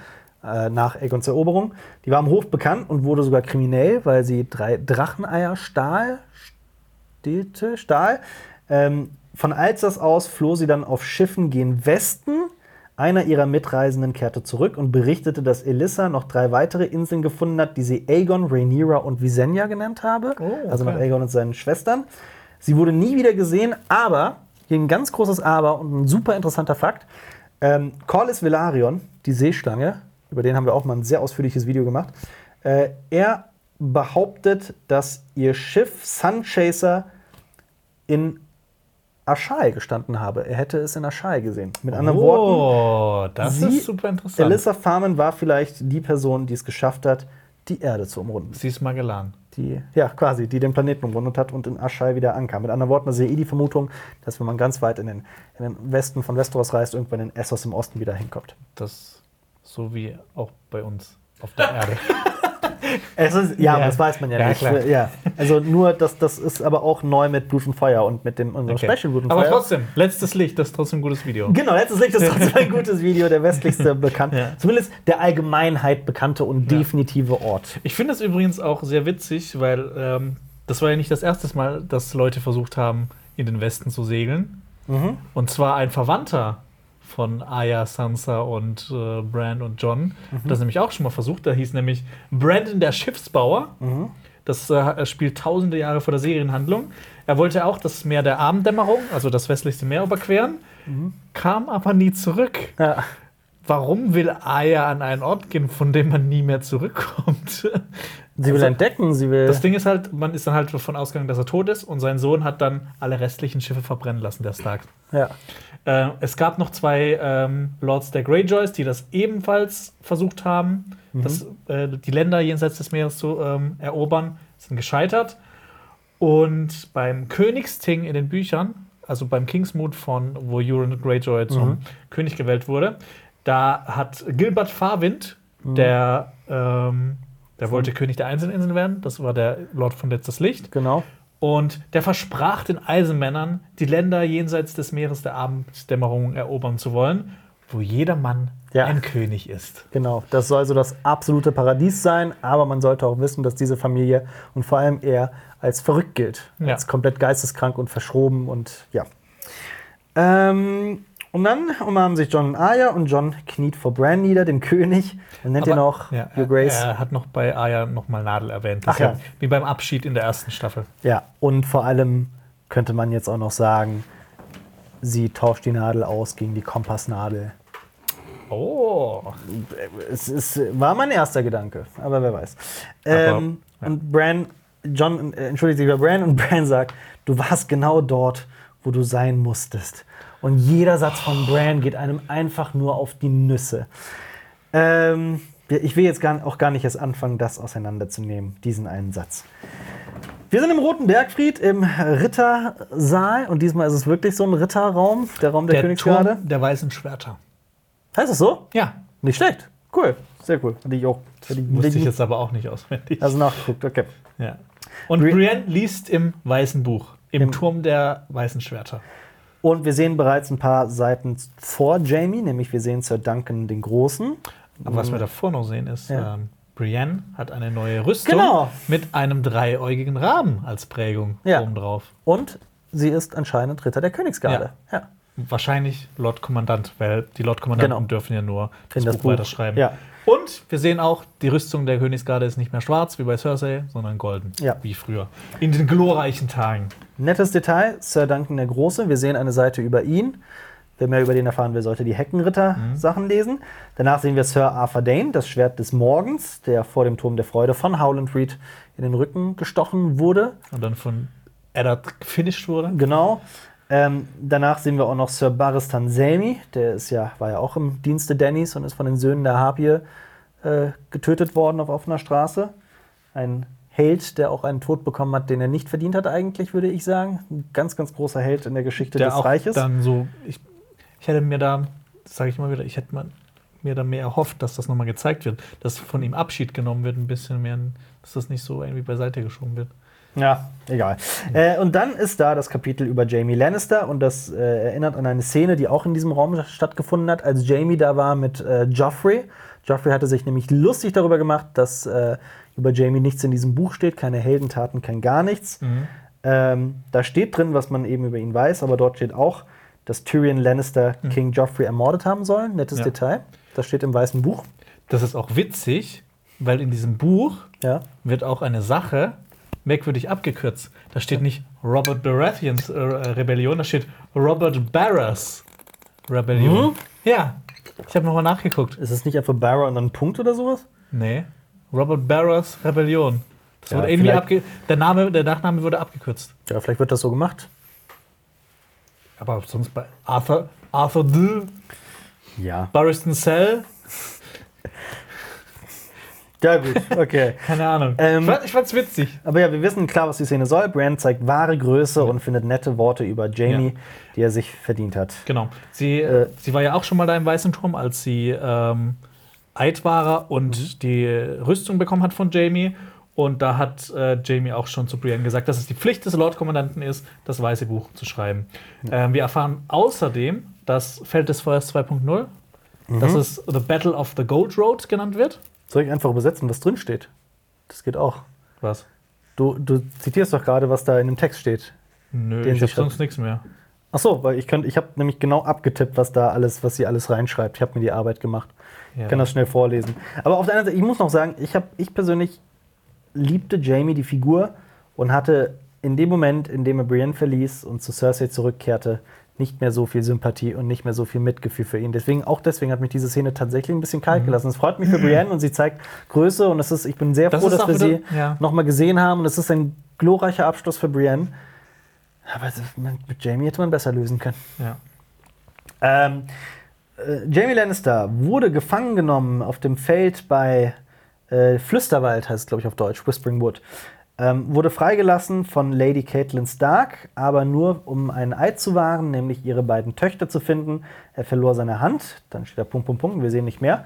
äh, nach Aegons Eroberung. Die war am Hof bekannt und wurde sogar kriminell, weil sie drei Dracheneier stahl, stehlte, stahl. Ähm, von Alsace aus floh sie dann auf Schiffen gen Westen. Einer ihrer Mitreisenden kehrte zurück und berichtete, dass Elissa noch drei weitere Inseln gefunden hat, die sie Aegon, Rhaenyra und Visenya genannt habe. Oh, Also nach okay. Aegon und seinen Schwestern. Sie wurde nie wieder gesehen, aber, hier ein ganz großes Aber und ein super interessanter Fakt. Ähm, Corlys Velaryon, die Seeschlange, über den haben wir auch mal ein sehr ausführliches Video gemacht, äh, er behauptet, dass ihr Schiff Sun Chaser in Ashai gestanden habe. Er hätte es in Ashai gesehen. Mit anderen Worten, Oh, das sie- ist super interessant. Alyssa Farman war vielleicht die Person, die es geschafft hat, die Erde zu umrunden. Sie ist Magellan. Die, ja, quasi, die den Planeten umrundet hat und in Ashai wieder ankam. Mit anderen Worten, das ist ja eh die Vermutung, dass wenn man ganz weit in den, in den Westen von Westeros reist, irgendwann in Essos im Osten wieder hinkommt. Das so wie auch bei uns auf der Erde. Es ist, ja, Ja. das weiß man ja, Ja, nicht. klar. Ja. Also nur, das, das ist aber auch neu mit Blut und Feuer und mit dem unserem Okay. Special Blut und Aber Feuer. trotzdem, letztes Licht, das ist trotzdem ein gutes Video. Genau, letztes Licht ist trotzdem ein gutes Video, der westlichste bekannte, Ja. zumindest der Allgemeinheit bekannte und definitive Ort. Ich finde es übrigens auch sehr witzig, weil ähm, das war ja nicht das erste Mal, dass Leute versucht haben, in den Westen zu segeln. Mhm. Und zwar ein Verwandter von Arya, Sansa und äh, Bran und John hat das nämlich auch schon mal versucht. Da hieß nämlich Brandon der Schiffsbauer. Das äh, spielt tausende Jahre vor der Serienhandlung. Er wollte auch das Meer der Abenddämmerung, also das westlichste Meer, überqueren, kam aber nie zurück. Ja. Warum will Arya an einen Ort gehen, von dem man nie mehr zurückkommt? Sie will Also, entdecken, sie will. Das Ding ist halt, man ist dann halt davon ausgegangen, dass er tot ist und sein Sohn hat dann alle restlichen Schiffe verbrennen lassen, der Stark. ja. Äh, es gab noch zwei ähm, Lords der Greyjoys, die das ebenfalls versucht haben, das, äh, die Länder jenseits des Meeres zu ähm, erobern, sind gescheitert. Und beim Königsting in den Büchern, also beim Kingsmoot von, wo Euron Greyjoy zum König gewählt wurde, da hat Gilbert Farwind, der, ähm, der wollte König der Einzelinseln werden, das war der Lord von Letztes Licht, Genau. und der versprach den Eisenmännern, die Länder jenseits des Meeres der Abenddämmerung erobern zu wollen, wo jeder Mann Ja. ein König ist. Genau, das soll so das absolute Paradies sein, aber man sollte auch wissen, dass diese Familie und vor allem er als verrückt gilt, Ja. als komplett geisteskrank und verschroben und ja. Ähm, und dann umarmen sich John und Arya und John kniet vor Bran nieder, dem König, und nennt ihn auch ja, Your Grace. er hat noch bei Aya noch mal Nadel erwähnt. Das Ach ja. Wie beim Abschied in der ersten Staffel. Ja, und vor allem könnte man jetzt auch noch sagen, sie tauscht die Nadel aus gegen die Kompassnadel. Oh. Es ist, war mein erster Gedanke, aber wer weiß. Aber, Ähm, ja. Und Bran, John äh, entschuldigt sich bei Bran und Bran sagt, du warst genau dort, wo du sein musstest. Und jeder Satz von Bran geht einem einfach nur auf die Nüsse. Ähm, ich will jetzt gar, auch gar nicht erst anfangen, das auseinanderzunehmen, diesen einen Satz. Wir sind im Roten Bergfried im Rittersaal und diesmal ist es wirklich so ein Ritterraum, der Raum der, Der Königsgarde. Turm der weißen Schwerter. Heißt es so? Ja. Nicht schlecht. Cool. Sehr cool. Hatte ich auch. Ich, Wusste ich jetzt aber auch nicht auswendig. Also nachgeguckt, okay. Ja. Und Bri- Brienne liest im weißen Buch, im, Im- Turm der weißen Schwerter. Und wir sehen bereits ein paar Seiten vor Jamie, nämlich wir sehen Sir Duncan den Großen. Aber was wir davor noch sehen, ist, Ja. ähm, Brienne hat eine neue Rüstung Genau. mit einem dreiäugigen Raben als Prägung Ja. obendrauf. Und sie ist anscheinend Ritter der Königsgarde. Ja. Wahrscheinlich Lord Kommandant, weil die Lord Kommandanten Genau. dürfen ja nur das, das Buch, Buch. weiterschreiben. Ja. Und wir sehen auch, die Rüstung der Königsgarde ist nicht mehr schwarz wie bei Cersei, sondern golden, Ja. wie früher. In den glorreichen Tagen. Nettes Detail, Sir Duncan der Große. Wir sehen eine Seite über ihn. Wer mehr über den erfahren will, sollte die Heckenritter-Sachen lesen. Danach sehen wir Sir Arthur Dane, das Schwert des Morgens, der vor dem Turm der Freude von Howland Reed in den Rücken gestochen wurde. Und dann von Eddard gefinisht wurde. Genau. Ähm, danach sehen wir auch noch Sir Baristan Selmy, der ist ja, war ja auch im Dienste Dannys und ist von den Söhnen der Harpie äh, getötet worden auf offener Straße. Ein Held, der auch einen Tod bekommen hat, den er nicht verdient hat, eigentlich, würde ich sagen. Ein ganz, ganz großer Held in der Geschichte Der des auch Reiches. dann so, ich, ich hätte mir da, das sage ich immer wieder, ich hätte mal, mir da mehr erhofft, dass das nochmal gezeigt wird, dass von ihm Abschied genommen wird, ein bisschen mehr, dass das nicht so irgendwie beiseite geschoben wird. Ja, egal. Äh, und dann ist da das Kapitel über Jamie Lannister und das äh, erinnert an eine Szene, die auch in diesem Raum stattgefunden hat, als Jamie da war mit äh, Joffrey. Joffrey hatte sich nämlich lustig darüber gemacht, dass äh, über Jamie nichts in diesem Buch steht, keine Heldentaten, kein gar nichts. Ähm, da steht drin, was man eben über ihn weiß, aber dort steht auch, dass Tyrion Lannister King Joffrey ermordet haben soll. Nettes Ja. Detail. Das steht im weißen Buch. Das ist auch witzig, weil in diesem Buch Ja. wird auch eine Sache merkwürdig abgekürzt. Da steht nicht Robert Baratheons äh, Rebellion, da steht Robert Barras Rebellion. Mhm. Ja, ich habe nochmal nachgeguckt. Ist es nicht einfach Barra und dann Punkt oder sowas? Nee, Robert Barras Rebellion. Das Ja, wurde irgendwie abge der, Name, der Nachname wurde abgekürzt. Ja, vielleicht wird das so gemacht. Aber sonst bei Arthur, Arthur D. Ja. Barristan Cell, Ja, gut, okay. keine Ahnung. Ähm, ich, fand, ich fand's witzig. Aber ja, wir wissen klar, was die Szene soll. Brienne zeigt wahre Größe und findet nette Worte über Jamie, Ja. die er sich verdient hat. Genau. Sie, Äh, sie war ja auch schon mal da im Weißen Turm, als sie ähm, Eidwahrer und Mhm. die Rüstung bekommen hat von Jamie. Und da hat äh, Jamie auch schon zu Brienne gesagt, dass es die Pflicht des Lordkommandanten ist, das Weiße Buch zu schreiben. Ähm, wir erfahren außerdem, dass Feld des Feuers 2.0, Mhm. dass es The Battle of the Gold Road genannt wird. Soll ich einfach übersetzen, was drin steht? Das geht auch. Was? Du, du zitierst doch gerade, was da in dem Text steht. Nö, ich sie hab sonst nichts mehr. Ach so, weil ich könnte, ich habe nämlich genau abgetippt, was da alles, was sie alles reinschreibt. Ich habe mir die Arbeit gemacht. Ja. Ich kann das schnell vorlesen. Aber auf der anderen Seite, ich muss noch sagen, ich habe, ich persönlich liebte Jamie die Figur und hatte in dem Moment, in dem er Brienne verließ und zu Cersei zurückkehrte, nicht mehr so viel Sympathie und nicht mehr so viel Mitgefühl für ihn. Deswegen, auch deswegen hat mich diese Szene tatsächlich ein bisschen kalt Mhm. gelassen. Es freut mich für Brienne und sie zeigt Größe und es ist, ich bin sehr Das froh, dass wir wieder- sie ja. nochmal gesehen haben und es ist ein glorreicher Abschluss für Brienne. Aber das- mit Jamie hätte man besser lösen können. Ja. Ähm, äh, Jamie Lannister wurde gefangen genommen auf dem Feld bei äh, Flüsterwald, heißt es, glaube ich, auf Deutsch, Whispering Wood. Ähm, wurde freigelassen von Lady Catelyn Stark, aber nur um einen Eid zu wahren, nämlich ihre beiden Töchter zu finden. Er verlor seine Hand, dann steht da Punkt, Punkt, Punkt, wir sehen nicht mehr.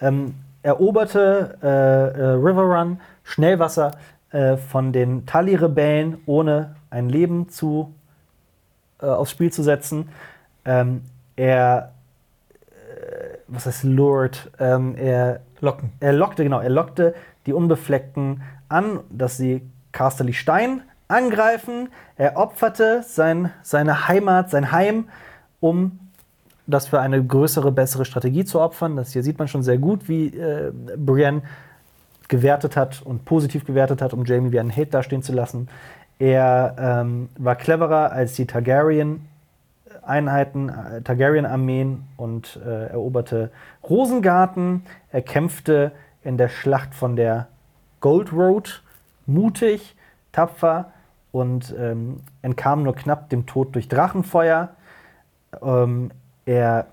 Ähm, eroberte äh, äh, River Run, Schnellwasser äh, von den Tully-Rebellen, ohne ein Leben zu, äh, aufs Spiel zu setzen. Ähm, er, was heißt lured? Ähm, er, Locken. er lockte, genau, er lockte die Unbefleckten an, dass sie Casterly Stein angreifen. Er opferte sein, seine Heimat, sein Heim, um das für eine größere, bessere Strategie zu opfern. Das hier sieht man schon sehr gut, wie äh, Brienne gewertet hat und positiv gewertet hat, um Jamie wie einen Hate dastehen zu lassen. Er ähm, war cleverer als die Targaryen-Einheiten, äh, Targaryen-Armeen und äh, eroberte Rosengarten. Er kämpfte in der Schlacht von der Gold Road mutig, tapfer und ähm, entkam nur knapp dem Tod durch Drachenfeuer. Ähm, er,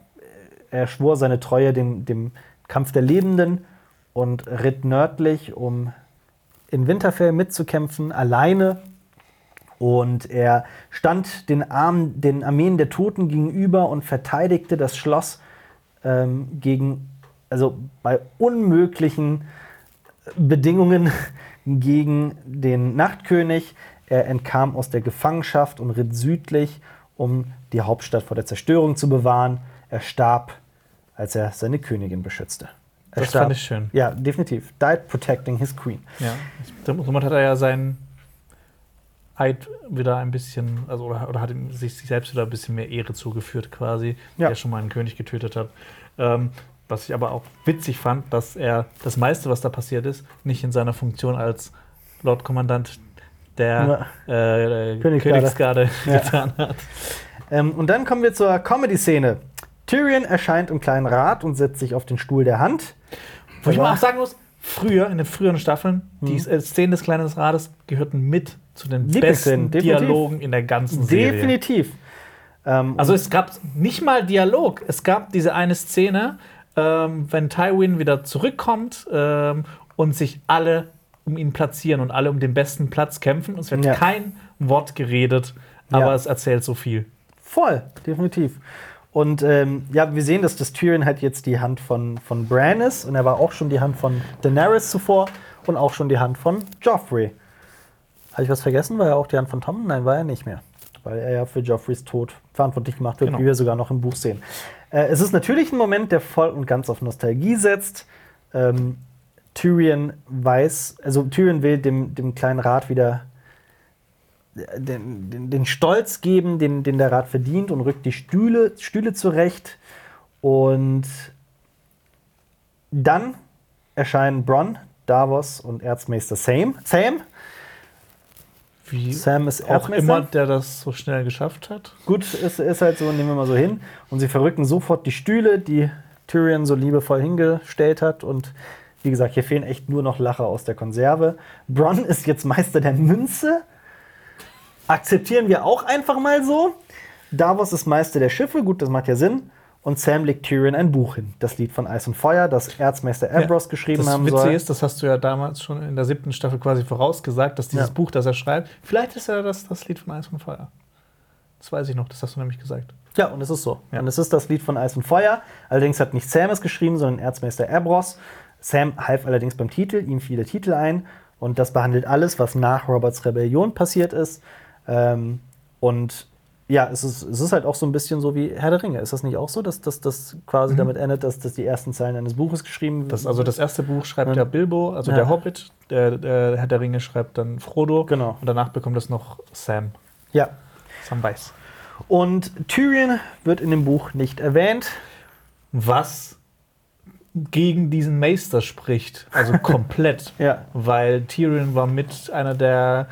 er schwor seine Treue dem, dem Kampf der Lebenden und ritt nördlich, um in Winterfell mitzukämpfen, alleine. Und er stand den, Armen, den Armeen der Toten gegenüber und verteidigte das Schloss ähm, gegen, also bei unmöglichen Bedingungen gegen den Nachtkönig. Er entkam aus der Gefangenschaft und ritt südlich, um die Hauptstadt vor der Zerstörung zu bewahren. Er starb, als er seine Königin beschützte. Er Das fand ich schön. Ja, definitiv. Died protecting his queen. Ja. Somit hat er ja seinen Eid wieder ein bisschen, also oder, oder hat ihm sich, sich selbst wieder ein bisschen mehr Ehre zugeführt, quasi, Ja. der schon mal einen König getötet hat. Ähm, was ich aber auch witzig fand, dass er das meiste, was da passiert ist, nicht in seiner Funktion als Lordkommandant der äh, Königsgarde. Königsgarde Ja. getan hat. Ähm, und dann kommen wir zur Comedy-Szene. Tyrion erscheint im kleinen Rat und setzt sich auf den Stuhl der Hand. Wo ich mal auch sagen muss, früher, in den früheren Staffeln, die Mhm. äh, Szenen des kleinen Rates gehörten mit zu den besten. Dialogen in der ganzen Serie. Definitiv. Ähm, Also es gab nicht mal Dialog. Es gab diese eine Szene, ähm, wenn Tywin wieder zurückkommt ähm, und sich alle um ihn platzieren und alle um den besten Platz kämpfen. Und es wird Ja. kein Wort geredet, aber Ja. es erzählt so viel. Voll, definitiv. Und ähm, ja, wir sehen, dass das Tyrion halt jetzt die Hand von, von Bran ist und er war auch schon die Hand von Daenerys zuvor und auch schon die Hand von Joffrey. Habe ich was vergessen? War er auch die Hand von Tom? Nein, war er nicht mehr. Weil er ja für Joffreys Tod verantwortlich gemacht wird, Genau. wie wir sogar noch im Buch sehen. Äh, es ist natürlich ein Moment, der voll und ganz auf Nostalgie setzt. Ähm, Tyrion weiß, also Tyrion will dem, dem kleinen Rat wieder den, den, den Stolz geben, den, den der Rat verdient und rückt die Stühle, Stühle zurecht. Und dann erscheinen Bronn, Davos und Erzmeister Sam. Sam, Wie Sam ist auch immer der das so schnell geschafft hat. Gut, ist, ist halt so, nehmen wir mal so hin. Und sie verrücken sofort die Stühle, die Tyrion so liebevoll hingestellt hat. Und wie gesagt, hier fehlen echt nur noch Lacher aus der Konserve. Bronn ist jetzt Meister der Münze. Akzeptieren wir auch einfach mal so. Davos ist Meister der Schiffe, gut, das macht ja Sinn. Und Sam legt Tyrion ein Buch hin. Das Lied von Eis und Feuer, das Erzmeister Ambrose geschrieben das haben Witzige soll. ist, das hast du ja damals schon in der siebten Staffel quasi vorausgesagt, dass dieses Ja. Buch, das er schreibt, vielleicht ist ja das das Lied von Eis und Feuer. Das weiß ich noch, das hast du nämlich gesagt. Ja, und es ist so. Ja. Und es ist das Lied von Eis und Feuer. Allerdings hat nicht Sam es geschrieben, sondern Erzmeister Ambrose. Sam half allerdings beim Titel, ihm fiel der Titel ein. Und das behandelt alles, was nach Roberts Rebellion passiert ist. Ähm, und ja, es ist, es ist halt auch so ein bisschen so wie Herr der Ringe. Ist das nicht auch so, dass das quasi damit endet, dass, dass die ersten Zeilen eines Buches geschrieben Das, also das erste Buch schreibt Ja. ja Bilbo, also Ja. der Hobbit, der, der Herr der Ringe schreibt dann Frodo. Genau. Und danach bekommt es noch Sam. Ja. Sam Weiß. Und Tyrion wird in dem Buch nicht erwähnt. Was gegen diesen Meister spricht. Also komplett. Ja. Weil Tyrion war mit einer der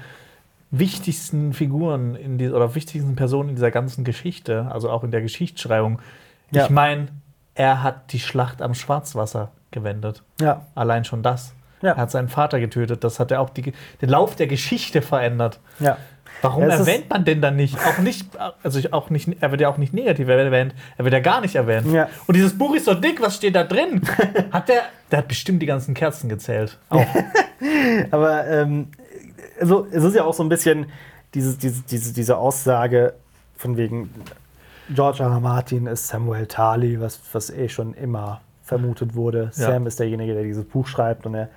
wichtigsten Figuren in die, oder wichtigsten Personen in dieser ganzen Geschichte, also auch in der Geschichtsschreibung. Ja. Ich meine, er hat die Schlacht am Schwarzwasser gewendet. Ja. Allein schon das. Ja. Er hat seinen Vater getötet. Das hat ja auch die, den Lauf der Geschichte verändert. Ja. Warum Es erwähnt man den dann nicht? Auch nicht, also ich- auch nicht, er wird ja auch nicht negativ erwähnt, er wird ja gar nicht erwähnt. Ja. Und dieses Buch ist so dick, was steht da drin? Hat der, der hat bestimmt die ganzen Kerzen gezählt. Auch. Aber ähm, also, es ist ja auch so ein bisschen dieses, diese, diese, diese Aussage von wegen George R. R. Martin ist Samuel Tali, was, was eh schon immer vermutet wurde. Ja. Sam ist derjenige, der dieses Buch schreibt und er,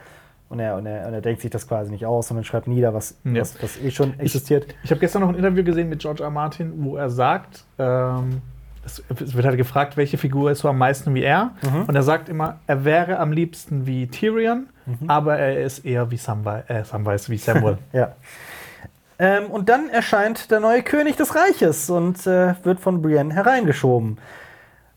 und, er, und, er, und er denkt sich das quasi nicht aus, sondern schreibt nieder, was, Ja. was, was eh schon existiert. Ich habe gestern noch ein Interview gesehen mit George R. R. Martin, wo er sagt, ähm, es, es wird halt gefragt, welche Figur ist so am meisten wie er. Und er sagt immer, er wäre am liebsten wie Tyrion, aber er ist eher wie Samwise, äh, Samwise wie Samuel. Ja. Ähm, und dann erscheint der neue König des Reiches und äh, wird von Brienne hereingeschoben.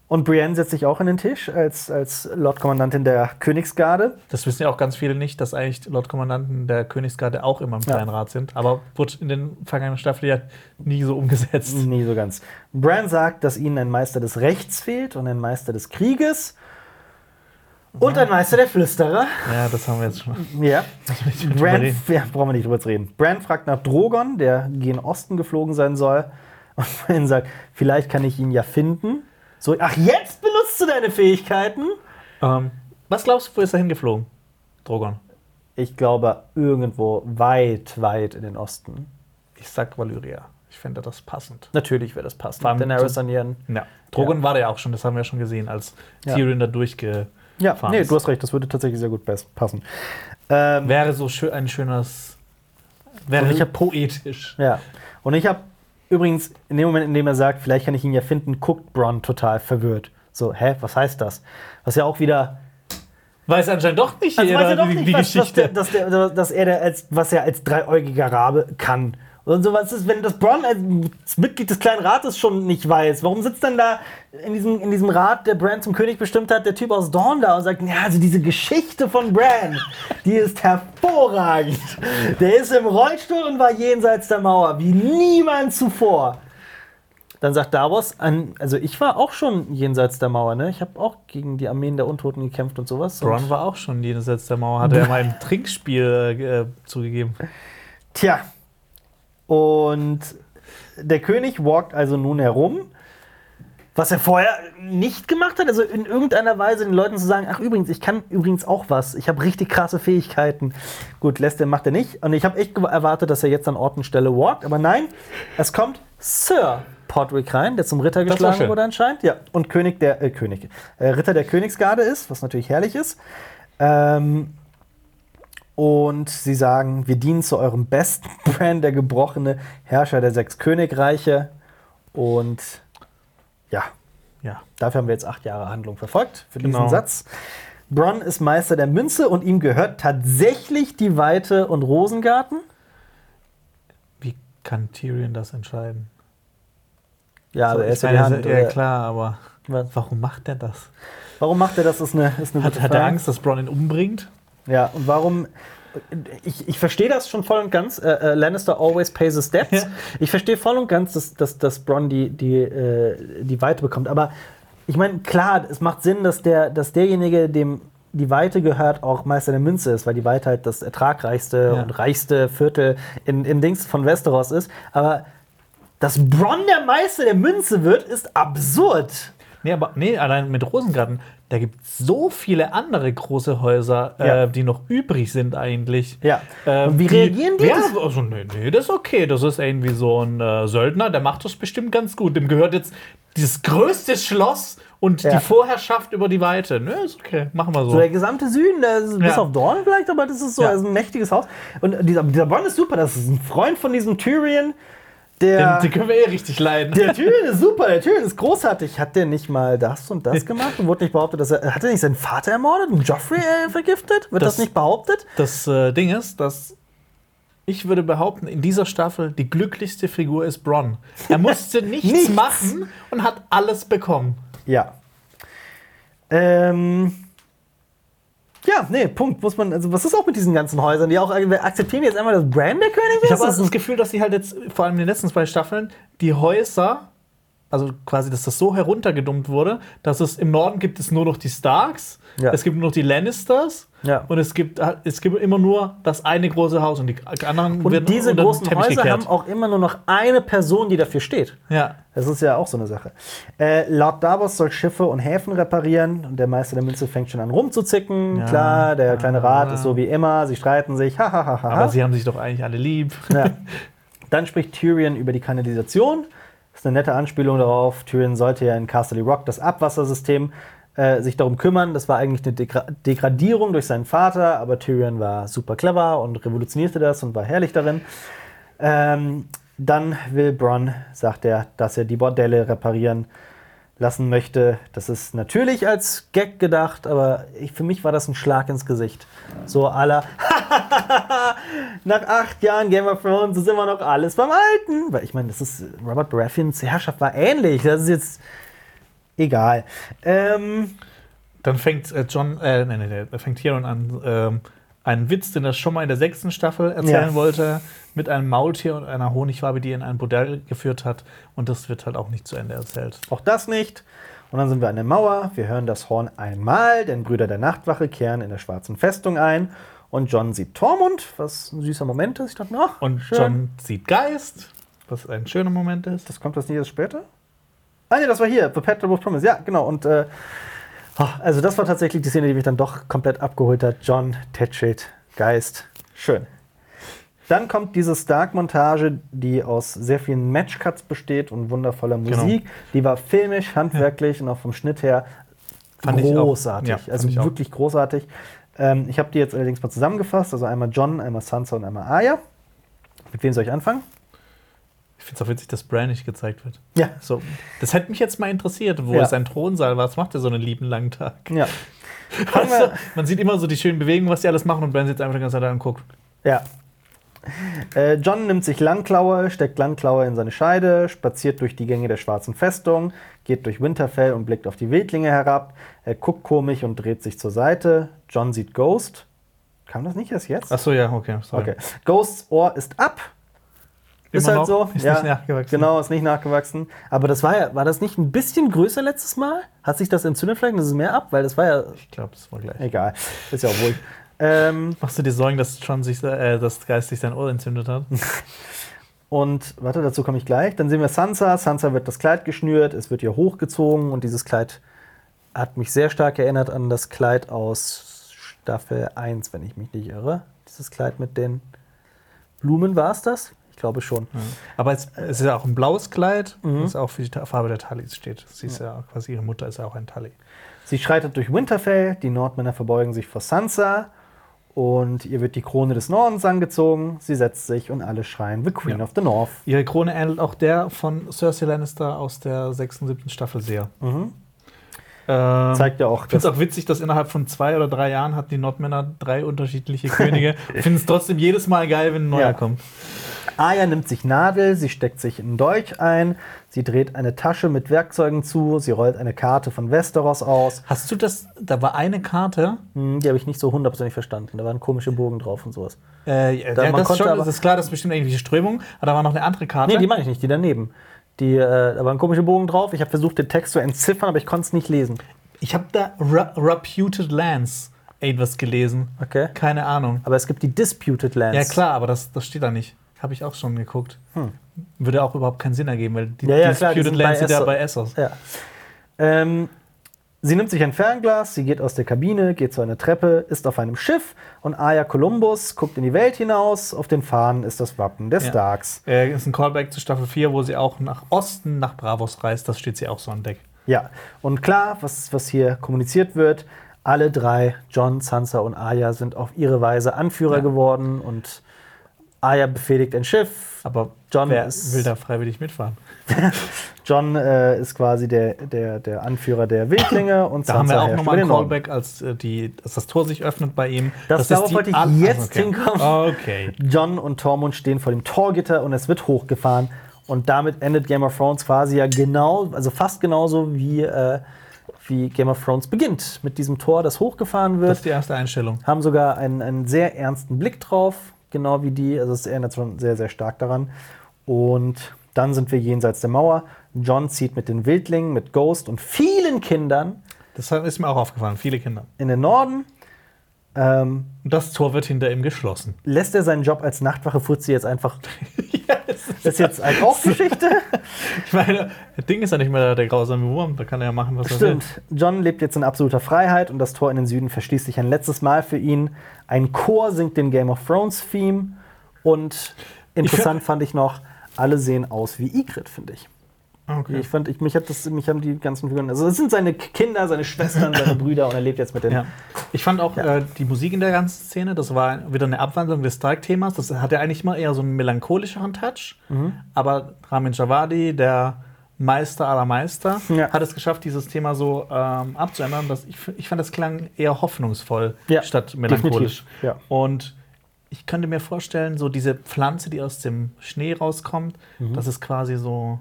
Und Brienne setzt sich auch an den Tisch als, als Lordkommandantin der Königsgarde. Das wissen ja auch ganz viele nicht, dass eigentlich Lordkommandanten der Königsgarde auch immer im Ja. Kleinen Rat sind. Aber wird in den vergangenen Staffeln ja nie so umgesetzt. Nie so ganz. Bran sagt, dass ihnen ein Meister des Rechts fehlt und ein Meister des Krieges. Und ein Meister der Flüsterer. Ja, das haben wir jetzt schon. Ja. drüber Bran, reden. ja, brauchen wir nicht drüber zu reden. Bran fragt nach Drogon, der gen Osten geflogen sein soll. Und Bran sagt, vielleicht kann ich ihn ja finden. So, ach, jetzt benutzt du deine Fähigkeiten? Ähm, was glaubst du, wo ist er hingeflogen? Drogon. Ich glaube, irgendwo weit, weit in den Osten. Ich sag Valyria. Ich fände das passend. Natürlich wäre das passend. Vor allem Daenerys an ihren. Ja. Drogon war der ja auch schon, das haben wir schon gesehen, als Ja. Tyrion da durchge. Ja, fahren nee, ist. du hast recht, das würde tatsächlich sehr gut pass- passen. Ähm, Wäre so schön, ein schönes. Wäre ich poetisch. Ja. Und ich habe übrigens, in dem Moment, in dem er sagt, vielleicht kann ich ihn ja finden, guckt Bronn total verwirrt. So, hä, was heißt das? Was ja auch wieder. Weiß anscheinend doch nicht, Also weiß er doch die, nicht, die was, was, Geschichte. der, dass, der, dass er der als, was er als dreiäugiger Rabe kann. Und so was ist, wenn das Bronn als Mitglied des kleinen Rates schon nicht weiß. Warum sitzt dann da in diesem, in diesem Rat, der Bran zum König bestimmt hat, der Typ aus Dorn da und sagt, ja, also diese Geschichte von Bran, die ist hervorragend. Der ist im Rollstuhl und war jenseits der Mauer, wie niemand zuvor. Dann sagt Davos, an, also ich war auch schon jenseits der Mauer, ne? Ich habe auch gegen die Armeen der Untoten gekämpft und sowas. Und Bronn war auch schon jenseits der Mauer, hat er mal im Trinkspiel äh, zugegeben. Tja. Und der König walkt also nun herum, was er vorher nicht gemacht hat. Also in irgendeiner Weise den Leuten zu sagen, ach übrigens, ich kann übrigens auch was. Ich habe richtig krasse Fähigkeiten. Gut, lässt er, macht er nicht. Und ich habe echt erwartet, dass er jetzt an Ort und Stelle walkt. Aber nein, es kommt Sir Podrick rein, der zum Ritter geschlagen wurde anscheinend. Ja, und König der, äh, König, äh, Ritter der Königsgarde ist, was natürlich herrlich ist. Ähm, und sie sagen, wir dienen zu eurem besten Brand, der gebrochene Herrscher der sechs Königreiche. Und ja, Ja. dafür haben wir jetzt acht Jahre Handlung verfolgt, für Genau. diesen Satz. Bronn ist Meister der Münze und ihm gehört tatsächlich die Weite und Rosengarten. Wie kann Tyrion das entscheiden? Ja, aber So, er ist meine, Hand. ja, oder- klar, aber Was? warum macht er das? Warum macht er das? Ist eine, ist eine Hat, hat er. Angst, dass Bronn ihn umbringt? Ja, und warum. Ich, ich verstehe das schon voll und ganz. Äh, äh, Lannister always pays his debts. Ja. Ich verstehe voll und ganz, dass, dass, dass Bronn die, die, äh, die Weite bekommt. Aber ich meine, klar, es macht Sinn, dass, der, dass derjenige, dem die Weite gehört auch Meister der Münze ist, weil die Weite halt das ertragreichste Ja. und reichste Viertel in, in Dings von Westeros ist. Aber dass Bronn der Meister der Münze wird, ist absurd. Nee, aber nee, allein mit Rosengarten, da gibt es so viele andere große Häuser, Ja. äh, die noch übrig sind eigentlich. Ja. Ähm, Und wie reagieren die? Ja, also, nee, nee, das ist okay. Das ist irgendwie so ein äh, Söldner, der macht das bestimmt ganz gut. Dem gehört jetzt dieses größte Schloss und Ja. die Vorherrschaft über die Weite. Nö, ist okay, machen wir so. So der gesamte Süden, der ist bis Ja. auf Dorn vielleicht, aber das ist so Ja. also ein mächtiges Haus. Und dieser, dieser Bronn ist super, das ist ein Freund von diesem Tyrion. Der, Den, den können wir eh richtig leiden. der Tyrion ist super, der Tyrion ist großartig. Hat der nicht mal das und das gemacht und wurde nicht behauptet, dass er. Hat er nicht seinen Vater ermordet und Joffrey äh, vergiftet? Wird das, Das- nicht behauptet? Das äh, Ding ist, dass ich würde behaupten, in dieser Staffel die glücklichste Figur ist Bronn. Er musste nichts, Nichts. machen und hat alles bekommen. Ja. Ähm. Ja, nee, Punkt. Muss man, also was ist auch mit diesen ganzen Häusern? Die auch wir akzeptieren jetzt einmal, dass Bran der König Ich habe Das das Gefühl, dass sie halt jetzt, vor allem in den letzten zwei Staffeln, die Häuser, also quasi, dass das so heruntergedummt wurde, dass es im Norden gibt es nur noch die Starks, Ja. es gibt nur noch die Lannisters Ja. und es gibt, es gibt immer nur das eine große Haus und die anderen und werden diese großen Häuser gekehrt. haben auch immer nur noch eine Person, die dafür steht. Ja. Das ist ja auch so eine Sache. Äh, Lord Davos soll Schiffe und Häfen reparieren und der Meister der Münze fängt schon an rumzuzicken. Ja. Klar, der kleine Rat Ah. ist so wie immer, sie streiten sich. Ha, ha, ha, ha, Aber sie haben sich doch eigentlich alle lieb. Ja. Dann spricht Tyrion über die Kanalisation. Das ist eine nette Anspielung darauf. Tyrion sollte ja in Castle Rock das Abwassersystem äh, sich darum kümmern. Das war eigentlich eine Degra Degradierung durch seinen Vater, aber Tyrion war super clever und revolutionierte das und war herrlich darin. Ähm, dann will Bronn, sagt er, dass er die Bordelle reparieren lassen möchte. Das ist natürlich als Gag gedacht, aber ich, für mich war das ein Schlag ins Gesicht. So aller nach acht Jahren Game of Thrones ist immer noch alles beim Alten. Weil ich meine, das ist Robert Baratheons Herrschaft war ähnlich. Das ist jetzt egal. Ähm, Dann fängt äh, John, äh, nee, nee, nee, fängt Tyrion an, ähm, einen Witz, den er schon mal in der sechsten Staffel erzählen Ja. wollte, mit einem Maultier und einer Honigwabe, die ihn in ein Bordell geführt hat. Und das wird halt auch nicht zu Ende erzählt. auch das nicht. Und dann sind wir an der Mauer. Wir hören das Horn einmal, denn Brüder der Nachtwache kehren in der schwarzen Festung ein. Und John sieht Tormund, was ein süßer Moment ist. Ich dachte, ach, Und schön. John sieht Geist, was ein schöner Moment ist. Das kommt das nicht erst später? Ah, nee, das war hier, The Petrol of Promise. Ja, genau. Und äh, ah, also das war tatsächlich die Szene, die mich dann doch komplett abgeholt hat. John, Tetchit, Geist. Schön. Dann kommt diese Stark-Montage, die aus sehr vielen Matchcuts besteht und wundervoller Genau. Musik. Die war filmisch, handwerklich und auch vom Schnitt her Fand ich auch. großartig. Ja, also wirklich großartig. Ähm, ich habe die jetzt allerdings mal zusammengefasst. Also einmal John, einmal Sansa und einmal Arya. Mit wem soll ich anfangen? Ich finde es auch witzig, dass Bran nicht gezeigt wird. Ja. So, das hätte mich jetzt mal interessiert, wo Ja. sein Thronsaal war. Was macht er so einen lieben langen Tag? Ja. Also, man sieht immer so die schönen Bewegungen, was die alles machen und Bran sitzt einfach die ganze Zeit da und guckt. Ja. Äh, John nimmt sich Langklaue, steckt Langklaue in seine Scheide, spaziert durch die Gänge der schwarzen Festung, geht durch Winterfell und blickt auf die Wildlinge herab. Er guckt komisch und dreht sich zur Seite. John sieht Ghost. Kam das nicht erst jetzt? Achso, ja, okay. Sorry. Okay. Ghosts Ohr ist ab. Ist halt noch? so. Ist ja, nicht nachgewachsen. Genau, ist nicht nachgewachsen. Aber das war ja, war das nicht ein bisschen größer letztes Mal? Hat sich das entzündet vielleicht? Es ist mehr ab, weil das war ja. Ich glaube, das war gleich. Egal. Ist ja auch wohl. Ähm, Machst du dir Sorgen, dass John sich, äh, das Geist sich sein Ohr entzündet hat? Und warte, dazu komme ich gleich. Dann sehen wir Sansa. Sansa wird das Kleid geschnürt, es wird ihr hochgezogen und dieses Kleid hat mich sehr stark erinnert an das Kleid aus Staffel 1, wenn ich mich nicht irre. Dieses Kleid mit den Blumen war es das? Ich glaube schon. Aber es, es ist ja auch ein blaues Kleid, Mhm. das auch für die Farbe der Talis steht. Sie ist ja quasi ihre Mutter ist ja auch ein Tali. Sie schreitet durch Winterfell, die Nordmänner verbeugen sich vor Sansa und ihr wird die Krone des Nordens angezogen. Sie setzt sich und alle schreien The Queen Ja. of the North. Ihre Krone ähnelt auch der von Cersei Lannister aus der 6. und 7. Staffel sehr. Mhm. Ähm, Zeigt ja auch, Ich finde es auch witzig, dass innerhalb von zwei oder drei Jahren hatten die Nordmänner drei unterschiedliche Könige. Ich finde es trotzdem jedes Mal geil, wenn ein neuer Ja. kommt. Aya nimmt sich Nadel, sie steckt sich einen Dolch ein, sie dreht eine Tasche mit Werkzeugen zu, sie rollt eine Karte von Westeros aus. Hast du das? Da war eine Karte. Hm, die habe ich nicht so hundertprozentig verstanden. Da waren komische Bogen drauf und sowas. Äh, Da- ja, das, konnte schon, aber- das ist klar, das ist bestimmt irgendwelche Strömung. Aber da war noch eine andere Karte. Nee, die meine ich nicht, die daneben. Die, äh, da waren komische Bogen drauf. Ich habe versucht, den Text zu entziffern, aber ich konnte es nicht lesen. ich habe da Re Reputed Lands irgendwas gelesen. Okay. Keine Ahnung. Aber es gibt die Disputed Lands. Ja, klar, aber das, das steht da nicht. Habe ich auch schon geguckt. Würde auch überhaupt keinen Sinn ergeben, weil die Hm. Ja, ja, klar, die Disputed sind bei Lands sind ja bei Essos. Ja. Ähm, sie nimmt sich ein Fernglas, sie geht aus der Kabine, geht zu einer Treppe, ist auf einem Schiff und Aya Columbus guckt in die Welt hinaus. Auf den Fahnen ist das Wappen der Ja. Starks. Äh, ist ein Callback zu Staffel 4, wo sie auch nach Osten, nach Bravos reist. Das steht sie auch so an Deck. Ja, und klar, was, was hier kommuniziert wird, alle drei, John, Sansa und Arya, sind auf ihre Weise Anführer Ja. geworden und Arya befehligt ein Schiff. Aber John wer will da freiwillig mitfahren? John äh, ist quasi der, der, der Anführer der Wildlinge und Da haben wir auch nochmal einen. Callback, als, äh, die, als das Tor sich öffnet bei ihm. Das- ist darauf wollte ich An- jetzt okay. hinkommen. Okay. John und Tormund stehen vor dem Torgitter und es wird hochgefahren. Und damit endet Game of Thrones quasi ja genau, also fast genauso wie, äh, wie Game of Thrones beginnt. Mit diesem Tor, das hochgefahren wird. Das ist die erste Einstellung. haben sogar einen, einen sehr ernsten Blick drauf, genau wie die. Also es erinnert schon sehr, sehr stark daran. Und dann sind wir jenseits der Mauer. John zieht mit den Wildlingen, mit Ghost und vielen Kindern Das ist mir auch aufgefallen, viele Kinder. in den Norden. Ähm, das Tor wird hinter ihm geschlossen. lässt er seinen Job als Nachtwache, sie jetzt einfach. Das ist jetzt eine auch Geschichte. Ich meine, das Ding ist ja nicht mehr der, grausame Wurm, da kann er ja machen, was er will. Stimmt. John lebt jetzt in absoluter Freiheit und das Tor in den Süden verschließt sich ein letztes Mal für ihn. Ein Chor singt den Game of Thrones Theme und interessant fand ich noch, alle sehen aus wie Ygritte, finde ich. Okay. Ich fand, ich, mich, hat das, mich haben die ganzen Figuren, also es sind seine Kinder, seine Schwestern, seine Brüder und er lebt jetzt mit den. Ja. Ich fand auch äh, die Musik in der ganzen Szene, das war wieder eine Abwandlung des Stark-Themas. Das hat ja eigentlich mal eher so einen melancholischeren Touch. Mhm. Aber Ramin Javadi, der Meister aller Meister, Ja. hat es geschafft, dieses Thema so ähm, abzuändern. Dass ich, ich fand, das klang eher hoffnungsvoll Ja, statt melancholisch. ja. Und ich könnte mir vorstellen, so diese Pflanze, die aus dem Schnee rauskommt, Mhm. das ist quasi so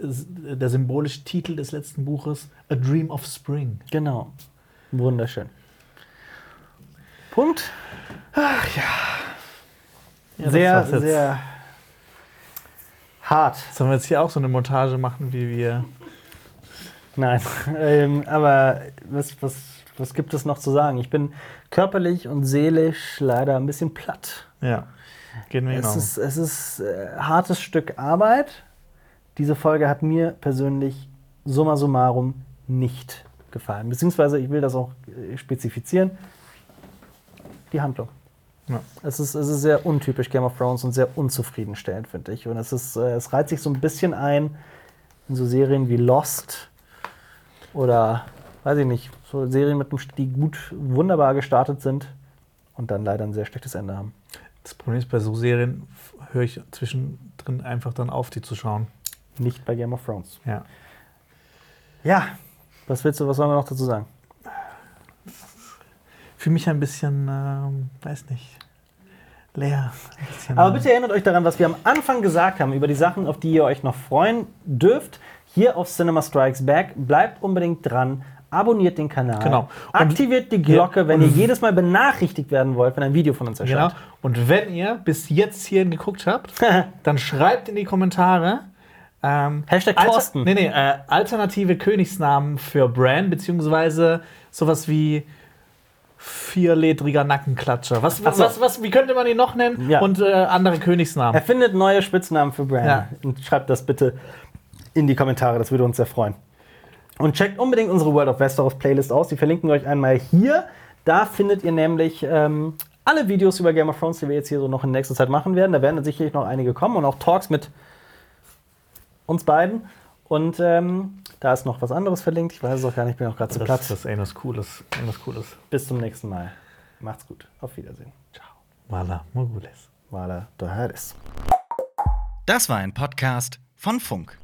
der symbolische Titel des letzten Buches, A Dream of Spring. Genau. Wunderschön. Punkt. Ja, das sehr, sehr hart. Sollen wir jetzt hier auch so eine Montage machen, wie wir. Nein, ähm, aber was, was, was gibt es noch zu sagen? Ich bin körperlich und seelisch leider ein bisschen platt. Ja. Gehen wir Es genau. ist, es ist äh, hartes Stück Arbeit. Diese Folge hat mir persönlich summa summarum nicht gefallen. Beziehungsweise, ich will das auch äh, spezifizieren, die Handlung. Ja. Es ist, es ist sehr untypisch Game of Thrones und sehr unzufriedenstellend, finde ich. Und es, ist, äh, es reiht sich so ein bisschen ein in so Serien wie Lost oder, weiß ich nicht, so Serien, mit einem, die gut, wunderbar gestartet sind und dann leider ein sehr schlechtes Ende haben. Das Problem ist, bei so Serien höre ich zwischendrin einfach dann auf, die zu schauen. Nicht bei Game of Thrones. Ja. Ja, was willst du, was sollen wir noch dazu sagen? Für mich ein bisschen, ähm, weiß nicht, leer. Bisschen, Aber bitte erinnert euch daran, was wir am Anfang gesagt haben über die Sachen, auf die ihr euch noch freuen dürft. Hier auf Cinema Strikes Back. Bleibt unbedingt dran. Abonniert den Kanal. Genau. Aktiviert die Glocke, Ja, wenn ihr jedes Mal benachrichtigt werden wollt, wenn ein Video von uns Genau. erscheint. Und wenn ihr bis jetzt hierhin geguckt habt, dann schreibt in die Kommentare. Ähm, Hashtag Alter- Thorsten. Nee, nee, äh, alternative Königsnamen für Bran, beziehungsweise sowas wie vierledriger Nackenklatscher. Was, was, so. was, was, wie könnte man ihn noch nennen? Ja. Und äh, andere Königsnamen. Erfindet neue Spitznamen für Bran. Ja. Und schreibt das bitte in die Kommentare, das würde uns sehr freuen. Und checkt unbedingt unsere World of Westeros Playlist aus. Die verlinken wir euch einmal hier. Da findet ihr nämlich ähm, alle Videos über Game of Thrones, die wir jetzt hier so noch in nächster Zeit machen werden. Da werden sicherlich noch einige kommen und auch Talks mit uns beiden. Und ähm, da ist noch was anderes verlinkt. Ich weiß es auch gar nicht, ich bin auch gerade zu das, platt. das ist irgendwas Cooles. Irgendwas Cooles. Bis zum nächsten Mal. Macht's gut. Auf Wiedersehen. Ciao. Vala Mogules. Vala Doharis. Das war ein Podcast von Funk.